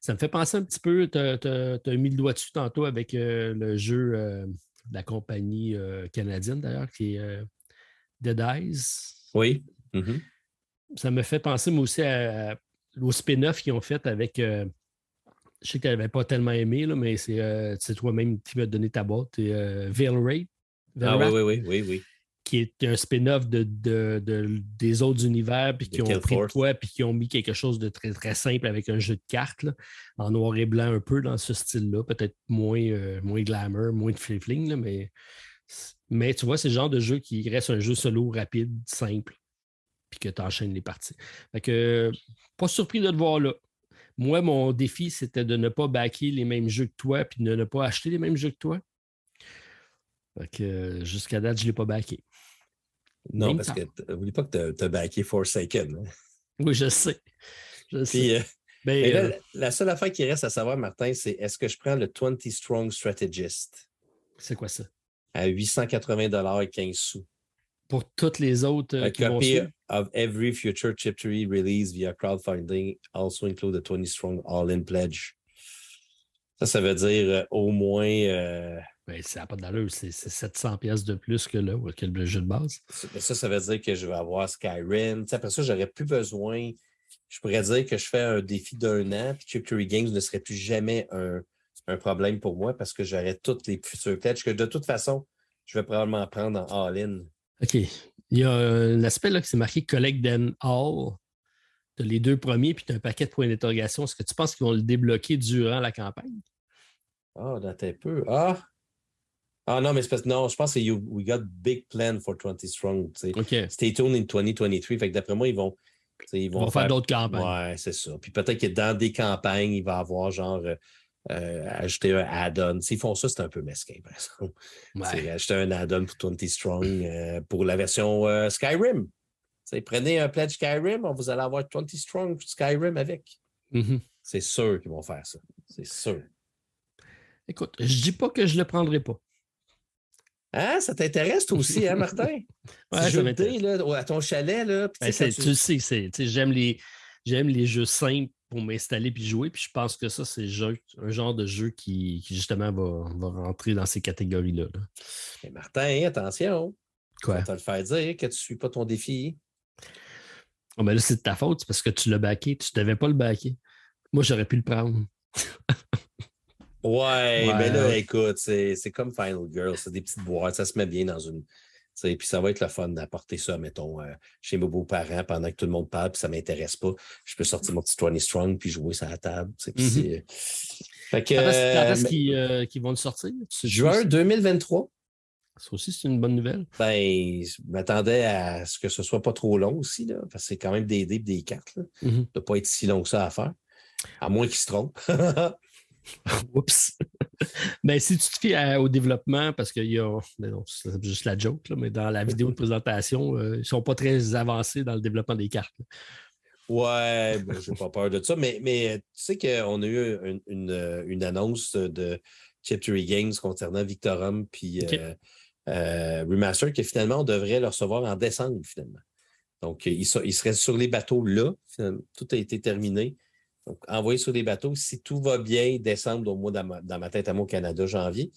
Ça me fait penser un petit peu, tu as, mis le doigt dessus tantôt avec euh, le jeu de la compagnie canadienne d'ailleurs, qui est Dead Eyes. Oui. Mm-hmm. Ça me fait penser, moi aussi, au spin-off qu'ils ont fait avec je sais que tu n'avais pas tellement aimé, là, mais c'est euh, toi-même qui m'as donné ta boîte. Et, euh, Ah oui, oui, oui, oui, qui est un spin-off de, des autres univers, puis qui ont pris quoi, puis qui ont mis quelque chose de très, très simple avec un jeu de cartes, en noir et blanc un peu dans ce style-là, peut-être moins, euh, moins glamour, moins de fling mais, mais tu vois, c'est le genre de jeu qui reste un jeu solo rapide, simple, puis que tu enchaînes les parties. Fait que, pas surpris de te voir là. Moi, mon défi, c'était de ne pas backer les mêmes jeux que toi, puis de ne pas acheter les mêmes jeux que toi. Fait que jusqu'à date, je ne l'ai pas backé. Non, parce que n'oublie pas que tu as, backé Forsaken. Hein. Oui, je sais. Je sais. Euh, ben, euh, la seule affaire qui reste à savoir, Martin, c'est est-ce que je prends le 20 Strong Strategist? C'est quoi ça? À 880 et 15 sous. Pour toutes les autres. Euh, A copy of every future chip tree release via crowdfunding also include the 20 Strong All-In Pledge. Ça, ça veut dire au moins ben, ça n'a pas d'allure. C'est 700 pièces de plus que, là, que le jeu de base. Ça, ça veut dire que je vais avoir Skyrim. après ça, j'aurais plus besoin. Je pourrais dire que je fais un défi d'un an, puis Chip Games ne serait plus jamais un, problème pour moi parce que j'aurais toutes les futures pledges que de toute façon, je vais probablement prendre en all-in. OK. Il y a un aspect là qui s'est marqué Collect them all. Tu as les deux premiers, puis tu as un paquet de points d'interrogation. Est-ce que tu penses qu'ils vont le débloquer durant la campagne? Ah, oh, un peu. Ah, ah non, mais c'est parce que non, je pense que you, we got big plan for 20 Strong. Stay tuned in 2023. Fait que d'après moi, ils vont. Ils vont, faire, d'autres campagnes. Ouais, c'est ça. Puis peut-être que dans des campagnes, il va avoir genre euh, euh, ajouter un add-on. S'ils font ça, c'est un peu mesquin, par exemple. Ouais. Ajouter un add-on pour 20 Strong euh, pour la version Skyrim. prenez un pledge Skyrim, vous allez avoir 20 Strong Skyrim avec. Mm-hmm. C'est sûr qu'ils vont faire ça. C'est sûr. Écoute, je dis pas que je le prendrai pas. Hein, ça t'intéresse toi aussi, hein, Martin? ouais, ça m'intéresse. À ton chalet, là. Ben, tu... sais, j'aime les, j'aime les jeux simples pour m'installer puis jouer. Puis je pense que ça, c'est un genre de jeu qui, justement va, va, rentrer dans ces catégories-là. Martin, attention. Quoi? Ça te le faire dire que tu ne suis pas ton défi. Oh, là, c'est de ta faute, parce que tu l'as baqué. Tu ne devais pas le baquer. Moi, j'aurais pu le prendre. Ouais, mais là, écoute, c'est comme Final Girl, c'est des petites boîtes, ça se met bien dans une. Puis ça va être le fun d'apporter ça, mettons, euh, chez mes beaux-parents pendant que tout le monde parle, puis ça ne m'intéresse pas. Je peux sortir mon petit 20 Strong puis jouer ça à la table. Mm-hmm. Euh, fait que, quand est-ce euh, qu'ils vont le sortir? Juin 2023. Ça aussi, c'est une bonne nouvelle. Ben, je m'attendais à ce que ce soit pas trop long aussi, là, parce que c'est quand même des dés et des cartes. Là. Mm-hmm. ne doit pas être si long que ça à faire. À moins qu'ils se trompent. Oups. ben, si tu te fies au développement, parce qu'il y a. Ben c'est juste la joke, mais dans la vidéo de présentation, euh, ils ne sont pas très avancés dans le développement des cartes. Ouais, ben, je n'ai pas peur de ça. Mais, mais tu sais qu'on a eu une, annonce de Chaptery Games concernant Victorum puis euh, euh, Remaster que finalement, on devrait le recevoir en décembre, finalement. Donc, il, il serait sur les bateaux là. Tout a été terminé. Donc, envoyer sur des bateaux, si tout va bien, décembre, au mois dans ma, tête à moi, Canada, janvier,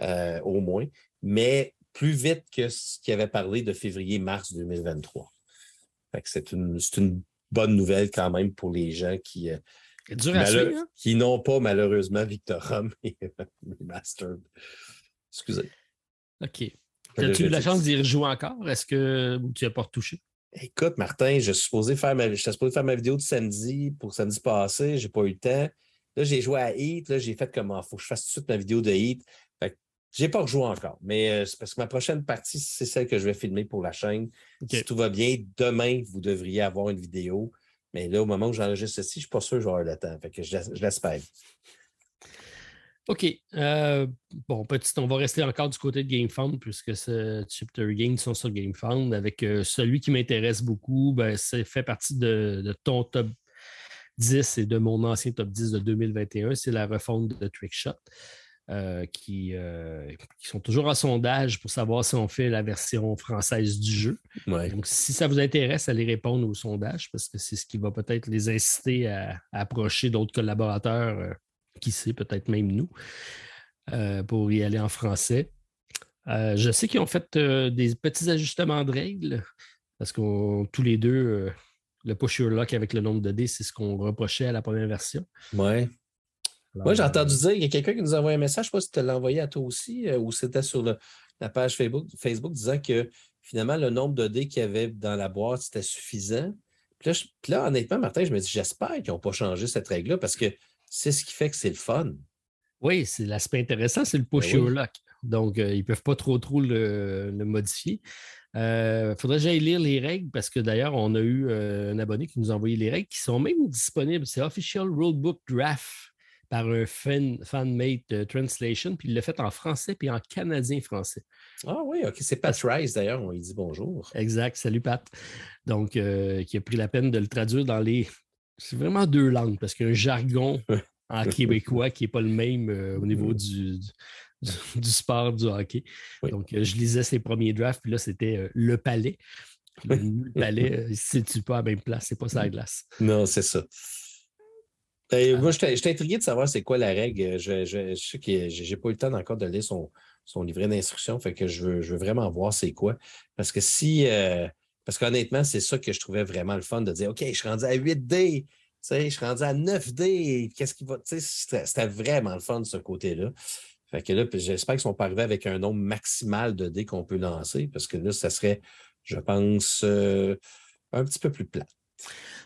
euh, au moins, mais plus vite que ce qu'il avait parlé de février-mars 2023. c'est une, bonne nouvelle quand même pour les gens qui, euh, hein? qui n'ont pas malheureusement Victorum et Master. Excusez. OK. As-tu eu la chance d'y rejouer encore? Est-ce que tu n'as pas retouché? Écoute, Martin, je suis supposé faire ma, supposé faire ma vidéo de samedi pour samedi passé. Je n'ai pas eu le temps. Là, j'ai joué à Heat. Là, j'ai fait comment il faut que je fasse tout de suite ma vidéo de Heat. Je n'ai pas rejoué encore, mais euh, c'est parce que ma prochaine partie, c'est celle que je vais filmer pour la chaîne. Si tout va bien, demain, vous devriez avoir une vidéo. Mais là, au moment où j'enregistre ceci, je ne suis pas sûr que j'aurai le temps. Fait que je l'espère. OK. Euh, bon, petit, on va rester encore du côté de GameFound puisque ce Chapter Games sont sur GameFound. Avec euh, celui qui m'intéresse beaucoup, ben, c'est fait partie de, ton top 10 et de mon ancien top 10 de 2021. C'est la refonte de Trickshot. Euh, qui, qui, sont toujours en sondage pour savoir si on fait la version française du jeu. Donc, si ça vous intéresse, allez répondre au sondage parce que c'est ce qui va peut-être les inciter à approcher d'autres collaborateurs qui sait, peut-être même nous, euh, pour y aller en français. Euh, je sais qu'ils ont fait euh, des petits ajustements de règles, parce que tous les deux, le push your luck avec le nombre de dés, c'est ce qu'on reprochait à la première version. Oui. Moi, j'ai entendu dire, il y a quelqu'un qui nous a envoyé un message, je ne sais pas si tu l'as envoyé à toi aussi, ou c'était sur la page Facebook, Facebook disant que finalement, le nombre de dés qu'il y avait dans la boîte, c'était suffisant. Puis là, honnêtement, Martin, je me dis, j'espère qu'ils n'ont pas changé cette règle-là parce que c'est ce qui fait que c'est le fun. Oui, c'est l'aspect intéressant, c'est le ben push your luck. Donc, euh, ils ne peuvent pas trop trop le, modifier. Il euh, faudrait que j'aille lire les règles parce que d'ailleurs, on a eu euh, un abonné qui nous a envoyé les règles qui sont même disponibles. C'est Official Rulebook Draft par un fan, fan-made translation, puis il l'a fait en français puis en canadien-français. Ah oui, OK. C'est Pat Rice d'ailleurs, on lui dit bonjour. Exact. Salut Pat. Donc, qui a pris la peine de le traduire dans les. C'est vraiment deux langues parce qu'il y a un jargon en québécois qui n'est pas le même au niveau du, du, sport du hockey. Donc, euh, je lisais ses premiers drafts, puis là, c'était euh, le palais. Le, palais, euh, si ne situe pas à la même place, c'est pas sa glace. Non, c'est ça. Ben, moi, je suis intrigué de savoir c'est quoi la règle. Je, je, sais que j'ai pas eu le temps encore de lire son, son livret d'instruction, fait que je veux, je veux vraiment voir c'est quoi. Parce que si. Parce qu'honnêtement, c'est ça que je trouvais vraiment le fun de dire OK, je suis rendu à 8D. Je suis rendu à 9D. Qu'est-ce qui va. C'était vraiment le fun de ce côté-là. Fait que là, j'espère qu'ils sont pas arrivés avec un nombre maximal de dés qu'on peut lancer, parce que là, ça serait, je pense, euh, un petit peu plus plat.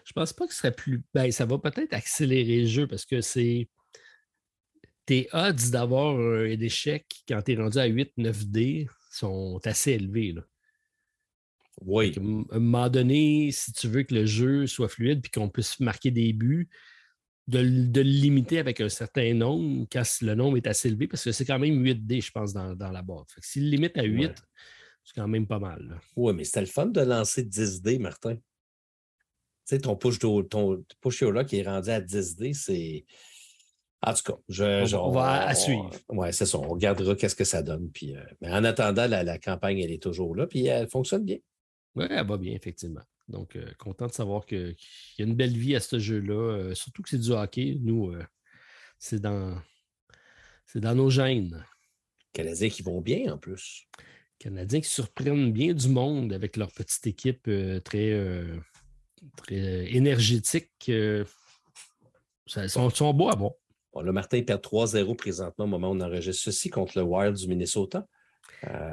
Je pense pas que ce serait plus. Ben, ça va peut-être accélérer le jeu parce que c'est. Tes odds d'avoir un échec quand tu es rendu à 8-9 dés sont assez élevés. Là. Oui. À un moment donné, si tu veux que le jeu soit fluide et qu'on puisse marquer des buts, de, le limiter avec un certain nombre quand le nombre est assez élevé, parce que c'est quand même 8 dés, je pense, dans, la boîte. S'il le limite à 8, c'est quand même pas mal. Oui, mais c'était le fun de lancer 10 dés, Martin. Tu sais, ton push, ton push là qui est rendu à 10 dés, c'est. En tout cas, je, on, va à suivre. Oui, c'est ça. On regardera qu'est-ce que ça donne. Puis, euh, mais en attendant, la, la, campagne, elle est toujours là, puis elle fonctionne bien. Oui, elle va bien, effectivement. Donc, euh, content de savoir qu'il y a une belle vie à ce jeu-là. Euh, surtout que c'est du hockey. Nous, euh, c'est dans, dans nos gènes. Canadiens qui vont bien en plus. Canadiens qui surprennent bien du monde avec leur petite équipe très, très énergétique. ils sont, sont, beaux à voir. Bon, le Martin perd 3-0 présentement au moment où on enregistre ceci contre le Wild du Minnesota.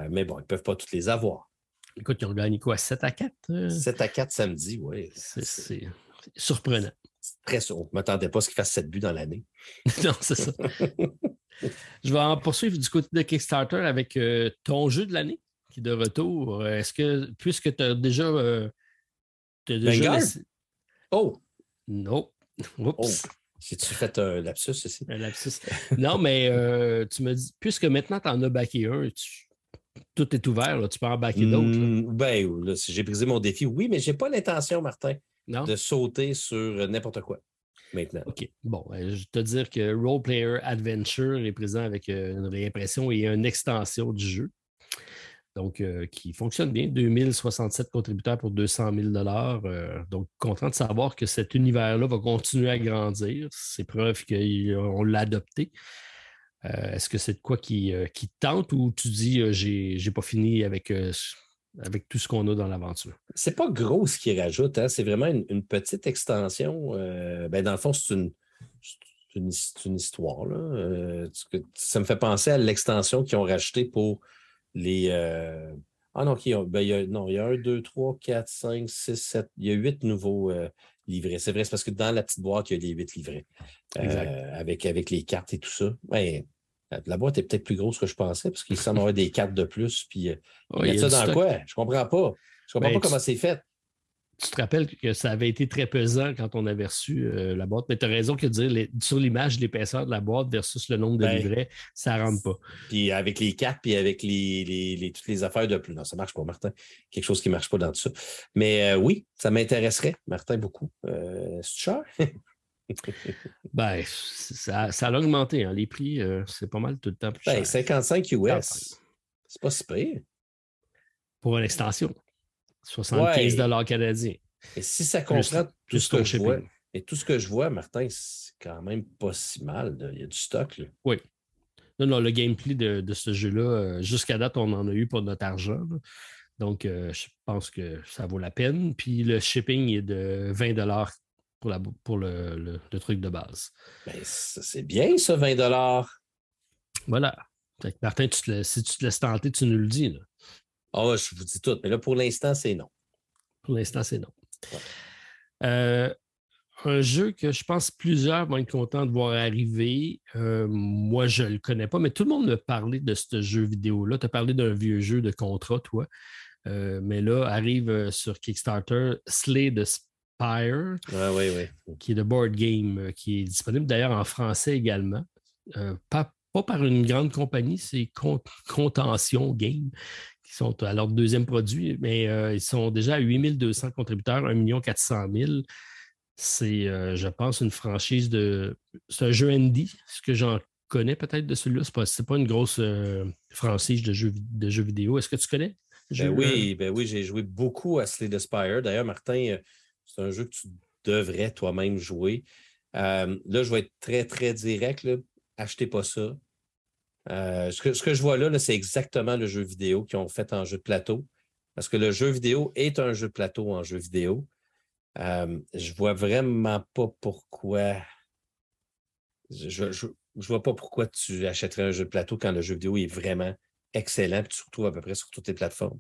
mais bon, ils ne peuvent pas toutes les avoir. Écoute, ils ont gagné quoi, 7 à 4? 7 euh? à 4 samedi, oui. C'est surprenant. Très sûr. On ne m'attendait pas à ce qu'ils fassent 7 buts dans l'année. non, c'est ça. Je vais en poursuivre du côté de Kickstarter avec euh, ton jeu de l'année qui est de retour. Est-ce que, puisque tu as déjà. Euh, as déjà Oh! Non. Oups. Oh. J'ai-tu fait un lapsus ici? Un lapsus. non, mais tu me dis, puisque maintenant tu en as backé un, tu, tout est ouvert, tu peux en baquer d'autres. Mmh, ben, si j'ai brisé mon défi, oui, mais je n'ai pas l'intention, Martin, de sauter sur euh, n'importe quoi maintenant. OK. Bon, ben, je te dire que Role Player Adventure est présent avec euh, une réimpression et une extension du jeu. Donc, euh, qui fonctionne bien. 2067 contributeurs pour 200 000 Donc, content de savoir que cet univers-là va continuer à grandir. C'est preuve qu'on l'a adopté. Euh, est-ce que c'est de quoi qui, euh, tente ou tu dis euh, j'ai, j'ai pas fini avec, avec tout ce qu'on a dans l'aventure? C'est pas gros ce qu'il rajoute, hein? c'est vraiment une, petite extension. ben dans le fond, c'est une, une, histoire. Là. ça me fait penser à l'extension qu'ils ont racheté pour les. Ah non, ben, il y a, non, il y a un, deux, trois, quatre, cinq, six, sept. Il y a huit nouveaux livrets. C'est vrai, c'est parce que dans la petite boîte, il y a les huit livrets. avec, avec les cartes et tout ça. Ben, la boîte est peut-être plus grosse que je pensais parce qu'il semble avoir des cartes de plus. Puis, euh, il y a ça dans quoi? Je ne comprends pas. Je ne comprends ben, pas comment c'est fait. Tu te rappelles que ça avait été très pesant quand on avait reçu euh, la boîte. Mais tu as raison que dire sur l'image, l'épaisseur de la boîte versus le nombre de ben, livrets, ça ne rentre pas. Puis avec les cartes, puis avec les, toutes les affaires de plus. Non, ça ne marche pas, Martin. Quelque chose qui ne marche pas dans tout ça. Mais euh, oui, ça m'intéresserait, Martin, beaucoup. c'est cher? ben, ça, ça, a augmenté. Hein. Les prix, euh, c'est pas mal tout le temps plus ben, cher. 55 US. C'est pas si pire. Pour une extension. 75 dollars canadiens. Et si ça comprend tout ce que je vois, et tout ce que je vois, Martin, c'est quand même pas si mal. Il y a du stock. Là. Oui. Non, non, le gameplay de, de ce jeu-là, euh, jusqu'à date, on en a eu pour notre argent. Donc, euh, je pense que ça vaut la peine. Puis le shipping est de 20 pour, la, pour le, truc de base. Ben, c'est bien, ça, 20 Voilà. Martin, si tu te laisses tenter, tu nous le dis. Oh, je vous dis tout, mais là, pour l'instant, c'est non. Pour l'instant, c'est non. Euh, un jeu que je pense plusieurs vont être contents de voir arriver. Euh, moi, je ne le connais pas, mais tout le monde me parlait de ce jeu vidéo-là. Tu as parlé d'un vieux jeu de contrat, toi. Euh, mais là, arrive sur Kickstarter Slay the Spire, qui est de board game, qui est disponible d'ailleurs en français également. pas, par une grande compagnie, c'est Contention Game, qui sont à leur deuxième produit, mais ils sont déjà à 8200 contributeurs, 1 400 000. C'est, euh, je pense, une franchise de. C'est un jeu indie, ce que j'en connais peut-être de celui-là? Ce n'est pas, une grosse euh, franchise de jeux, de jeux vidéo. Est-ce que tu connais? Ben oui, ben oui j'ai joué beaucoup à Slay the Spire. D'ailleurs, Martin, euh, c'est un jeu que tu devrais toi-même jouer. là, je vais être très, très direct. Achetez pas ça. ce, que, ce, que, je vois là, là c'est exactement le jeu vidéo qu'ils ont fait en jeu de plateau. Parce que le jeu vidéo est un jeu de plateau en jeu vidéo. Euh, je vois vraiment pas pourquoi. Je, je, vois pas pourquoi tu achèterais un jeu de plateau quand le jeu vidéo est vraiment excellent et tu retrouves à peu près sur toutes les plateformes.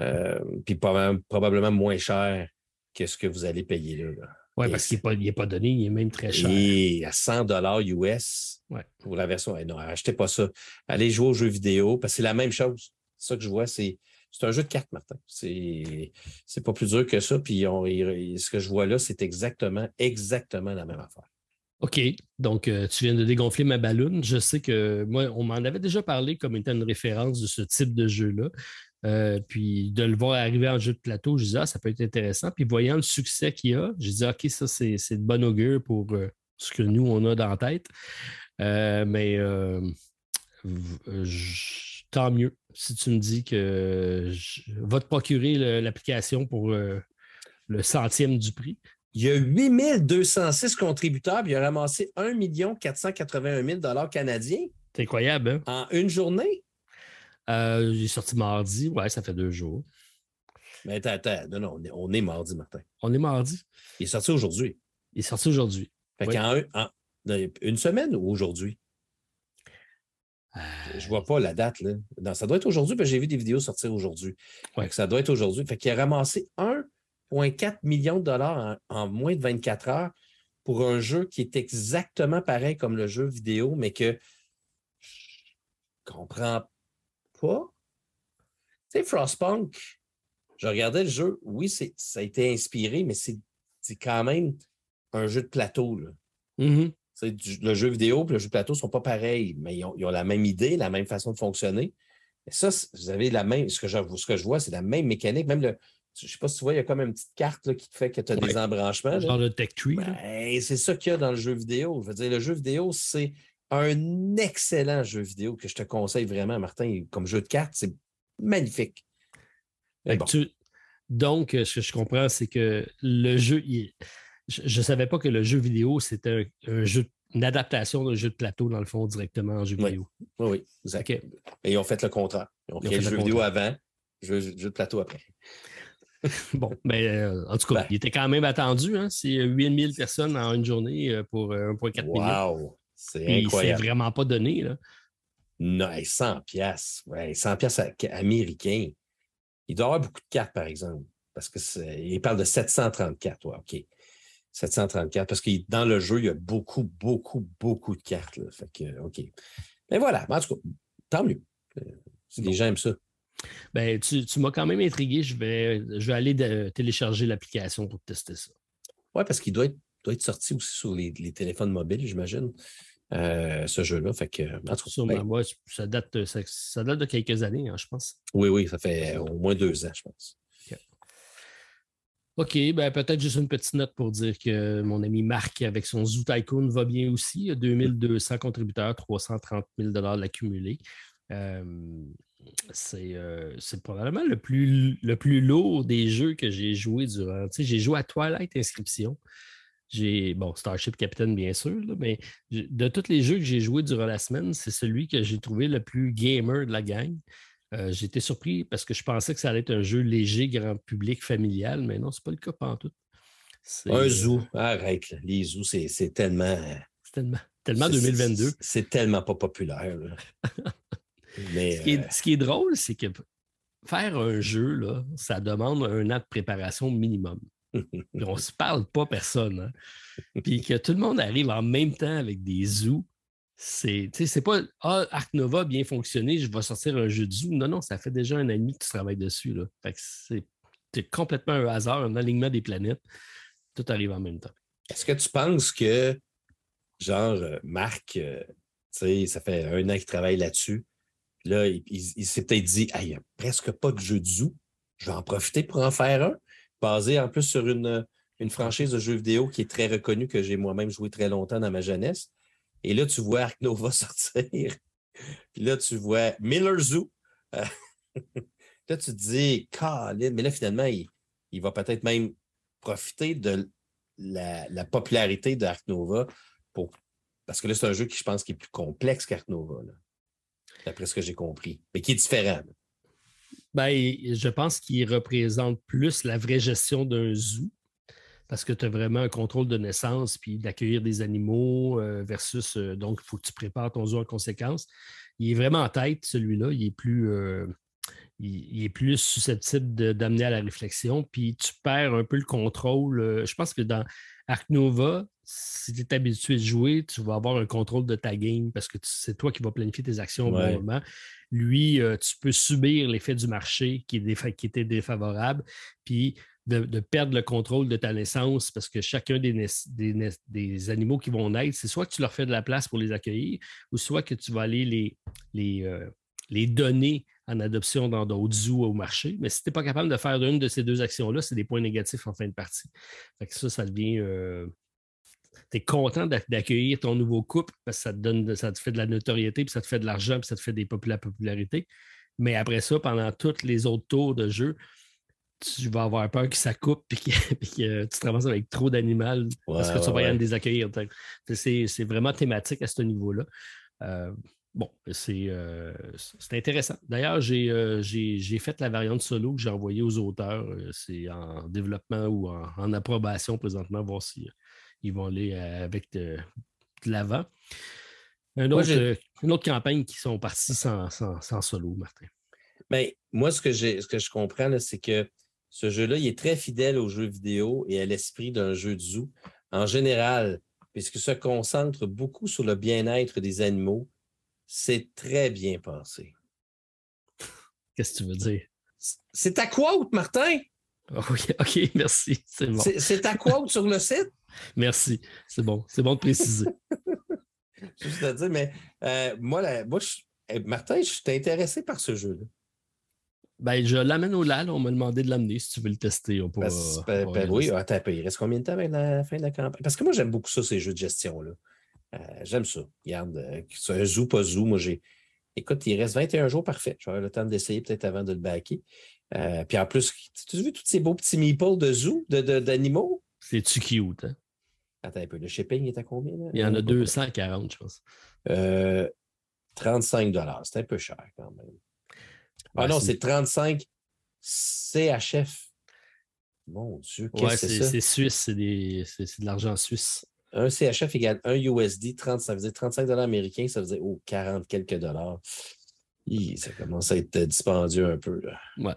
Euh, puis probablement moins cher que ce que vous allez payer là. Oui, parce qu'il n'est pas, donné, il est même très cher. Et à 100 US pour la version. Eh non, achetez pas ça. Allez jouer aux jeux vidéo parce que c'est la même chose. Ça que je vois, c'est c'est un jeu de cartes, Martin. C'est, pas plus dur que ça. Puis ce que je vois là, c'est exactement, exactement la même affaire. OK. Donc, euh, tu viens de dégonfler ma ballonne. Je sais que moi, on m'en avait déjà parlé comme étant une référence de ce type de jeu-là. Euh, puis de le voir arriver en jeu de plateau, je disais, ah, ça peut être intéressant. Puis voyant le succès qu'il y a, je disais, OK, ça, c'est, de bon augure pour euh, ce que nous, on a dans la tête. mais tant mieux si tu me dis que je vais te procurer l'application pour euh, le centième du prix. Il y a 8206 contributeurs, puis il a ramassé 1 481 000 canadiens. C'est incroyable, hein? En une journée? Euh, il est sorti mardi, ouais, ça fait deux jours. Mais attends, attends, non, non, on est, mardi, Martin. On est mardi. Il est sorti aujourd'hui. Il est sorti aujourd'hui. Fait qu'en une semaine ou aujourd'hui? Je ne vois pas la date. Là. Non, ça doit être aujourd'hui, parce que j'ai vu des vidéos sortir aujourd'hui. Ça doit être aujourd'hui. Fait qu'il a ramassé 1,4 million de dollars en, moins de 24 heures pour un jeu qui est exactement pareil comme le jeu vidéo, mais que je ne comprends pas. Tu sais, Frostpunk, je regardais le jeu, oui, ça a été inspiré, mais c'est quand même un jeu de plateau. Là. Mm-hmm le jeu vidéo et le jeu plateau ne sont pas pareils, mais ils ont, la même idée, la même façon de fonctionner. Et ça, vous avez la même, ce que je, ce que je vois, c'est la même mécanique. Même le, je ne sais pas si tu vois, il y a comme une petite carte qui te fait que tu as des embranchements. Genre le tech tree. Ben, c'est ça qu'il y a dans le jeu vidéo. Je veux dire, le jeu vidéo, c'est un excellent jeu vidéo que je te conseille vraiment, Martin, comme jeu de cartes. C'est magnifique. Donc, ce que je comprends, c'est que le jeu, je ne savais pas que le jeu vidéo, c'était un, jeu, une adaptation d'un jeu de plateau, dans le fond, directement en jeu vidéo. Oui, oui, exact. Et ils ont fait le contraire. Ils ont fait le jeu vidéo avant, jeu, jeu de plateau après. bon, mais euh, en tout cas, ben. il était quand même attendu. Hein? C'est 8000 personnes en une journée euh, pour 1,4 million. Wow! C'est incroyable. C'est vraiment pas donné. Là. Non, 100 pièces. Ouais, 100 pièces américains. Il doit y avoir beaucoup de cartes, par exemple. Parce qu'il parle de 734. Ouais, OK. 734. Parce que dans le jeu, il y a beaucoup, beaucoup, beaucoup de cartes. Fait que, OK. Mais voilà, en tout cas, tant mieux. Euh, les gens aiment ça. Ben, tu, m'as quand même intrigué. Je vais, je vais aller télécharger l'application pour tester ça. Oui, parce qu'il doit être, doit être sorti aussi sur les, téléphones mobiles, j'imagine, euh, ce jeu-là. Fait que, ben ça, date, ça, date de quelques années, hein, je pense. Oui, oui, ça fait au moins deux ans, je pense. OK, ben peut-être juste une petite note pour dire que mon ami Marc, avec son Zoo Tycoon, va bien aussi. Il y a 2200 contributeurs, 330 000 l'accumulé. Euh, c'est probablement le plus, le plus lourd des jeux que j'ai joué durant. J'ai joué à Twilight Inscription. J'ai, bon, Starship Captain, bien sûr, mais de tous les jeux que j'ai joués durant la semaine, c'est celui que j'ai trouvé le plus gamer de la gang. Euh, J'étais surpris parce que je pensais que ça allait être un jeu léger, grand public, familial, mais non, c'est pas le cas pas tout. Un zoo, arrête. Les zoos, c'est tellement. C'est tellement, tellement 2022. C'est tellement pas populaire. mais, ce, qui est, drôle, c'est que faire un jeu, là, ça demande un an de préparation minimum. On se parle pas personne. Hein. Puis que tout le monde arrive en même temps avec des zoos, c'est, pas Ah, Arc Nova bien fonctionné, je vais sortir un jeu de zoo. Non, non, ça fait déjà un an et demi que tu travailles dessus. Là. Fait que c'est, complètement un hasard, un alignement des planètes. Tout arrive en même temps. Est-ce que tu penses que, genre, euh, Marc, euh, ça fait un an qu'il travaille là-dessus, là, il, s'est peut-être dit il n'y a presque pas de jeu de zoo, je vais en profiter pour en faire un, basé en plus sur une, une franchise de jeux vidéo qui est très reconnue, que j'ai moi-même joué très longtemps dans ma jeunesse. Et là, tu vois Ark Nova sortir. Puis là, tu vois Miller Zoo. Euh, là, tu te dis, mais là, finalement, il, va peut-être même profiter de la, popularité d'Ark Nova pour. Parce que là, c'est un jeu qui, je pense, qui est plus complexe qu'Ark Nova, d'après ce que j'ai compris, mais qui est différent. Ben, je pense qu'il représente plus la vraie gestion d'un zoo parce que tu as vraiment un contrôle de naissance puis d'accueillir des animaux euh, versus euh, donc il faut que tu prépares ton zoo en conséquence. Il est vraiment en tête, celui-là. Il est plus. Euh, il, est plus susceptible d'amener à la réflexion, puis tu perds un peu le contrôle. je pense que dans Arc Nova, si tu es habitué de jouer, tu vas avoir un contrôle de ta game parce que c'est toi qui vas planifier tes actions au bon moment. Lui, tu peux subir l'effet du marché qui, est qui était défavorable, puis de, perdre le contrôle de ta naissance parce que chacun des, des, animaux qui vont naître, c'est soit que tu leur fais de la place pour les accueillir ou soit que tu vas aller les, les, euh, les donner en adoption dans d'autres zoos au marché. Mais si tu n'es pas capable de faire une de ces deux actions-là, c'est des points négatifs en fin de partie. Fait que ça, ça devient. Euh, tu es content d'accueillir ton nouveau couple parce que ça te donne, ça te fait de la notoriété, puis ça te fait de l'argent, puis ça te fait des la popularité. Mais après ça, pendant tous les autres tours de jeu, tu vas avoir peur que ça coupe et que, tu te avec trop d'animaux parce que tu vas rien des accueillir. C'est vraiment thématique à ce niveau-là. Euh, bon, euh, c'est intéressant. D'ailleurs, euh, j'ai fait la variante solo que j'ai envoyée aux auteurs. C'est en développement ou en, approbation présentement, voir s'ils ils vont aller avec de, l'avant. une autre campagne qui sont partis sans, solo, Martin. Mais ben, moi, ce que, ce que je comprends, c'est que ce jeu-là, il est très fidèle aux jeux vidéo et à l'esprit d'un jeu de zoo. En général, puisque se concentre beaucoup sur le bien-être des animaux, c'est très bien pensé. Qu'est-ce que tu veux dire? C'est ta quote, Martin! OK, merci. C'est bon. Ta quote sur le site? Merci. C'est bon. C'est bon de préciser. Juste à dire, mais euh, moi, moi eh, Martin, je suis intéressé par ce jeu-là. Ben, je l'amène au LAL. On m'a demandé de l'amener si tu veux le tester. On ben, ben, ben oui, attends, il reste combien de temps avec la fin de la campagne? Parce que moi, j'aime beaucoup ça, ces jeux de gestion-là. Euh, j'aime ça. Regarde, euh, c'est un zoo, pas zoo. Moi, j'ai. Écoute, il reste 21 jours, parfait. J'aurai le temps d'essayer peut-être avant de le. Euh, puis en plus, tu as vu tous ces beaux petits meeples de zoo, d'animaux? C'est-tu cute, hein? Attends un peu, le shipping est à combien? Il y en a 240, je pense. 35 C'est un peu cher quand même. Ah non, c'est 35 CHF. Mon Dieu, qu'est-ce que c'est ça? C'est suisse, c'est de l'argent suisse. Un CHF égale un USD, 30, ça faisait 35 dollars américains, ça faisait oh, 40 quelques dollars. ça commence à être dispendieux un peu. Là. Ouais.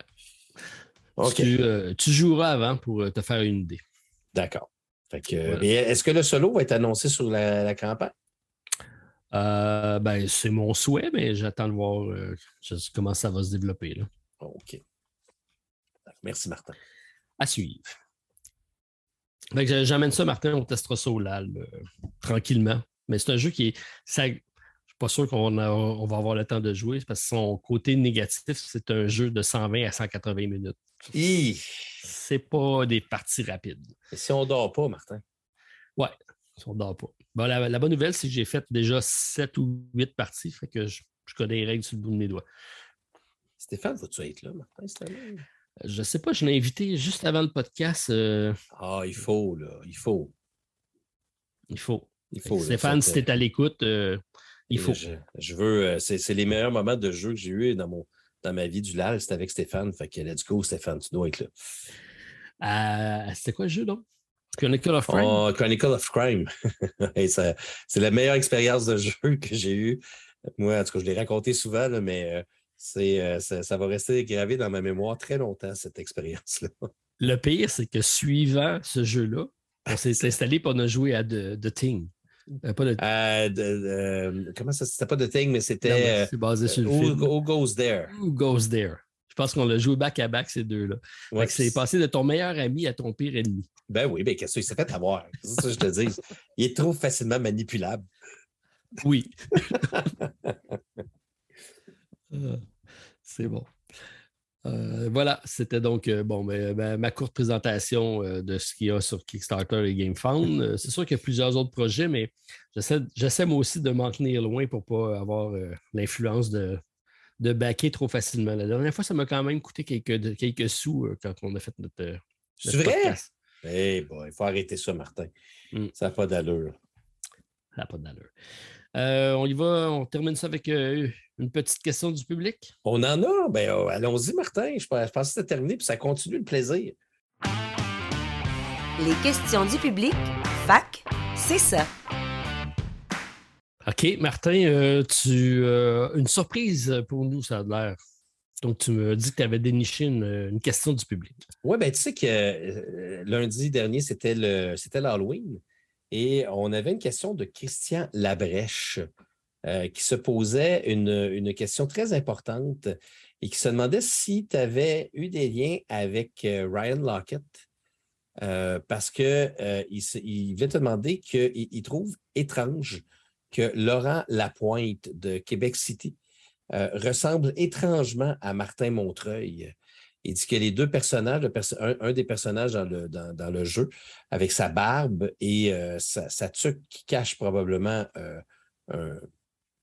Euh, tu, joueras avant pour euh, te faire une idée. D'accord. Est-ce que le solo va être annoncé sur la campagne? Euh, ben, c'est mon souhait, mais j'attends de voir euh, comment ça va se développer. Là. OK. Merci, Martin. À suivre. J'amène ça, Martin, on testera ça au LAL euh, tranquillement. Mais c'est un jeu qui est. Ça, suis pas sûr qu'on on va avoir le temps de jouer parce que son côté négatif, c'est un jeu de 120 à 180 minutes. C'est pas des parties rapides. Et si on ne dort pas, Martin? Ouais, si on ne dort pas la, bonne nouvelle, c'est que j'ai fait déjà 7 ou 8 parties, fait que je, connais les règles sur le bout de mes doigts. Stéphane, vas-tu être là, Martin, Je ne sais pas, je l'ai invité juste avant le podcast. Euh, ah, il faut, là, il faut. Il faut. Il faut Stéphane, si tu es à l'écoute, euh, il faut. Je, veux, euh, c'est les meilleurs moments de jeu que j'ai eu dans, mon, dans ma vie du LAL, c'était avec Stéphane. Fait que let's go, Stéphane, tu dois être là. c'était quoi le jeu, donc? Chronicle of Crime? Oh, Chronicle of Crime. c'est la meilleure expérience de jeu que j'ai eue. Moi, en tout cas, je l'ai raconté souvent, mais euh, C'est, ça, va rester gravé dans ma mémoire très longtemps, cette expérience-là. Le pire, c'est que suivant ce jeu-là, on s'est installé pour ne jouer à The, Thing. Pas de... comment ça? C'était pas The Thing, mais c'était. C'est basé sur le who, film. Who Goes There? Who Goes There? Je pense qu'on l'a joué back à back, ces deux-là. c'est passé de ton meilleur ami à ton pire ennemi. Ben oui, ben qu'est-ce qu'il s'est fait avoir? C'est ça que je te dis. Il est trop facilement manipulable. Oui. C'est bon. Euh, voilà, c'était donc euh, bon, ben, ben, ma courte présentation euh, de ce qu'il y a sur Kickstarter et GameFound. c'est sûr qu'il y a plusieurs autres projets, mais j'essaie moi aussi de m'en tenir loin pour ne pas avoir l'influence de, de backer trop facilement. La dernière fois, ça m'a quand même coûté quelques, quelques sous euh, quand on a fait notre. Euh, c'est vrai? Eh bon, il faut arrêter ça, Martin. Hmm. Ça n'a pas d'allure. Ça n'a pas d'allure. Euh, on y va, on termine ça avec une petite question du public. On en a? Ben, oh, allons-y, Martin. Je, pense que c'était terminé, puis ça continue le plaisir. Les questions du public, fac, c'est ça. OK, Martin, euh, tu euh, une surprise pour nous, ça a l'air. Donc, tu me dis que tu avais déniché une, question du public. Oui, bien, tu sais que euh, lundi dernier, c'était l'Halloween et on avait une question de Christian Labrèche qui se posait une, question très importante et qui se demandait si tu avais eu des liens avec Ryan Lockett. parce qu'il il te demander qu'il trouve étrange que Laurent Lapointe de Québec City euh, ressemble étrangement à Martin Montreuil. Il dit que les deux personnages, un, des personnages dans le, jeu, avec sa barbe et euh, sa, tuque qui cache probablement euh, un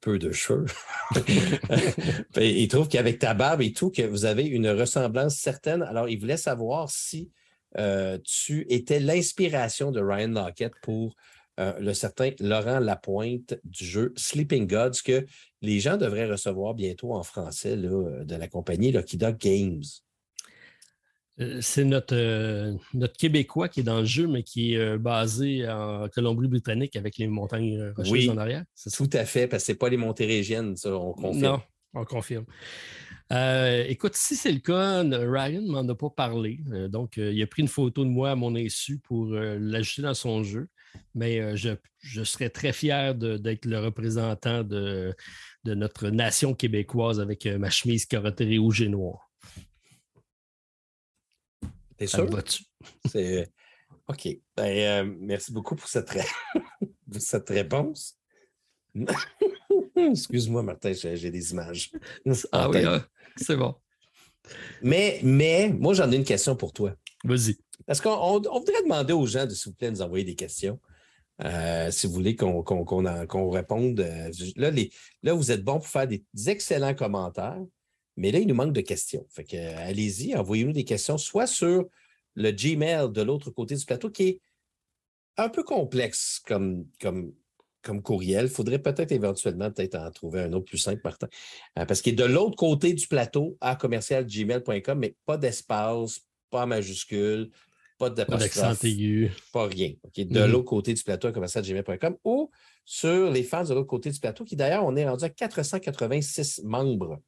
peu de cheveux, il trouve qu'avec ta barbe et tout, que vous avez une ressemblance certaine. Alors, il voulait savoir si tu étais l'inspiration de Ryan Lockett pour euh, le certain Laurent Lapointe du jeu Sleeping Gods que les gens devraient recevoir bientôt en français euh, de la compagnie Lucky Dog Games. Euh, c'est notre, notre Québécois qui est dans le jeu, mais qui est basé en Colombie-Britannique avec les montagnes rocheuses en arrière. Tout à fait, parce que ce n'est pas les régiennes, ça, on confirme. Non, on confirme. écoute, si c'est le cas, Ryan ne m'en a pas parlé. donc, il a pris une photo de moi à mon insu pour l'ajouter dans son jeu mais euh, je, serais très fier d'être le représentant de, notre nation québécoise avec euh, ma chemise carottée rouge et noire. T'es sûr? C'est... OK. Ben, euh, merci beaucoup pour cette, cette réponse. Excuse-moi, Martin, j'ai des images. Ah oui, hein? c'est bon. Mais, mais moi, j'en ai une question pour toi. Vas-y. Parce qu'on voudrait demander aux gens de, s'il vous plaît, nous envoyer des questions. Euh, si vous voulez qu'on réponde. Euh, là, là, vous êtes bon pour faire des, excellents commentaires, mais là, il nous manque de questions. Fait que, allez-y, envoyez-nous des questions, soit sur le Gmail de l'autre côté du plateau, qui est un peu complexe comme, comme, comme courriel. Il faudrait peut-être éventuellement peut-être en trouver un autre plus simple, Martin. Euh, parce qu'il est de l'autre côté du plateau à commercialgmail.com, mais pas d'espace, pas en majuscule, pas d'accent aigu. Pas rien. De mm-hmm. l'autre côté du plateau, gmail.com ou sur les fans de l'autre côté du plateau, qui d'ailleurs, on est rendu à 486 membres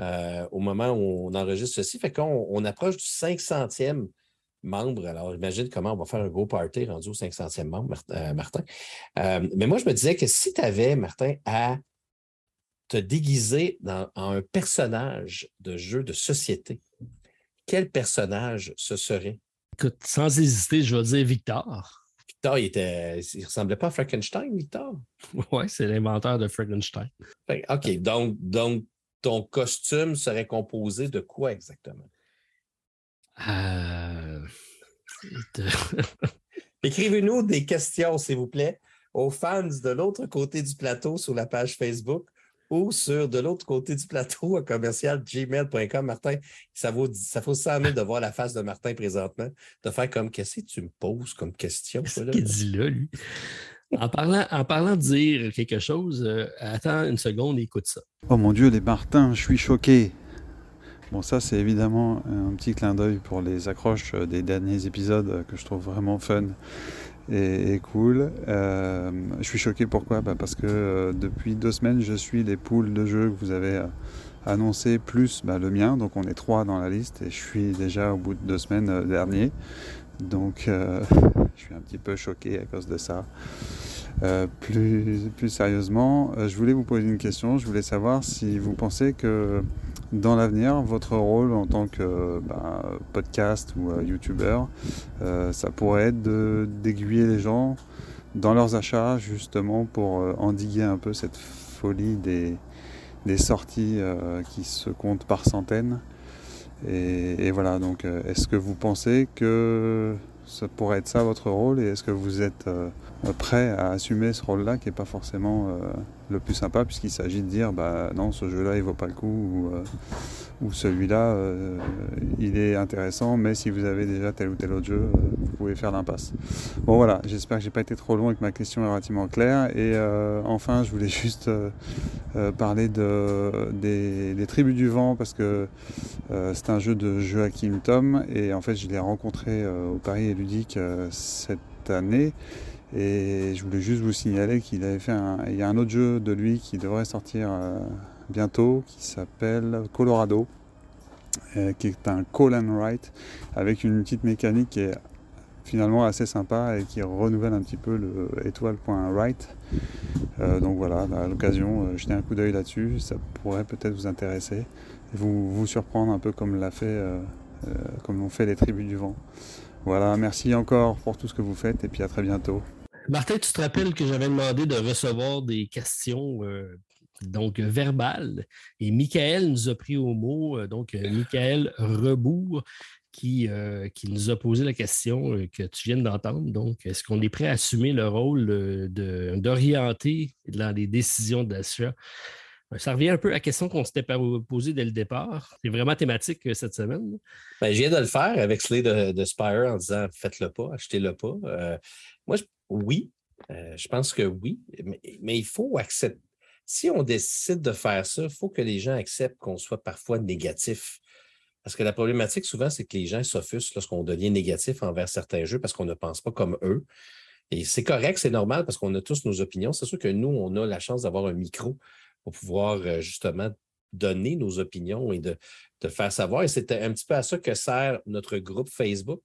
euh, au moment où on enregistre ceci. Fait qu'on on approche du 500e membre. Alors, imagine comment on va faire un gros party rendu au 500e membre, Martin. Euh, euh, mais moi, je me disais que si tu avais, Martin, à te déguiser dans, en un personnage de jeu de société, quel personnage ce serait? Écoute, sans hésiter, je vais dire Victor. Victor, il, était, il ressemblait pas à Frankenstein, Victor? Oui, c'est l'inventeur de Frankenstein. OK, donc, donc ton costume serait composé de quoi exactement? Euh, Écrivez-nous des questions, s'il vous plaît, aux fans de l'autre côté du plateau sur la page Facebook ou sur de l'autre côté du plateau à commercial gmail.com. Martin, ça vaut, ça vaut 100 000 de voir la face de Martin présentement, de faire comme qu'est-ce que tu me poses comme question? Qu'est-ce qu'il dit là, lui? En parlant, en parlant de dire quelque chose, euh, attends une seconde et écoute ça. Oh mon Dieu, les Martins, je suis choqué. Bon, ça, c'est évidemment un petit clin d'œil pour les accroches des derniers épisodes que je trouve vraiment fun et, cool. Euh, je suis choqué pourquoi? Bah Parce que euh, depuis deux semaines, je suis les poules de jeu que vous avez euh, annoncer plus bah, le mien. Donc on est trois dans la liste et je suis déjà au bout de deux semaines dernier. Donc je suis un petit peu choqué à cause de ça. plus, plus sérieusement, je voulais vous poser une question. Je voulais savoir si vous pensez que dans l'avenir, votre rôle en tant que bah, podcast ou euh, youtubeur, euh, ça pourrait être d'aiguiller les gens dans leurs achats justement pour euh, endiguer un peu cette folie des, sorties qui se comptent par centaines. Et, voilà, donc est-ce que vous pensez que ça pourrait être ça votre rôle et est-ce que vous êtes prêt à assumer ce rôle-là qui n'est pas forcément le plus sympa puisqu'il s'agit de dire bah non ce jeu là il vaut pas le coup ou, euh, celui-là euh, il est intéressant mais si vous avez déjà tel ou tel autre jeu euh, vous pouvez faire l'impasse. Bon voilà. J'espère que j'ai pas été trop long et que ma question est relativement claire. Et enfin je voulais juste parler de, des, tribus du vent parce que c'est un jeu de Joachim Tom et en fait je l'ai rencontré au Paris et Ludique cette année et je voulais juste vous signaler qu'il avait fait un, il y a un autre jeu de lui qui devrait sortir euh, bientôt qui s'appelle Colorado, euh, qui est un call and write avec une petite mécanique qui est finalement assez sympa et qui renouvelle un petit peu le étoile.write. Euh, donc voilà, à l'occasion, jetez un coup d'œil là-dessus, ça pourrait peut-être vous intéresser et vous, vous surprendre un peu comme l'a fait, comme l'ont fait les tribus du vent. Voilà, merci encore pour tout ce que vous faites et puis à très bientôt. Martin, tu te rappelles que j'avais demandé de recevoir des questions euh, donc verbales et Michael nous a pris au mot, euh, donc euh, Michael Rebourg qui, qui nous a posé la question que tu viens d'entendre. Donc, est-ce qu'on est prêt à assumer le rôle d'orienter dans les décisions d'achat? Ça revient un peu à la question qu'on s'était posée dès le départ. C'est vraiment thématique cette semaine. Ben, je viens de le faire avec Slay de, Spire en disant faites-le pas, achetez-le pas. moi, je oui, euh, je pense que oui, mais, il faut accepter. Si on décide de faire ça, il faut que les gens acceptent qu'on soit parfois négatif. Parce que la problématique, souvent, c'est que les gens s'offusquent lorsqu'on devient négatif envers certains jeux parce qu'on ne pense pas comme eux. Et c'est correct, c'est normal parce qu'on a tous nos opinions. C'est sûr que nous, on a la chance d'avoir un micro pour pouvoir euh, justement donner nos opinions et de, de faire savoir. Et c'est un petit peu à ça que sert notre groupe Facebook.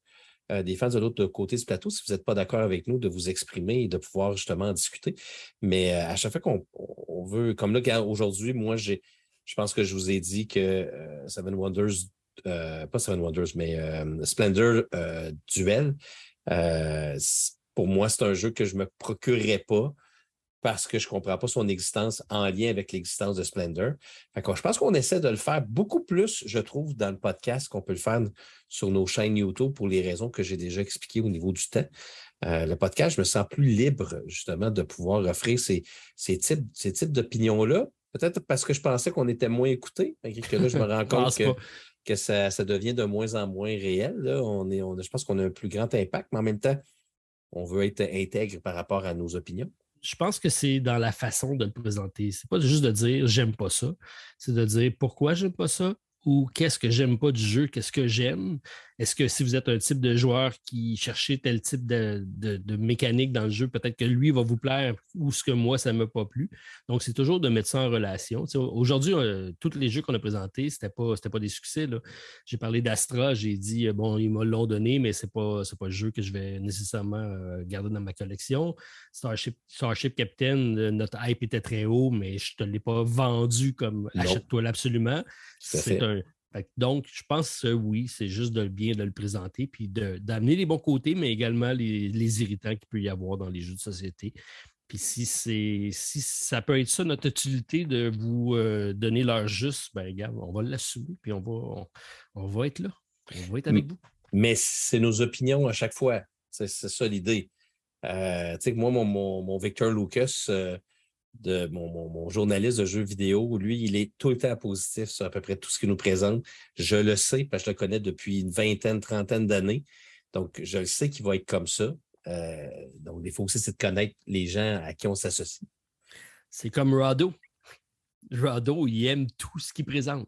Euh, des fans de l'autre côté du plateau, si vous n'êtes pas d'accord avec nous, de vous exprimer et de pouvoir justement en discuter. Mais euh, à chaque fois qu'on veut, comme là, aujourd'hui, moi, j'ai, je pense que je vous ai dit que Seven Wonders, pas Seven Wonders, mais Splendor Duel, pour moi, c'est un jeu que je ne me procurerais pas parce que je ne comprends pas son existence en lien avec l'existence de Splendor. je pense qu'on essaie de le faire beaucoup plus, je trouve, dans le podcast qu'on peut le faire sur nos chaînes YouTube pour les raisons que j'ai déjà expliquées au niveau du temps. Euh, le podcast, je me sens plus libre, justement, de pouvoir offrir ces, types, ces types d'opinions-là. Peut-être parce que je pensais qu'on était moins écoutés, que là, je me rends compte que, ça, devient de moins en moins réel. On est, je pense qu'on a un plus grand impact, mais en même temps, on veut être intègre par rapport à nos opinions je pense que c'est dans la façon de le présenter. C'est pas juste de dire j'aime pas ça, c'est de dire pourquoi j'aime pas ça, ou qu'est-ce que j'aime pas du jeu, qu'est-ce que j'aime? Est-ce que si vous êtes un type de joueur qui cherchait tel type de, mécanique dans le jeu, peut-être que lui va vous plaire ou ce que moi, ça ne m'a pas plu. Donc, c'est toujours de mettre ça en relation. Aujourd'hui, euh, tous les jeux qu'on a présentés, ce n'était pas, pas des succès. J'ai parlé d'Astra, j'ai dit, euh, bon, ils me l'ont donné, mais ce n'est pas, pas le jeu que je vais nécessairement euh, garder dans ma collection. Starship, Starship Captain, notre hype était très haut, mais je ne te l'ai pas vendu comme achète-toi absolument. C'est un, donc, je pense que oui, c'est juste de bien de le présenter, puis d'amener les bons côtés, mais également les, irritants qu'il peut y avoir dans les jeux de société. Puis si c'est si ça peut être ça notre utilité de vous euh, donner leur juste, ben regarde, on va l'assumer, puis on va, on, va être là. On va être avec vous. Mais c'est nos opinions à chaque fois. C'est ça l'idée. Euh, tu sais, moi, mon, mon, Victor Lucas, euh, de mon, journaliste de jeux vidéo, lui, il est tout le temps positif sur à peu près tout ce qu'il nous présente. Je le sais parce que je le connais depuis une vingtaine, trentaine d'années. Donc, je le sais qu'il va être comme ça. Euh, donc, il faut aussi, c'est de connaître les gens à qui on s'associe. C'est comme Rado. Rado, il aime tout ce qu'il présente.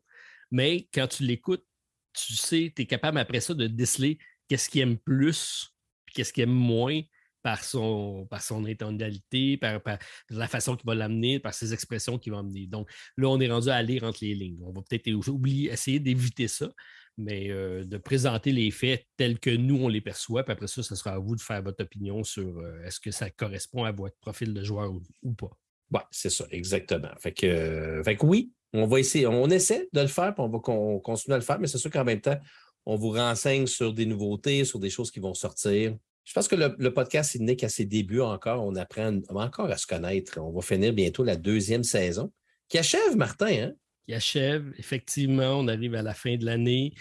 Mais quand tu l'écoutes, tu sais, tu es capable après ça de déceler qu'est-ce qu'il aime plus, qu'est-ce qu'il aime moins, par son, par son par, la façon qu'il va l'amener, par ses expressions qu'il va amener. Donc là, on est rendu à lire entre les lignes. On va peut-être oublier, essayer d'éviter ça, mais euh, de présenter les faits tels que nous, on les perçoit. Puis après ça, ce sera à vous de faire votre opinion sur euh, est-ce que ça correspond à votre profil de joueur ou, pas. Oui, c'est ça, exactement. Fait que, fait que oui, on va essayer, on essaie de le faire, puis on va continuer à le faire, mais c'est sûr qu'en même temps, on vous renseigne sur des nouveautés, sur des choses qui vont sortir. Je pense que le, podcast, il n'est qu'à ses débuts encore. On apprend encore à se connaître. On va finir bientôt la deuxième saison qui achève, Martin. Hein? Qui achève, effectivement. On arrive à la fin de l'année.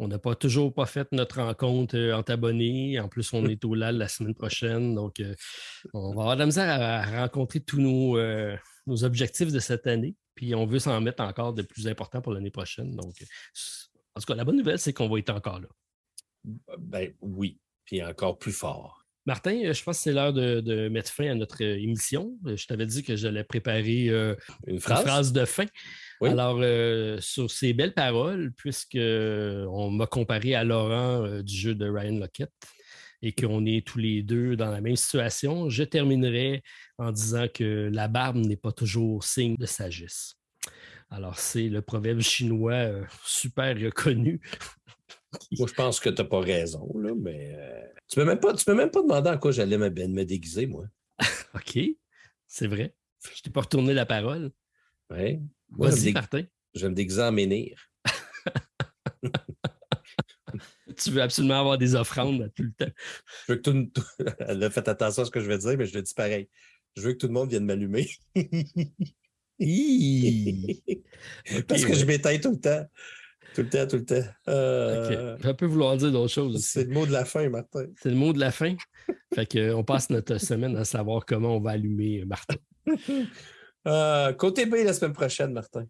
On n'a pas toujours pas fait notre rencontre euh, entre abonnés. En plus, on est au LAL la semaine prochaine. Donc, euh, on va avoir de la misère à, rencontrer tous nos, euh, nos, objectifs de cette année. Puis, on veut s'en mettre encore de plus important pour l'année prochaine. Donc, en tout cas, la bonne nouvelle, c'est qu'on va être encore là. Ben oui, puis encore plus fort. Martin, euh, je pense que c'est l'heure de, mettre fin à notre euh, émission. Euh, je t'avais dit que j'allais préparer une, phrase? de fin. Alors, sur ces belles paroles, puisqu'on m'a comparé à Laurent du jeu de Ryan Lockett et qu'on est tous les deux dans la même situation, je terminerai en disant que la barbe n'est pas toujours signe de sagesse. Alors, c'est le proverbe chinois super reconnu moi, je pense que tu n'as pas raison, là, mais euh, tu ne peux, même pas demander à quoi j'allais me, me, déguiser, moi. OK, c'est vrai. Je t'ai pas retourné la parole. Oui. Vas-y, Martin. Je vais me déguiser en menhir. tu veux absolument avoir des offrandes tout le temps. Je veux que tout, Elle a fait attention à ce que je vais dire, mais je le dis pareil. Je veux que tout le monde vienne m'allumer. Parce que je m'éteins tout le temps. Tout le temps, tout le temps. Euh... Okay. peut vouloir dire d'autres choses. C'est le mot de la fin, Martin. C'est le mot de la fin. fait que, on passe notre semaine à savoir comment on va allumer Martin. Euh, côté B la semaine prochaine, Martin.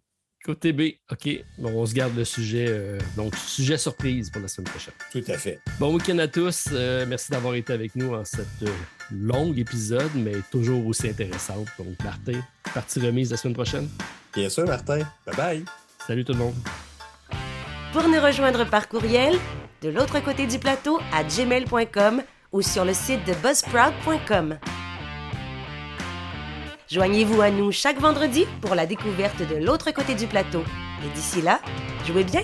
Côté B, OK. Bon, on se garde le sujet. Euh, donc, sujet surprise pour la semaine prochaine. Tout à fait. Bon week-end à tous. Euh, merci d'avoir été avec nous en cette longue épisode, mais toujours aussi intéressante. Donc, Martin, partie remise la semaine prochaine. Bien sûr, Martin. Bye bye. Salut tout le monde. Pour nous rejoindre par courriel, de l'autre côté du plateau à gmail.com ou sur le site de buzzsprout.com. Joignez-vous à nous chaque vendredi pour la découverte de l'autre côté du plateau. Et d'ici là, jouez bien!